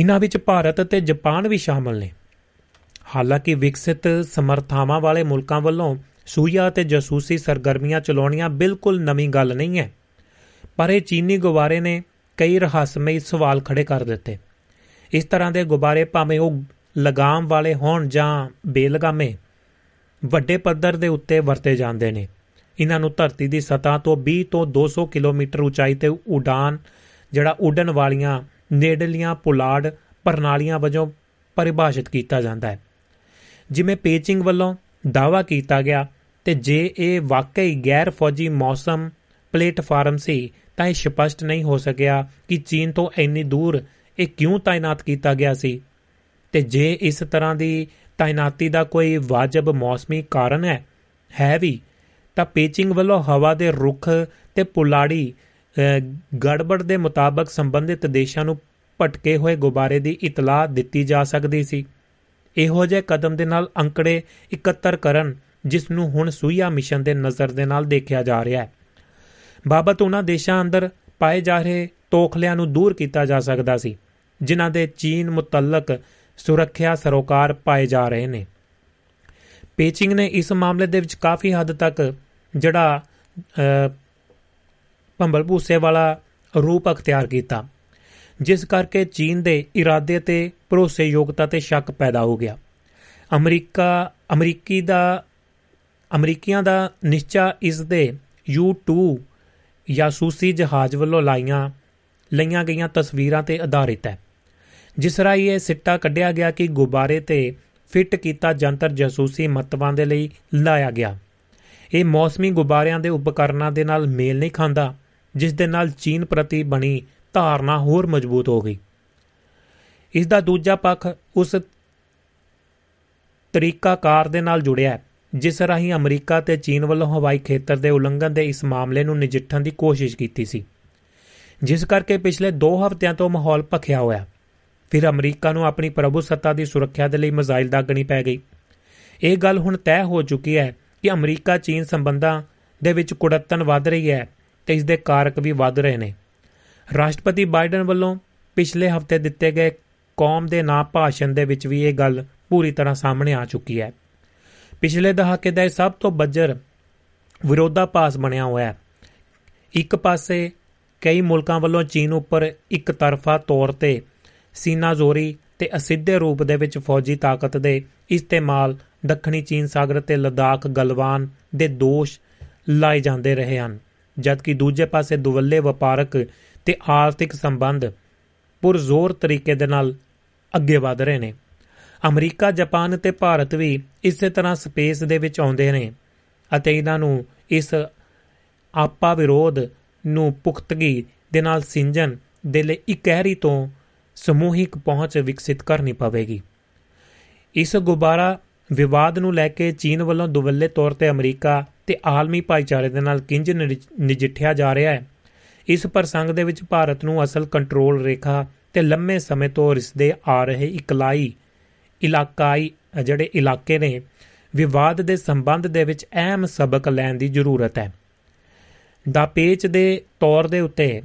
ਇਹਨਾਂ ਵਿੱਚ ਭਾਰਤ ਅਤੇ ਜਾਪਾਨ ਵੀ ਸ਼ਾਮਲ ਨੇ। ਹਾਲਾਂਕਿ ਵਿਕਸਿਤ ਸਮਰਥਾਵਾਂ ਵਾਲੇ ਮੁਲਕਾਂ ਵੱਲੋਂ ਸੂਈਆ ਅਤੇ ਜਾਸੂਸੀ ਸਰਗਰਮੀਆਂ ਚਲਾਉਣੀਆਂ ਬਿਲਕੁਲ ਨਵੀਂ ਗੱਲ ਨਹੀਂ ਹੈ, ਪਰ ਇਹ ਚੀਨੀ ਗੁਬਾਰੇ ਨੇ ਕਈ ਰਹੱਸਮਈ ਸਵਾਲ ਖੜੇ ਕਰ ਦਿੱਤੇ। ਇਸ ਤਰ੍ਹਾਂ ਦੇ ਗੁਬਾਰੇ ਭਾਵੇਂ ਉਹ ਲਗਾਮ ਵਾਲੇ ਹੋਣ ਜਾਂ ਬੇਲਗਾਮੇ, ਵੱਡੇ ਪੱਧਰ ਦੇ ਉੱਤੇ ਵਰਤੇ ਜਾਂਦੇ ਨੇ। ਇਹਨਾਂ ਨੂੰ ਧਰਤੀ ਦੀ ਸਤ੍ਹਾ ਤੋਂ 20 ਤੋਂ 200 ਕਿਲੋਮੀਟਰ ਉਚਾਈ ਤੇ ਉਡਾਨ, ਜਿਹੜਾ ਉੱਡਣ ਵਾਲੀਆਂ ਨੇੜਲੀਆਂ ਪੁਲਾੜ ਪ੍ਰਣਾਲੀਆਂ ਵਜੋਂ ਪਰਿਭਾਸ਼ਿਤ ਕੀਤਾ ਜਾਂਦਾ ਹੈ। ਜਿਵੇਂ ਪੇਚਿੰਗ ਵੱਲੋਂ ਦਾਅਵਾ ਕੀਤਾ ਗਿਆ ਤੇ ਜੇ ਇਹ ਵਾਕਈ ਗੈਰ ਫੌਜੀ ਮੌਸਮ ਪਲੇਟਫਾਰਮ ਸੀ, ਤਾਂ ਇਹ ਸਪਸ਼ਟ ਨਹੀਂ ਹੋ ਸਕਿਆ ਕਿ ਚੀਨ ਤੋਂ ਇੰਨੀ ਦੂਰ ਇਹ ਕਿਉਂ ਤਾਇਨਾਤ ਕੀਤਾ ਗਿਆ ਸੀ। ਤੇ ਜੇ ਇਸ ਤਰ੍ਹਾਂ ਦੀ ਤਾਇਨਾਤੀ ਦਾ ਕੋਈ ਵਾਜਬ ਮੌਸਮੀ ਕਾਰਨ ਹੈ ਹੈ ਵੀ, ਤਾਂ ਪੇਚਿੰਗ ਵੱਲੋਂ ਹਵਾ ਦੇ ਰੁੱਖ ਤੇ ਪੁਲਾੜੀ ਗੜਬੜ ਦੇ ਮੁਤਾਬਕ ਸੰਬੰਧਿਤ ਦੇਸ਼ਾਂ ਨੂੰ ਭਟਕੇ ਹੋਏ ਗੁਬਾਰੇ ਦੀ ਇਤਲਾਹ ਦਿੱਤੀ ਜਾ ਸਕਦੀ ਸੀ। ਇਹੋ ਜਿਹੇ ਕਦਮ ਦੇ ਨਾਲ ਅੰਕੜੇ ਇਕੱਤਰ ਕਰਨ ਜਿਸ ਨੂੰ ਹੁਣ ਸੂਈਆ ਮਿਸ਼ਨ ਦੇ ਨਜ਼ਰ ਦੇ ਨਾਲ ਦੇਖਿਆ ਜਾ ਰਿਹਾ ਹੈ। ਬਾਬਤ ਉਹਨਾਂ ਦੇਸ਼ਾਂ ਅੰਦਰ ਪਾਏ ਜਾ ਰਹੇ ਤੋਖਲਿਆਂ ਨੂੰ ਦੂਰ ਕੀਤਾ ਜਾ ਸਕਦਾ ਸੀ, ਜਿਨ੍ਹਾਂ ਦੇ ਚੀਨ ਮੁਤਲਕ ਸੁਰੱਖਿਆ ਸਰੋਕਾਰ ਪਾਏ ਜਾ ਰਹੇ ਨੇ। ਪੇਚਿੰਗ ਨੇ ਇਸ ਮਾਮਲੇ ਦੇ ਵਿੱਚ ਕਾਫੀ ਹੱਦ ਤੱਕ ਜਿਹੜਾ ਭੰਬਲ ਭੂਸੇ ਵਾਲਾ ਰੂਪ ਅਖਤਿਆਰ ਕੀਤਾ, ਜਿਸ ਕਰਕੇ ਚੀਨ ਦੇ ਇਰਾਦੇ ਤੇ ਭਰੋਸੇਯੋਗਤਾ ਤੇ ਸ਼ੱਕ ਪੈਦਾ ਹੋ ਗਿਆ। ਅਮਰੀਕਾ, ਅਮਰੀਕੀ ਦਾ, ਅਮਰੀਕੀਆਂ ਦਾ ਨਿਸ਼ਚਾ ਇਸ ਦੇ U2 ਜਾਸੂਸੀ ਜਹਾਜ਼ ਵੱਲੋਂ ਲਾਈਆਂ, ਲਈਆਂ ਗਈਆਂ ਤਸਵੀਰਾਂ ਤੇ ਆਧਾਰਿਤ ਹੈ। ਜਿਸ ਰਾਹੀਂ ਇਹ ਸਿੱਟਾ ਕੱਢਿਆ ਗਿਆ ਕਿ ਗੁਬਾਰੇ ਤੇ ਫਿੱਟ ਕੀਤਾ ਜੰਤਰ ਜਾਸੂਸੀ ਮਤਵਾਂ ਦੇ ਲਈ ਲਾਇਆ ਗਿਆ। ਇਹ ਮੌਸਮੀ ਗੁਬਾਰਿਆਂ ਦੇ ਉਪਕਰਨਾਂ ਦੇ ਨਾਲ ਮੇਲ ਨਹੀਂ ਖਾਂਦਾ ਜਿਸ ਦੇ ਨਾਲ ਚੀਨ ਪ੍ਰਤੀ ਬਣੀ ਧਾਰਨਾ ਹੋਰ ਮਜ਼ਬੂਤ ਹੋ ਗਈ। ਇਸ ਦਾ ਦੂਜਾ ਪੱਖ ਉਸ ਤਰੀਕਾਕਾਰ ਦੇ ਨਾਲ ਜੁੜਿਆ ਹੈ, ਜਿਸ ਰਾਹੀਂ ਅਮਰੀਕਾ ਤੇ ਚੀਨ ਵੱਲੋਂ ਹਵਾਈ ਖੇਤਰ ਦੇ ਉਲੰਘਣ ਦੇ ਇਸ ਮਾਮਲੇ ਨੂੰ ਨਜਿੱਠਣ ਦੀ ਕੋਸ਼ਿਸ਼ ਕੀਤੀ ਸੀ। ਜਿਸ ਕਰਕੇ ਪਿਛਲੇ 2 ਹਫ਼ਤਿਆਂ ਤੋਂ ਮਾਹੌਲ ਭਖਿਆ ਹੋਇਆ ਫਿਰ ਅਮਰੀਕਾ ਨੂੰ ਆਪਣੀ ਪ੍ਰਭੂ ਸੱਤਾ ਦੀ ਸੁਰੱਖਿਆ ਦੇ ਲਈ ਮਜ਼ਾਈਲ ਦਾਗਣੀ ਪੈ ਗਈ। ਇਹ ਗੱਲ ਹੁਣ ਤੈਅ ਹੋ ਚੁੱਕੀ ਹੈ ਕਿ ਅਮਰੀਕਾ ਚੀਨ ਸੰਬੰਧਾਂ ਦੇ ਵਿੱਚ ਕੁੜੱਤਨ ਵੱਧ ਰਹੀ ਹੈ। ਤੇ ਇਸ ਦੇ ਕਾਰਕ ਵੀ ਵੱਧ ਰਹੇ ਨੇ। ਰਾਸ਼ਟਰਪਤੀ ਬਾਈਡਨ ਵੱਲੋਂ ਪਿਛਲੇ ਹਫ਼ਤੇ ਦਿੱਤੇ ਗਏ ਕੌਮ ਦੇ ਨਾਂ ਭਾਸ਼ਣ ਦੇ ਵਿੱਚ ਵੀ ਇਹ ਗੱਲ ਪੂਰੀ ਤਰ੍ਹਾਂ ਸਾਹਮਣੇ ਆ ਚੁੱਕੀ ਹੈ। ਪਿਛਲੇ ਦਹਾਕੇ ਦਾ ਇਹ ਸਭ ਤੋਂ ਬੱਜਰ ਵਿਰੋਧਾਭਾਸ ਬਣਿਆ ਹੋਇਆ ਹੈ। ਇੱਕ ਪਾਸੇ ਕਈ ਮੁਲਕਾਂ ਵੱਲੋਂ ਚੀਨ ਉੱਪਰ ਇੱਕ ਤਰਫਾ ਤੌਰ ਤੇ ਸੀਨਾ ਜ਼ੋਰੀ ਤੇ ਅਸਿੱਧੇ ਰੂਪ ਦੇ ਵਿੱਚ ਫੌਜੀ ਤਾਕਤ ਦੇ ਇਸਤੇਮਾਲ ਦੱਖਣੀ ਚੀਨ ਸਾਗਰ ਤੇ ਲਦਾਖ ਗਲਵਾਨ ਦੇ ਦੋਸ਼ ਲਾਏ ਜਾਂਦੇ ਰਹੇ ਹਨ। ਜਦਕਿ ਦੂਜੇ ਪਾਸੇ ਦੁਵੱਲੇ ਵਪਾਰਕ ਤੇ ਆਰਥਿਕ ਸੰਬੰਧ ਪੁਰਜ਼ੋਰ ਤਰੀਕੇ ਦੇ ਨਾਲ ਅੱਗੇ ਵਧ ਰਹੇ ਨੇ। ਅਮਰੀਕਾ, ਜਾਪਾਨ ਤੇ ਭਾਰਤ ਵੀ ਇਸੇ ਤਰ੍ਹਾਂ ਸਪੇਸ ਦੇ ਵਿੱਚ ਆਉਂਦੇ ਨੇ ਅਤੇ ਇਹਨਾਂ ਨੂੰ ਇਸ ਆਪਾ ਵਿਰੋਧ ਨੂੰ ਪੁਖਤਗੀ ਦੇ ਨਾਲ ਸਿੰਜਨ ਦੇ ਲਈ ਇਕਹਿਰੀ ਤੋਂ ਸਮੂਹਿਕ ਪਹੁੰਚ ਵਿਕਸਿਤ ਕਰਨੀ ਪਵੇਗੀ। ਇਸ ਗੁਬਾਰਾ ਵਿਵਾਦ ਨੂੰ ਲੈ ਕੇ ਚੀਨ ਵੱਲੋਂ ਦੁਵੱਲੇ ਤੌਰ ਤੇ ਅਮਰੀਕਾ ਤੇ ਆਲਮੀ ਭਾਈਚਾਰੇ ਦੇ ਨਾਲ ਕਿੰਜ ਨਜਿੱਠਿਆ ਜਾ ਰਿਹਾ ਹੈ। ਇਸ ਪ੍ਰਸੰਗ ਦੇ ਵਿੱਚ ਭਾਰਤ ਨੂੰ ਅਸਲ ਕੰਟਰੋਲ ਰੇਖਾ ਤੇ ਲੰਮੇ ਸਮੇਂ ਤੋਂ ਰਿਸਦੇ ਆ ਰਹੇ ਇਕਲਾਈ ਇਲਾਕਾਈ ਜਿਹੜੇ ਇਲਾਕੇ ਨੇ, ਵਿਵਾਦ ਦੇ ਸੰਬੰਧ ਦੇ ਵਿੱਚ ਅਹਿਮ ਸਬਕ ਲੈਣ ਦੀ ਜ਼ਰੂਰਤ ਹੈ। ਦਾ ਪੇਚ ਦੇ ਤੌਰ ਦੇ ਉੱਤੇ,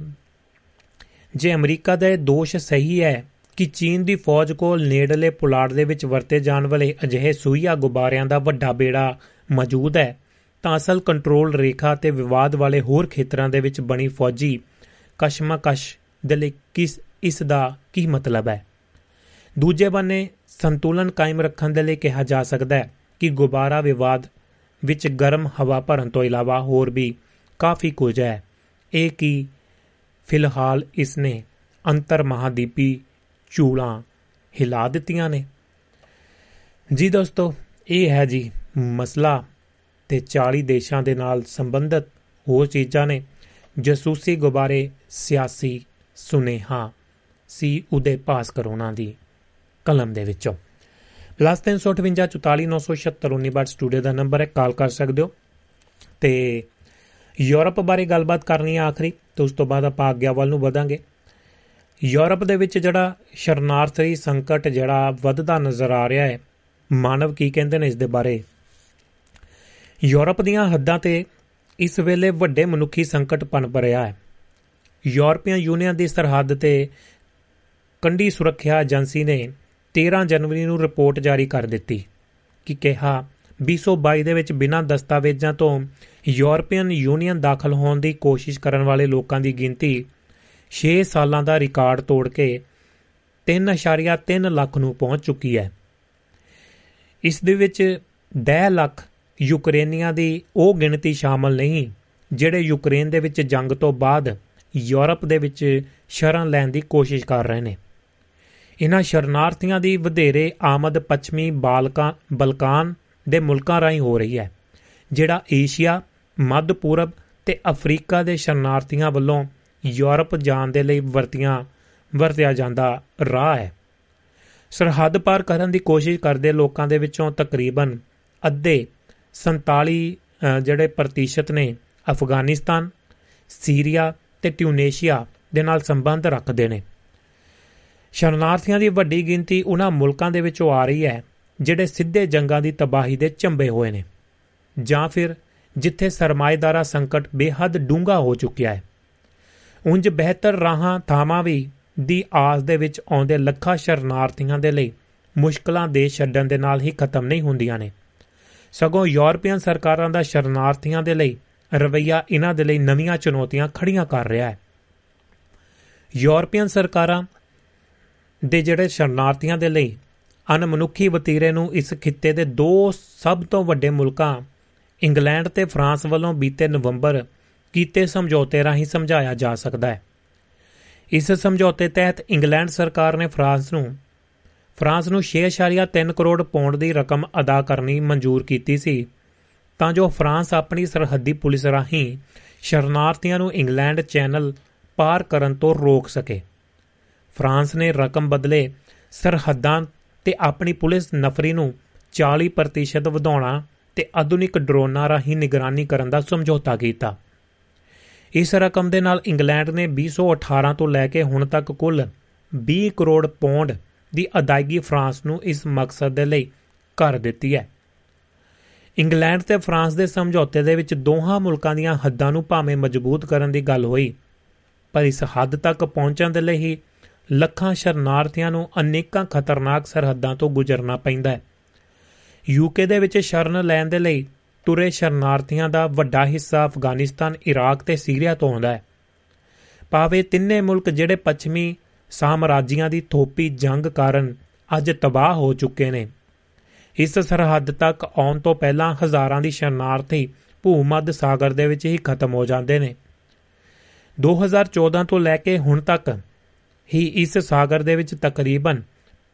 ਜੇ ਅਮਰੀਕਾ ਦਾ ਇਹ ਦੋਸ਼ ਸਹੀ ਹੈ ਕਿ ਚੀਨ ਦੀ ਫੌਜ ਕੋਲ ਨੇੜਲੇ ਪੁਲਾੜ ਦੇ ਵਿੱਚ ਵਰਤੇ ਜਾਣ ਵਾਲੇ ਅਜਿਹੇ ਸੂਈਆ ਗੁਬਾਰਿਆਂ ਦਾ ਵੱਡਾ ਬੇੜਾ ਮੌਜੂਦ ਹੈ, ਤਾਂ ਅਸਲ ਕੰਟਰੋਲ ਰੇਖਾ ਤੇ ਵਿਵਾਦ ਵਾਲੇ ਹੋਰ ਖੇਤਰਾਂ ਦੇ ਵਿੱਚ ਬਣੀ ਫੌਜੀ ਕਸ਼ਮਕਸ਼ ਦੇ ਲਈ ਕਿਸ, ਇਸ ਦਾ ਕੀ ਮਤਲਬ ਹੈ? ਦੂਜੇ ਬੰਨੇ, ਸੰਤੁਲਨ ਕਾਇਮ ਰੱਖਣ ਦੇ ਲਈ ਕਿਹਾ ਜਾ ਸਕਦਾ ਹੈ ਕਿ ਗੁਬਾਰਾ ਵਿਵਾਦ ਵਿੱਚ ਗਰਮ ਹਵਾ ਭਰਨ ਤੋਂ ਇਲਾਵਾ ਹੋਰ ਵੀ ਕਾਫੀ ਕੁਝ ਹੈ। ਇਹ ਕੀ ਫਿਲਹਾਲ ਇਸ ਨੇ ਅੰਤਰ ਮਹਾਦੀਪੀ ਚੂਲਾਂ ਹਿਲਾ ਦਿੱਤੀਆਂ ਨੇ। ਜੀ ਦੋਸਤੋ, ਇਹ ਹੈ ਜੀ ਮਸਲਾ ਤੇ 40 ਦੇਸ਼ਾਂ ਦੇ ਨਾਲ ਸੰਬੰਧਿਤ ਹੋਰ ਚੀਜ਼ਾਂ ਨੇ, ਜਸੂਸੀ ਗੁਬਾਰੇ ਸਿਆਸੀ ਸੁਨੇਹਾ ਸੀ ਉਦੇ ਪਾਸ ਕਰੋਨਾ ਦੀ ਕਲਮ ਦੇ ਵਿੱਚੋਂ। ਪਲੱਸ 358 ਸਟੂਡੀਓ ਦਾ ਨੰਬਰ ਹੈ ਕਾਲ ਕਰ ਸਕਦੇ ਹੋ। ਤੇ ਯੂਰਪ ਬਾਰੇ ਗੱਲਬਾਤ ਕਰਨੀ ਹੈ ਆਖਰੀ, ਤੇ ਉਸ ਤੋਂ ਬਾਅਦ ਆਪਾਂ ਅੱਗੇ ਵੱਲ ਨੂੰ ਵਧਾਂਗੇ। ਯੂਰਪ ਦੇ ਵਿੱਚ ਜਿਹੜਾ ਸ਼ਰਨਾਰਥੀ ਸੰਕਟ ਜਿਹੜਾ ਵੱਧਦਾ ਨਜ਼ਰ ਆ ਰਿਹਾ ਹੈ, ਮਾਨਵ ਕੀ ਕਹਿੰਦੇ ਨੇ ਇਸ ਦੇ ਬਾਰੇ? ਯੂਰਪ ਦੀਆਂ ਹੱਦਾਂ ਤੇ ਇਸ ਵੇਲੇ ਵੱਡੇ ਮਨੁੱਖੀ ਸੰਕਟ ਪਨਪ ਰਿਹਾ ਹੈ। ਯੂਰਪੀਅਨ ਯੂਨੀਅਨ ਦੀ ਸਰਹੱਦ ਤੇ ਕੰਢੀ ਸੁਰੱਖਿਆ ਏਜੰਸੀ ਨੇ 13 ਜਨਵਰੀ ਨੂੰ ਰਿਪੋਰਟ ਜਾਰੀ ਕਰ ਦਿੱਤੀ ਕਿ ਕਿਹਾ 2022 ਦੇ ਵਿੱਚ ਬਿਨਾਂ ਦਸਤਾਵੇਜ਼ਾਂ ਤੋਂ ਯੂਰਪੀਅਨ ਯੂਨੀਅਨ ਦਾਖਲ ਹੋਣ ਦੀ ਕੋਸ਼ਿਸ਼ ਕਰਨ ਵਾਲੇ ਲੋਕਾਂ ਦੀ ਗਿਣਤੀ 6 ਸਾਲਾਂ ਦਾ ਰਿਕਾਰਡ ਤੋੜ ਕੇ 3.3 ਲੱਖ ਨੂੰ ਪਹੁੰਚ ਚੁੱਕੀ ਹੈ। ਇਸ ਦੇ ਵਿੱਚ 10 ਲੱਖ ਯੂਕਰੇਨੀਆਂ ਦੀ ਉਹ ਗਿਣਤੀ ਸ਼ਾਮਲ ਨਹੀਂ, ਜਿਹੜੇ ਯੂਕਰੇਨ ਦੇ ਵਿੱਚ ਜੰਗ ਤੋਂ ਬਾਅਦ ਯੂਰਪ ਦੇ ਵਿੱਚ ਸ਼ਰਨ ਲੈਣ ਦੀ ਕੋਸ਼ਿਸ਼ ਕਰ ਰਹੇ ਨੇ। ਇਹਨਾਂ ਸ਼ਰਨਾਰਥੀਆਂ ਦੀ ਵਧੇਰੇ ਆਮਦ ਪੱਛਮੀ ਬਾਲਕਾਂ, ਬਲਕਾਨ ਦੇ ਮੁਲਕਾਂ ਰਾਹੀਂ ਹੋ ਰਹੀ ਹੈ, ਜਿਹੜਾ ਏਸ਼ੀਆ, ਮੱਧ ਪੂਰਬ ਤੇ ਅਫਰੀਕਾ ਦੇ ਸ਼ਰਨਾਰਥੀਆਂ ਵੱਲੋਂ ਯੂਰਪ ਜਾਣ ਦੇ ਲਈ ਵਰਤੀਆਂ, ਵਰਤਿਆ ਜਾਂਦਾ ਰਾਹ ਹੈ। ਸਰਹੱਦ ਪਾਰ ਕਰਨ ਦੀ ਕੋਸ਼ਿਸ਼ ਕਰਦੇ ਲੋਕਾਂ ਦੇ ਵਿੱਚੋਂ ਤਕਰੀਬਨ ਅੱਧੇ 47 ਜਿਹੜੇ ਪ੍ਰਤੀਸ਼ਤ ਨੇ ਅਫਗਾਨਿਸਤਾਨ, ਸੀਰੀਆ ਤੇ ਟਿਊਨੇਸ਼ੀਆ ਦੇ ਨਾਲ ਸੰਬੰਧ ਰੱਖਦੇ ਨੇ। ਸ਼ਰਨਾਰਥੀਆਂ ਦੀ ਵੱਡੀ ਗਿਣਤੀ ਉਹਨਾਂ ਮੁਲਕਾਂ ਦੇ ਵਿੱਚੋਂ ਆ ਰਹੀ ਹੈ, ਜਿਹੜੇ ਸਿੱਧੇ ਜੰਗਾਂ ਦੀ ਤਬਾਹੀ ਦੇ ਝੰਬੇ ਹੋਏ ਨੇ। ਜਾਂ ਫਿਰ ਜਿੱਥੇ ਸਰਮਾਇਦਾਰਾ ਸੰਕਟ ਬੇਹੱਦ ਡੂੰਘਾ ਹੋ ਚੁੱਕਿਆ ਹੈ। ਉਂਝ ਬਿਹਤਰ ਰਾਹਾਂ ਥਾਵਾਂ ਵੀ ਦੀ ਆਸ ਦੇ ਵਿੱਚ ਆਉਂਦੇ ਲੱਖਾਂ ਸ਼ਰਨਾਰਥੀਆਂ ਦੇ ਲਈ ਮੁਸ਼ਕਲਾਂ ਦੇ ਛੱਡਣ ਦੇ ਨਾਲ ਹੀ ਖਤਮ ਨਹੀਂ ਹੁੰਦੀਆਂ ਨੇ। ਸਗੋਂ ਯੂਰਪੀਅਨ ਸਰਕਾਰਾਂ ਦਾ ਸ਼ਰਨਾਰਥੀਆਂ ਦੇ ਲਈ ਰਵਈਆ ਇਹਨਾਂ ਦੇ ਲਈ ਨਵੀਆਂ ਚੁਣੌਤੀਆਂ ਖੜੀਆਂ ਕਰ ਰਿਹਾ ਹੈ। ਯੂਰਪੀਅਨ ਸਰਕਾਰਾਂ ਦੇ ਜਿਹੜੇ ਸ਼ਰਨਾਰਥੀਆਂ ਦੇ ਲਈ ਅਨਮਨੁੱਖੀ ਵਤੀਰੇ ਨੂੰ ਇਸ ਖਿੱਤੇ ਦੇ ਦੋ ਸਭ ਤੋਂ ਵੱਡੇ ਮੁਲਕਾਂ ਇੰਗਲੈਂਡ ਤੇ ਫਰਾਂਸ ਵੱਲੋਂ ਬੀਤੇ ਨਵੰਬਰ ਕੀਤੇ ਸਮਝੌਤੇ ਰਾਹੀਂ ਸਮਝਾਇਆ ਜਾ ਸਕਦਾ ਹੈ। ਇਸ ਸਮਝੌਤੇ ਤਹਿਤ ਇੰਗਲੈਂਡ ਸਰਕਾਰ ਨੇ ਫਰਾਂਸ ਨੂੰ ਫਰਾਂਸ ਨੂੰ 6.3 ਕਰੋੜ ਪੌਂਡ ਦੀ ਰਕਮ ਅਦਾ ਕਰਨੀ ਮਨਜ਼ੂਰ ਕੀਤੀ ਸੀ। ਤਾਂ ਜੋ ਫਰਾਂਸ ਆਪਣੀ ਸਰਹੱਦੀ ਪੁਲਿਸ ਰਾਹੀਂ ਸ਼ਰਨਾਰਥੀਆਂ ਨੂੰ ਇੰਗਲੈਂਡ ਚੈਨਲ ਪਾਰ ਕਰਨ ਤੋਂ ਰੋਕ ਸਕੇ। ਫਰਾਂਸ ਨੇ ਰਕਮ ਬਦਲੇ ਸਰਹੱਦਾਂ ਤੇ ਆਪਣੀ ਪੁਲਿਸ ਨਫਰੀ ਨੂੰ 40% ਵਧਾਉਣਾ ਤੇ ਆਧੁਨਿਕ ਡਰੋਨਾਂ ਰਾਹੀਂ ਨਿਗਰਾਨੀ ਕਰਨ ਦਾ ਸਮਝੌਤਾ ਕੀਤਾ। ਇਸ ਰਕਮ ਦੇ ਨਾਲ ਇੰਗਲੈਂਡ ਨੇ 2018 ਤੋਂ ਲੈ ਕੇ ਹੁਣ ਤੱਕ ਕੁੱਲ 20 ਕਰੋੜ ਪੌਂਡ ਦੀ ਅਦਾਇਗੀ ਫਰਾਂਸ ਨੂੰ ਇਸ ਮਕਸਦ ਦੇ ਲਈ ਕਰ ਦਿੱਤੀ ਹੈ। ਇੰਗਲੈਂਡ ਤੇ ਫਰਾਂਸ ਦੇ ਸਮਝੌਤੇ ਦੇ ਵਿੱਚ ਦੋਹਾਂ ਮੁਲਕਾਂ ਦੀਆਂ ਹੱਦਾਂ ਨੂੰ ਭਾਵੇਂ ਮਜ਼ਬੂਤ ਕਰਨ ਦੀ ਗੱਲ ਹੋਈ, ਪਰ ਇਸ ਹੱਦ ਤੱਕ ਪਹੁੰਚਣ ਦੇ ਲਈ ਹੀ ਲੱਖਾਂ ਸ਼ਰਨਾਰਥੀਆਂ ਨੂੰ ਅਨੇਕਾਂ ਖਤਰਨਾਕ ਸਰਹੱਦਾਂ ਤੋਂ ਗੁਜ਼ਰਨਾ ਪੈਂਦਾ ਹੈ। ਯੂਕੇ ਦੇ ਵਿੱਚ ਸ਼ਰਨ ਲੈਣ ਦੇ ਲਈ ਤੁਰੇ ਸ਼ਰਨਾਰਥੀਆਂ ਦਾ ਵੱਡਾ ਹਿੱਸਾ ਅਫਗਾਨਿਸਤਾਨ, ਇਰਾਕ ਤੇ ਸੀਰੀਆ ਤੋਂ ਆਉਂਦਾ ਹੈ। ਭਾਵੇਂ ਤਿੰਨੇ ਮੁਲਕ ਜਿਹੜੇ ਪੱਛਮੀ ਸਾਮਰਾਜੀਆਂ ਦੀ ਥੋਪੀ ਜੰਗ ਕਾਰਨ ਅੱਜ ਤਬਾਹ ਹੋ ਚੁੱਕੇ ਨੇ, ਇਸ ਸਰਹੱਦ ਤੱਕ ਆਉਣ ਤੋਂ ਪਹਿਲਾਂ ਹਜ਼ਾਰਾਂ ਦੀ ਸ਼ਰਨਾਰਥੀ ਭੂਮੱਧ ਸਾਗਰ ਦੇ ਵਿੱਚ ਹੀ ਖਤਮ ਹੋ ਜਾਂਦੇ ਨੇ। 2014 ਤੋਂ ਲੈ ਕੇ ਹੁਣ ਤੱਕ ਹੀ ਇਸ ਸਾਗਰ ਦੇ ਵਿੱਚ ਤਕਰੀਬਨ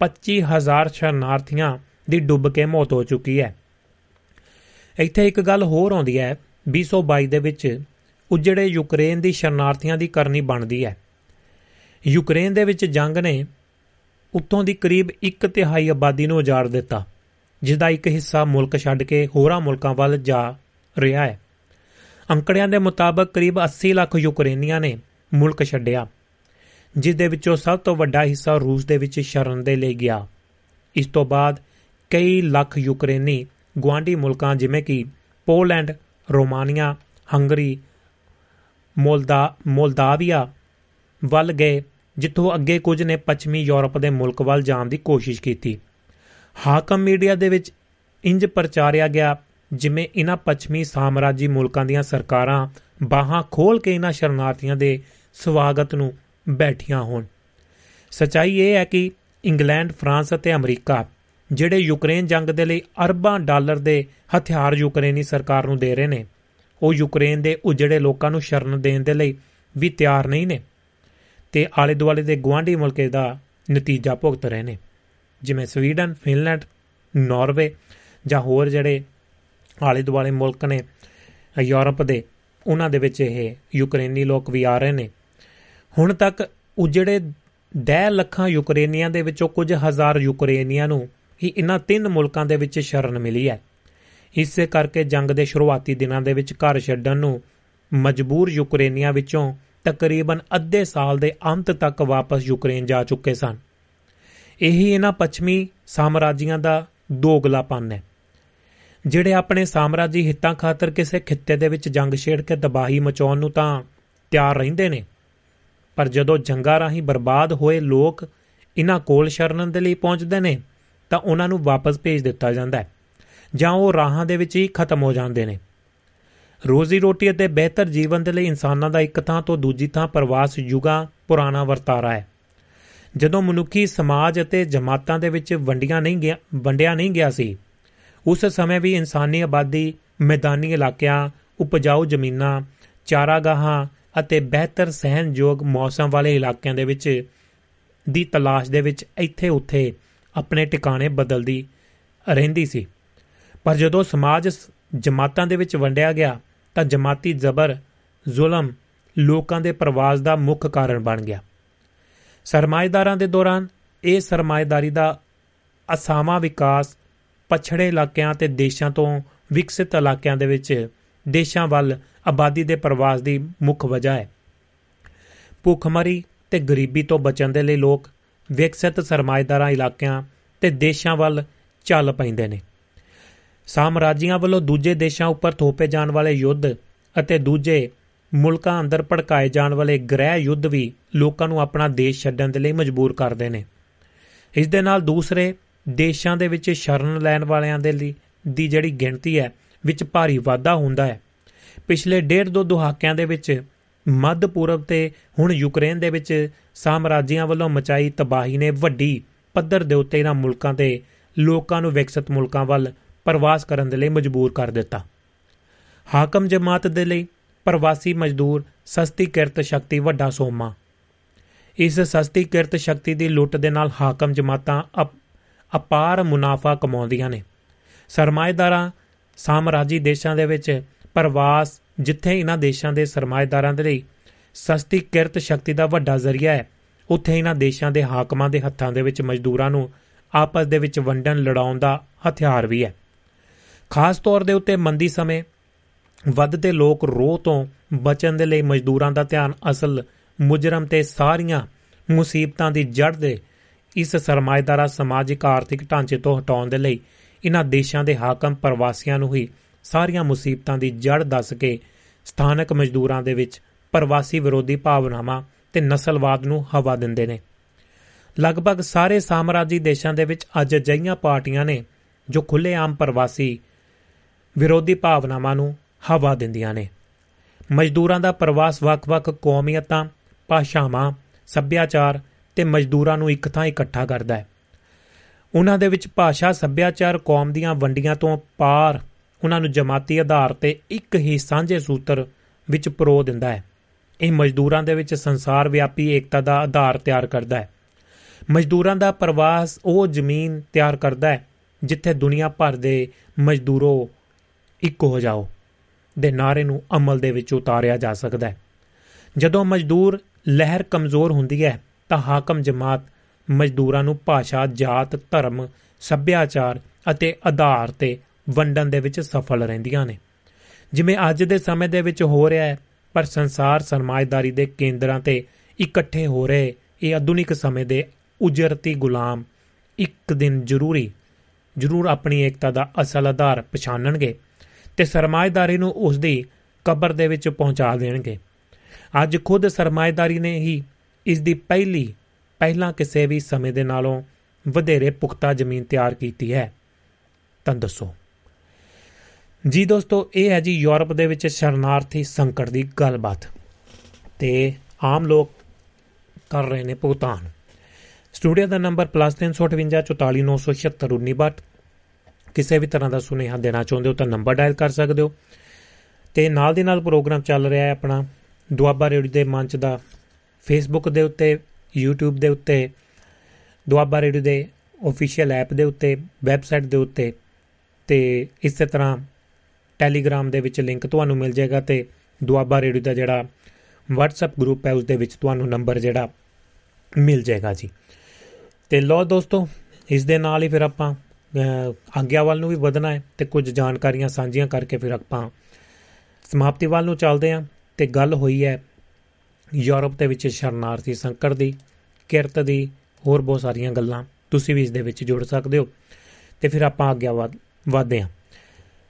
25000 ਸ਼ਰਨਾਰਥੀਆਂ ਦੀ ਡੁੱਬ ਕੇ ਮੌਤ ਹੋ ਚੁੱਕੀ ਹੈ। ਇੱਥੇ ਇੱਕ ਗੱਲ ਹੋਰ ਆਉਂਦੀ ਹੈ 2022 ਦੇ ਵਿੱਚ, ਉਜੜੇ ਯੂਕਰੇਨ ਦੀ ਸ਼ਰਨਾਰਥੀਆਂ ਦੀ ਕਰਨੀ ਬਣਦੀ ਹੈ। ਯੂਕਰੇਨ ਦੇ ਵਿੱਚ ਜੰਗ ਨੇ ਉੱਤੋਂ ਦੀ ਕਰੀਬ 1 ਤਿਹਾਈ ਆਬਾਦੀ ਨੂੰ ਉਜਾੜ ਦਿੱਤਾ ਜਿਸ ਦਾ ਇੱਕ ਹਿੱਸਾ ਮੁਲਕ ਛੱਡ ਕੇ ਹੋਰਾਂ ਮੁਲਕਾਂ ਵੱਲ ਜਾ ਰਿਹਾ ਹੈ। ਅੰਕੜਿਆਂ ਦੇ ਮੁਤਾਬਕ ਕਰੀਬ 80 ਲੱਖ ਯੂਕਰੇਨੀਆਂ ਨੇ ਮੁਲਕ ਛੱਡਿਆ ਜਿਸ ਦੇ ਵਿੱਚੋਂ ਸਭ ਤੋਂ ਵੱਡਾ ਹਿੱਸਾ ਰੂਸ ਦੇ ਵਿੱਚ ਸ਼ਰਨ ਦੇ ਲਈ ਗਿਆ। ਇਸ ਤੋਂ ਬਾਅਦ ਕਈ ਲੱਖ ਯੂਕਰੇਨੀ ਗਵਾਂਢੀ ਮੁਲਕਾਂ ਜਿਵੇਂ ਕਿ ਪੋਲੈਂਡ, ਰੋਮਾਨੀਆ, ਹੰਗਰੀ, ਮੋਲਦਾ, ਮੋਲਦਾਵੀਆ ਵੱਲ ਗਏ, ਜਿੱਥੋਂ ਅੱਗੇ ਕੁਝ ਨੇ ਪੱਛਮੀ ਯੂਰਪ ਦੇ ਮੁਲਕ ਵੱਲ ਜਾਣ ਦੀ ਕੋਸ਼ਿਸ਼ ਕੀਤੀ। ਹਾਕਮ ਮੀਡੀਆ ਦੇ ਵਿੱਚ ਇੰਜ ਪ੍ਰਚਾਰਿਆ ਗਿਆ ਜਿਵੇਂ ਇਹਨਾਂ ਪੱਛਮੀ ਸਾਮਰਾਜੀ ਮੁਲਕਾਂ ਦੀਆਂ ਸਰਕਾਰਾਂ ਬਾਹਾਂ ਖੋਲ ਕੇ ਇਹਨਾਂ ਸ਼ਰਨਾਰਥੀਆਂ ਦੇ ਸਵਾਗਤ ਨੂੰ ਬੈਠੀਆਂ ਹੋਣ। ਸਚਾਈ ਇਹ ਹੈ ਕਿ ਇੰਗਲੈਂਡ, ਫਰਾਂਸ ਅਤੇ ਅਮਰੀਕਾ ਜਿਹੜੇ ਯੂਕਰੇਨ ਜੰਗ ਦੇ ਲਈ ਅਰਬਾਂ ਡਾਲਰ ਦੇ ਹਥਿਆਰ ਯੂਕਰੇਨੀ ਸਰਕਾਰ ਨੂੰ ਦੇ ਰਹੇ ਨੇ, ਉਹ ਯੂਕਰੇਨ ਦੇ ਉਜੜੇ ਲੋਕਾਂ ਨੂੰ ਸ਼ਰਨ ਦੇਣ ਦੇ ਲਈ ਵੀ ਤਿਆਰ ਨਹੀਂ ਨੇ ਤੇ ਆਲੇ ਦੁਆਲੇ ਦੇ ਗਵਾਂਢੀ ਮੁਲਕੇ ਦਾ ਨਤੀਜਾ ਭੁਗਤ ਰਹੇ ਨੇ। ਜਿਵੇਂ ਸਵੀਡਨ, ਫਿਨਲੈਂਡ, ਨਾਰਵੇ ਜਾਂ ਹੋਰ ਜਿਹੜੇ ਆਲੇ ਦੁਆਲੇ ਮੁਲਕ ਨੇ, ਯੂਰਪ ਦੇ, ਉਹਨਾਂ ਦੇ ਵਿੱਚ ਇਹ ਯੂਕਰੇਨੀ ਲੋਕ ਵੀ ਆ ਰਹੇ ਨੇ। ਹੁਣ ਤੱਕ ਉਜੜੇ 10 ਲੱਖਾਂ ਯੂਕਰੇਨੀਆਂ ਦੇ ਵਿੱਚੋਂ ਕੁਝ ਹਜ਼ਾਰ ਯੂਕਰੇਨੀਆਂ ਨੂੰ ਹੀ ਇਨ੍ਹਾਂ ਤਿੰਨ ਮੁਲਕਾਂ ਦੇ ਵਿੱਚ ਸ਼ਰਨ ਮਿਲੀ ਹੈ। ਇਸੇ ਕਰਕੇ ਜੰਗ ਦੇ ਸ਼ੁਰੂਆਤੀ ਦਿਨਾਂ ਦੇ ਵਿੱਚ ਘਰ ਛੱਡਣ ਨੂੰ ਮਜਬੂਰ ਯੂਕਰੇਨੀਆਂ ਵਿੱਚੋਂ ਤਕਰੀਬਨ ਅੱਧੇ ਸਾਲ ਦੇ ਅੰਤ ਤੱਕ ਵਾਪਸ ਯੂਕਰੇਨ ਜਾ ਚੁੱਕੇ ਸਨ। ਇਹੀ ਇਹਨਾਂ ਪੱਛਮੀ ਸਾਮਰਾਜੀਆਂ ਦਾ ਦੋਗਲਾਪਨ ਹੈ। ਜਿਹੜੇ ਆਪਣੇ ਸਾਮਰਾਜੀ ਹਿੱਤਾਂ ਖਾਤਰ ਕਿਸੇ ਖਿੱਤੇ ਦੇ ਵਿੱਚ ਜੰਗ ਛੇੜ ਕੇ ਤਬਾਹੀ ਮਚਾਉਣ ਨੂੰ ਤਾਂ ਤਿਆਰ ਰਹਿੰਦੇ ਨੇ, ਪਰ ਜਦੋਂ ਜੰਗਾਂ ਰਾਹੀਂ ਬਰਬਾਦ ਹੋਏ ਲੋਕ ਇਹਨਾਂ ਕੋਲ ਸ਼ਰਨ ਦੇ ਲਈ ਪਹੁੰਚਦੇ ਨੇ ਤਾਂ ਉਹਨਾਂ ਨੂੰ ਵਾਪਸ ਭੇਜ ਦਿੱਤਾ ਜਾਂਦਾ ਹੈ, ਜਾਂ ਉਹ ਰਾਹਾਂ ਦੇ ਵਿੱਚ ਹੀ ਖਤਮ ਹੋ ਜਾਂਦੇ ਨੇ। ਰੋਜ਼ੀ ਰੋਟੀ ਅਤੇ ਬਿਹਤਰ ਜੀਵਨ ਦੇ ਲਈ ਇਨਸਾਨਾਂ ਦਾ ਇੱਕ ਥਾਂ ਤੋਂ ਦੂਜੀ ਥਾਂ ਪ੍ਰਵਾਸ ਯੁਗਾਂ ਪੁਰਾਣਾ ਵਰਤਾਰਾ ਹੈ। ਜਦੋਂ ਮਨੁੱਖੀ ਸਮਾਜ ਅਤੇ ਜਮਾਤਾਂ ਦੇ ਵਿੱਚ ਵੰਡੀਆਂ ਨਹੀਂ ਗਿਆ, ਵੰਡਿਆ ਨਹੀਂ ਗਿਆ ਸੀ, ਉਸ ਸਮੇਂ ਵੀ ਇਨਸਾਨੀ ਆਬਾਦੀ, ਮੈਦਾਨੀ ਇਲਾਕਿਆਂ, ਉਪਜਾਊ ਜ਼ਮੀਨਾਂ, ਚਾਰਾਗਾਹਾਂ ਅਤੇ ਬਿਹਤਰ ਸਹਿਣਯੋਗ ਮੌਸਮ ਵਾਲੇ ਇਲਾਕਿਆਂ ਦੇ ਵਿੱਚ ਦੀ ਤਲਾਸ਼ ਦੇ ਵਿੱਚ ਇੱਥੇ ਉੱਥੇ ਆਪਣੇ ਟਿਕਾਣੇ ਬਦਲਦੀ ਰਹਿੰਦੀ ਸੀ। ਪਰ ਜਦੋਂ ਸਮਾਜ ਜਮਾਤਾਂ ਦੇ ਵਿੱਚ ਵੰਡਿਆ ਗਿਆ, ਤਾਂ ਜਮਾਤੀ ਜ਼ਬਰ, ਜ਼ੁਲਮ ਲੋਕਾਂ ਦੇ ਪ੍ਰਵਾਸ ਦਾ ਮੁੱਖ ਕਾਰਨ ਬਣ ਗਿਆ। ਸਰਮਾਇਦਾਰਾਂ ਦੇ ਦੌਰਾਨ ਇਹ ਸਰਮਾਇਦਾਰੀ ਦਾ ਅਸਾਮਾ ਵਿਕਾਸ ਪਛੜੇ ਇਲਾਕਿਆਂ ਤੇ ਦੇਸ਼ਾਂ ਤੋਂ ਵਿਕਸਿਤ ਇਲਾਕਿਆਂ ਦੇ ਵਿੱਚ ਦੇਸ਼ਾਂ ਵੱਲ ਆਬਾਦੀ ਦੇ ਪ੍ਰਵਾਸ ਦੀ ਮੁੱਖ ਵਜ੍ਹਾ ਹੈ। ਭੁੱਖਮਰੀ ਤੇ ਗਰੀਬੀ ਤੋਂ ਬਚਣ ਦੇ ਲਈ ਲੋਕ ਵਿਕਸਿਤ ਸਰਮਾਇਦਾਰਾਂ ਇਲਾਕਿਆਂ ਤੇ ਦੇਸ਼ਾਂ ਵੱਲ ਚੱਲ ਪੈਂਦੇ ਨੇ। ਸਾਮਰਾਜੀਆਂ ਵੱਲੋਂ ਦੂਜੇ ਦੇਸ਼ਾਂ ਉੱਪਰ ਥੋਪੇ ਜਾਣ ਵਾਲੇ ਯੁੱਧ ਅਤੇ ਦੂਜੇ ਮੁਲਕਾਂ ਅੰਦਰ ਭੜਕਾਏ ਜਾਣ ਵਾਲੇ ਗ੍ਰਹਿ ਯੁੱਧ ਵੀ ਲੋਕਾਂ ਨੂੰ ਆਪਣਾ ਦੇਸ਼ ਛੱਡਣ ਦੇ ਲਈ ਮਜਬੂਰ ਕਰਦੇ ਨੇ। ਇਸ ਦੇ ਨਾਲ ਦੂਸਰੇ ਦੇਸ਼ਾਂ ਦੇ ਵਿੱਚ ਸ਼ਰਨ ਲੈਣ ਵਾਲਿਆਂ ਦੇ ਲਈ ਦੀ ਜਿਹੜੀ ਗਿਣਤੀ ਹੈ ਵਿੱਚ ਭਾਰੀ ਵਾਧਾ ਹੁੰਦਾ ਹੈ। ਪਿਛਲੇ ਡੇਢ ਦੋ ਦਹਾਕਿਆਂ ਦੇ ਵਿੱਚ ਮੱਧ ਪੂਰਬ ਤੇ ਹੁਣ ਯੂਕਰੇਨ ਦੇ ਵਿੱਚ ਸਾਮਰਾਜੀਆਂ ਵੱਲੋਂ ਮਚਾਈ ਤਬਾਹੀ ਨੇ ਵੱਡੀ ਪੱਧਰ ਦੇ ਉੱਤੇ ਇਹਨਾਂ ਮੁਲਕਾਂ ਤੇ ਲੋਕਾਂ ਨੂੰ ਵਿਕਸਿਤ ਮੁਲਕਾਂ ਵੱਲ ਪ੍ਰਵਾਸ ਕਰਨ ਦੇ ਲਈ ਮਜਬੂਰ ਕਰ ਦਿੱਤਾ। ਹਾਕਮ ਜਮਾਤ ਦੇ ਲਈ ਪ੍ਰਵਾਸੀ ਮਜ਼ਦੂਰ ਸਸਤੀ ਕਿਰਤ ਸ਼ਕਤੀ ਵੱਡਾ ਸੋਮਾ। ਇਸ ਸਸਤੀ ਕਿਰਤ ਸ਼ਕਤੀ ਦੀ ਲੁੱਟ ਦੇ ਨਾਲ ਹਾਕਮ ਜਮਾਤਾਂ ਅਪਾਰ ਮੁਨਾਫਾ ਕਮਾਉਂਦੀਆਂ ਨੇ। ਸਰਮਾਇਦਾਰਾਂ ਸਾਮਰਾਜੀ ਦੇਸ਼ਾਂ ਦੇ ਵਿੱਚ ਪ੍ਰਵਾਸ ਜਿੱਥੇ ਇਹਨਾਂ ਦੇਸ਼ਾਂ ਦੇ ਸਰਮਾਇਦਾਰਾਂ ਦੇ ਲਈ ਸਸਤੀ ਕਿਰਤ ਸ਼ਕਤੀ ਦਾ ਵੱਡਾ ਜ਼ਰੀਆ ਹੈ, ਉੱਥੇ ਇਹਨਾਂ ਦੇਸ਼ਾਂ ਦੇ ਹਾਕਮਾਂ ਦੇ ਹੱਥਾਂ ਦੇ ਵਿੱਚ ਮਜ਼ਦੂਰਾਂ ਨੂੰ ਆਪਸ ਦੇ ਵਿੱਚ ਵੰਡਣ ਲੜਾਉਣ ਦਾ ਹਥਿਆਰ ਵੀ ਹੈ। ਖਾਸ ਤੌਰ ਦੇ ਉੱਤੇ ਮੰਦੀ ਸਮੇਂ ਵੱਧਦੇ ਲੋਕ ਰੋਹ ਤੋਂ ਬਚਣ ਦੇ ਲਈ ਮਜ਼ਦੂਰਾਂ ਦਾ ਧਿਆਨ ਅਸਲ ਮੁਜਰਮ ਤੇ ਸਾਰੀਆਂ ਮੁਸੀਬਤਾਂ ਦੀ ਜੜ ਦੇ ਇਸ ਸਰਮਾਇਦਾਰਾ ਸਮਾਜਿਕ ਆਰਥਿਕ ਢਾਂਚੇ ਤੋਂ ਹਟਾਉਣ ਦੇ ਲਈ ਇਹਨਾਂ ਦੇਸ਼ਾਂ ਦੇ ਹਾਕਮ ਪ੍ਰਵਾਸੀਆਂ ਨੂੰ ਹੀ ਸਾਰੀਆਂ ਮੁਸੀਬਤਾਂ ਦੀ ਜੜ ਦੱਸ ਕੇ ਸਥਾਨਕ ਮਜ਼ਦੂਰਾਂ ਦੇ ਵਿੱਚ ਪ੍ਰਵਾਸੀ ਵਿਰੋਧੀ ਭਾਵਨਾਵਾਂ ਤੇ ਨਸਲਵਾਦ ਨੂੰ ਹਵਾ ਦਿੰਦੇ ਨੇ। ਲਗਭਗ ਸਾਰੇ ਸਾਮਰਾਜੀ ਦੇਸ਼ਾਂ ਦੇ ਵਿੱਚ ਅੱਜ ਅਜਿਹੀਆਂ ਪਾਰਟੀਆਂ ਨੇ ਜੋ ਖੁੱਲ੍ਹੇਆਮ ਪ੍ਰਵਾਸੀ ਵਿਰੋਧੀ ਭਾਵਨਾਵਾਂ ਨੂੰ ਹਵਾ ਦਿੰਦੀਆਂ ਨੇ। ਮਜ਼ਦੂਰਾਂ ਦਾ ਪ੍ਰਵਾਸ ਵੱਖ-ਵੱਖ ਕੌਮੀਅਤਾਂ, ਭਾਸ਼ਾਵਾਂ, ਸੱਭਿਆਚਾਰ ਤੇ ਮਜ਼ਦੂਰਾਂ ਨੂੰ ਇੱਕ ਥਾਂ ਇਕੱਠਾ ਕਰਦਾ ਹੈ। ਉਹਨਾਂ ਦੇ ਵਿੱਚ ਭਾਸ਼ਾ, ਸੱਭਿਆਚਾਰ ਕੌਮ ਦੀਆਂ ਵੰਡੀਆਂ ਤੋਂ ਪਾਰ ਉਹਨਾਂ ਨੂੰ ਜਮਾਤੀ ਆਧਾਰ ਤੇ ਇੱਕ ਹੀ ਸਾਂਝੇ ਸੂਤਰ ਵਿੱਚ ਪਰੋ ਦਿੰਦਾ ਹੈ। ਇਹ ਮਜ਼ਦੂਰਾਂ ਦੇ ਵਿੱਚ ਸੰਸਾਰ ਵਿਆਪੀ ਏਕਤਾ ਦਾ ਆਧਾਰ ਤਿਆਰ ਕਰਦਾ ਹੈ। ਮਜ਼ਦੂਰਾਂ ਦਾ ਪ੍ਰਵਾਸ ਉਹ ਜ਼ਮੀਨ ਤਿਆਰ ਕਰਦਾ ਹੈ ਜਿੱਥੇ ਦੁਨੀਆ ਭਰ ਦੇ ਮਜ਼ਦੂਰੋ ਇੱਕ ਹੋ ਜਾਓ, ਦੇ ਨਾਰੇ ਨੂੰ ਅਮਲ ਦੇ ਵਿੱਚ ਉਤਾਰਿਆ ਜਾ ਸਕਦਾ ਹੈ। ਜਦੋਂ ਮਜ਼ਦੂਰ ਲਹਿਰ ਕਮਜ਼ੋਰ ਹੁੰਦੀ ਹੈ, ਤਾਂ ਹਾਕਮ ਜਮਾਤ ਮਜ਼ਦੂਰਾਂ ਨੂੰ ਭਾਸ਼ਾ, ਜਾਤ, ਧਰਮ, ਸੱਭਿਆਚਾਰ ਅਤੇ ਆਧਾਰ ਤੇ ਵੰਡਣ ਦੇ ਵਿੱਚ ਸਫਲ ਰਹਿੰਦੀਆਂ ਨੇ। ਜਿਵੇਂ ਅੱਜ ਦੇ ਸਮੇਂ ਦੇ ਵਿੱਚ ਹੋ ਰਿਹਾ ਹੈ, ਪਰ ਸੰਸਾਰ ਸਰਮਾਇਦਾਰੀ ਦੇ ਕੇਂਦਰਾਂ ਤੇ ਇਕੱਠੇ ਹੋ ਰਹੇ ਇਹ ਆਧੁਨਿਕ ਸਮੇਂ ਦੇ ਉਜਰਤੀ ਗੁਲਾਮ ਇੱਕ ਦਿਨ ਜ਼ਰੂਰੀ, ਜ਼ਰੂਰ ਆਪਣੀ ਏਕਤਾ ਦਾ ਅਸਲ ਆਧਾਰ ਪਛਾਣਨਗੇ ਤੇ ਸਰਮਾਇਦਾਰੀ ਨੂੰ ਉਸ ਦੀ ਕਬਰ ਦੇ ਵਿੱਚ ਪਹੁੰਚਾ ਦੇਣਗੇ। ਅੱਜ ਖੁਦ ਸਰਮਾਇਦਾਰੀ ਨੇ ਹੀ ਇਸ ਦੀ ਪਹਿਲੀ, ਪਹਿਲਾਂ ਕਿਸੇ ਵੀ ਸਮੇਂ ਦੇ ਨਾਲੋਂ ਵਧੇਰੇ ਪੁਖਤਾ ਜ਼ਮੀਨ ਤਿਆਰ ਕੀਤੀ ਹੈ। ਤਾਂ ਦੱਸੋ। ਜੀ ਦੋਸਤੋ, ਇਹ ਹੈ ਜੀ ਯੂਰਪ ਦੇ ਵਿੱਚ ਸ਼ਰਨਾਰਥੀ ਸੰਕਟ ਦੀ ਗੱਲਬਾਤ। ਤੇ ਆਮ ਲੋਕ ਕਰ ਰਹੇ ਨੇ ਭੁਗਤਾਨ। ਸਟੂਡੀਓ ਦਾ ਨੰਬਰ +358 ਕਿਸੇ ਵੀ ਤਰ੍ਹਾਂ ਦਾ ਸੁਨੇਹਾ ਦੇਣਾ ਚਾਹੁੰਦੇ ਹੋ ਤਾਂ ਨੰਬਰ ਡਾਇਲ ਕਰ ਸਕਦੇ ਹੋ। ਤੇ ਨਾਲ ਦੀ ਨਾਲ ਪ੍ਰੋਗਰਾਮ ਚੱਲ ਰਿਹਾ ਹੈ ਆਪਣਾ ਦੁਆਬਾ ਰੇਡੀਓ ਦੇ ਮੰਚ ਦਾ ਫੇਸਬੁੱਕ ਦੇ ਉੱਤੇ, YouTube ਦੇ ਉੱਤੇ, ਦੁਆਬਾ ਰੇਡੀਓ ਦੇ ਅਫੀਸ਼ੀਅਲ ਐਪ ਦੇ ਉੱਤੇ ਵੈਬਸਾਈਟ ਦੇ ਉੱਤੇ। ਤੇ ਇਸੇ ਤਰ੍ਹਾਂ ਟੈਲੀਗ੍ਰਾਮ ਦੇ ਵਿੱਚ ਲਿੰਕ ਤੁਹਾਨੂੰ ਮਿਲ ਜਾਏਗਾ ਤੇ ਦੁਆਬਾ ਰੇਡੀਓ ਦਾ ਜਿਹੜਾ WhatsApp ਗਰੁੱਪ ਹੈ ਉਸ ਦੇ ਵਿੱਚ ਤੁਹਾਨੂੰ ਨੰਬਰ ਜਿਹੜਾ ਮਿਲ ਜਾਏਗਾ ਜੀ। ਤੇ ਲੋ ਦੋਸਤੋ, ਇਸ ਦੇ ਨਾਲ ਹੀ ਫਿਰ ਆਪਾਂ ਆਗਿਆ ਵੱਲ ਨੂੰ ਵੀ ਵਧਣਾ ਹੈ ਤੇ ਕੁਝ ਜਾਣਕਾਰੀਆਂ ਸਾਂਝੀਆਂ ਕਰਕੇ ਫਿਰ ਆਪਾਂ ਸਮਾਪਤੀ ਵੱਲ ਨੂੰ ਚੱਲਦੇ ਹਾਂ। ਤੇ ਗੱਲ ਹੋਈ ਹੈ ਯੂਰਪ ਦੇ ਵਿੱਚ ਸ਼ਰਨਾਰਥੀ ਸੰਕਟ ਦੀ, ਕਿਰਤ ਦੀ, ਹੋਰ ਬਹੁਤ ਸਾਰੀਆਂ ਗੱਲਾਂ। ਤੁਸੀਂ ਵੀ ਇਸ ਦੇ ਵਿੱਚ ਜੁੜ ਸਕਦੇ ਹੋ। ਤੇ ਫਿਰ ਆਪਾਂ ਆਗਿਆ ਵਧਦੇ ਹਾਂ।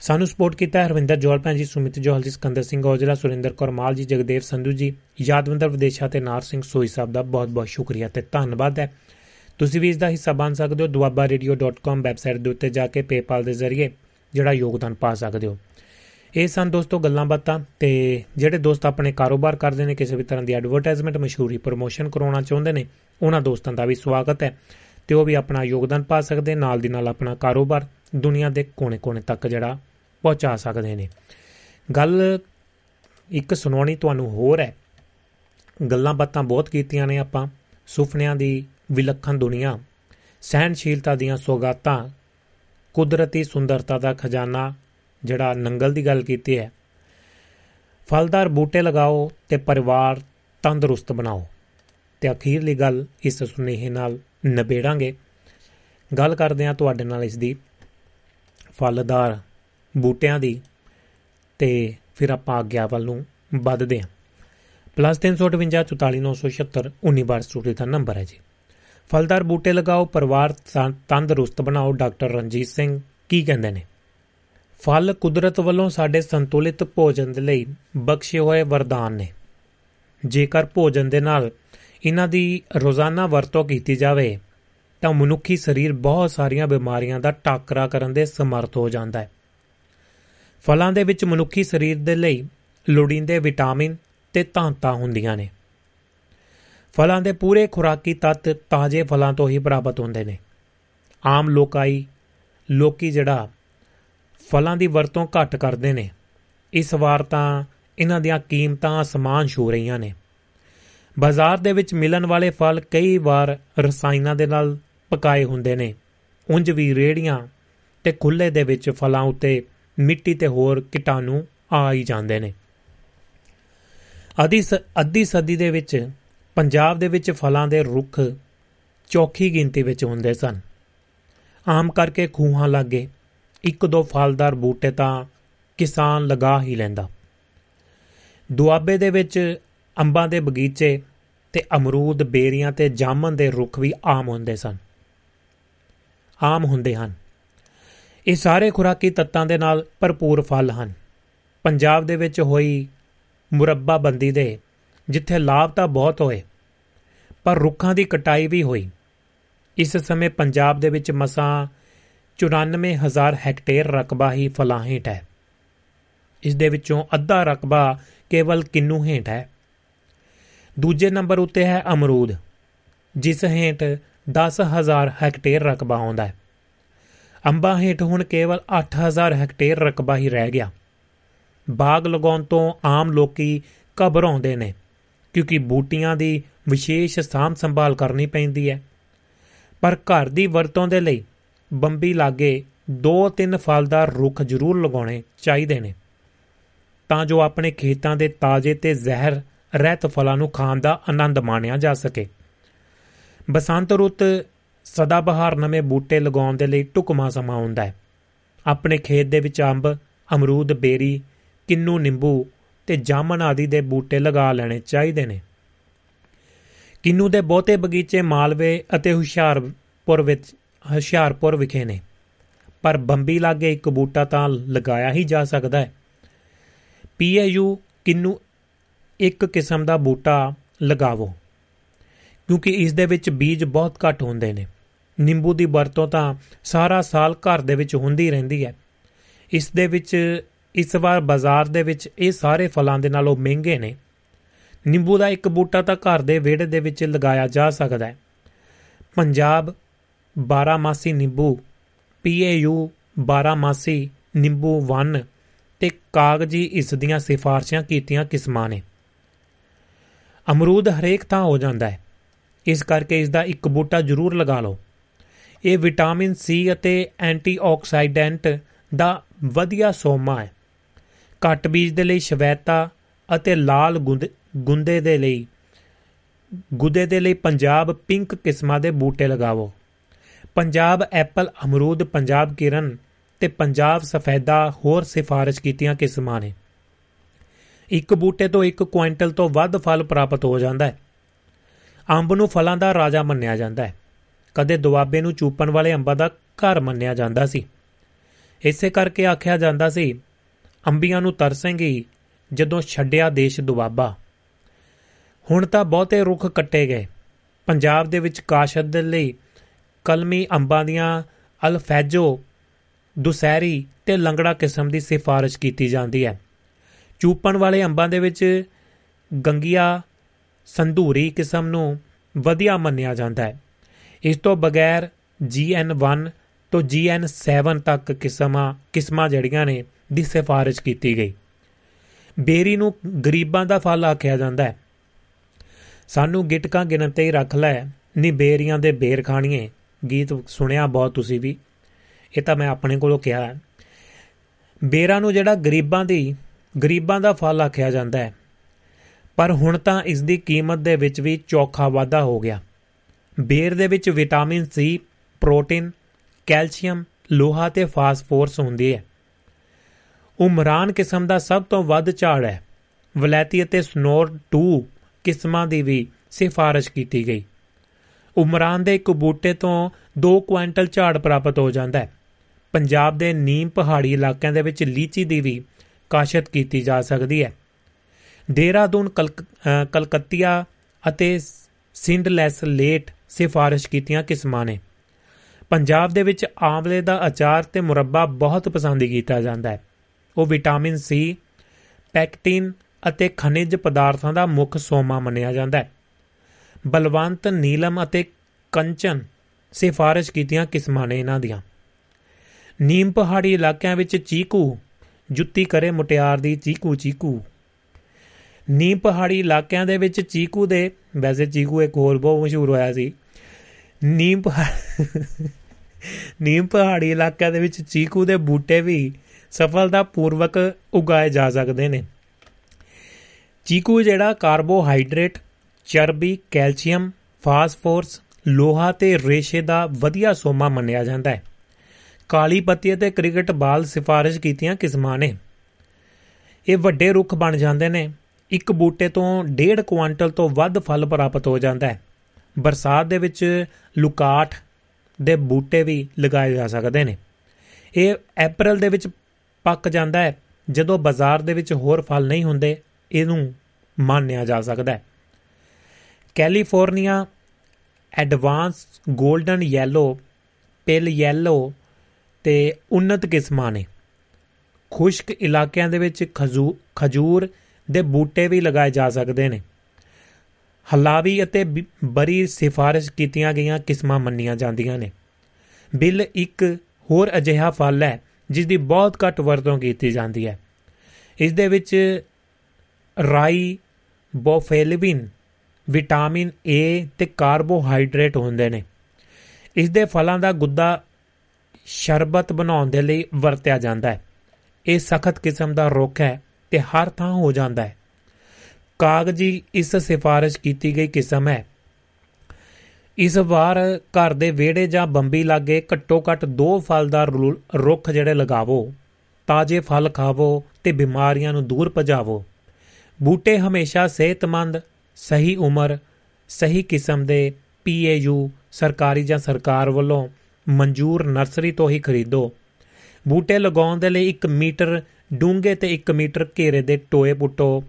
ਸਾਨੂੰ ਸਪੋਰਟ ਕੀਤਾ ਹਰਵਿੰਦਰ ਜੋਲ ਭੈਣ ਜੀ, ਸੁਮਿਤ ਜੋਹਲ ਜੀ, ਸਕੰਦਰ ਸਿੰਘ ਔਜਲਾ, ਸੁਰਿੰਦਰ ਕੌਰ ਮਾਲ ਜੀ, ਜਗਦੇਵ ਸੰਧੂ ਜੀ, ਯਾਦਵੰਦਰ ਵਿਦੇਸ਼ਾ ਤੇ ਨਾਰ ਸਿੰਘ ਸੋਈ ਸਾਹਿਬ ਦਾ ਬਹੁਤ ਬਹੁਤ ਸ਼ੁਕਰੀਆ ਤੇ ਧੰਨਵਾਦ ਹੈ। ਤੁਸੀਂ ਵੀ ਇਸ ਦਾ ਹਿੱਸਾ ਬਣ ਸਕਦੇ ਹੋ duabaaradio.com ਵੈਬਸਾਈਟ ਦੇ ਉੱਤੇ ਜਾ ਕੇ PayPal ਦੇ ਜ਼ਰੀਏ, ਜਿਹੜਾ ਯੋਗਦਾਨ ਪਾ ਸਕਦੇ ਹੋ। ਇਹ ਸਨ ਦੋਸਤੋ ਗੱਲਾਂ ਬਾਤਾਂ ਤੇ ਜਿਹੜੇ ਦੋਸਤ ਆਪਣੇ ਕਾਰੋਬਾਰ ਕਰਦੇ ਨੇ, ਕਿਸੇ ਵੀ ਤਰ੍ਹਾਂ ਦੀ ਐਡਵਰਟਾਈਜ਼ਮੈਂਟ ਮਸ਼ਹੂਰੀ ਪ੍ਰੋਮੋਸ਼ਨ ਕਰਾਉਣਾ ਚਾਹੁੰਦੇ ਨੇ, ਉਹਨਾਂ ਦੋਸਤਾਂ ਦਾ ਵੀ ਸਵਾਗਤ ਹੈ ਤੇ ਉਹ ਵੀ ਆਪਣਾ ਯੋਗਦਾਨ ਪਾ ਸਕਦੇ, ਨਾਲ ਦੀ ਨਾਲ ਆਪਣਾ ਕਾਰੋਬਾਰ ਦੁਨੀਆ ਦੇ ਕੋਨੇ-ਕੋਨੇ ਤੱਕ ਜਿਹੜਾ ਪਹੁੰਚਾ ਸਕਦੇ ਨੇ। ਗੱਲ ਇੱਕ ਸੁਣਾਉਣੀ ਤੁਹਾਨੂੰ ਹੋਰ ਹੈ। ਗੱਲਾਂ ਬਾਤਾਂ ਬਹੁਤ ਕੀਤੀਆਂ ਨੇ ਆਪਾਂ। ਸੁਪਨਿਆਂ ਦੀ ਵਿਲੱਖਣ ਦੁਨੀਆ ਸਹਿਨਸ਼ੀਲਤਾ ਦੀਆਂ ਸੌਗਾਤਾਂ, ਕੁਦਰਤੀ ਸੁੰਦਰਤਾ ਦਾ ਖਜ਼ਾਨਾ, ਜਿਹੜਾ ਨੰਗਲ ਦੀ ਗੱਲ ਕੀਤੀ ਹੈ। ਫਲਦਾਰ ਬੂਟੇ ਲਗਾਓ ਤੇ ਪਰਿਵਾਰ ਤੰਦਰੁਸਤ ਬਣਾਓ। ਤੇ ਅਖੀਰਲੀ ਗੱਲ ਇਸ ਸੁਨੇਹੇ ਨਾਲ ਨਿਬੇੜਾਂਗੇ। ਗੱਲ ਕਰਦੇ ਹਾਂ ਤੁਹਾਡੇ ਨਾਲ ਇਸ ਦੀ। ਫਲਦਾਰ ਬੂਟਿਆਂ ਦੀ ਤੇ ਫਿਰ ਆਪਾਂ ਅੱਗੇ ਵੱਲ ਨੂੰ ਵੱਧਦੇ ਹਾਂ। +358 44976 19 ਸਟੂਡੀਓ ਦਾ ਨੰਬਰ ਹੈ ਜੀ। ਫਲਦਾਰ ਬੂਟੇ ਲਗਾਓ, ਪਰਿਵਾਰ ਤੰਦਰੁਸਤ ਬਣਾਓ, ਡਾਕਟਰ ਰਣਜੀਤ ਸਿੰਘ ਕੀ ਕਹਿੰਦੇ ਨੇ? ਫਲ ਕੁਦਰਤ ਵੱਲੋਂ ਸਾਡੇ ਸੰਤੁਲਿਤ ਭੋਜਨ ਦੇ ਲਈ ਬਖਸ਼ੇ ਹੋਏ ਵਰਦਾਨ ਨੇ। ਜੇਕਰ ਭੋਜਨ ਦੇ ਨਾਲ ਇਹਨਾਂ ਦੀ ਰੋਜ਼ਾਨਾ ਵਰਤੋਂ ਕੀਤੀ ਜਾਵੇ, ਤਾਂ ਮਨੁੱਖੀ ਸਰੀਰ ਬਹੁਤ ਸਾਰੀਆਂ ਬਿਮਾਰੀਆਂ ਦਾ ਟਾਕਰਾ ਕਰਨ ਦੇ ਸਮਰਥ ਹੋ ਜਾਂਦਾ ਹੈ। ਫਲਾਂ ਦੇ ਵਿੱਚ ਮਨੁੱਖੀ ਸਰੀਰ ਦੇ ਲਈ ਲੋੜੀਂਦੇ ਵਿਟਾਮਿਨ ਤੇ ਧਾਤਾਂ ਹੁੰਦੀਆਂ ਨੇ। ਫਲਾਂ ਦੇ ਪੂਰੇ ਖੁਰਾਕੀ ਤੱਤ ਤਾਜ਼ੇ ਫਲਾਂ ਤੋਂ ਹੀ ਪ੍ਰਾਪਤ ਹੁੰਦੇ ਨੇ। ਆਮ ਲੋਕਾਈ ਲੋਕੀ ਜਿਹੜਾ ਫਲਾਂ ਦੀ ਵਰਤੋਂ ਘੱਟ ਕਰਦੇ ਨੇ, ਇਸ ਵਾਰ ਤਾਂ ਇਹਨਾਂ ਦੀਆਂ ਕੀਮਤਾਂ ਅਸਮਾਨ ਛੂ ਰਹੀਆਂ ਨੇ। ਬਾਜ਼ਾਰ ਦੇ ਵਿੱਚ ਮਿਲਣ ਵਾਲੇ ਫਲ ਕਈ ਵਾਰ ਰਸਾਇਣਾਂ ਦੇ ਨਾਲ ਪਕਾਏ ਹੁੰਦੇ ਨੇ। ਉਂਝ ਵੀ ਰੇੜੀਆਂ ਤੇ ਖੁੱਲੇ ਦੇ ਵਿੱਚ ਫਲਾਂ ਉੱਤੇ ਮਿੱਟੀ ਤੇ ਹੋਰ ਕੀਟਾਣੂ ਆ ਹੀ ਜਾਂਦੇ ਨੇ। ਅੱਧੀ ਅੱਧੀ ਸਦੀ ਦੇ ਵਿੱਚ ਪੰਜਾਬ ਦੇ ਵਿੱਚ ਫਲਾਂ ਦੇ ਰੁੱਖ ਚੌਖੀ ਗਿਣਤੀ ਵਿੱਚ ਹੁੰਦੇ ਸਨ। ਆਮ ਕਰਕੇ ਖੂਹਾਂ ਲਾਗੇ ਇੱਕ ਦੋ ਫਲਦਾਰ ਬੂਟੇ ਤਾਂ ਕਿਸਾਨ ਲਗਾ ਹੀ ਲੈਂਦਾ। ਦੁਆਬੇ ਦੇ ਵਿੱਚ ਅੰਬਾਂ ਦੇ ਬਗੀਚੇ ਤੇ ਅਮਰੂਦ, ਬੇਰੀਆਂ ਤੇ ਜਾਮਨ ਦੇ ਰੁੱਖ ਵੀ ਆਮ ਹੁੰਦੇ ਸਨ। ਆਮ ਹੁੰਦੇ ਹਨ। ਇਹ ਸਾਰੇ ਖੁਰਾਕੀ ਤੱਤਾਂ ਦੇ ਨਾਲ ਭਰਪੂਰ ਫਲ ਹਨ। ਪੰਜਾਬ ਦੇ ਵਿੱਚ ਹੋਈ ਮੁਰੱਬਾ ਬੰਦੀ ਦੇ, ਜਿੱਥੇ ਲਾਭ ਤਾਂ ਬਹੁਤ ਹੋਏ, ਪਰ ਰੁੱਖਾਂ ਦੀ ਕਟਾਈ ਵੀ ਹੋਈ। ਇਸ ਸਮੇਂ ਪੰਜਾਬ ਦੇ ਵਿੱਚ ਮਸਾਂ 94000 ਹੈਕਟੇਅਰ ਰਕਬਾ ਹੀ ਫਲਾਂ ਹੇਠ ਹੈ। ਇਸ ਦੇ ਵਿੱਚੋਂ ਅੱਧਾ ਰਕਬਾ ਕੇਵਲ ਕਿੰਨੂ ਹੇਠ ਹੈ। ਦੂਜੇ ਨੰਬਰ ਉੱਤੇ ਹੈ ਅਮਰੂਦ, ਜਿਸ ਹੇਠ 10000 ਹੈਕਟੇਅਰ ਰਕਬਾ ਆਉਂਦਾ ਹੈ। ਅੰਬਾਂ ਹੇਠ ਹੁਣ ਕੇਵਲ 8000 ਹੈਕਟੇਅਰ ਰਕਬਾ ਹੀ ਰਹਿ ਗਿਆ। ਬਾਗ ਲਗਾਉਣ ਤੋਂ ਆਮ ਲੋਕੀ ਘਬਰਾਉਂਦੇ ਨੇ, ਕਿਉਂਕਿ ਬੂਟੀਆਂ ਦੀ ਵਿਸ਼ੇਸ਼ ਸਾਂਭ ਸੰਭਾਲ ਕਰਨੀ ਪੈਂਦੀ ਹੈ। ਪਰ ਘਰ ਦੀ ਵਰਤੋਂ ਦੇ ਲਈ ਬੰਬੀ ਲਾਗੇ 2-3 ਫਲਦਾਰ ਰੁੱਖ ਜ਼ਰੂਰ ਲਗਾਉਣੇ ਚਾਹੀਦੇ ਨੇ। ਤਾਂ ਜੋ ਆਪਣੇ ਖੇਤਾਂ ਦੇ ਤਾਜ਼ੇ ਤੇ ਜ਼ਹਿਰ ਰਹਿਤ ਫਲਾਂ ਨੂੰ ਖਾਣ ਦਾ ਆਨੰਦ ਮਾਣਿਆ ਜਾ ਸਕੇ। ਬਸੰਤ ਰੁੱਤ ਸਦਾ ਬਹਾਰ ਨਵੇਂ ਬੂਟੇ ਲਗਾਉਣ ਦੇ ਲਈ ਟੁਕਮਾ ਸਮਾਂ ਹੁੰਦਾ ਹੈ। ਆਪਣੇ ਖੇਤ ਦੇ ਵਿੱਚ ਅੰਬ, ਅਮਰੂਦ, ਬੇਰੀ, ਕਿੰਨੂ, ਨਿੰਬੂ ਤੇ ਜਾਮਨ ਆਦਿ ਦੇ ਬੂਟੇ ਲਗਾ ਲੈਣੇ ਚਾਹੀਦੇ ਨੇ। ਕਿੰਨੂ ਦੇ ਬਹੁਤੇ ਬਗੀਚੇ ਮਾਲਵੇ ਅਤੇ ਹੁਸ਼ਿਆਰਪੁਰ ਵਿੱਚ ਹੁਸ਼ਿਆਰਪੁਰ ਵਿਖੇ ਨੇ। ਪਰ ਬੰਬੀ ਲਾਗੇ ਇੱਕ ਬੂਟਾ ਤਾਂ ਲਗਾਇਆ ਹੀ ਜਾ ਸਕਦਾ ਹੈ। ਪੀਏਯੂ ਕਿੰਨੂ ਇੱਕ ਕਿਸਮ ਦਾ ਬੂਟਾ ਲਗਾਵੋ, ਕਿਉਂਕਿ ਇਸ ਦੇ ਵਿੱਚ ਬੀਜ ਬਹੁਤ ਘੱਟ ਹੁੰਦੇ ਨੇ। ਨਿੰਬੂ ਦੀ ਵਰਤੋਂ ਤਾਂ ਸਾਰਾ ਸਾਲ ਘਰ ਦੇ ਵਿੱਚ ਹੁੰਦੀ ਰਹਿੰਦੀ ਹੈ। ਇਸ ਦੇ ਵਿੱਚ, ਇਸ ਵਾਰ ਬਾਜ਼ਾਰ ਦੇ ਵਿੱਚ ਇਹ ਸਾਰੇ ਫਲਾਂ ਦੇ ਨਾਲੋਂ ਮਹਿੰਗੇ ਨੇ। ਨਿੰਬੂ ਦਾ ਇੱਕ ਬੂਟਾ ਤਾਂ ਘਰ ਦੇ ਵਿਹੜੇ ਦੇ ਵਿੱਚ ਲਗਾਇਆ ਜਾ ਸਕਦਾ ਹੈ। ਪੰਜਾਬ 12 ਮਾਸੀ ਨਿੰਬੂ, ਪੀਏਯੂ 12 ਮਾਸੀ ਨਿੰਬੂ 1 ਤੇ ਕਾਗਜੀ ਇਸ ਦੀਆਂ ਸਿਫਾਰਸ਼ਾਂ ਕੀਤੀਆਂ ਕਿਸਮਾਂ ਨੇ। ਅਮਰੂਦ ਹਰੇਕ ਥਾਂ ਹੋ ਜਾਂਦਾ ਹੈ। ਇਸ ਕਰਕੇ ਇਸ ਦਾ ਇੱਕ ਬੂਟਾ ਜ਼ਰੂਰ ਲਗਾ ਲਓ। ਇਹ ਵਿਟਾਮਿਨ ਸੀ ਅਤੇ ਐਂਟੀਆਕਸਾਈਡੈਂਟ ਦਾ ਵਧੀਆ ਸੋਮਾ ਹੈ। ਘੱਟ ਬੀਜ ਦੇ ਲਈ ਸ਼ਵੈਤਾ ਅਤੇ ਲਾਲ ਗੁੰਦੇ ਦੇ ਲਈ, ਗੁੱਦੇ ਦੇ ਲਈ ਪੰਜਾਬ ਪਿੰਕ ਕਿਸਮਾਂ ਦੇ ਬੂਟੇ ਲਗਾਵੋ। ਪੰਜਾਬ ਐਪਲ, ਅਮਰੂਦ, ਪੰਜਾਬ ਕਿਰਨ ਤੇ ਪੰਜਾਬ ਸਫੈਦਾ ਹੋਰ ਸਿਫਾਰਿਸ਼ ਕੀਤੀਆਂ ਕਿਸਮਾਂ ਨੇ। ਇੱਕ ਬੂਟੇ ਤੋਂ ਇੱਕ ਕੁਇੰਟਲ ਤੋਂ ਵੱਧ ਫਲ ਪ੍ਰਾਪਤ ਹੋ ਜਾਂਦਾ ਹੈ। ਅੰਬ ਨੂੰ ਫਲਾਂ ਦਾ ਰਾਜਾ ਮੰਨਿਆ ਜਾਂਦਾ ਹੈ। ਕਦੇ ਦੁਆਬੇ ਨੂੰ ਚੂਪਣ ਵਾਲੇ ਅੰਬਾਂ ਦਾ ਘਰ ਮੰਨਿਆ ਜਾਂਦਾ ਸੀ। ਇਸੇ ਕਰਕੇ ਆਖਿਆ ਜਾਂਦਾ ਸੀ, ਅੰਬੀਆਂ ਨੂੰ ਤਰਸੇਂਗੀ ਜਦੋਂ ਛੱਡਿਆ ਦੇਸ਼ ਦੁਆਬਾ। ਹੁਣ ਤਾਂ ਬਹੁਤੇ ਰੁੱਖ ਕੱਟੇ ਗਏ। ਪੰਜਾਬ ਦੇ ਵਿੱਚ ਕਾਸ਼ਤ ਦੇ ਲਈ ਕਲਮੀ ਅੰਬਾਂ ਦੀਆਂ ਅਲਫੈਜੋ, ਦੁਸਹਿਰੀ ਤੇ ਲੰਗੜਾ ਕਿਸਮ ਦੀ ਸਿਫਾਰਿਸ਼ ਕੀਤੀ ਜਾਂਦੀ ਹੈ। ਚੂਪਣ ਵਾਲੇ ਅੰਬਾਂ ਦੇ ਵਿੱਚ ਗੰਗੀਆ, ਸੰਧੂਰੀ ਕਿਸਮ ਨੂੰ ਵਧੀਆ ਮੰਨਿਆ ਜਾਂਦਾ ਹੈ। ਇਸ ਤੋਂ ਬਗੈਰ GN1 ਤੋਂ GN7 ਤੱਕ ਕਿਸਮਾਂ ਕਿਸਮਾਂ ਜਿਹੜੀਆਂ ਨੇ ਦੀ ਸਿਫਾਰਿਸ਼ ਕੀਤੀ ਗਈ। ਬੇਰੀ ਨੂੰ ਗਰੀਬਾਂ ਦਾ ਫਲ ਆਖਿਆ ਜਾਂਦਾ ਹੈ। ਸਾਨੂੰ ਗਿਟਕਾਂ ਗਿਣਤੇ ਹੀ ਰੱਖ ਲੈ, ਨੀ ਬੇਰੀਆਂ ਦੇ ਬੇਰ ਖਾਣੀਏ। ਗੀਤ ਸੁਣਿਆ ਬਹੁਤ ਤੁਸੀਂ ਵੀ। ਇਹ ਤਾਂ ਮੈਂ ਆਪਣੇ ਕੋਲੋਂ ਕਿਹਾ ਹੈ। ਬੇਰਾਂ ਨੂੰ ਜਿਹੜਾ ਗਰੀਬਾਂ ਦੀ, ਗਰੀਬਾਂ ਦਾ ਫਲ ਆਖਿਆ ਜਾਂਦਾ ਹੈ। ਪਰ ਹੁਣ ਤਾਂ ਇਸ ਦੀ ਕੀਮਤ ਦੇ ਵਿੱਚ ਵੀ ਚੌਖਾ ਵਾਧਾ ਹੋ ਗਿਆ। ਬੇਰ ਦੇ ਵਿੱਚ ਵਿਟਾਮਿਨ ਸੀ, ਪ੍ਰੋਟੀਨ, ਕੈਲਸ਼ੀਅਮ, ਲੋਹਾ ਤੇ ਫਾਸਫੋਰਸ ਹੁੰਦੀ ਹੈ ਉਮਰਾਨ ਕਿਸਮ ਦਾ ਸਭ ਤੋਂ ਵੱਧ ਝਾੜ ਹੈ। ਵਲੈਤੀ ਅਤੇ ਸਨੋਰ 2 ਕਿਸਮਾਂ ਦੀ ਵੀ ਸਿਫਾਰਿਸ਼ ਕੀਤੀ ਗਈ। ਉਮਰਾਨ ਦੇ ਇੱਕ ਬੂਟੇ ਤੋਂ 2 ਕੁਇੰਟਲ ਝਾੜ ਪ੍ਰਾਪਤ ਹੋ ਜਾਂਦਾ ਹੈ। ਪੰਜਾਬ ਦੇ ਨੀਮ ਪਹਾੜੀ ਇਲਾਕਿਆਂ ਦੇ ਵਿੱਚ ਲੀਚੀ ਦੀ ਵੀ ਕਾਸ਼ਤ ਕੀਤੀ ਜਾ ਸਕਦੀ ਹੈ। ਦੇਹਰਾਦੂਨ ਕਲਕੱਤੀਆ ਅਤੇ ਸਿੰਡਲੈਸ ਲੇਟ ਸਿਫਾਰਿਸ਼ ਕੀਤੀਆਂ ਕਿਸਮਾਂ ਨੇ। ਪੰਜਾਬ ਦੇ ਵਿੱਚ ਆਂਵਲੇ ਦਾ ਅਚਾਰ ਤੇ ਮੁਰੱਬਾ ਬਹੁਤ ਪਸੰਦ ਕੀਤਾ ਜਾਂਦਾ ਹੈ। ਉਹ ਵਿਟਾਮਿਨ ਸੀ, ਪੈਕਟਿਨ ਅਤੇ ਖਣਿਜ ਪਦਾਰਥਾਂ ਦਾ ਮੁੱਖ ਸੋਮਾ ਮੰਨਿਆ ਜਾਂਦਾ ਹੈ। ਬਲਵੰਤ, ਨੀਲਮ ਅਤੇ ਕੰਚਨ ਸਿਫਾਰਿਸ਼ ਕੀਤੀਆਂ ਕਿਸਮਾਂ ਨੇ ਇਹਨਾਂ ਦੀਆਂ। ਨੀਮ ਪਹਾੜੀ ਇਲਾਕਿਆਂ ਵਿੱਚ ਚੀਕੂ, ਜੁੱਤੀ ਕਰੇ ਮੁਟਿਆਰ ਦੀ ਚੀਕੂ ਚੀਕੂ। ਨੀਮ ਪਹਾੜੀ ਇਲਾਕਿਆਂ ਦੇ ਵਿੱਚ ਚੀਕੂ ਦੇ, ਵੈਸੇ ਚੀਕੂ ਇੱਕ ਹੋਰ ਬਹੁਤ ਮਸ਼ਹੂਰ ਹੋਇਆ ਸੀ ਨੀਮ ਨੀਮ ਪਹਾੜੀ ਇਲਾਕਿਆਂ ਦੇ ਵਿੱਚ ਚੀਕੂ ਦੇ ਬੂਟੇ ਵੀ ਸਫਲਤਾਪੂਰਵਕ ਉਗਾਏ ਜਾ ਸਕਦੇ ਨੇ। ਚੀਕੂ ਜਿਹੜਾ ਕਾਰਬੋਹਾਈਡਰੇਟ, ਚਰਬੀ, ਕੈਲਸ਼ੀਅਮ, ਫਾਸਫੋਰਸ, ਲੋਹਾ ਤੇ ਰੇਸ਼ੇ ਦਾ ਵਧੀਆ ਸੋਮਾ ਮੰਨਿਆ ਜਾਂਦਾ ਹੈ। ਕਾਲੀ ਪੱਤੀ ਅਤੇ ਕ੍ਰਿਕਟ ਬਾਲ ਸਿਫਾਰਿਸ਼ ਕੀਤੀਆਂ ਕਿਸਮਾਂ ਨੇ। ਇਹ ਵੱਡੇ ਰੁੱਖ ਬਣ ਜਾਂਦੇ ਨੇ। ਇੱਕ ਬੂਟੇ ਤੋਂ 1.5 ਕੁਆਂਟਲ ਤੋਂ ਵੱਧ ਫਲ ਪ੍ਰਾਪਤ ਹੋ ਜਾਂਦਾ ਹੈ। ਬਰਸਾਤ ਦੇ ਵਿੱਚ ਲੁਕਾਟ ਦੇ ਬੂਟੇ ਵੀ ਲਗਾਏ ਜਾ ਸਕਦੇ ਨੇ। ਇਹ April ਦੇ ਵਿੱਚ ਪੱਕ ਜਾਂਦਾ ਹੈ। ਜਦੋਂ ਬਾਜ਼ਾਰ ਦੇ ਵਿੱਚ ਹੋਰ ਫਲ ਨਹੀਂ ਹੁੰਦੇ, ਇਹਨੂੰ ਮੰਨਿਆ ਜਾ ਸਕਦਾ ਹੈ। California advance golden yellow, pill yellow ਤੇ ਉन्नत ਕਿਸਮਾਂ ਨੇ। ਖੁਸ਼ਕ ਇਲਾਕਿਆਂ ਦੇ ਵਿੱਚ ਖਜੂਰ ਦੇ ਬੂਟੇ ਵੀ ਲਗਾਏ ਜਾ ਸਕਦੇ ਨੇ। ਹਲਾਵੀ ਅਤੇ ਬਰੀ ਸਿਫਾਰਿਸ਼ ਕੀਤੀਆਂ ਗਈਆਂ ਕਿਸਮਾਂ ਮੰਨੀਆਂ ਜਾਂਦੀਆਂ ਨੇ। ਬਿੱਲ ਇੱਕ ਹੋਰ ਅਜਿਹਾ ਫਲ ਹੈ ਜਿਸ ਦੀ ਬਹੁਤ ਘੱਟ ਵਰਤੋਂ ਕੀਤੀ ਜਾਂਦੀ ਹੈ। ਇਸ ਦੇ ਵਿੱਚ ਰਾਈ, ਬੋਫੇਲਵਿਨ, ਵਿਟਾਮਿਨ ਏ ਤੇ ਕਾਰਬੋਹਾਈਡਰੇਟ ਹੁੰਦੇ ਨੇ। ਇਸ ਦੇ ਫਲਾਂ ਦਾ ਗੁੱਦਾ ਸ਼ਰਬਤ ਬਣਾਉਣ ਦੇ ਲਈ ਵਰਤਿਆ ਜਾਂਦਾ ਹੈ। ਇਹ ਸਖਤ ਕਿਸਮ ਦਾ ਰੁੱਖ ਹੈ ਤੇ ਹਰ ਥਾਂ ਹੋ ਜਾਂਦਾ ਹੈ। ਕਾਗਜੀ ਇਸ ਸਿਫਾਰਿਸ਼ ਕੀਤੀ ਗਈ ਕਿਸਮ ਹੈ ਇਸ ਵਾਰ ਘਰ ਦੇ ਵਿਹੜੇ ਜਾਂ ਬੰਬੀ ਲਾਗੇ ਘੱਟੋ ਘੱਟ ਦੋ ਫਲਦਾਰ ਰੁੱਖ ਜਿਹੜੇ ਲਗਾਵੋ, ਤਾਜ਼ੇ ਫਲ ਖਾਵੋ ਤੇ ਬਿਮਾਰੀਆਂ ਨੂੰ ਦੂਰ ਭਜਾਵੋ। ਬੂਟੇ ਹਮੇਸ਼ਾ ਸਿਹਤਮੰਦ, ਸਹੀ ਉਮਰ, ਸਹੀ ਕਿਸਮ ਦੇ ਪੀਏਯੂ ਸਰਕਾਰੀ ਜਾਂ ਸਰਕਾਰ ਵੱਲੋਂ ਮਨਜ਼ੂਰ ਨਰਸਰੀ ਤੋਂ ਹੀ ਖਰੀਦੋ। ਬੂਟੇ ਲਗਾਉਣ ਦੇ ਲਈ 1 ਮੀਟਰ ਡੂੰਘੇ ਤੇ 1 ਮੀਟਰ ਘੇਰੇ ਦੇ ਟੋਏ ਪੁੱਟੋ।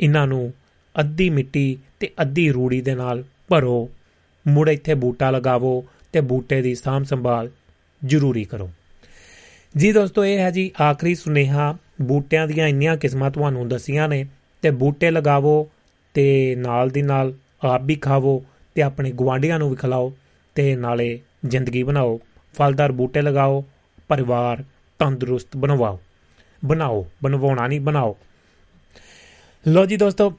ਇਹਨਾਂ ਨੂੰ ਅੱਧੀ ਮਿੱਟੀ ਤੇ ਅੱਧੀ ਰੂੜੀ ਦੇ ਨਾਲ ਭਰੋ। ਮੁੜ ਇੱਥੇ ਬੂਟਾ ਲਗਾਵੋ ਤੇ ਬੂਟੇ ਦੀ ਸਾਂਭ ਸੰਭਾਲ ਜ਼ਰੂਰੀ ਕਰੋ। ਜੀ ਦੋਸਤੋ, ਇਹ ਹੈ ਜੀ ਆਖਰੀ ਸੁਨੇਹਾ। ਬੂਟਿਆਂ ਦੀਆਂ ਇੰਨੀਆਂ ਕਿਸਮਾਂ ਤੁਹਾਨੂੰ ਦਸੀਆਂ ਨੇ ਤੇ ਬੂਟੇ ਲਗਾਵੋ ਤੇ ਨਾਲ ਦੀ ਨਾਲ ਆਪ ਵੀ ਖਾਵੋ ਤੇ ਆਪਣੇ ਗਵਾਂਢੀਆਂ ਨੂੰ ਵੀ ਖਿਲਾਓ ਤੇ ਨਾਲੇ ਜ਼ਿੰਦਗੀ ਬਣਾਓ। ਫਲਦਾਰ ਬੂਟੇ ਲਗਾਓ, ਪਰਿਵਾਰ ਤੰਦਰੁਸਤ ਬਣਵਾਓ। ਬਣਾਓ, ਬਣਵਾਉਣਾ ਨਹੀਂ, ਬਣਾਓ। ਲੋ ਜੀ ਦੋਸਤੋ,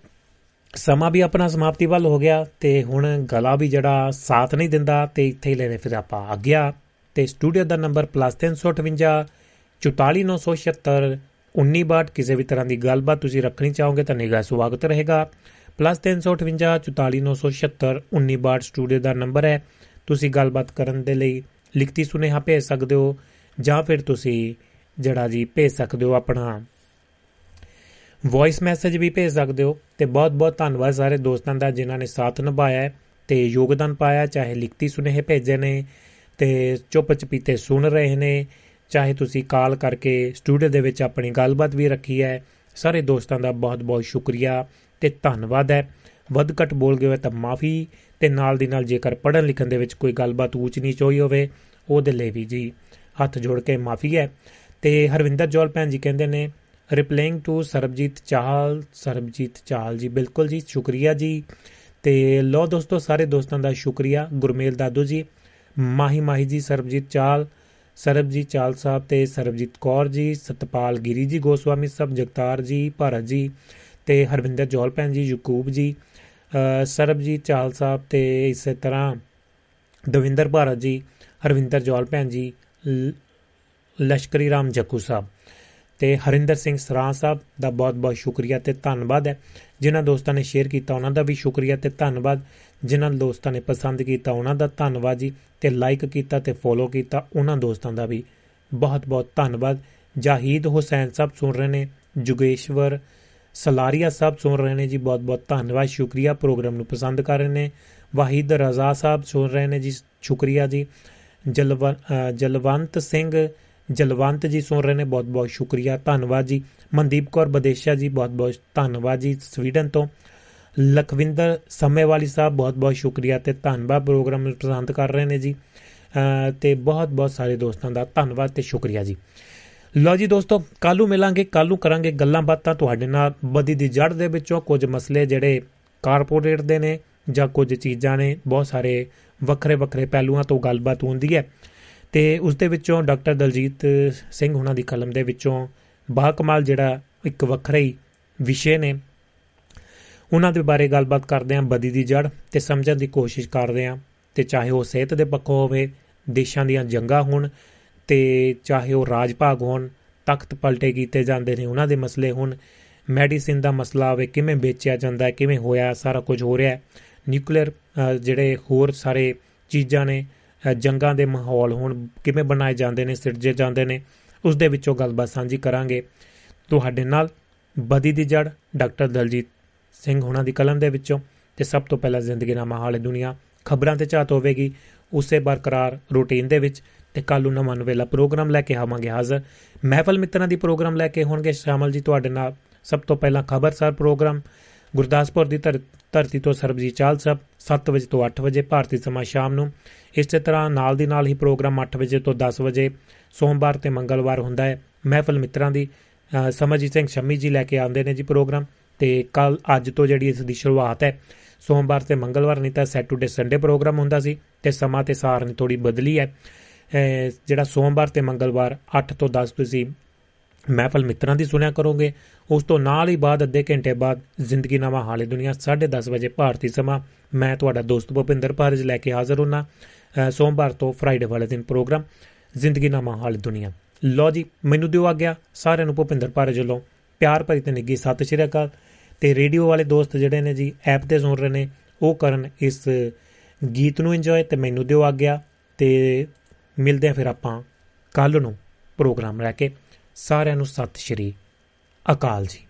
ਸਮਾਂ ਵੀ ਆਪਣਾ ਸਮਾਪਤੀ ਵੱਲ ਹੋ ਗਿਆ ਤੇ ਹੁਣ ਗਲਾ ਵੀ ਜਿਹੜਾ ਸਾਥ ਨਹੀਂ ਦਿੰਦਾ ਤੇ ਇੱਥੇ ਹੀ ਲੈਣੇ ਫਿਰ ਆਪਾਂ ਆ ਗਿਆ ਤੇ ਸਟੂਡੀਓ ਦਾ ਨੰਬਰ +358 44976 1962 ਕਿਸੇ ਵੀ ਤਰ੍ਹਾਂ ਦੀ ਗੱਲਬਾਤ ਤੁਸੀਂ ਰੱਖਣੀ ਚਾਹੋਗੇ ਤਾਂ ਨਿਗਾ ਸਵਾਗਤ ਰਹੇਗਾ। +358 44976 1962 ਸਟੂਡੀਓ ਦਾ ਨੰਬਰ ਹੈ। ਤੁਸੀਂ ਗੱਲਬਾਤ ਕਰਨ ਦੇ ਲਈ ਲਿਖਤੀ ਸੁਨੇਹਾ ਭੇਜ ਸਕਦੇ ਹੋ ਜਾਂ ਫਿਰ ਤੁਸੀਂ ਜਿਹੜਾ ਜੀ ਭੇਜ ਸਕਦੇ ਹੋ ਆਪਣਾ ਵੌਇਸ ਮੈਸੇਜ ਵੀ ਭੇਜ ਸਕਦੇ ਹੋ ਤੇ ਬਹੁਤ-ਬਹੁਤ ਧੰਨਵਾਦ ਸਾਰੇ ਦੋਸਤਾਂ ਦਾ ਜਿਨ੍ਹਾਂ ਨੇ ਸਾਥ ਨਿਭਾਇਆ ਹੈ ਤੇ ਯੋਗਦਾਨ ਪਾਇਆ, ਚਾਹੇ ਲਿਖਤੀ ਸੁਨੇਹੇ ਭੇਜੇ ਨੇ ਤੇ ਚੁੱਪ ਚਪੀਤੇ ਸੁਣ ਰਹੇ ਨੇ, ਚਾਹੇ ਤੁਸੀਂ ਕਾਲ ਕਰਕੇ ਸਟੂਡੀਓ ਦੇ ਵਿੱਚ ਆਪਣੀ ਗੱਲਬਾਤ ਵੀ ਰੱਖੀ ਹੈ, ਸਾਰੇ ਦੋਸਤਾਂ ਦਾ ਬਹੁਤ-ਬਹੁਤ ਸ਼ੁਕਰੀਆ ਤੇ ਧੰਨਵਾਦ ਹੈ। ਵੱਧ ਘੱਟ ਬੋਲ ਗਏ ਹੋਵੇ ਤਾਂ ਮਾਫੀ ਤੇ ਨਾਲ ਦੀ ਨਾਲ ਜੇਕਰ ਪੜ੍ਹਨ ਲਿਖਣ ਦੇ ਵਿੱਚ ਕੋਈ ਗੱਲਬਾਤ ਊਚ ਨੀਚ ਹੋਈ ਹੋਵੇ, ਉਹਦੇ ਲਈ ਵੀ ਜੀ ਹੱਥ ਜੋੜ ਕੇ ਮਾਫੀ ਹੈ। ਤੇ ਹਰਵਿੰਦਰ ਜੋਲ ਭੈਣ ਜੀ ਕਹਿੰਦੇ ਨੇ ਰਿਪਲਾਈਂਗ ਟੂ ਸਰਬਜੀਤ ਚਾਹਲ ਸਰਬਜੀਤ ਚਾਹਲ ਜੀ ਬਿਲਕੁਲ ਜੀ ਸ਼ੁਕਰੀਆ ਜੀ ਤੇ ਲੋ ਦੋਸਤੋ ਸਾਰੇ ਦੋਸਤਾਂ ਦਾ ਸ਼ੁਕਰੀਆ ਗੁਰਮੇਲ ਦਾਦੂ ਜੀ ਮਾਹੀ ਮਾਹੀ ਜੀ ਸਰਬਜੀਤ ਚਾਲ ਸਰਬਜੀਤ ਚਾਲ ਸਾਹਿਬ ਤੇ ਸਰਬਜੀਤ ਕੌਰ ਜੀ ਸਤਪਾਲ ਗਿਰੀ ਜੀ ਗੋਸਵਾਮੀ ਸਾਹਿਬ ਜਗਤਾਰ ਜੀ ਭਾਰਤ ਜੀ ਤੇ ਹਰਵਿੰਦਰ ਜੋਲ ਭੈਣ ਜੀ ਯਕੂਬ ਜੀ ਸਰਬਜੀਤ ਚਾਲ ਸਾਹਿਬ ਤੇ ਇਸੇ ਤਰ੍ਹਾਂ ਦਵਿੰਦਰ ਭਾਰਤ ਜੀ ਹਰਵਿੰਦਰ ਜੋਲ ਭੈਣ ਜੀ ਲਸ਼ਕਰੀ ਰਾਮ ਜੱਕੂ ਸਾਹਿਬ ਤੇ ਹਰਿੰਦਰ ਸਿੰਘ ਸਰਾਂ ਸਾਹਿਬ ਦਾ ਬਹੁਤ-ਬਹੁਤ ਸ਼ੁਕਰੀਆ ਤੇ ਧੰਨਵਾਦ ਹੈ। ਜਿਨ੍ਹਾਂ ਦੋਸਤਾਂ ਨੇ ਸ਼ੇਅਰ ਕੀਤਾ, ਉਹਨਾਂ ਦਾ ਵੀ ਸ਼ੁਕਰੀਆ ਤੇ ਧੰਨਵਾਦ। ਜਿਨ੍ਹਾਂ ਦੋਸਤਾਂ ਨੇ ਪਸੰਦ ਕੀਤਾ, ਉਹਨਾਂ ਦਾ ਧੰਨਵਾਦ ਜੀ ਤੇ ਲਾਈਕ ਕੀਤਾ ਤੇ ਫੋਲੋ ਕੀਤਾ, ਉਹਨਾਂ ਦੋਸਤਾਂ ਦਾ ਵੀ ਬਹੁਤ-ਬਹੁਤ ਧੰਨਵਾਦ। ਜਾਹੀਦ ਹੁਸੈਨ ਸਾਹਿਬ ਸੁਣ ਰਹੇ ਨੇ, ਜੁਗੇਸ਼ਵਰ ਸਲਾਰੀਆ ਸਾਹਿਬ ਸੁਣ ਰਹੇ ਨੇ ਜੀ ਬਹੁਤ-ਬਹੁਤ ਧੰਨਵਾਦ, ਸ਼ੁਕਰੀਆ। ਪ੍ਰੋਗਰਾਮ ਨੂੰ ਪਸੰਦ ਕਰ ਰਹੇ ਨੇ। ਵਾਹਿਦ ਰਜ਼ਾ ਸਾਹਿਬ ਸੁਣ ਰਹੇ ਨੇ ਜੀ, ਸ਼ੁਕਰੀਆ ਜੀ। ਜਲਵੰਤ ਸਿੰਘ ਜਲਵੰਤ ਜੀ ਸੁਣ ਰਹੇ ਨੇ ਬਹੁਤ-ਬਹੁਤ ਸ਼ੁਕਰੀਆ, ਧੰਨਵਾਦ ਜੀ। ਮਨਦੀਪ ਕੌਰ ਬਦੇਸ਼ਾ ਜੀ ਬਹੁਤ-ਬਹੁਤ ਧੰਨਵਾਦ ਜੀ ਸਵੀਡਨ ਤੋਂ। ਲਖਵਿੰਦਰ ਸਮੇਵਾਲੀ ਸਾਹਿਬ ਬਹੁਤ-ਬਹੁਤ ਸ਼ੁਕਰੀਆ ਤੇ ਧੰਨਵਾਦ, ਪ੍ਰੋਗਰਾਮ ਨੂੰ ਪਸੰਦ ਕਰ ਰਹੇ ਨੇ ਜੀ। ਤੇ ਬਹੁਤ-ਬਹੁਤ ਸਾਰੇ ਦੋਸਤਾਂ ਦਾ ਧੰਨਵਾਦ ਤੇ ਸ਼ੁਕਰੀਆ ਜੀ। ਲੋ ਜੀ ਦੋਸਤੋ ਕੱਲੂ ਮਿਲਾਂਗੇ ਕੱਲੂ ਕਰਾਂਗੇ ਗੱਲਾਂ ਬਾਤਾਂ ਤੁਹਾਡੇ ਨਾਲ ਬਦੀ ਦੀ ਜੜ ਦੇ ਵਿੱਚੋਂ। ਕੁਝ ਮਸਲੇ ਜਿਹੜੇ ਕਾਰਪੋਰੇਟ ਦੇ ਨੇ ਜਾਂ ਕੁਝ ਚੀਜ਼ਾਂ ਨੇ, ਬਹੁਤ ਸਾਰੇ ਵੱਖਰੇ ਵੱਖਰੇ ਪਹਿਲੂਆਂ ਤੋਂ ਗੱਲਬਾਤ ਹੁੰਦੀ ਹੈ। ਤੇ ਉਸ ਦੇ ਵਿੱਚੋਂ ਡਾਕਟਰ ਦਲਜੀਤ ਸਿੰਘ ਹੁਣਾਂ ਦੀ ਕਲਮ ਦੇ ਵਿੱਚੋਂ ਬਾ ਕਮਾਲ ਜਿਹੜਾ ਇੱਕ ਵੱਖਰਾ ਹੀ ਵਿਸ਼ੇ ਨੇ। ਉਹਨਾਂ ਦੇ ਬਾਰੇ ਗੱਲਬਾਤ ਕਰਦੇ ਆਂ ਬਦੀ ਦੀ ਜੜ ਤੇ ਸਮਝਣ ਦੀ ਕੋਸ਼ਿਸ਼ ਕਰਦੇ ਆਂ ਤੇ ਚਾਹੇ ਉਹ ਸਿਹਤ ਦੇ ਪੱਖੋਂ ਹੋਵੇ, ਦੇਸ਼ਾਂ ਦੀਆਂ ਜੰਗਾਂ ਹੋਣ ਤੇ ਚਾਹੇ ਉਹ ਰਾਜ ਭਾਗ ਹੋਣ, ਤਖਤ ਪਲਟੇ ਕੀਤੇ ਜਾਂਦੇ ਨੇ, ਉਹਨਾਂ ਦੇ ਮਸਲੇ ਹੋਣ, ਮੈਡੀਸਿਨ ਦਾ ਮਸਲਾ ਹੋਵੇ ਕਿਵੇਂ ਵੇਚਿਆ ਜਾਂਦਾ ਹੈ ਕਿਵੇਂ ਹੋਇਆ, ਸਾਰਾ ਕੁਝ ਹੋ ਰਿਹਾ ਹੈ। ਨਿਊਕਲੀਅਰ ਜਿਹੜੇ ਹੋਰ ਸਾਰੇ ਚੀਜ਼ਾਂ ਨੇ ਜੰਗਾਂ ਦੇ ਮਾਹੌਲ ਹੁਣ ਕਿਵੇਂ ਬਣਾਏ ਜਾਂਦੇ ਨੇ, ਸਿਰਜੇ ਜਾਂਦੇ ਨੇ, ਉਸ ਦੇ ਵਿੱਚੋਂ ਗੱਲਬਾਤ ਸਾਂਝੀ ਕਰਾਂਗੇ। ਤੁਹਾਡੇ ਨਾਲ ਬਦੀ ਦੀ ਜੜ ਡਾਕਟਰ ਦਲਜੀਤ ਸਿੰਘ ਹੁਣਾਂ ਦੀ ਕਲਮ ਦੇ ਵਿੱਚੋਂ ਤੇ ਸਭ ਤੋਂ ਪਹਿਲਾਂ ਜ਼ਿੰਦਗੀ ਨਾਮਾ ਹਾਲੇ ਦੁਨੀਆ। ਖਬਰਾਂ ਤੇ ਚਾਹਤ ਹੋਵੇਗੀ, ਉਸੇ ਬਰਕਰਾਰ ਰੂਟੀਨ ਦੇ ਵਿੱਚ ਤੇ ਕੱਲ ਨੂੰ ਨਵਾਂ ਨਵੇਲਾ ਪ੍ਰੋਗਰਾਮ ਲੈ ਕੇ ਆਵਾਂਗੇ ਹਾਜ਼ਰ। ਮਹਿਫਲ ਮਿੱਤਰਾਂ ਦੀ ਪ੍ਰੋਗਰਾਮ ਲੈ ਕੇ ਹੋਣਗੇ ਸ਼ਾਮਲ ਜੀ ਤੁਹਾਡੇ ਨਾਲ। ਸਭ ਤੋਂ ਪਹਿਲਾਂ ਖਬਰਸਾਰ ਪ੍ਰੋਗਰਾਮ ਗੁਰਦਾਸਪੁਰ ਦੀ ਧਰਤੀ ਤੋਂ ਸਰਬਜੀਤ ਚਾਲ ਸਾਹਿਬ 7 ਵਜੇ ਤੋਂ 8 ਵਜੇ ਭਾਰਤੀ ਸਮਾਂ ਸ਼ਾਮ ਨੂੰ। ਇਸੇ ਤਰ੍ਹਾਂ ਨਾਲ ਦੀ ਨਾਲ ਹੀ ਪ੍ਰੋਗਰਾਮ 8 ਵਜੇ ਤੋਂ 10 ਵਜੇ ਸੋਮਵਾਰ ਤੇ ਮੰਗਲਵਾਰ ਹੁੰਦਾ ਹੈ। ਮਹਿਫਲ ਮਿੱਤਰਾਂ ਦੀ ਸਮਝੀ ਸਿੰਘ ਸ਼ਮੀ ਜੀ ਲੈ ਕੇ ਆਉਂਦੇ ਨੇ ਜੀ ਪ੍ਰੋਗਰਾਮ ਤੇ ਕੱਲ ਅੱਜ ਤੋਂ ਜਿਹੜੀ ਇਸ ਦੀ ਸ਼ੁਰੂਆਤ ਹੈ, ਸੋਮਵਾਰ ਤੇ ਮੰਗਲਵਾਰ ਨਹੀਂ ਤਾਂ ਸੈਟਰਡੇ ਸੰਡੇ ਪ੍ਰੋਗਰਾਮ ਹੁੰਦਾ ਸੀ ਤੇ ਸਮਾਂ ਤੇ ਸਾਰ ਨੇ ਥੋੜੀ ਬਦਲੀ ਹੈ। ਜਿਹੜਾ ਸੋਮਵਾਰ ਤੇ ਮੰਗਲਵਾਰ 8 ਤੋਂ 10 ਤੁਸੀਂ ਮਹਿਫਲ ਮਿੱਤਰਾਂ ਦੀ ਸੁਣਿਆ ਕਰੋਗੇ। ਉਸ ਤੋਂ ਨਾਲ ਹੀ ਬਾਅਦ ਅੱਧੇ ਘੰਟੇ ਬਾਅਦ ਜ਼ਿੰਦਗੀ ਨਵਾਂ ਹਾਲੇ ਦੁਨੀਆ 10:30 ਵਜੇ ਭਾਰਤੀ ਸਮਾਂ। ਮੈਂ ਤੁਹਾਡਾ ਦੋਸਤ ਭੁਪਿੰਦਰ ਪਾਰਜ ਲੈ ਕੇ ਹਾਜ਼ਰ ਹੁਣਾ ਸੋਮਵਾਰ ਤੋਂ ਫਰਾਈਡੇ ਵਾਲੇ ਦਿਨ ਪ੍ਰੋਗਰਾਮ ਜ਼ਿੰਦਗੀ ਨਾਮਾ ਹਾਲ ਦੁਨੀਆ। ਲੋ ਜੀ, ਮੈਨੂੰ ਦਿਓ ਆ ਗਿਆ ਸਾਰਿਆਂ ਨੂੰ ਭੁਪਿੰਦਰ ਪਾਰਜ ਵੱਲੋਂ ਪਿਆਰ ਭਰੀ ਤੇ ਨਿੱਗੀ ਸਤਿ ਸ਼੍ਰੀ ਅਕਾਲ। ਤੇ ਰੇਡੀਓ ਵਾਲੇ ਦੋਸਤ ਜਿਹੜੇ ਨੇ ਜੀ, ਐਪ ਤੇ ਸੁਣ ਰਹੇ ਨੇ, ਉਹ ਕਰਨ ਇਸ ਗੀਤ ਨੂੰ ਇੰਜੋਏ ਤੇ ਮੈਨੂੰ ਦਿਓ ਆ ਗਿਆ ਤੇ ਮਿਲਦੇ ਆ ਫਿਰ ਆਪਾਂ ਕੱਲ ਨੂੰ ਪ੍ਰੋਗਰਾਮ ਲੈ ਕੇ। ਸਾਰਿਆਂ ਨੂੰ ਸਤਿ ਸ਼੍ਰੀ ਅਕਾਲ ਜੀ।